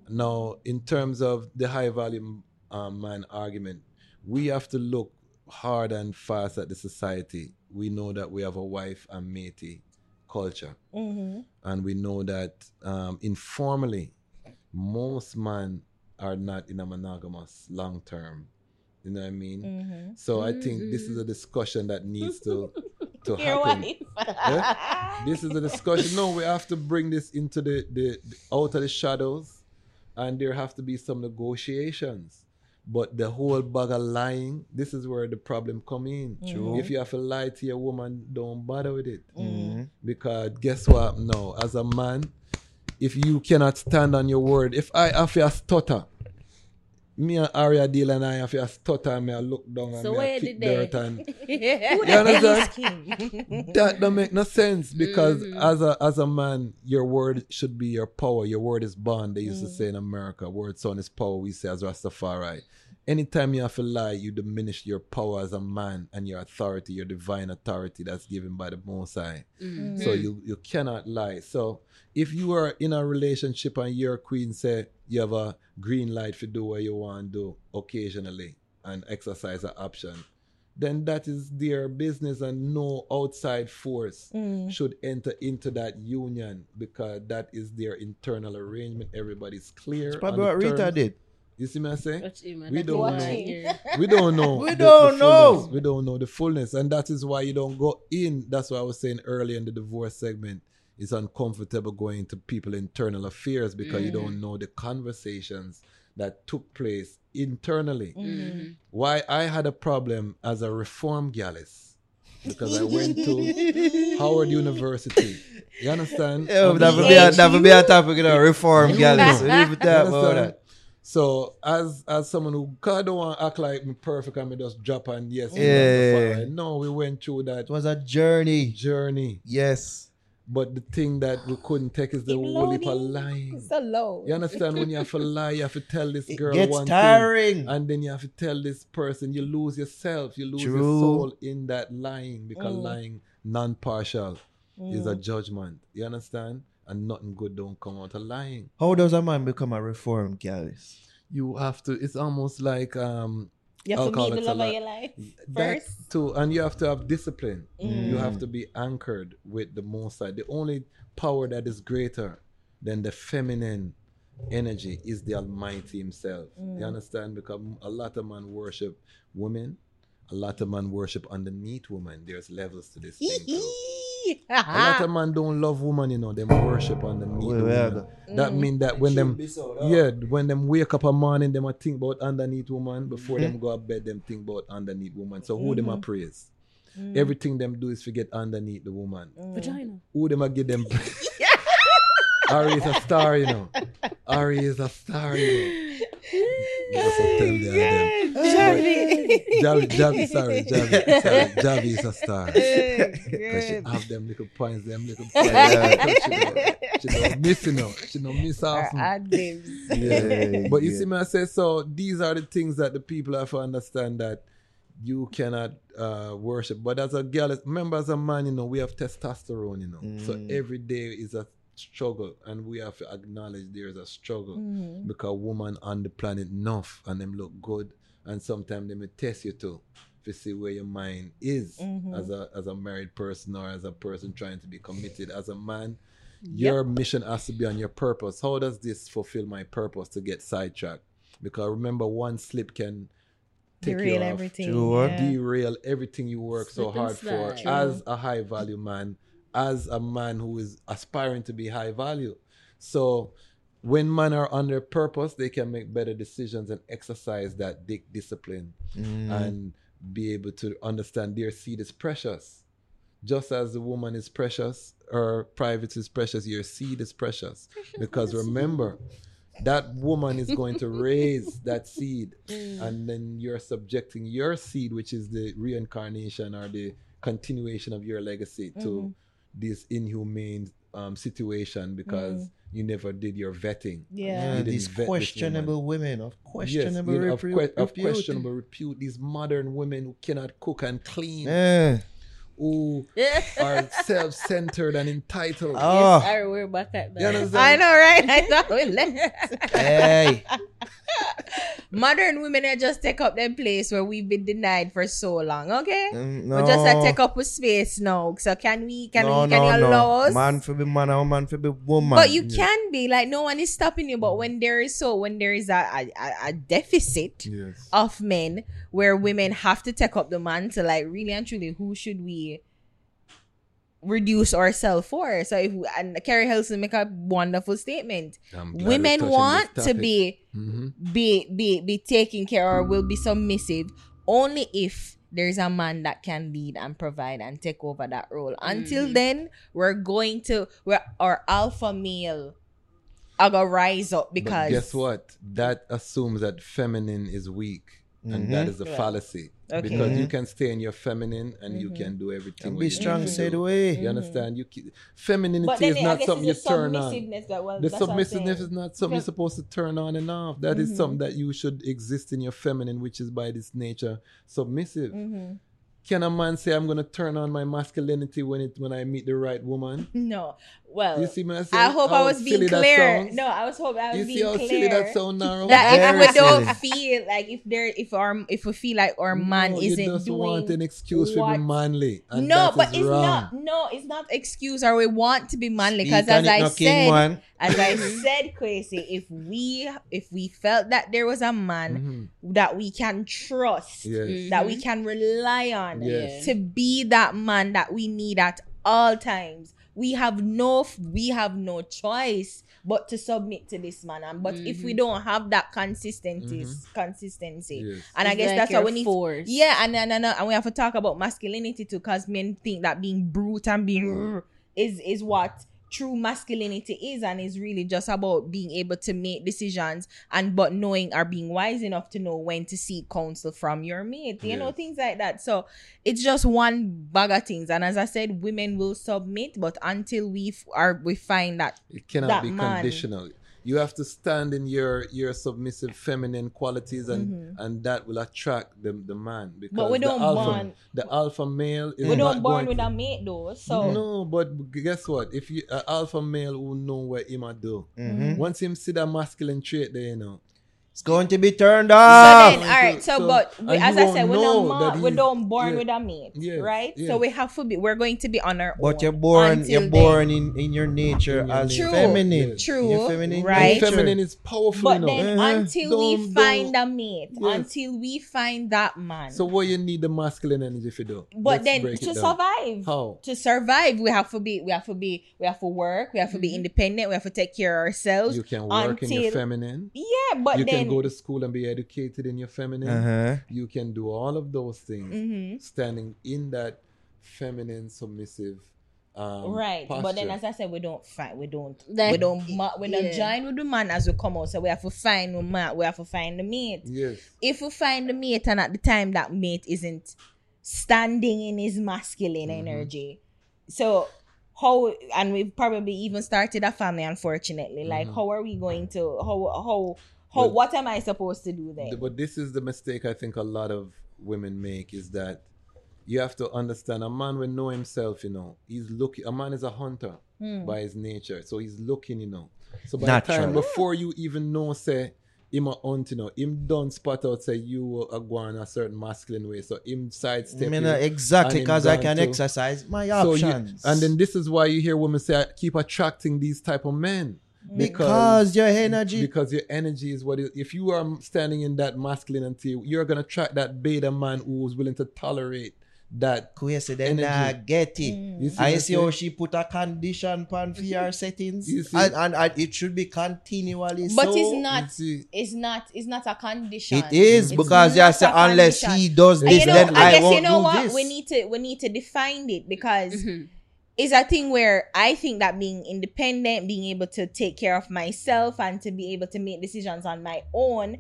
[SPEAKER 1] now in terms of the high value um, man argument we have to look hard and fast at the society we know that we have a wife and matey culture
[SPEAKER 5] Mm-hmm.
[SPEAKER 1] and we know that um, informally most men are not in a monogamous long term. You know what I mean?
[SPEAKER 5] Mhm.
[SPEAKER 1] So I think this is a discussion that needs to to happen. Yeah? This is a discussion. No, we have to bring this into the, the, the out of the shadows, and there have to be some negotiations. But the whole bag of lying, this is where the problem come in.
[SPEAKER 3] True.
[SPEAKER 1] If you have to lie to your woman, don't bother with it.
[SPEAKER 3] Mhm.
[SPEAKER 1] Because guess what? No, as a man, if you cannot stand on your word, if I have to stutter, me and Aria deal and I have to stutter and me I look down and
[SPEAKER 4] So
[SPEAKER 1] me
[SPEAKER 4] where
[SPEAKER 1] I kick
[SPEAKER 4] did they-
[SPEAKER 1] dirt and
[SPEAKER 5] Yeah.
[SPEAKER 1] you understand?
[SPEAKER 5] King.
[SPEAKER 1] that don't make no sense because
[SPEAKER 4] Mhm.
[SPEAKER 1] as a as a man, your word should be your power. Your word is bond. They used to say in America, word son is power. We say as Rastafari. Anytime you have to lie, you diminish your power as a man and your authority, your divine authority that's given by the Most High.
[SPEAKER 4] Mm.
[SPEAKER 1] So you you cannot lie. So if you are in a relationship and your queen say you have a green light to do what you want to do occasionally and exercise an option, then that is their business and no outside force
[SPEAKER 5] Mm.
[SPEAKER 1] should enter into that union because that is their internal arrangement. Everybody's clear.
[SPEAKER 3] It's probably what Rita
[SPEAKER 1] terms.
[SPEAKER 3] did.
[SPEAKER 1] You see me I say?
[SPEAKER 4] Watch
[SPEAKER 1] We don't know. we don't know.
[SPEAKER 3] We
[SPEAKER 1] the-
[SPEAKER 3] don't
[SPEAKER 1] the
[SPEAKER 3] know.
[SPEAKER 1] We don't know the fullness, and that is why you don't go in. That's what I was saying earlier in the divorce segment. It's uncomfortable going to people internal affairs because you don't know the conversations that took place internally.
[SPEAKER 4] Mhm.
[SPEAKER 1] Why I had a problem as a reform gallus because I went to Howard University. You understand?
[SPEAKER 3] Yeah,
[SPEAKER 1] And
[SPEAKER 3] that
[SPEAKER 1] the-
[SPEAKER 3] would be a, that would be a topic, you know, reform,
[SPEAKER 1] You
[SPEAKER 3] guys.
[SPEAKER 1] know.
[SPEAKER 3] Leave it that about
[SPEAKER 1] understand?
[SPEAKER 3] that.
[SPEAKER 1] So as as someone who God don't want to act like me perfect and me just drop and yes,
[SPEAKER 3] Yeah.
[SPEAKER 1] yeah. no, we went through that
[SPEAKER 3] It was a journey.
[SPEAKER 1] journey.
[SPEAKER 3] Yes.
[SPEAKER 1] But the thing that we couldn't take is the
[SPEAKER 5] Keep
[SPEAKER 1] whole heap of
[SPEAKER 5] loading.
[SPEAKER 1] lying.
[SPEAKER 5] So low.
[SPEAKER 1] You understand when you have to lie, you have to tell this
[SPEAKER 3] It
[SPEAKER 1] girl
[SPEAKER 3] gets
[SPEAKER 1] one
[SPEAKER 3] tiring.
[SPEAKER 1] thing, and then you have to tell this person. You lose yourself, you lose your soul in that lying because
[SPEAKER 5] Mm.
[SPEAKER 1] lying non-partial is
[SPEAKER 3] Mm.
[SPEAKER 1] a judgment. You understand? And nothing good don't come out of lying.
[SPEAKER 3] How does a man become a reform gallus?
[SPEAKER 1] You have to. It's almost like um
[SPEAKER 5] You have to meet the love of your life
[SPEAKER 1] that
[SPEAKER 5] first.
[SPEAKER 1] too, and you have to have discipline.
[SPEAKER 5] Mm.
[SPEAKER 1] You have to be anchored with the Most High. The only power that is greater than the feminine energy is the Almighty Himself.
[SPEAKER 5] Mm.
[SPEAKER 1] You understand? Because a lot of men worship women, a lot of men worship underneath women. There's levels to this thing. too. A lot of men don't love women, you know. Them worship underneath
[SPEAKER 3] Well,
[SPEAKER 1] the
[SPEAKER 3] well,
[SPEAKER 1] woman. That mm. mean that when them yeah, when them wake up a morning, them a think about underneath woman. Before them mm-hmm. go to bed, them think about underneath woman. So who them a mm-hmm. praise? Mm. Everything them do is forget underneath the woman. Mm.
[SPEAKER 4] Vagina.
[SPEAKER 1] Who them a give them? Ari is a star, you know. Ari is a star, you know. That's what tell the them. Javi, Javi, sorry, Javi, sorry, Javi is a star. Because she have them little points, them little points. she, don't, she don't miss, you know. She don't miss
[SPEAKER 5] Our
[SPEAKER 1] often.
[SPEAKER 5] adlibs.
[SPEAKER 1] Yeah. But you
[SPEAKER 3] Yeah.
[SPEAKER 1] see me, I say, so these are the things that the people have to understand that you cannot uh, worship. But as a girl, remember as a man, you know, we have testosterone, you know. So
[SPEAKER 3] Mm.
[SPEAKER 1] every day is a struggle and we have to acknowledge there is a struggle
[SPEAKER 5] Mm.
[SPEAKER 1] because woman on the planet enough and them look good and sometimes they may test you too to see where your mind is
[SPEAKER 5] Mhm.
[SPEAKER 1] as a as a married person or as a person trying to be committed as a man your mission has to be on your purpose how does this fulfill my purpose to get sidetracked because remember one slip can take
[SPEAKER 5] Derail
[SPEAKER 1] you off
[SPEAKER 5] everything.
[SPEAKER 3] Sure.
[SPEAKER 5] yeah.
[SPEAKER 1] derail everything you work so
[SPEAKER 4] Slip and
[SPEAKER 1] hard for
[SPEAKER 4] slide.
[SPEAKER 1] as a high value man, as a man who is aspiring to be high value. So when men are on their purpose, they can make better decisions and exercise that di- discipline
[SPEAKER 3] Mm.
[SPEAKER 1] and be able to understand their seed is precious. Just as the woman is precious, her private is precious, your seed is precious. Because remember, that woman is going to raise that seed, and then you're subjecting your seed, which is the reincarnation or the continuation of your legacy, to this inhumane um, situation because you never did your vetting.
[SPEAKER 5] Yeah.
[SPEAKER 3] Yeah,
[SPEAKER 1] You
[SPEAKER 3] these
[SPEAKER 1] vet this
[SPEAKER 3] questionable women of questionable
[SPEAKER 1] yes, you know, of,
[SPEAKER 3] repu-
[SPEAKER 1] que- of
[SPEAKER 3] repute.
[SPEAKER 1] questionable repute. These modern women who cannot cook and clean,
[SPEAKER 3] Yeah.
[SPEAKER 1] Who are self-centered and entitled.
[SPEAKER 3] Oh,
[SPEAKER 4] Sorry, we're back at
[SPEAKER 1] You
[SPEAKER 4] that.
[SPEAKER 1] understand?
[SPEAKER 5] I know, right? I thought we left.
[SPEAKER 3] hey.
[SPEAKER 5] Modern women are just take up their place where we've been denied for so long, okay?
[SPEAKER 3] Mm,
[SPEAKER 5] We just a take up a space now. So can we can
[SPEAKER 3] no,
[SPEAKER 5] we can
[SPEAKER 3] no,
[SPEAKER 5] you
[SPEAKER 3] no.
[SPEAKER 5] allow us?
[SPEAKER 3] Man for be man, and woman for be woman.
[SPEAKER 5] but you can be like no one is stopping you. But when there is so when there is a a, a- a deficit
[SPEAKER 1] Yes.
[SPEAKER 5] of men where women have to take up the mantle, like really and truly, who should we reduce ourselves for? So if and Carrie Helson make a wonderful statement.
[SPEAKER 1] I'm glad we're
[SPEAKER 5] Women want to be
[SPEAKER 1] Mhm.
[SPEAKER 5] be be be taken care or will be submissive only if there's a man that can lead and provide and take over that role. Until
[SPEAKER 1] Mm-hmm.
[SPEAKER 5] then, we're going to we're our alpha male are gonna rise up
[SPEAKER 1] But
[SPEAKER 5] because
[SPEAKER 1] guess what? That assumes that feminine is weak, and that is a
[SPEAKER 5] Yeah.
[SPEAKER 1] fallacy.
[SPEAKER 5] Okay.
[SPEAKER 1] Because you
[SPEAKER 3] Mhm.
[SPEAKER 1] can stay in your feminine and you
[SPEAKER 5] Mhm.
[SPEAKER 1] can do everything.
[SPEAKER 3] And be strong,
[SPEAKER 1] need to
[SPEAKER 3] say the way.
[SPEAKER 1] You understand? You ke- femininity is
[SPEAKER 5] I
[SPEAKER 1] not something you turn on.
[SPEAKER 5] that well
[SPEAKER 1] The
[SPEAKER 5] that's what I'm
[SPEAKER 1] submissiveness is not something you're supposed to turn on and off. That is something that you should exist in your feminine, which is by this nature submissive.
[SPEAKER 5] Mhm.
[SPEAKER 1] Can a man say I'm gonna turn on my masculinity when it when I meet the right woman?
[SPEAKER 5] No. Well
[SPEAKER 1] You see me? I,
[SPEAKER 5] I hope I was being clear. No, I was hoping I was
[SPEAKER 1] You
[SPEAKER 5] being
[SPEAKER 1] see how
[SPEAKER 5] clear.
[SPEAKER 1] silly that sound now?
[SPEAKER 5] that if
[SPEAKER 3] Very
[SPEAKER 5] we don't
[SPEAKER 3] silly.
[SPEAKER 5] feel like if there if our if we feel like our man
[SPEAKER 1] No,
[SPEAKER 5] isn't
[SPEAKER 1] you just
[SPEAKER 5] doing
[SPEAKER 1] want an excuse to
[SPEAKER 5] what-
[SPEAKER 1] be manly. And
[SPEAKER 5] no,
[SPEAKER 1] that
[SPEAKER 5] but
[SPEAKER 1] is
[SPEAKER 5] it's
[SPEAKER 1] wrong.
[SPEAKER 5] not. No, it's not excuse or we want to be manly. Because
[SPEAKER 3] Speak
[SPEAKER 5] as I said, as I said, Kwasi, if we if we felt that there was a man
[SPEAKER 1] Mhm.
[SPEAKER 5] that we can trust,
[SPEAKER 1] Yes.
[SPEAKER 5] that we can rely on
[SPEAKER 1] Yes.
[SPEAKER 5] to be that man that we need at all times, we have no we have no choice but to submit to this man. And but if we mm-hmm. don't have that consistency, mm-hmm. consistency,
[SPEAKER 1] Yes.
[SPEAKER 5] and I guess
[SPEAKER 4] like
[SPEAKER 5] that's what we need.
[SPEAKER 4] forced.
[SPEAKER 5] Yeah, and and, and and we have to talk about masculinity too, because men think that being brute and being mm. is is what true masculinity is, and is really just about being able to make decisions and but knowing or being wise enough to know when to seek counsel from your mate. You know things like that. So it's just one bag of things. And as I said, women will submit, but until we f- are we find that
[SPEAKER 1] It cannot
[SPEAKER 5] that
[SPEAKER 1] be
[SPEAKER 5] man.
[SPEAKER 1] conditional. You have to stand in your your submissive feminine qualities, and
[SPEAKER 5] Mhm.
[SPEAKER 1] and that will attract the the man. Because
[SPEAKER 5] But we
[SPEAKER 1] the
[SPEAKER 5] don't
[SPEAKER 1] alpha,
[SPEAKER 5] born-
[SPEAKER 1] the alpha male is
[SPEAKER 5] we don't born
[SPEAKER 1] going
[SPEAKER 5] with
[SPEAKER 1] to-
[SPEAKER 5] a mate though. So
[SPEAKER 1] No, but guess what? If you an alpha male who know what him a do,
[SPEAKER 3] Mhm.
[SPEAKER 1] once him see that masculine trait there, you know.
[SPEAKER 3] It's going to be turned
[SPEAKER 5] So
[SPEAKER 3] off.
[SPEAKER 5] then, all right. So,
[SPEAKER 1] So-
[SPEAKER 5] but we, as I said, we're not ma- we
[SPEAKER 1] he's-
[SPEAKER 5] don't born
[SPEAKER 1] yeah.
[SPEAKER 5] with a mate,
[SPEAKER 1] Yes,
[SPEAKER 5] right?
[SPEAKER 1] yes.
[SPEAKER 5] So we have to be. We're going to be on our own.
[SPEAKER 3] But you're born, you're
[SPEAKER 5] then.
[SPEAKER 3] born in, in your nature
[SPEAKER 1] In your
[SPEAKER 3] as
[SPEAKER 1] nature.
[SPEAKER 5] True.
[SPEAKER 3] feminine.
[SPEAKER 1] Yes.
[SPEAKER 5] True,
[SPEAKER 3] You're feminine
[SPEAKER 5] right?
[SPEAKER 3] Nature.
[SPEAKER 1] feminine is powerful,
[SPEAKER 5] But
[SPEAKER 1] you know.
[SPEAKER 5] then,
[SPEAKER 3] Uh-huh.
[SPEAKER 5] until we
[SPEAKER 1] Don't-
[SPEAKER 5] find
[SPEAKER 1] don't-
[SPEAKER 5] a mate,
[SPEAKER 1] Yes.
[SPEAKER 5] until we find that man.
[SPEAKER 1] So what you need the masculine energy for do?
[SPEAKER 5] but
[SPEAKER 1] Let's
[SPEAKER 5] then to survive,
[SPEAKER 1] How?
[SPEAKER 5] to survive, we have to be. We have to be. We have to work. We have to be independent. We have to take care of ourselves.
[SPEAKER 1] You can work in your
[SPEAKER 5] until-
[SPEAKER 1] feminine.
[SPEAKER 5] Yeah, but then.
[SPEAKER 1] Can go to school and be educated in your feminine.
[SPEAKER 3] Uh-huh.
[SPEAKER 1] You can do all of those things
[SPEAKER 5] Mhm.
[SPEAKER 1] standing in that feminine submissive um,
[SPEAKER 5] right, but then as I said, we don't fight. We don't.
[SPEAKER 4] Like,
[SPEAKER 5] we don't. ma- We don't
[SPEAKER 4] yeah.
[SPEAKER 5] join with the man as we come out. So we have to find the man. We have to find the mate.
[SPEAKER 1] yes,
[SPEAKER 5] if we find the mate and at the time that mate isn't standing in his masculine
[SPEAKER 1] Mhm.
[SPEAKER 5] energy so how and we've probably even started a family unfortunately like
[SPEAKER 1] Mhm.
[SPEAKER 5] how are we going to how how how
[SPEAKER 1] But-
[SPEAKER 5] what am i supposed to do then
[SPEAKER 1] but this is the mistake I think a lot of women make is that you have to understand a man will know himself. You know, he's looking. A man is a hunter
[SPEAKER 5] Hmm.
[SPEAKER 1] by his nature, so he's looking. You know, so by the time before you even know, say. Him a hunt, you know, him done spot out say you are going a certain masculine way, so him sidestep
[SPEAKER 3] I mean, uh, exactly, because I can
[SPEAKER 1] to-
[SPEAKER 3] exercise my options.
[SPEAKER 1] So you- and then this is why you hear women say, I keep attracting these type of men.
[SPEAKER 3] Because your energy.
[SPEAKER 1] because your energy is what it, if you are standing in that masculine masculinity, you're gonna attract that beta man who's willing to tolerate that.
[SPEAKER 3] Kwasi, then
[SPEAKER 1] energy.
[SPEAKER 3] I get it.
[SPEAKER 1] You see
[SPEAKER 3] I
[SPEAKER 1] what
[SPEAKER 3] see how she put a condition on for your settings,
[SPEAKER 1] You see?
[SPEAKER 3] and, and, and it should be continually
[SPEAKER 5] but
[SPEAKER 3] so.
[SPEAKER 5] it's not it's not it's not a condition
[SPEAKER 3] It is
[SPEAKER 5] It's
[SPEAKER 3] because you say unless
[SPEAKER 5] condition.
[SPEAKER 3] he does
[SPEAKER 5] And
[SPEAKER 3] this,
[SPEAKER 5] you know,
[SPEAKER 3] then
[SPEAKER 5] I,
[SPEAKER 3] I,
[SPEAKER 5] guess
[SPEAKER 3] won't
[SPEAKER 5] you know
[SPEAKER 3] do
[SPEAKER 5] what
[SPEAKER 3] this.
[SPEAKER 5] we need to we need to define it because
[SPEAKER 4] Mhm.
[SPEAKER 5] It's a thing where I think that being independent, being able to take care of myself and to be able to make decisions on my own,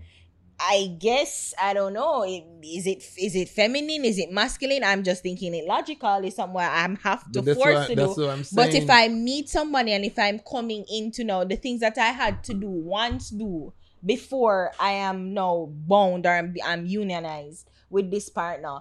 [SPEAKER 5] I guess I don't know. Is it is it feminine? Is it masculine? I'm just thinking it logically somewhere I'm have to
[SPEAKER 1] that's
[SPEAKER 5] force
[SPEAKER 1] what,
[SPEAKER 5] to
[SPEAKER 1] that's
[SPEAKER 5] do.
[SPEAKER 1] what I'm saying.
[SPEAKER 5] But if I meet somebody and if I'm coming into now the things that I had to do once do before I am now bound or I'm, I'm unionized with this partner,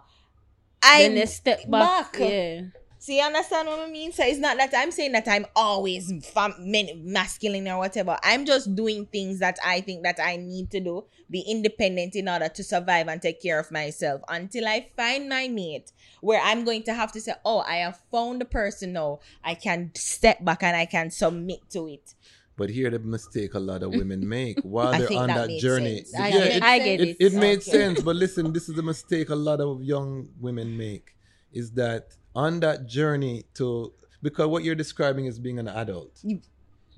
[SPEAKER 5] I
[SPEAKER 4] then they step back.
[SPEAKER 5] back.
[SPEAKER 4] Yeah.
[SPEAKER 5] See, you understand what I mean? So it's not that I'm saying that I'm always fam- masculine or whatever. I'm just doing things that I think that I need to do, be independent in order to survive and take care of myself until I find my mate where I'm going to have to say, oh, I have found the person now. I can step back and I can submit to it.
[SPEAKER 1] But here the mistake a lot of women make while they're on
[SPEAKER 5] that
[SPEAKER 1] that journey.
[SPEAKER 5] sense.
[SPEAKER 4] I
[SPEAKER 1] Yeah, it,
[SPEAKER 4] I get
[SPEAKER 1] it,
[SPEAKER 4] it.
[SPEAKER 1] it made
[SPEAKER 5] Okay.
[SPEAKER 1] sense, but listen, this is the mistake a lot of young women make is that on that journey to because what you're describing is being an adult.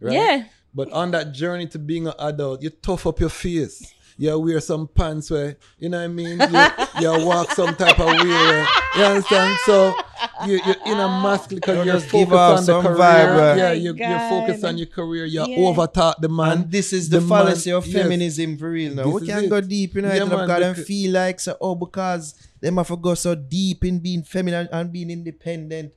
[SPEAKER 1] Right?
[SPEAKER 4] Yeah.
[SPEAKER 1] But on that journey to being an adult, you tough up your face. You wear some pants where, you know what I mean? You, you walk some type of way. Where, you understand? So you, you're in a masculine because
[SPEAKER 3] You
[SPEAKER 1] you're
[SPEAKER 3] give
[SPEAKER 1] focused
[SPEAKER 3] off
[SPEAKER 1] on the
[SPEAKER 3] some
[SPEAKER 1] career.
[SPEAKER 3] vibe, right?
[SPEAKER 1] yeah, you,
[SPEAKER 5] my
[SPEAKER 1] you're focused on your career. You
[SPEAKER 5] Yeah.
[SPEAKER 1] overtalk the man.
[SPEAKER 3] And this is the,
[SPEAKER 1] man-
[SPEAKER 3] fallacy of
[SPEAKER 1] yes.
[SPEAKER 3] feminism for real now.
[SPEAKER 1] This
[SPEAKER 3] we can
[SPEAKER 1] it.
[SPEAKER 3] go deep you know,
[SPEAKER 1] Yeah,
[SPEAKER 3] yeah,
[SPEAKER 1] man,
[SPEAKER 3] because them
[SPEAKER 1] because-
[SPEAKER 3] feel like so, oh because them have to go so deep in being feminine and being independent.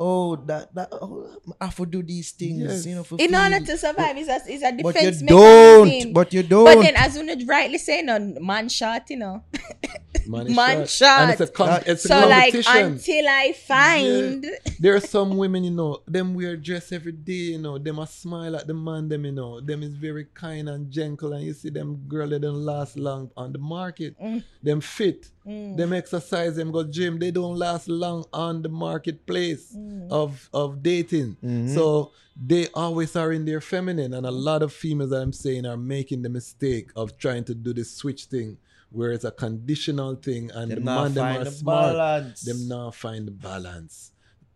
[SPEAKER 3] Oh, that that oh, I have to do these things,
[SPEAKER 1] Yes.
[SPEAKER 3] you know, for
[SPEAKER 5] In order to survive, it's a, it's a defense
[SPEAKER 3] But you
[SPEAKER 5] defense
[SPEAKER 3] don't.
[SPEAKER 5] mechanism.
[SPEAKER 3] But you don't.
[SPEAKER 5] But then, as you rightly say, no man shot, you know.
[SPEAKER 1] Man, is
[SPEAKER 5] Man
[SPEAKER 1] shot.
[SPEAKER 5] shot.
[SPEAKER 1] And it's a, com-
[SPEAKER 3] That-
[SPEAKER 1] it's a
[SPEAKER 5] So, like, until I find,
[SPEAKER 1] there are some women, you know, them wear dress every day, you know, them a smile at the man, them, you know, them is very kind and gentle, and you see them girl they don't last long on the market. Mm. Them fit, mm. them exercise, them go gym, they don't last long on the marketplace mm. of of dating. Mm-hmm. So they always are in their feminine, and a lot of females that I'm saying are making the mistake of trying to do this switch thing. Where it's a conditional thing and
[SPEAKER 3] Them
[SPEAKER 1] the man them are
[SPEAKER 3] the
[SPEAKER 1] smart.
[SPEAKER 3] balance.
[SPEAKER 1] Them now find the balance.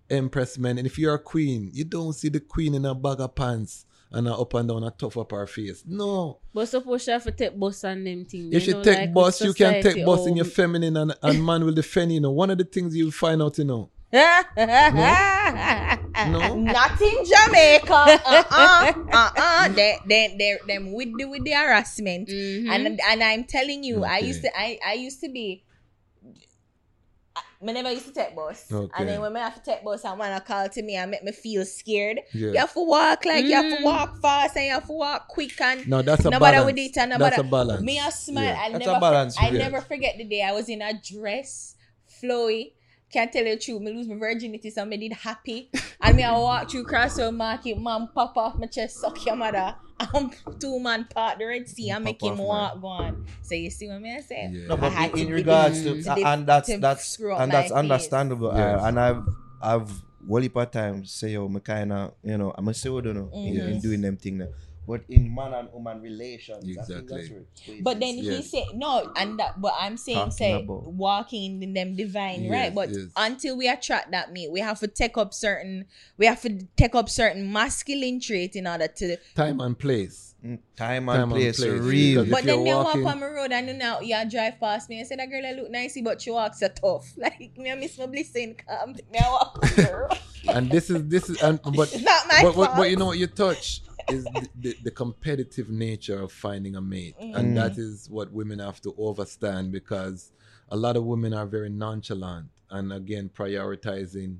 [SPEAKER 1] Empress men, and if you're a queen, you don't see the queen in a bag of pants and a up and down a tough up her face. No.
[SPEAKER 4] But suppose she have to take bus and them things.
[SPEAKER 1] If
[SPEAKER 4] you
[SPEAKER 1] you
[SPEAKER 4] know,
[SPEAKER 1] take
[SPEAKER 4] like
[SPEAKER 1] bus, you can take bus in your feminine and, and man will defend you. know. One of the things you'll find out, you know. No.
[SPEAKER 5] not in Jamaica. Uh-uh, uh-uh. They, they, they, them with the, with the harassment.
[SPEAKER 4] Mhm.
[SPEAKER 5] And, and I'm telling you, I used to, I, I used to be, I never used to take bus.
[SPEAKER 1] Okay.
[SPEAKER 5] And then when I have to take bus, and when I call to me and make me feel scared.
[SPEAKER 1] Yeah.
[SPEAKER 5] You have to walk like you have to
[SPEAKER 4] Mm.
[SPEAKER 5] walk fast and you have to walk quick and
[SPEAKER 1] No, that's a
[SPEAKER 5] no
[SPEAKER 1] balance.
[SPEAKER 5] with it and no
[SPEAKER 1] that's a balance.
[SPEAKER 5] me a smile.
[SPEAKER 1] Yeah.
[SPEAKER 5] I
[SPEAKER 3] That's
[SPEAKER 5] never
[SPEAKER 3] a balance,
[SPEAKER 5] I
[SPEAKER 1] yes.
[SPEAKER 5] never forget the day I was in a dress, flowy. Can't tell you the truth. Me lose my virginity, so me did happy. and me I walk through Crossroad Market, man pop off my chest, suck your mother. I'm two man part the Red Sea and make him walk go on. So you see what me I say?
[SPEAKER 1] Yeah.
[SPEAKER 3] No, but
[SPEAKER 5] had
[SPEAKER 3] in,
[SPEAKER 5] to
[SPEAKER 3] in regards
[SPEAKER 5] to
[SPEAKER 3] to,
[SPEAKER 5] dif-
[SPEAKER 3] and that's
[SPEAKER 5] to
[SPEAKER 3] that's
[SPEAKER 5] screw up
[SPEAKER 3] and that's
[SPEAKER 5] face.
[SPEAKER 3] understandable. uh, and I've I've well heap of times say yo, me kinda you know I'm a pseudo no in, in doing them thing now. But in man and woman relations, I think
[SPEAKER 1] Exactly.
[SPEAKER 3] that's where
[SPEAKER 5] But then
[SPEAKER 3] plays
[SPEAKER 5] he said no, and that. But I'm saying,
[SPEAKER 3] Talking
[SPEAKER 5] say
[SPEAKER 3] about-
[SPEAKER 5] walking in them divine,
[SPEAKER 1] Yes,
[SPEAKER 5] right? But
[SPEAKER 1] yes.
[SPEAKER 5] until we attract that mate, we have to take up certain, we have to take up certain masculine trait in order to.
[SPEAKER 1] Time and place.
[SPEAKER 3] Mm, time and
[SPEAKER 1] Time and
[SPEAKER 3] place,
[SPEAKER 1] place.
[SPEAKER 3] real.
[SPEAKER 5] But
[SPEAKER 1] if
[SPEAKER 5] then
[SPEAKER 1] you're
[SPEAKER 5] me walk on my road and you know you drive past me and say that girl I look nicey, but she walks so tough. Like me, I miss my blessing. Come, me I walk on the road.
[SPEAKER 1] And this is this is and but
[SPEAKER 5] It's not my
[SPEAKER 1] but,
[SPEAKER 5] fault.
[SPEAKER 1] but, but you know what you touch is the, the, the competitive nature of finding a mate
[SPEAKER 5] Mm.
[SPEAKER 1] and that is what women have to overstand because a lot of women are very nonchalant and again prioritizing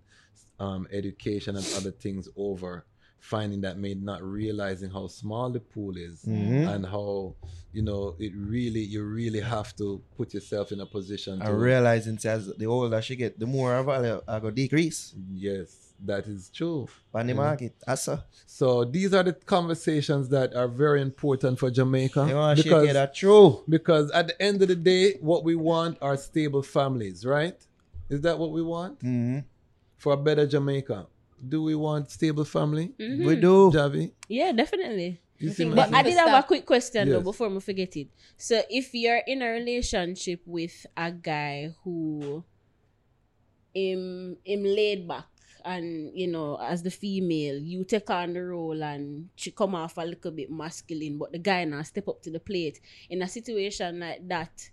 [SPEAKER 1] um, education and other things over finding that mate not realizing how small the pool is
[SPEAKER 3] Mhm.
[SPEAKER 1] and how you know it really you really have to put yourself in a position to
[SPEAKER 3] And realizing as the older she get, the more her value I go decrease
[SPEAKER 1] yes that is true
[SPEAKER 3] on the market. That's a
[SPEAKER 1] So these are the conversations that are very important for Jamaica
[SPEAKER 3] you want to shake
[SPEAKER 1] because
[SPEAKER 3] that true.
[SPEAKER 1] because at the end of the day, what we want are stable families, right? Is that what we want
[SPEAKER 3] hmm
[SPEAKER 1] for a better Jamaica? Do we want stable family,
[SPEAKER 4] Mhm.
[SPEAKER 3] We do.
[SPEAKER 1] Javi?
[SPEAKER 4] Yeah, definitely.
[SPEAKER 1] You see
[SPEAKER 4] But I did have a quick question though before we forget it. So if you're in a relationship with a guy who him him laid back and you know as the female you take on the role and she come off a little bit masculine but the guy now step up to the plate in a situation like that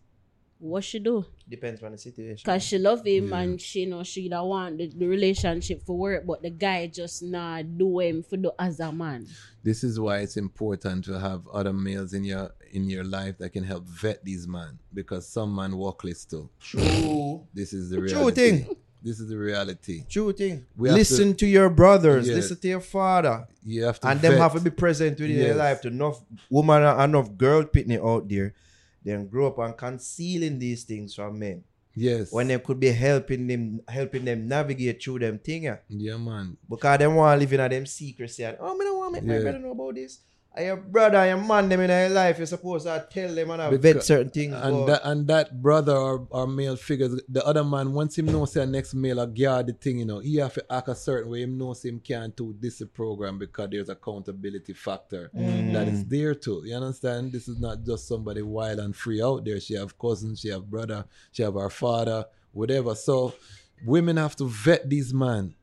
[SPEAKER 4] what she do
[SPEAKER 3] Depends on the situation.
[SPEAKER 4] because she love him
[SPEAKER 1] Yeah.
[SPEAKER 4] and she you know she don't want the, the relationship for work but the guy just not do him for do as a man
[SPEAKER 1] This is why it's important to have other males in your in your life that can help vet these men because some man walk list too.
[SPEAKER 3] True.
[SPEAKER 1] This is the
[SPEAKER 3] True
[SPEAKER 1] reality.
[SPEAKER 3] thing.
[SPEAKER 1] This is the reality.
[SPEAKER 3] True thing.
[SPEAKER 1] We
[SPEAKER 3] listen to, your brothers.
[SPEAKER 1] Yeah.
[SPEAKER 3] Listen to your father.
[SPEAKER 1] You have to
[SPEAKER 3] and them have to be present with your
[SPEAKER 1] Yes.
[SPEAKER 3] life to enough woman and enough girl pitney out there then grow up and concealing these things from men
[SPEAKER 1] Yes.
[SPEAKER 3] when they could be helping them helping them navigate through them thing. Yeah.
[SPEAKER 1] yeah, man.
[SPEAKER 3] Because them want to live in a them secrecy and oh, me don't want to make my brother know about this. And your brother, your man, them in their life, you're supposed to tell them and vet
[SPEAKER 1] Because-
[SPEAKER 3] certain things.
[SPEAKER 1] And that and that brother or, or male figures, the other man, once him know say next male a guard the thing, you know, he have to act a certain way. Him know say him can't do this program because there's accountability factor that is there too. You understand? This is not just somebody wild and free out there. She have cousins, she have brother, she have her father, whatever. So women have to vet these men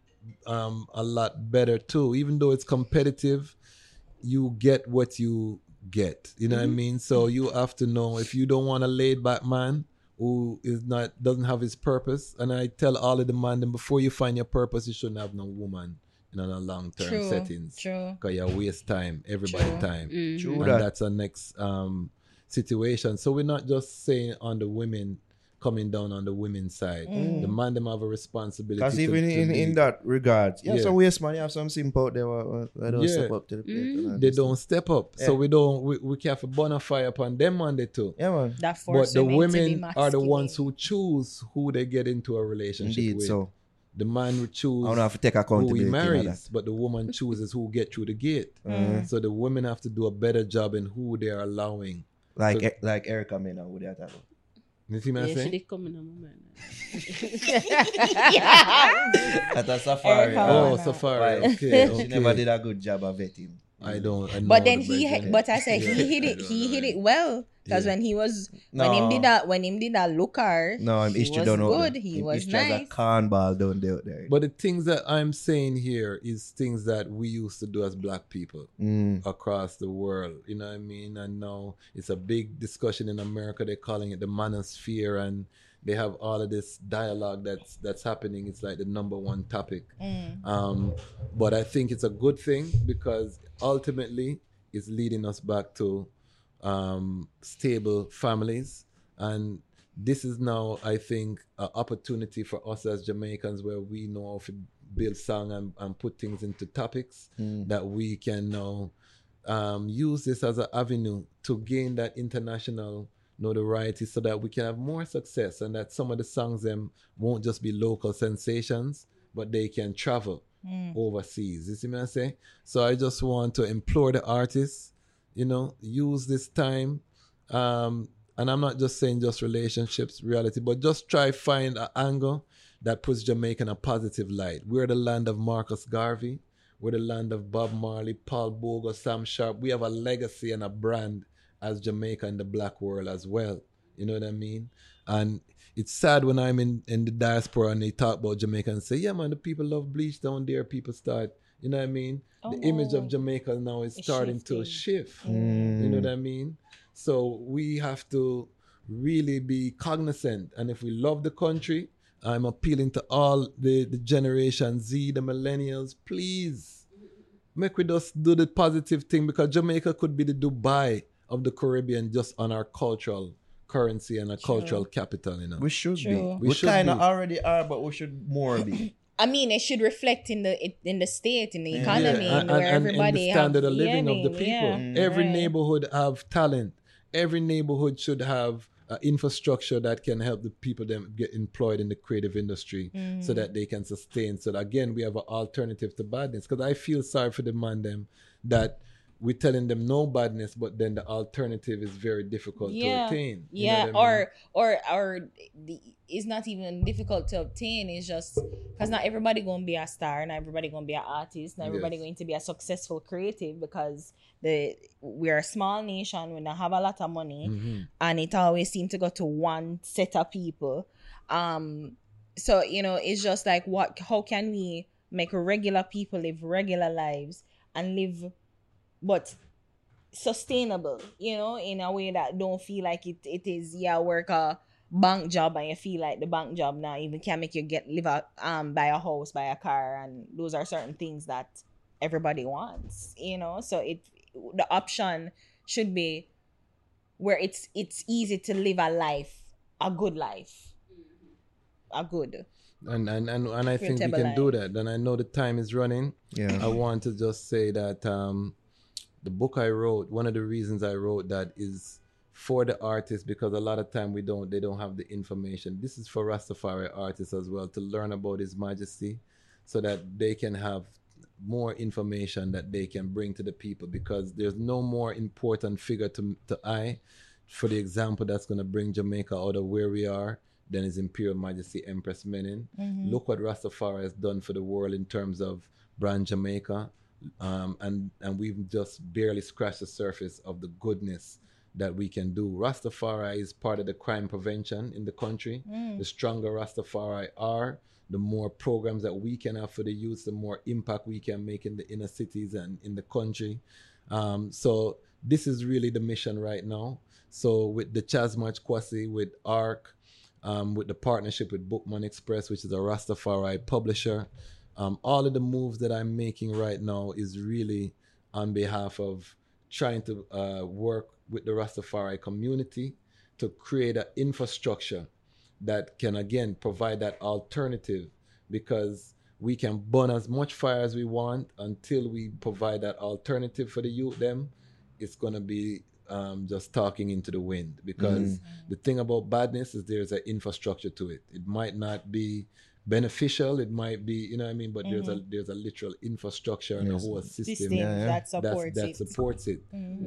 [SPEAKER 1] um, a lot better too. Even though it's competitive, you get what you get. You know what I mean? So you have to know if you don't want a laid back man who is not doesn't have his purpose. And I tell all of the man them before you find your purpose, you shouldn't have no woman in a long term
[SPEAKER 5] True.
[SPEAKER 1] settings.
[SPEAKER 5] True.
[SPEAKER 1] Because you waste time, everybody
[SPEAKER 5] True.
[SPEAKER 1] time.
[SPEAKER 3] True
[SPEAKER 1] And that's a next um situation. So we're not just saying on the women coming down on the women's side. The man them have a responsibility.
[SPEAKER 3] Because even
[SPEAKER 1] to
[SPEAKER 3] in, in that regard, you have
[SPEAKER 1] Yeah.
[SPEAKER 3] some waste man, you have some simp out there who- who don't
[SPEAKER 1] Yeah.
[SPEAKER 3] step up to the plate. and all
[SPEAKER 1] they don't step up. So we don't we, we can have a bonfire upon them Monday too.
[SPEAKER 3] Yeah, man.
[SPEAKER 5] That
[SPEAKER 1] But the
[SPEAKER 5] women, to be
[SPEAKER 1] are the ones who choose who they get into a relationship
[SPEAKER 3] Indeed.
[SPEAKER 1] with.
[SPEAKER 3] So
[SPEAKER 1] the man will choose
[SPEAKER 3] I don't have to take
[SPEAKER 1] who he marries, but the woman chooses who get through the gate.
[SPEAKER 3] Uh,
[SPEAKER 1] So the women have to do a better job in who they are allowing.
[SPEAKER 3] like
[SPEAKER 1] So-
[SPEAKER 3] E- like Erica Mena, would you have
[SPEAKER 1] You see what I'm
[SPEAKER 4] Yeah, she
[SPEAKER 1] saying?
[SPEAKER 4] did come in a moment.
[SPEAKER 3] At a safari.
[SPEAKER 5] Erica
[SPEAKER 1] Oh, Safaree.
[SPEAKER 3] Right.
[SPEAKER 1] Okay,
[SPEAKER 3] She never did a good job of vetting.
[SPEAKER 1] I don't. I
[SPEAKER 5] But then
[SPEAKER 1] the
[SPEAKER 5] he,
[SPEAKER 1] brethren.
[SPEAKER 5] but I said he hit it. He hit it well because
[SPEAKER 1] Yeah.
[SPEAKER 5] when he was
[SPEAKER 3] No.
[SPEAKER 5] when him did that when him did that looker.
[SPEAKER 3] No, I'm
[SPEAKER 5] he
[SPEAKER 3] history
[SPEAKER 5] was
[SPEAKER 3] down out
[SPEAKER 5] good.
[SPEAKER 3] there.
[SPEAKER 5] He
[SPEAKER 3] Him
[SPEAKER 5] was
[SPEAKER 3] history has
[SPEAKER 5] nice.
[SPEAKER 3] a cornball down there. there.
[SPEAKER 1] But the things that I'm saying here is things that we used to do as black people
[SPEAKER 3] Mm.
[SPEAKER 1] across the world. You know what I mean? And now it's a big discussion in America. They're calling it the manosphere, and they have all of this dialogue that's that's happening. It's like the number one topic.
[SPEAKER 5] Mm.
[SPEAKER 1] Um, but I think it's a good thing because ultimately it's leading us back to um, stable families. And this is now, I think, an opportunity for us as Jamaicans where we know how to build song and, and put things into topics
[SPEAKER 3] Mm.
[SPEAKER 1] that we can now um, use this as an avenue to gain that international notoriety so that we can have more success and that some of the songs them won't just be local sensations but they can travel overseas. You see what i say so i just want to implore the artists you know use this time um and i'm not just saying just relationships reality but just try find an angle that puts jamaica in a positive light. We're the land of marcus garvey. We're the land of bob marley paul bogle sam sharpe. We have a legacy and a brand as jamaica in the black world as well you know what i mean and it's sad when i'm in in the diaspora and they talk about jamaica and say yeah man the people love bleach down there people start you know what i mean the image of
[SPEAKER 5] Oh.
[SPEAKER 1] jamaica now is
[SPEAKER 5] It's
[SPEAKER 1] starting to shift
[SPEAKER 3] Mm.
[SPEAKER 1] you know what I mean? So we have to really be cognizant. And if we love the country, I'm appealing to all the, the Generation Z, the millennials, please make we just do the positive thing because Jamaica could be the Dubai of the Caribbean just on our cultural currency and a cultural capital, you know.
[SPEAKER 3] We should
[SPEAKER 5] True.
[SPEAKER 3] be.
[SPEAKER 1] We
[SPEAKER 3] We, kind of already are, but we should more be.
[SPEAKER 5] I mean, it should reflect in the in the state, in the
[SPEAKER 3] Yeah.
[SPEAKER 5] economy,
[SPEAKER 1] Yeah,
[SPEAKER 5] and where everybody
[SPEAKER 1] and the standard
[SPEAKER 5] have,
[SPEAKER 1] of living
[SPEAKER 5] yeah,
[SPEAKER 1] of the people.
[SPEAKER 5] yeah.
[SPEAKER 1] Every
[SPEAKER 5] Right.
[SPEAKER 1] neighborhood have talent. Every neighborhood should have uh, infrastructure that can help the people them get employed in the creative industry
[SPEAKER 5] Mm.
[SPEAKER 1] so that they can sustain. So that, again, we have an alternative to badness. Because I feel sorry for the man them that we're telling them no badness, but then the alternative is very difficult to
[SPEAKER 5] Yeah.
[SPEAKER 1] attain. You
[SPEAKER 5] yeah,
[SPEAKER 1] mean?
[SPEAKER 5] or or or it's not even difficult to obtain. It's just because not everybody gonna be a star, not everybody gonna be an artist, not everybody
[SPEAKER 1] Yes.
[SPEAKER 5] going to be a successful creative because the we're a small nation, we don't have a lot of money,
[SPEAKER 1] Mhm.
[SPEAKER 5] and it always seems to go to one set of people. Um, so you know, it's just like what? How can we make regular people live regular lives and live, but sustainable? You know, in a way that don't feel like it. It is yeah, work a bank job and you feel like the bank job now even can make you get live out um buy a house, buy a car, and those are certain things that everybody wants. You know, so it the option should be where it's it's easy to live a life, a good life, a good.
[SPEAKER 1] And, and, and, and I think we
[SPEAKER 5] Creatable
[SPEAKER 1] can do that. And I know the time is running.
[SPEAKER 3] Yeah.
[SPEAKER 1] I want to just say that um, the book I wrote, one of the reasons I wrote that is for the artists because a lot of time we don't they don't have the information. This is for Rastafari artists as well to learn about His Majesty, so that they can have more information that they can bring to the people because there's no more important figure to to I, for the example that's going to bring Jamaica out of where we are than His Imperial Majesty Empress Menen. Mm-hmm. Look what Rastafari has done for the world in terms of brand Jamaica, um, and and we've just barely scratched the surface of the goodness that we can do. Rastafari is part of the crime prevention in the country. The stronger Rastafari are, the more programs that we can have for the youth, the more impact we can make in the inner cities and in the country. Um, so this is really the mission right now. So with Dejazmatch Kwasi, with ARC, um, with the partnership with Bookman Express, which is a Rastafari publisher, um, all of the moves that I'm making right now is really on behalf of trying to uh, work with the Rastafari community to create an infrastructure that can again provide that alternative because we can burn as much fire as we want until we provide that alternative for the youth them. It's going to be um, just talking into the wind because the thing about badness is there's an infrastructure to it. It might not be beneficial it might be you know what i mean but there's a there's a literal infrastructure and a whole system
[SPEAKER 5] System
[SPEAKER 3] Yeah, yeah.
[SPEAKER 5] that
[SPEAKER 1] that's,
[SPEAKER 5] supports
[SPEAKER 1] that
[SPEAKER 5] it.
[SPEAKER 1] supports it.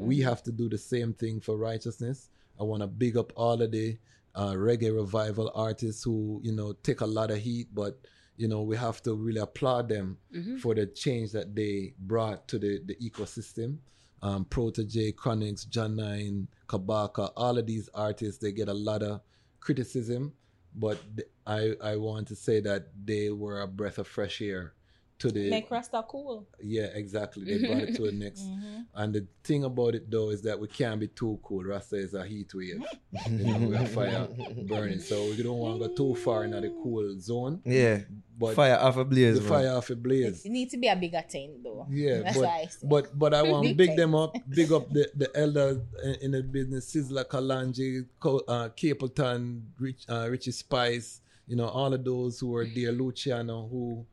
[SPEAKER 1] We have to do the same thing for righteousness. I want to big up all of the uh, reggae revival artists who you know take a lot of heat, but you know we have to really applaud them for the change that they brought to the the ecosystem. Um, Protoje, Chronixx, John Nine, Kabaka, all of these artists they get a lot of criticism, but I I want to say that they were a breath of fresh air to the
[SPEAKER 5] Make Rasta cool.
[SPEAKER 1] yeah, exactly. They brought it to the next. And the thing about it though is that we can't be too cool. Rasta is a heat wave. you know, we have fire burning. So we don't want to go too far into the cool zone.
[SPEAKER 3] Yeah.
[SPEAKER 1] But
[SPEAKER 3] fire off a blaze.
[SPEAKER 1] the
[SPEAKER 3] man.
[SPEAKER 1] fire off a blaze.
[SPEAKER 5] It needs to be a bigger thing though.
[SPEAKER 1] Yeah,
[SPEAKER 5] That's
[SPEAKER 1] but,
[SPEAKER 5] why I say.
[SPEAKER 1] but but I want to
[SPEAKER 5] Big
[SPEAKER 1] big them up, big up the, the elders in, in the business, Sizzla Kalonji, Co- uh, Capleton, Rich, uh, Richie Spice, you know, all of those who are there, Luciano, who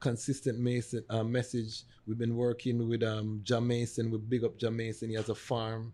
[SPEAKER 1] consistent Mason uh, message. We've been working with um Jah Mason, we big up Jah Mason. He has a farm,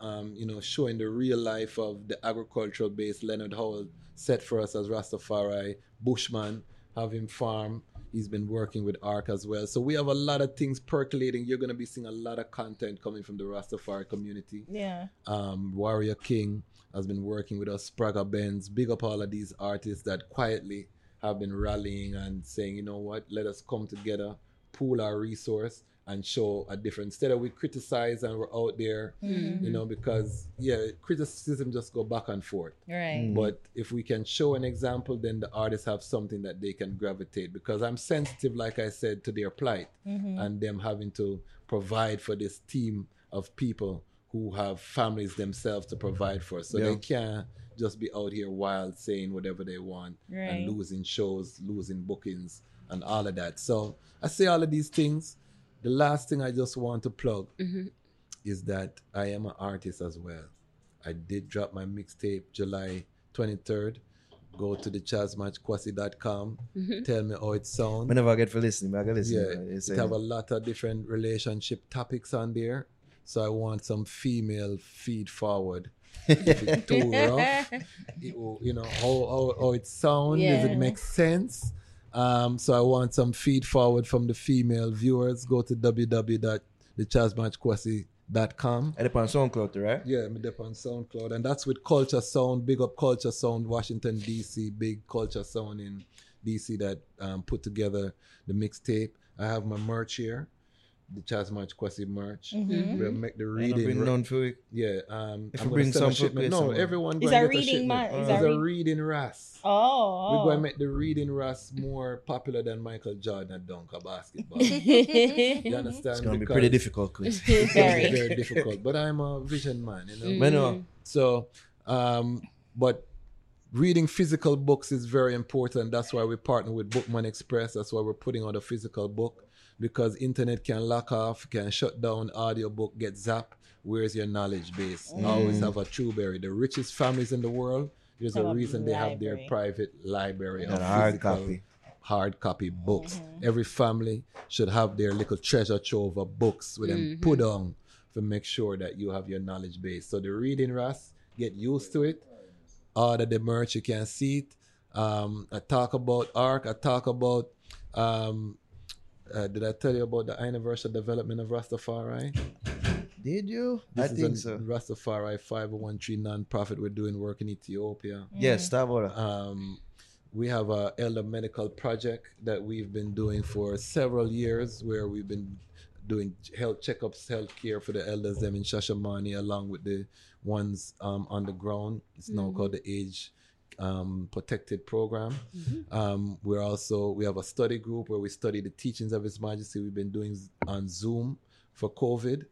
[SPEAKER 1] um, you know, showing the real life of the agricultural base Leonard Howell set for us as Rastafari, Bushman, have him farm. He's been working with ARC as well. So we have a lot of things percolating. You're gonna be seeing a lot of content coming from the Rastafari community
[SPEAKER 5] yeah.
[SPEAKER 1] um, Warrior King has been working with us, Spraga Benz. Big up all of these artists that quietly have been rallying and saying, you know what, let us come together, pool our resource, and show a different. Instead of we criticize and we're out there, mm-hmm. you know, because yeah, criticism just go back and forth.
[SPEAKER 5] Right. Mm.
[SPEAKER 1] But if we can show an example, then the artists have something that they can gravitate. Because I'm sensitive, like I said, to their plight mm-hmm. and them having to provide for this team of people who have families themselves to provide for. So
[SPEAKER 3] Yeah.
[SPEAKER 1] they can't just be out here wild saying whatever they want
[SPEAKER 5] Right.
[SPEAKER 1] and losing shows, losing bookings, and all of that. So I say all of these things. The last thing I just want to plug mm-hmm. is that I am an artist as well. I did drop my mixtape July 23rd. Go to the chasmatchquasi.com. Mm-hmm. Tell me how it sounds.
[SPEAKER 3] Whenever I get for listening, I can listen.
[SPEAKER 1] Yeah,
[SPEAKER 3] man.
[SPEAKER 1] It have a lot of different relationship topics on there. So I want some female feed forward. If it's too rough, it will- you know how, how, how it sounds. Does it make sense? Um, so I want some feed forward from the female viewers. Go to www.thechasmatchquasi.com.
[SPEAKER 3] I dip on SoundCloud, right?
[SPEAKER 1] Yeah, I'm on SoundCloud, and that's with Culture Sound. Big up Culture Sound, Washington D.C. Big Culture Sound in D.C. that um, put together the mixtape. I have my merch here, Dejazmatch Kwasi merch. We'll make the
[SPEAKER 3] I don't
[SPEAKER 1] reading.
[SPEAKER 3] bring none for it.
[SPEAKER 1] yeah, um,
[SPEAKER 3] If
[SPEAKER 1] I'm
[SPEAKER 3] you bring some,
[SPEAKER 1] shipment. No,
[SPEAKER 3] some.
[SPEAKER 1] everyone.
[SPEAKER 5] It's
[SPEAKER 1] go and
[SPEAKER 5] a
[SPEAKER 1] get
[SPEAKER 5] reading
[SPEAKER 1] shipment.
[SPEAKER 5] man-
[SPEAKER 1] It's
[SPEAKER 5] it's a
[SPEAKER 1] a reading ras.
[SPEAKER 5] Oh.
[SPEAKER 1] We're going to make the reading ras more popular than Michael Jordan at dunk a basketball. you understand?
[SPEAKER 3] It's going to be pretty difficult, Chris.
[SPEAKER 1] It's gonna be
[SPEAKER 5] Very.
[SPEAKER 1] very difficult. But I'm a vision man, you know.
[SPEAKER 3] I know.
[SPEAKER 1] So, um, but reading physical books is very important. That's why we partner with Bookman Express. That's why we're putting out a physical book because internet can lock off, can shut down, audio book get zapped. Where's your knowledge base? Always have a true berry. The richest families in the world. There's
[SPEAKER 5] Have
[SPEAKER 1] a
[SPEAKER 5] a
[SPEAKER 1] reason they have their private library
[SPEAKER 3] And
[SPEAKER 1] of
[SPEAKER 3] a hard copy.
[SPEAKER 1] hard copy books. Every family should have their little treasure trove of books with them put on to make sure that you have your knowledge base. So the reading ras, get used to it. Order the merch, you can see it. Um, I talk about ARC, I talk about um, uh, did I tell you about the anniversary development of Rastafari?
[SPEAKER 3] Did you?
[SPEAKER 1] This
[SPEAKER 3] I think so.
[SPEAKER 1] Rastafari 501c non-profit we're doing work in Ethiopia.
[SPEAKER 3] Yes, that about
[SPEAKER 1] Um, we have a elder medical project that we've been doing for several years where we've been doing health checkups, health care for the elders them in Shashamane along with the ones um, on the ground. It's now called the Age um, Protected Program. Um, we're also we have a study group where we study the teachings of His Majesty. We've been doing on Zoom for COVID.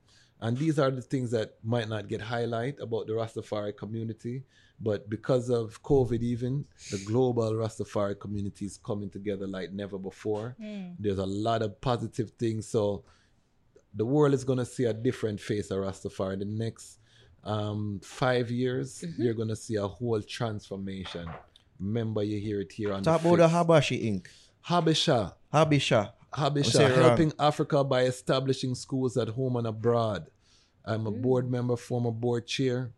[SPEAKER 1] And these are the things that might not get highlight about the Rastafari community, but because of COVID, even the global Rastafari community is coming together like never before. There's a lot of positive things. So the world is going to see a different face of Rastafari. The next um, five years, you're going to see a whole transformation. Remember, you hear it here on
[SPEAKER 3] Talk
[SPEAKER 1] the
[SPEAKER 3] about the. Habesha Inc.
[SPEAKER 1] Habesha.
[SPEAKER 3] Habesha, wrong.
[SPEAKER 1] helping Africa by establishing schools at home and abroad. I'm a board member, former board chair.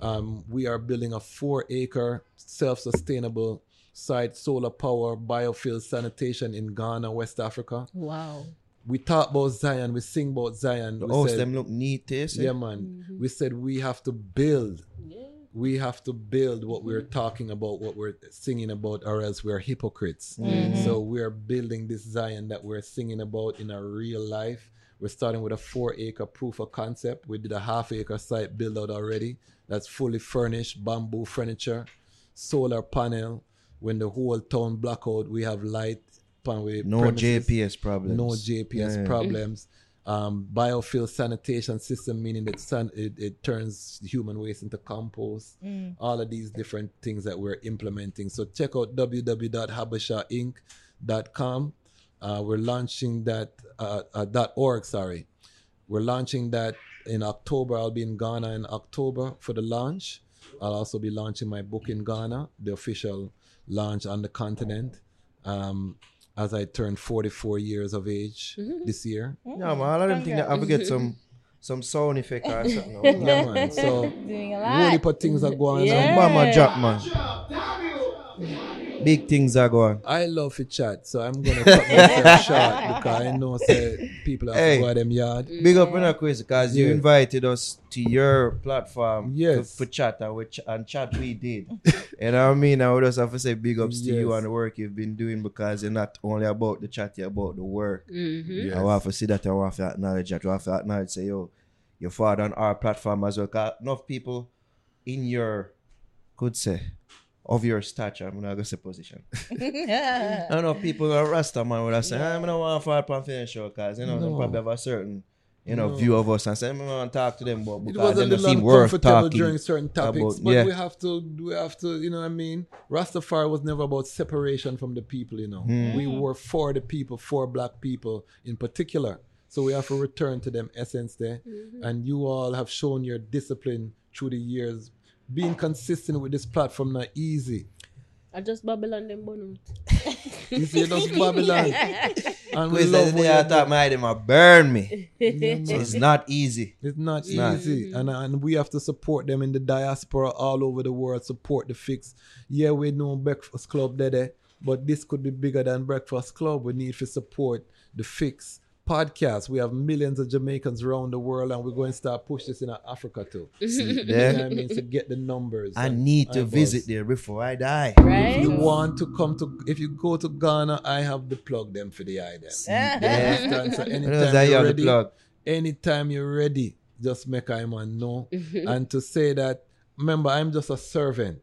[SPEAKER 1] Um, we are building a four acre self sustainable site, solar power, biofuel sanitation in Ghana, West Africa.
[SPEAKER 4] Wow.
[SPEAKER 1] We talk about Zion, we sing about Zion.
[SPEAKER 3] The
[SPEAKER 1] we
[SPEAKER 3] house
[SPEAKER 1] said-
[SPEAKER 3] them look neat, eh? say?
[SPEAKER 1] yeah, man. Mm-hmm. We said we have to build. We have to build what we're mm-hmm. talking about, what we're singing about, or else we're hypocrites. Mm-hmm. So we're building this Zion that we're singing about in our real life. We're starting with a four acre proof of concept. We did a half acre site build out already. That's fully furnished, bamboo furniture, solar panel. When the whole town blackout, we have light. Pan- we
[SPEAKER 3] No
[SPEAKER 1] premises
[SPEAKER 3] JPS problems.
[SPEAKER 1] no JPS
[SPEAKER 3] Yeah.
[SPEAKER 1] problems. Um, biofuel sanitation system, meaning that san- it, it turns human waste into compost. All of these different things that we're implementing. So check out www.habeshainc.com. Uh, we're launching that uh, uh, dot .org. Sorry, we're launching that in October. I'll be in Ghana in October for the launch. I'll also be launching my book in Ghana, the official launch on the continent. Um, as I turn 44 years of age mm-hmm. this year. Mm-hmm.
[SPEAKER 3] Yeah, man. All of them think that I will get some some sound effect or something.
[SPEAKER 1] Yeah, man. So,
[SPEAKER 5] Doing a
[SPEAKER 1] really put things are going
[SPEAKER 4] Yeah.
[SPEAKER 1] on.
[SPEAKER 3] Mama drop, man. Mm. Big things are going.
[SPEAKER 1] I love to chat, so I'm gonna cut myself short because I know say people have
[SPEAKER 3] Hey.
[SPEAKER 1] to go at them yard.
[SPEAKER 3] Big up in a quiz because you
[SPEAKER 1] Yeah.
[SPEAKER 3] invited us to your platform
[SPEAKER 1] Yes.
[SPEAKER 3] to, for chat and, we ch- and chat we did. you know what I mean? I would just have to say big ups to you and the work you've been doing because you're not only about the chat, you're about the work.
[SPEAKER 4] Mm-hmm.
[SPEAKER 1] Yes.
[SPEAKER 3] I want to see that I want to acknowledge that. I want to acknowledge say, yo, your father on our platform as well. 'Cause enough people in your could say of your stature, I'm not gonna say position. I don't know if people are Rasta man would have said, I don't want to fall upon finish show because you know they
[SPEAKER 1] No.
[SPEAKER 3] probably have a certain you know
[SPEAKER 1] No.
[SPEAKER 3] view of us and say, I'm gonna talk to them, but
[SPEAKER 1] It was a
[SPEAKER 3] don't
[SPEAKER 1] little
[SPEAKER 3] seem worth
[SPEAKER 1] uncomfortable
[SPEAKER 3] talking.
[SPEAKER 1] during certain topics,
[SPEAKER 3] about-
[SPEAKER 1] but
[SPEAKER 3] yeah.
[SPEAKER 1] we have to, we have to, you know what I mean? Rastafari was never about separation from the people, you know.
[SPEAKER 3] Hmm.
[SPEAKER 1] We were for the people, for black people in particular. So we have to return to them essence there. And you all have shown your discipline through the years. Being consistent with this platform not easy.
[SPEAKER 4] I just Babylon them bun
[SPEAKER 1] You see, that's Babylon. And we love
[SPEAKER 3] that
[SPEAKER 1] what
[SPEAKER 3] day I
[SPEAKER 1] you
[SPEAKER 3] thought my them burn me.
[SPEAKER 1] Yeah, man.
[SPEAKER 3] It's not easy.
[SPEAKER 1] It's not
[SPEAKER 3] It's not.
[SPEAKER 1] easy, and and we have to support them in the diaspora all over the world. Support the fix. Yeah, we know Breakfast Club there, there, but this could be bigger than Breakfast Club. We need to support the fix podcast. We have millions of Jamaicans around the world, and we're going to start push this in Africa too.
[SPEAKER 3] See
[SPEAKER 1] You know what I mean? To get the numbers.
[SPEAKER 3] I
[SPEAKER 1] and
[SPEAKER 3] need to
[SPEAKER 1] eyeballs.
[SPEAKER 3] visit there before I die.
[SPEAKER 4] Right?
[SPEAKER 1] If you want to come to, if you go to Ghana, I have the plug them for the item.
[SPEAKER 3] Yeah.
[SPEAKER 1] Understand? So
[SPEAKER 3] Because
[SPEAKER 1] anytime you're ready, anytime you're ready, just make I man know. and to say that, remember, I'm just a servant.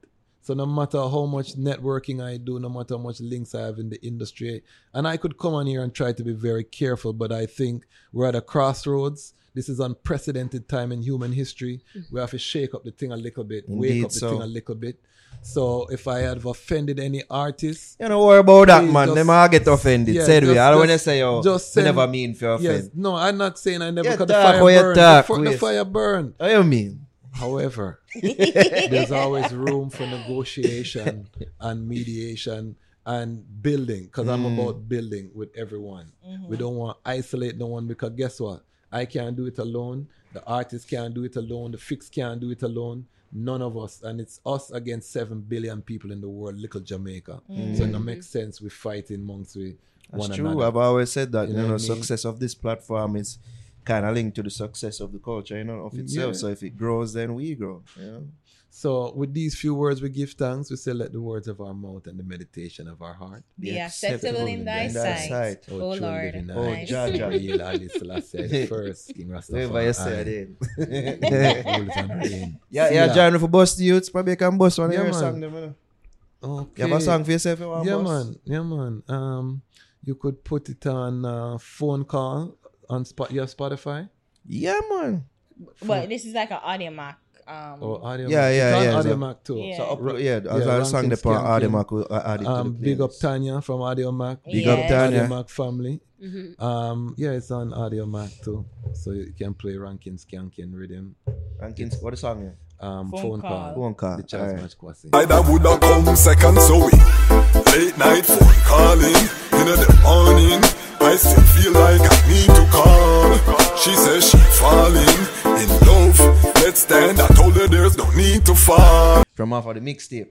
[SPEAKER 1] So no matter how much networking I do, no matter how much links I have in the industry, and I could come on here and try to be very careful, but I think we're at a crossroads. This is unprecedented time in human history. We have to shake up the thing a little bit, wake
[SPEAKER 3] Indeed
[SPEAKER 1] up the
[SPEAKER 3] so.
[SPEAKER 1] thing a little bit. So if I have offended any artist,
[SPEAKER 3] You know worry about that, man.
[SPEAKER 1] just-
[SPEAKER 3] Them all get offended.
[SPEAKER 1] Yeah,
[SPEAKER 3] Said we. I don't want to say, yo,
[SPEAKER 1] just send-
[SPEAKER 3] never mean for offend.
[SPEAKER 1] yes, no, I'm not saying I never
[SPEAKER 3] Yeah,
[SPEAKER 1] the fire burn. the, the fire burn.
[SPEAKER 3] What you mean?
[SPEAKER 1] However, there's always room for negotiation and mediation and building because I'm
[SPEAKER 3] Mm.
[SPEAKER 1] about building with everyone. We don't want to isolate no one because guess what? I can't do it alone The artist can't do it alone. The fix can't do it alone. None of us, and it's us against seven billion people in the world, little Jamaica. So it makes sense we fighting amongst we
[SPEAKER 3] That's
[SPEAKER 1] one
[SPEAKER 3] true.
[SPEAKER 1] another.
[SPEAKER 3] I've always said that
[SPEAKER 1] You
[SPEAKER 3] you
[SPEAKER 1] know
[SPEAKER 3] know,
[SPEAKER 1] I mean?
[SPEAKER 3] success of this platform is kind of linked to the success of the culture, you know, of itself.
[SPEAKER 1] Yeah.
[SPEAKER 3] So if it grows, then we grow. You know?
[SPEAKER 1] So with these few words, we give thanks. We say, let the words of our mouth and the meditation of our heart
[SPEAKER 5] Be
[SPEAKER 3] Be
[SPEAKER 5] acceptable in thy
[SPEAKER 3] in thy
[SPEAKER 5] sight.
[SPEAKER 3] sight.
[SPEAKER 5] Oh,
[SPEAKER 1] true
[SPEAKER 5] Lord.
[SPEAKER 3] Oh,
[SPEAKER 5] Nice.
[SPEAKER 3] Jah Jah.
[SPEAKER 1] Real Haile Selassie the first King
[SPEAKER 3] Whatever you say,
[SPEAKER 1] Rastafari.
[SPEAKER 3] then.
[SPEAKER 1] Rules
[SPEAKER 3] yeah, yeah,
[SPEAKER 1] ya.
[SPEAKER 3] join for Buss Di Utes. Probably you can bust one
[SPEAKER 1] Yeah,
[SPEAKER 3] of your song. Them, you, know.
[SPEAKER 1] Okay.
[SPEAKER 3] you have a song for yourself you want
[SPEAKER 1] Yeah,
[SPEAKER 3] bust?
[SPEAKER 1] man. Yeah, man. Um, you could put it on uh, phone call on spot. You have Spotify
[SPEAKER 3] Yeah, man.
[SPEAKER 5] But this is like an Audiomack. Um,
[SPEAKER 1] or audio.
[SPEAKER 3] Yeah,
[SPEAKER 1] Mac?
[SPEAKER 3] yeah,
[SPEAKER 1] It's
[SPEAKER 3] yeah,
[SPEAKER 1] audio
[SPEAKER 3] so-
[SPEAKER 1] Mac too.
[SPEAKER 5] Yeah.
[SPEAKER 3] So upload,
[SPEAKER 1] Ro-
[SPEAKER 3] yeah, as
[SPEAKER 1] yeah,
[SPEAKER 3] I sang the part
[SPEAKER 1] Skanking.
[SPEAKER 3] Audiomack will uh, add it to
[SPEAKER 1] Um,
[SPEAKER 3] the
[SPEAKER 1] big up. Tanya from Audiomack.
[SPEAKER 3] Big
[SPEAKER 5] Yeah.
[SPEAKER 3] up Tanya.
[SPEAKER 1] Audiomack family.
[SPEAKER 4] Mhm.
[SPEAKER 1] Um, yeah, it's on Audiomack too, so you can play Rankin Skanking rhythm.
[SPEAKER 3] Rankins, what the song is?
[SPEAKER 1] Um,
[SPEAKER 5] Phone
[SPEAKER 1] phone,
[SPEAKER 5] call.
[SPEAKER 1] call.
[SPEAKER 3] Phone call,
[SPEAKER 1] The Chaz
[SPEAKER 3] alright.
[SPEAKER 1] Match Kwasi.
[SPEAKER 6] I that woulda come second, so we late night phone calling in the morning. I still feel like I need to call. She says she falling in love. Let's stand. I told her there's no need to fall.
[SPEAKER 3] From off of the mixtape.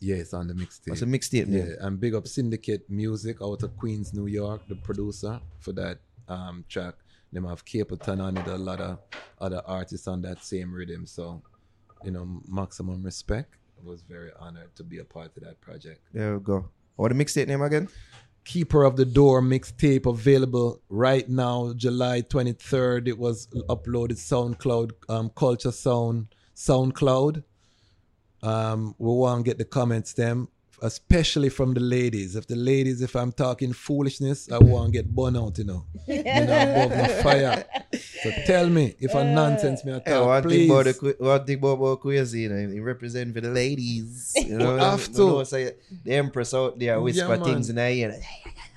[SPEAKER 1] Yeah, it's on the mixtape.
[SPEAKER 3] What's a mixtape
[SPEAKER 1] Yeah,
[SPEAKER 3] name?
[SPEAKER 1] and big up Syndicate Music out of Queens, New York, the producer for that um, track. Them have Capleton on it, a lot of other artists on that same rhythm. So, you know, maximum respect. I was very honored to be a part of that project.
[SPEAKER 3] There we go. What the mixtape name again?
[SPEAKER 1] Keeper of the Door mixtape available right now, July 23rd. It was uploaded SoundCloud, um, Culture Sound, SoundCloud. Um, we want to get the comments them, especially from the ladies. If the ladies, if I'm talking foolishness, I want to get burned out, you know. you know, above the fire. So tell me if a uh, nonsense me I
[SPEAKER 3] Hey,
[SPEAKER 1] talk,
[SPEAKER 3] one thing about the que- one thing about, about Kwasi, eh? you know, he represent for the ladies. You know,
[SPEAKER 1] We have
[SPEAKER 3] You know, say the empress out there whisper
[SPEAKER 1] Yeah,
[SPEAKER 3] things in her ear,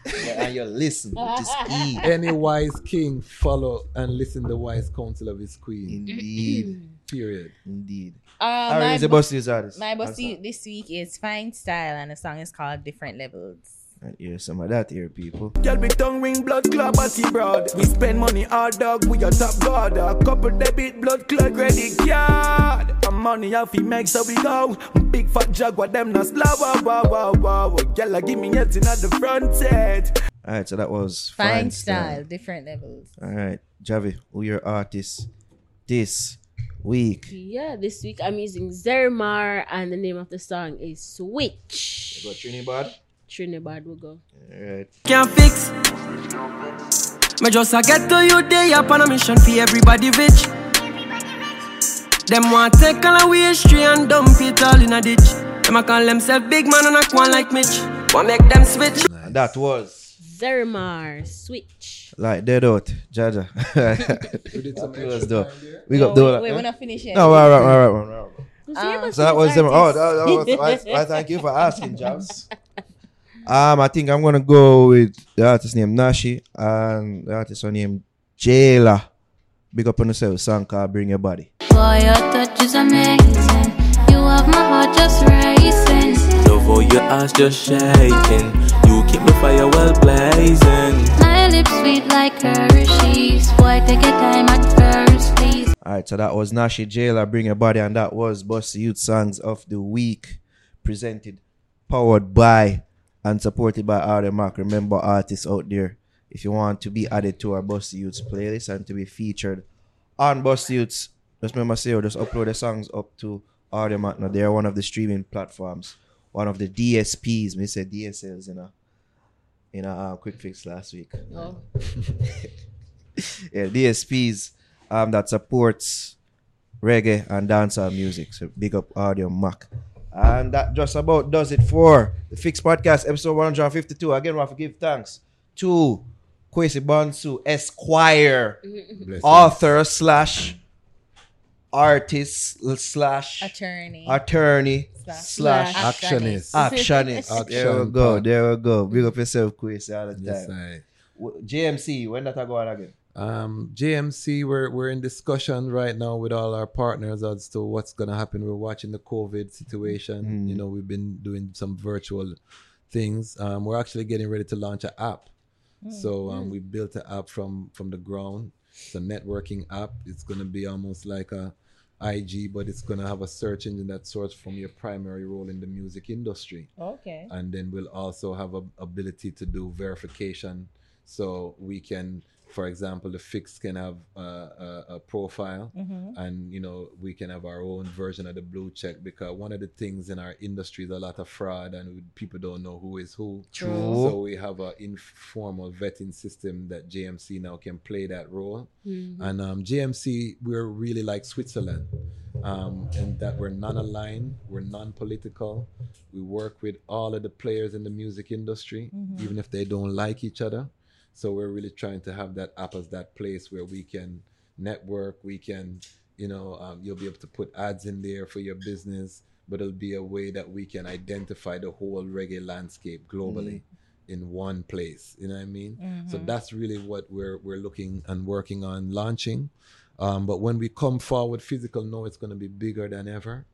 [SPEAKER 3] and you listen to speed.
[SPEAKER 1] Any wise king follow and listen the wise counsel of his queen.
[SPEAKER 3] Indeed,
[SPEAKER 1] Period.
[SPEAKER 3] indeed.
[SPEAKER 5] Uh,
[SPEAKER 3] Alright,
[SPEAKER 5] my
[SPEAKER 3] is the
[SPEAKER 5] bu-
[SPEAKER 3] boss is artist.
[SPEAKER 5] my bossy this week is Fyne Style, and the song is called Different Levels.
[SPEAKER 3] Right, hear some of that here, people.
[SPEAKER 2] Girl, me tongue ring blood clot body broad. We spend money hard dog, we a top god. A couple debit blood clot credit card. And money off he make so we go. Big fat jaguar them not slow. Wow, wow, wow, wow. Girl, give me head in at the front head.
[SPEAKER 3] Alright, so that was
[SPEAKER 5] Fine, style, Different Levels.
[SPEAKER 3] Alright, Javi, who your artist this week?
[SPEAKER 4] Yeah, this week I'm using Zerimar, and the name of the song is Switch.
[SPEAKER 3] Got Trinidad.
[SPEAKER 4] Trinidad will go.
[SPEAKER 3] Alright.
[SPEAKER 2] Can't fix. Me just a get to you day up on a mission for everybody rich. Them want take all away history and dump it all in a ditch. Them a call themselves big man and a one like Mitch. Want make them switch.
[SPEAKER 3] That was
[SPEAKER 4] Zerimar, Switch.
[SPEAKER 3] like dead out, Jaja.
[SPEAKER 1] We did some
[SPEAKER 3] That
[SPEAKER 1] extra
[SPEAKER 3] dope. We
[SPEAKER 5] No,
[SPEAKER 3] got do
[SPEAKER 5] wait, wait, we're not finished yet.
[SPEAKER 3] No, right, right, right, right, right, right.
[SPEAKER 5] Um,
[SPEAKER 3] So that was them. Oh, that, that was, why, why, thank you for asking, Jobs. Um, I think I'm gonna go with the artist named Nashie and the artist named Jayla. Big up on yourself, song called Bring Your Body.
[SPEAKER 7] Boy, your touch is amazing. You have my heart just racing.
[SPEAKER 8] Love your ass just shaking. You keep the fire well blazing.
[SPEAKER 7] My lips sweet like Hershey's. Boy, take your time at first, please.
[SPEAKER 3] Alright, so that was Nashie Jayla, Bring Your Body, and that was Buss Di Ute Songs of the Week, presented, powered by, and supported by Audiomack. Remember, artists out there, if you want to be added to our Buss Di Utes playlist and to be featured on Buss Di Utes, just remember, say, just upload the songs up to Audiomack. Now, they're one of the streaming platforms, one of the DSPs, me say DSLs in a, in a uh, quick fix last week
[SPEAKER 4] Oh.
[SPEAKER 3] yeah, DSPs um, that supports reggae and dancehall music. So big up Audiomack. And that just about does it for the Fix Podcast, episode 152. Again, we have to give thanks to Kwasi Bonsu, Esquire, author slash artist slash
[SPEAKER 5] Attorney.
[SPEAKER 3] attorney
[SPEAKER 5] Slash-
[SPEAKER 3] slash
[SPEAKER 1] Actionist.
[SPEAKER 3] actionist. there we go, there we go. Big up yourself, Kwasi, all the
[SPEAKER 1] Yes,
[SPEAKER 3] time.
[SPEAKER 1] I.
[SPEAKER 3] W- JMC, when that I go on again?
[SPEAKER 1] Um, JMC, we're we're in discussion right now with all our partners as to what's gonna happen. We're watching the COVID situation. You know, we've been doing some virtual things. Um, we're actually getting ready to launch an app. So um, we built an app from from the ground. It's a networking app. It's going to be almost like a IG, but it's going to have a search engine that sorts from your primary role in the music industry.
[SPEAKER 5] Okay.
[SPEAKER 1] And then we'll also have a ability to do verification, so we can, for example, the fix can have a, a, a profile, and you know we can have our own version of the blue check because one of the things in our industry is a lot of fraud and we, people don't know who is who.
[SPEAKER 3] True.
[SPEAKER 1] So we have an informal vetting system that JMC now can play that role. And um, JMC, we're really like Switzerland, um, in that we're non-aligned, we're non-political. We work with all of the players in the music industry, even if they don't like each other. So we're really trying to have that app as that place where we can network, we can, you know, um, you'll be able to put ads in there for your business, but it'll be a way that we can identify the whole reggae landscape globally in one place. You know what I mean? So that's really what we're we're looking and working on launching. Um, but when we come forward physical, no, it's going to be bigger than ever.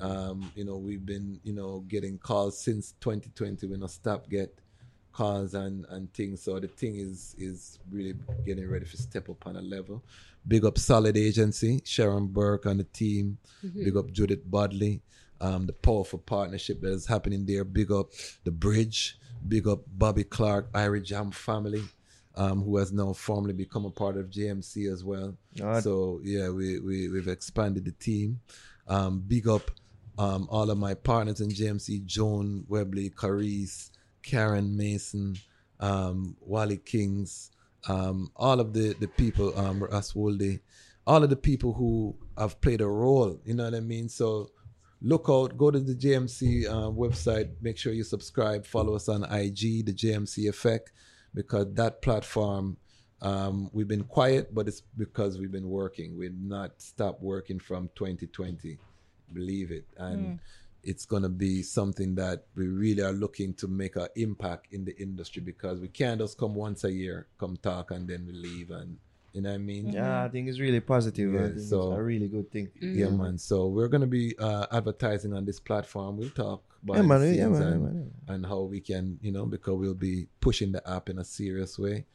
[SPEAKER 1] Um, you know, we've been, you know, getting calls since 2020. We not stop get calls and and things. So the thing is is really getting ready to step up on a level. Big up Solid Agency, Sharon Burke and the team. Big up Judith Bodley. Um, the powerful partnership that is happening there. Big up the Bridge. Big up Bobby Clark, Irie Jam family. Um, who has now formally become a part of JMC as well.
[SPEAKER 3] God.
[SPEAKER 1] So yeah, we, we we've expanded the team. Um, big up um, all of my partners in JMC: Joan Webley, Carice, Karen Mason, um, Wally Kings, um, all of the the people, um, all of the people who have played a role. You know what I mean? So look out, go to the JMC uh, website, make sure you subscribe, follow us on IG, the JMC Effect, because that platform. Um, we've been quiet, but it's because we've been working. We've not stopped working from 2020. Believe it. And it's going to be something that we really are looking to make an impact in the industry because we can't just come once a year, come talk, and then we leave. And you know what I mean?
[SPEAKER 3] Yeah, I think it's really positive. I
[SPEAKER 1] Yeah,
[SPEAKER 3] think
[SPEAKER 1] so-
[SPEAKER 3] it's a really good thing.
[SPEAKER 1] Yeah, man. So we're gonna be uh, advertising on this platform. We'll talk
[SPEAKER 3] Yeah,
[SPEAKER 1] behind
[SPEAKER 3] man.
[SPEAKER 1] the
[SPEAKER 3] Yeah, man. yeah,
[SPEAKER 1] and,
[SPEAKER 3] man.
[SPEAKER 1] and how we can, you know, because we'll be pushing the app in a serious way.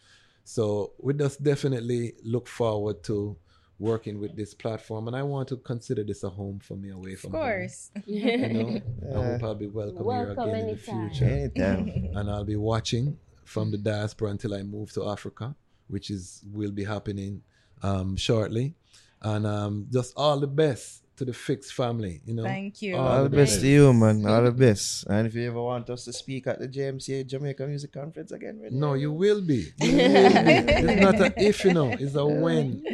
[SPEAKER 1] So we just definitely look forward to working with this platform, and I want to consider this a home for me away
[SPEAKER 5] Of
[SPEAKER 1] from
[SPEAKER 5] course.
[SPEAKER 1] home. You know, I
[SPEAKER 3] Yeah.
[SPEAKER 1] hope I'll be welcome,
[SPEAKER 4] Welcome
[SPEAKER 1] here again
[SPEAKER 4] anytime.
[SPEAKER 1] in the future
[SPEAKER 3] Anytime.
[SPEAKER 1] and I'll be watching from the diaspora until I move to Africa, which is will be happening um, shortly. And um, just all the best to the Fix family. You know,
[SPEAKER 5] Thank you.
[SPEAKER 3] All the best to you, man. All the best. And if you ever want us to speak at the JMCA Jamaica Music Conference again, we're
[SPEAKER 1] No, you will be. You will be. it's not a if, you know. It's a when.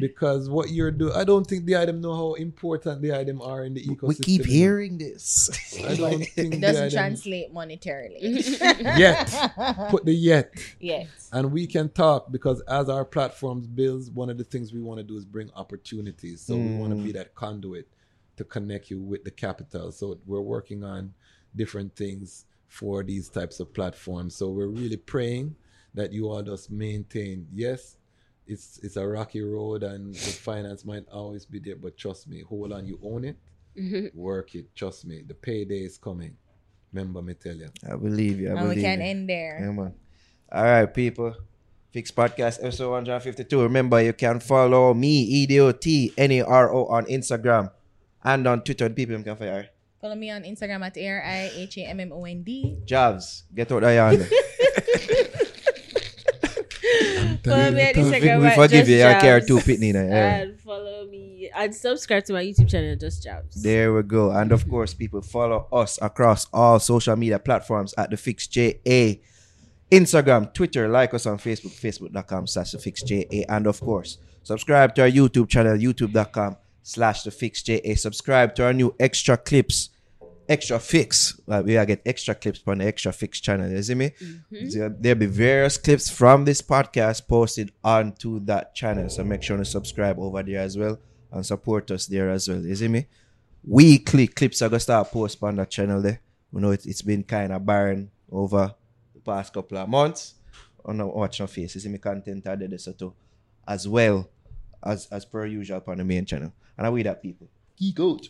[SPEAKER 1] Because what you're doing, I don't think the item know how important the item are in the ecosystem.
[SPEAKER 3] we keep hearing this.
[SPEAKER 1] I don't think
[SPEAKER 5] It doesn't
[SPEAKER 1] item
[SPEAKER 5] translate monetarily.
[SPEAKER 1] yet. Put the yet.
[SPEAKER 5] Yes.
[SPEAKER 1] and we can talk because as our platforms builds one of the things we want to do is bring opportunities so we want to be mm. that conduit to connect you with the capital so we're working on different things for these types of platforms so we're really praying that you all just maintain yes it's it's a rocky road and the finance might always be there but trust me hold on you own it mm-hmm. work it trust me the payday is coming remember me tell you
[SPEAKER 3] I believe you. I
[SPEAKER 5] And
[SPEAKER 3] believe
[SPEAKER 5] we can
[SPEAKER 3] you.
[SPEAKER 5] end there.
[SPEAKER 3] Yeah, man. All right, people. Fix Podcast episode 152. Remember, you can follow me, E EDOT, N-A-R-O on Instagram and on Twitter. The people can follow her.
[SPEAKER 5] Follow me on Instagram at A-R-I-H-A-M-M-O-N-D.
[SPEAKER 3] Javs, get out there, yonder.
[SPEAKER 5] Follow me on Instagram
[SPEAKER 3] we forgive you. I care too, Pitney.
[SPEAKER 4] And follow me and subscribe to my YouTube channel, Just Jabs.
[SPEAKER 3] There we go. And of course, people follow us across all social media platforms at the Fix JA. Instagram, Twitter, like us on Facebook, facebook.com slash the Fix JA. And of course, subscribe to our YouTube channel, youtube.com slash the Fix JA. Subscribe to our new extra clips, extra fix. Like we are get extra clips on the extra fix channel. You see me? Mm-hmm. There- There'll be various clips from this podcast posted onto that channel. So make sure to subscribe over there as well and support us there as well. You see me? Weekly clips are gonna start post on that channel there. We know it, it's been kind of barren over the past couple of months. Oh, on the watch no face. You see me content are there so too. As well as as per usual on the main channel. And I we that people. Geek out.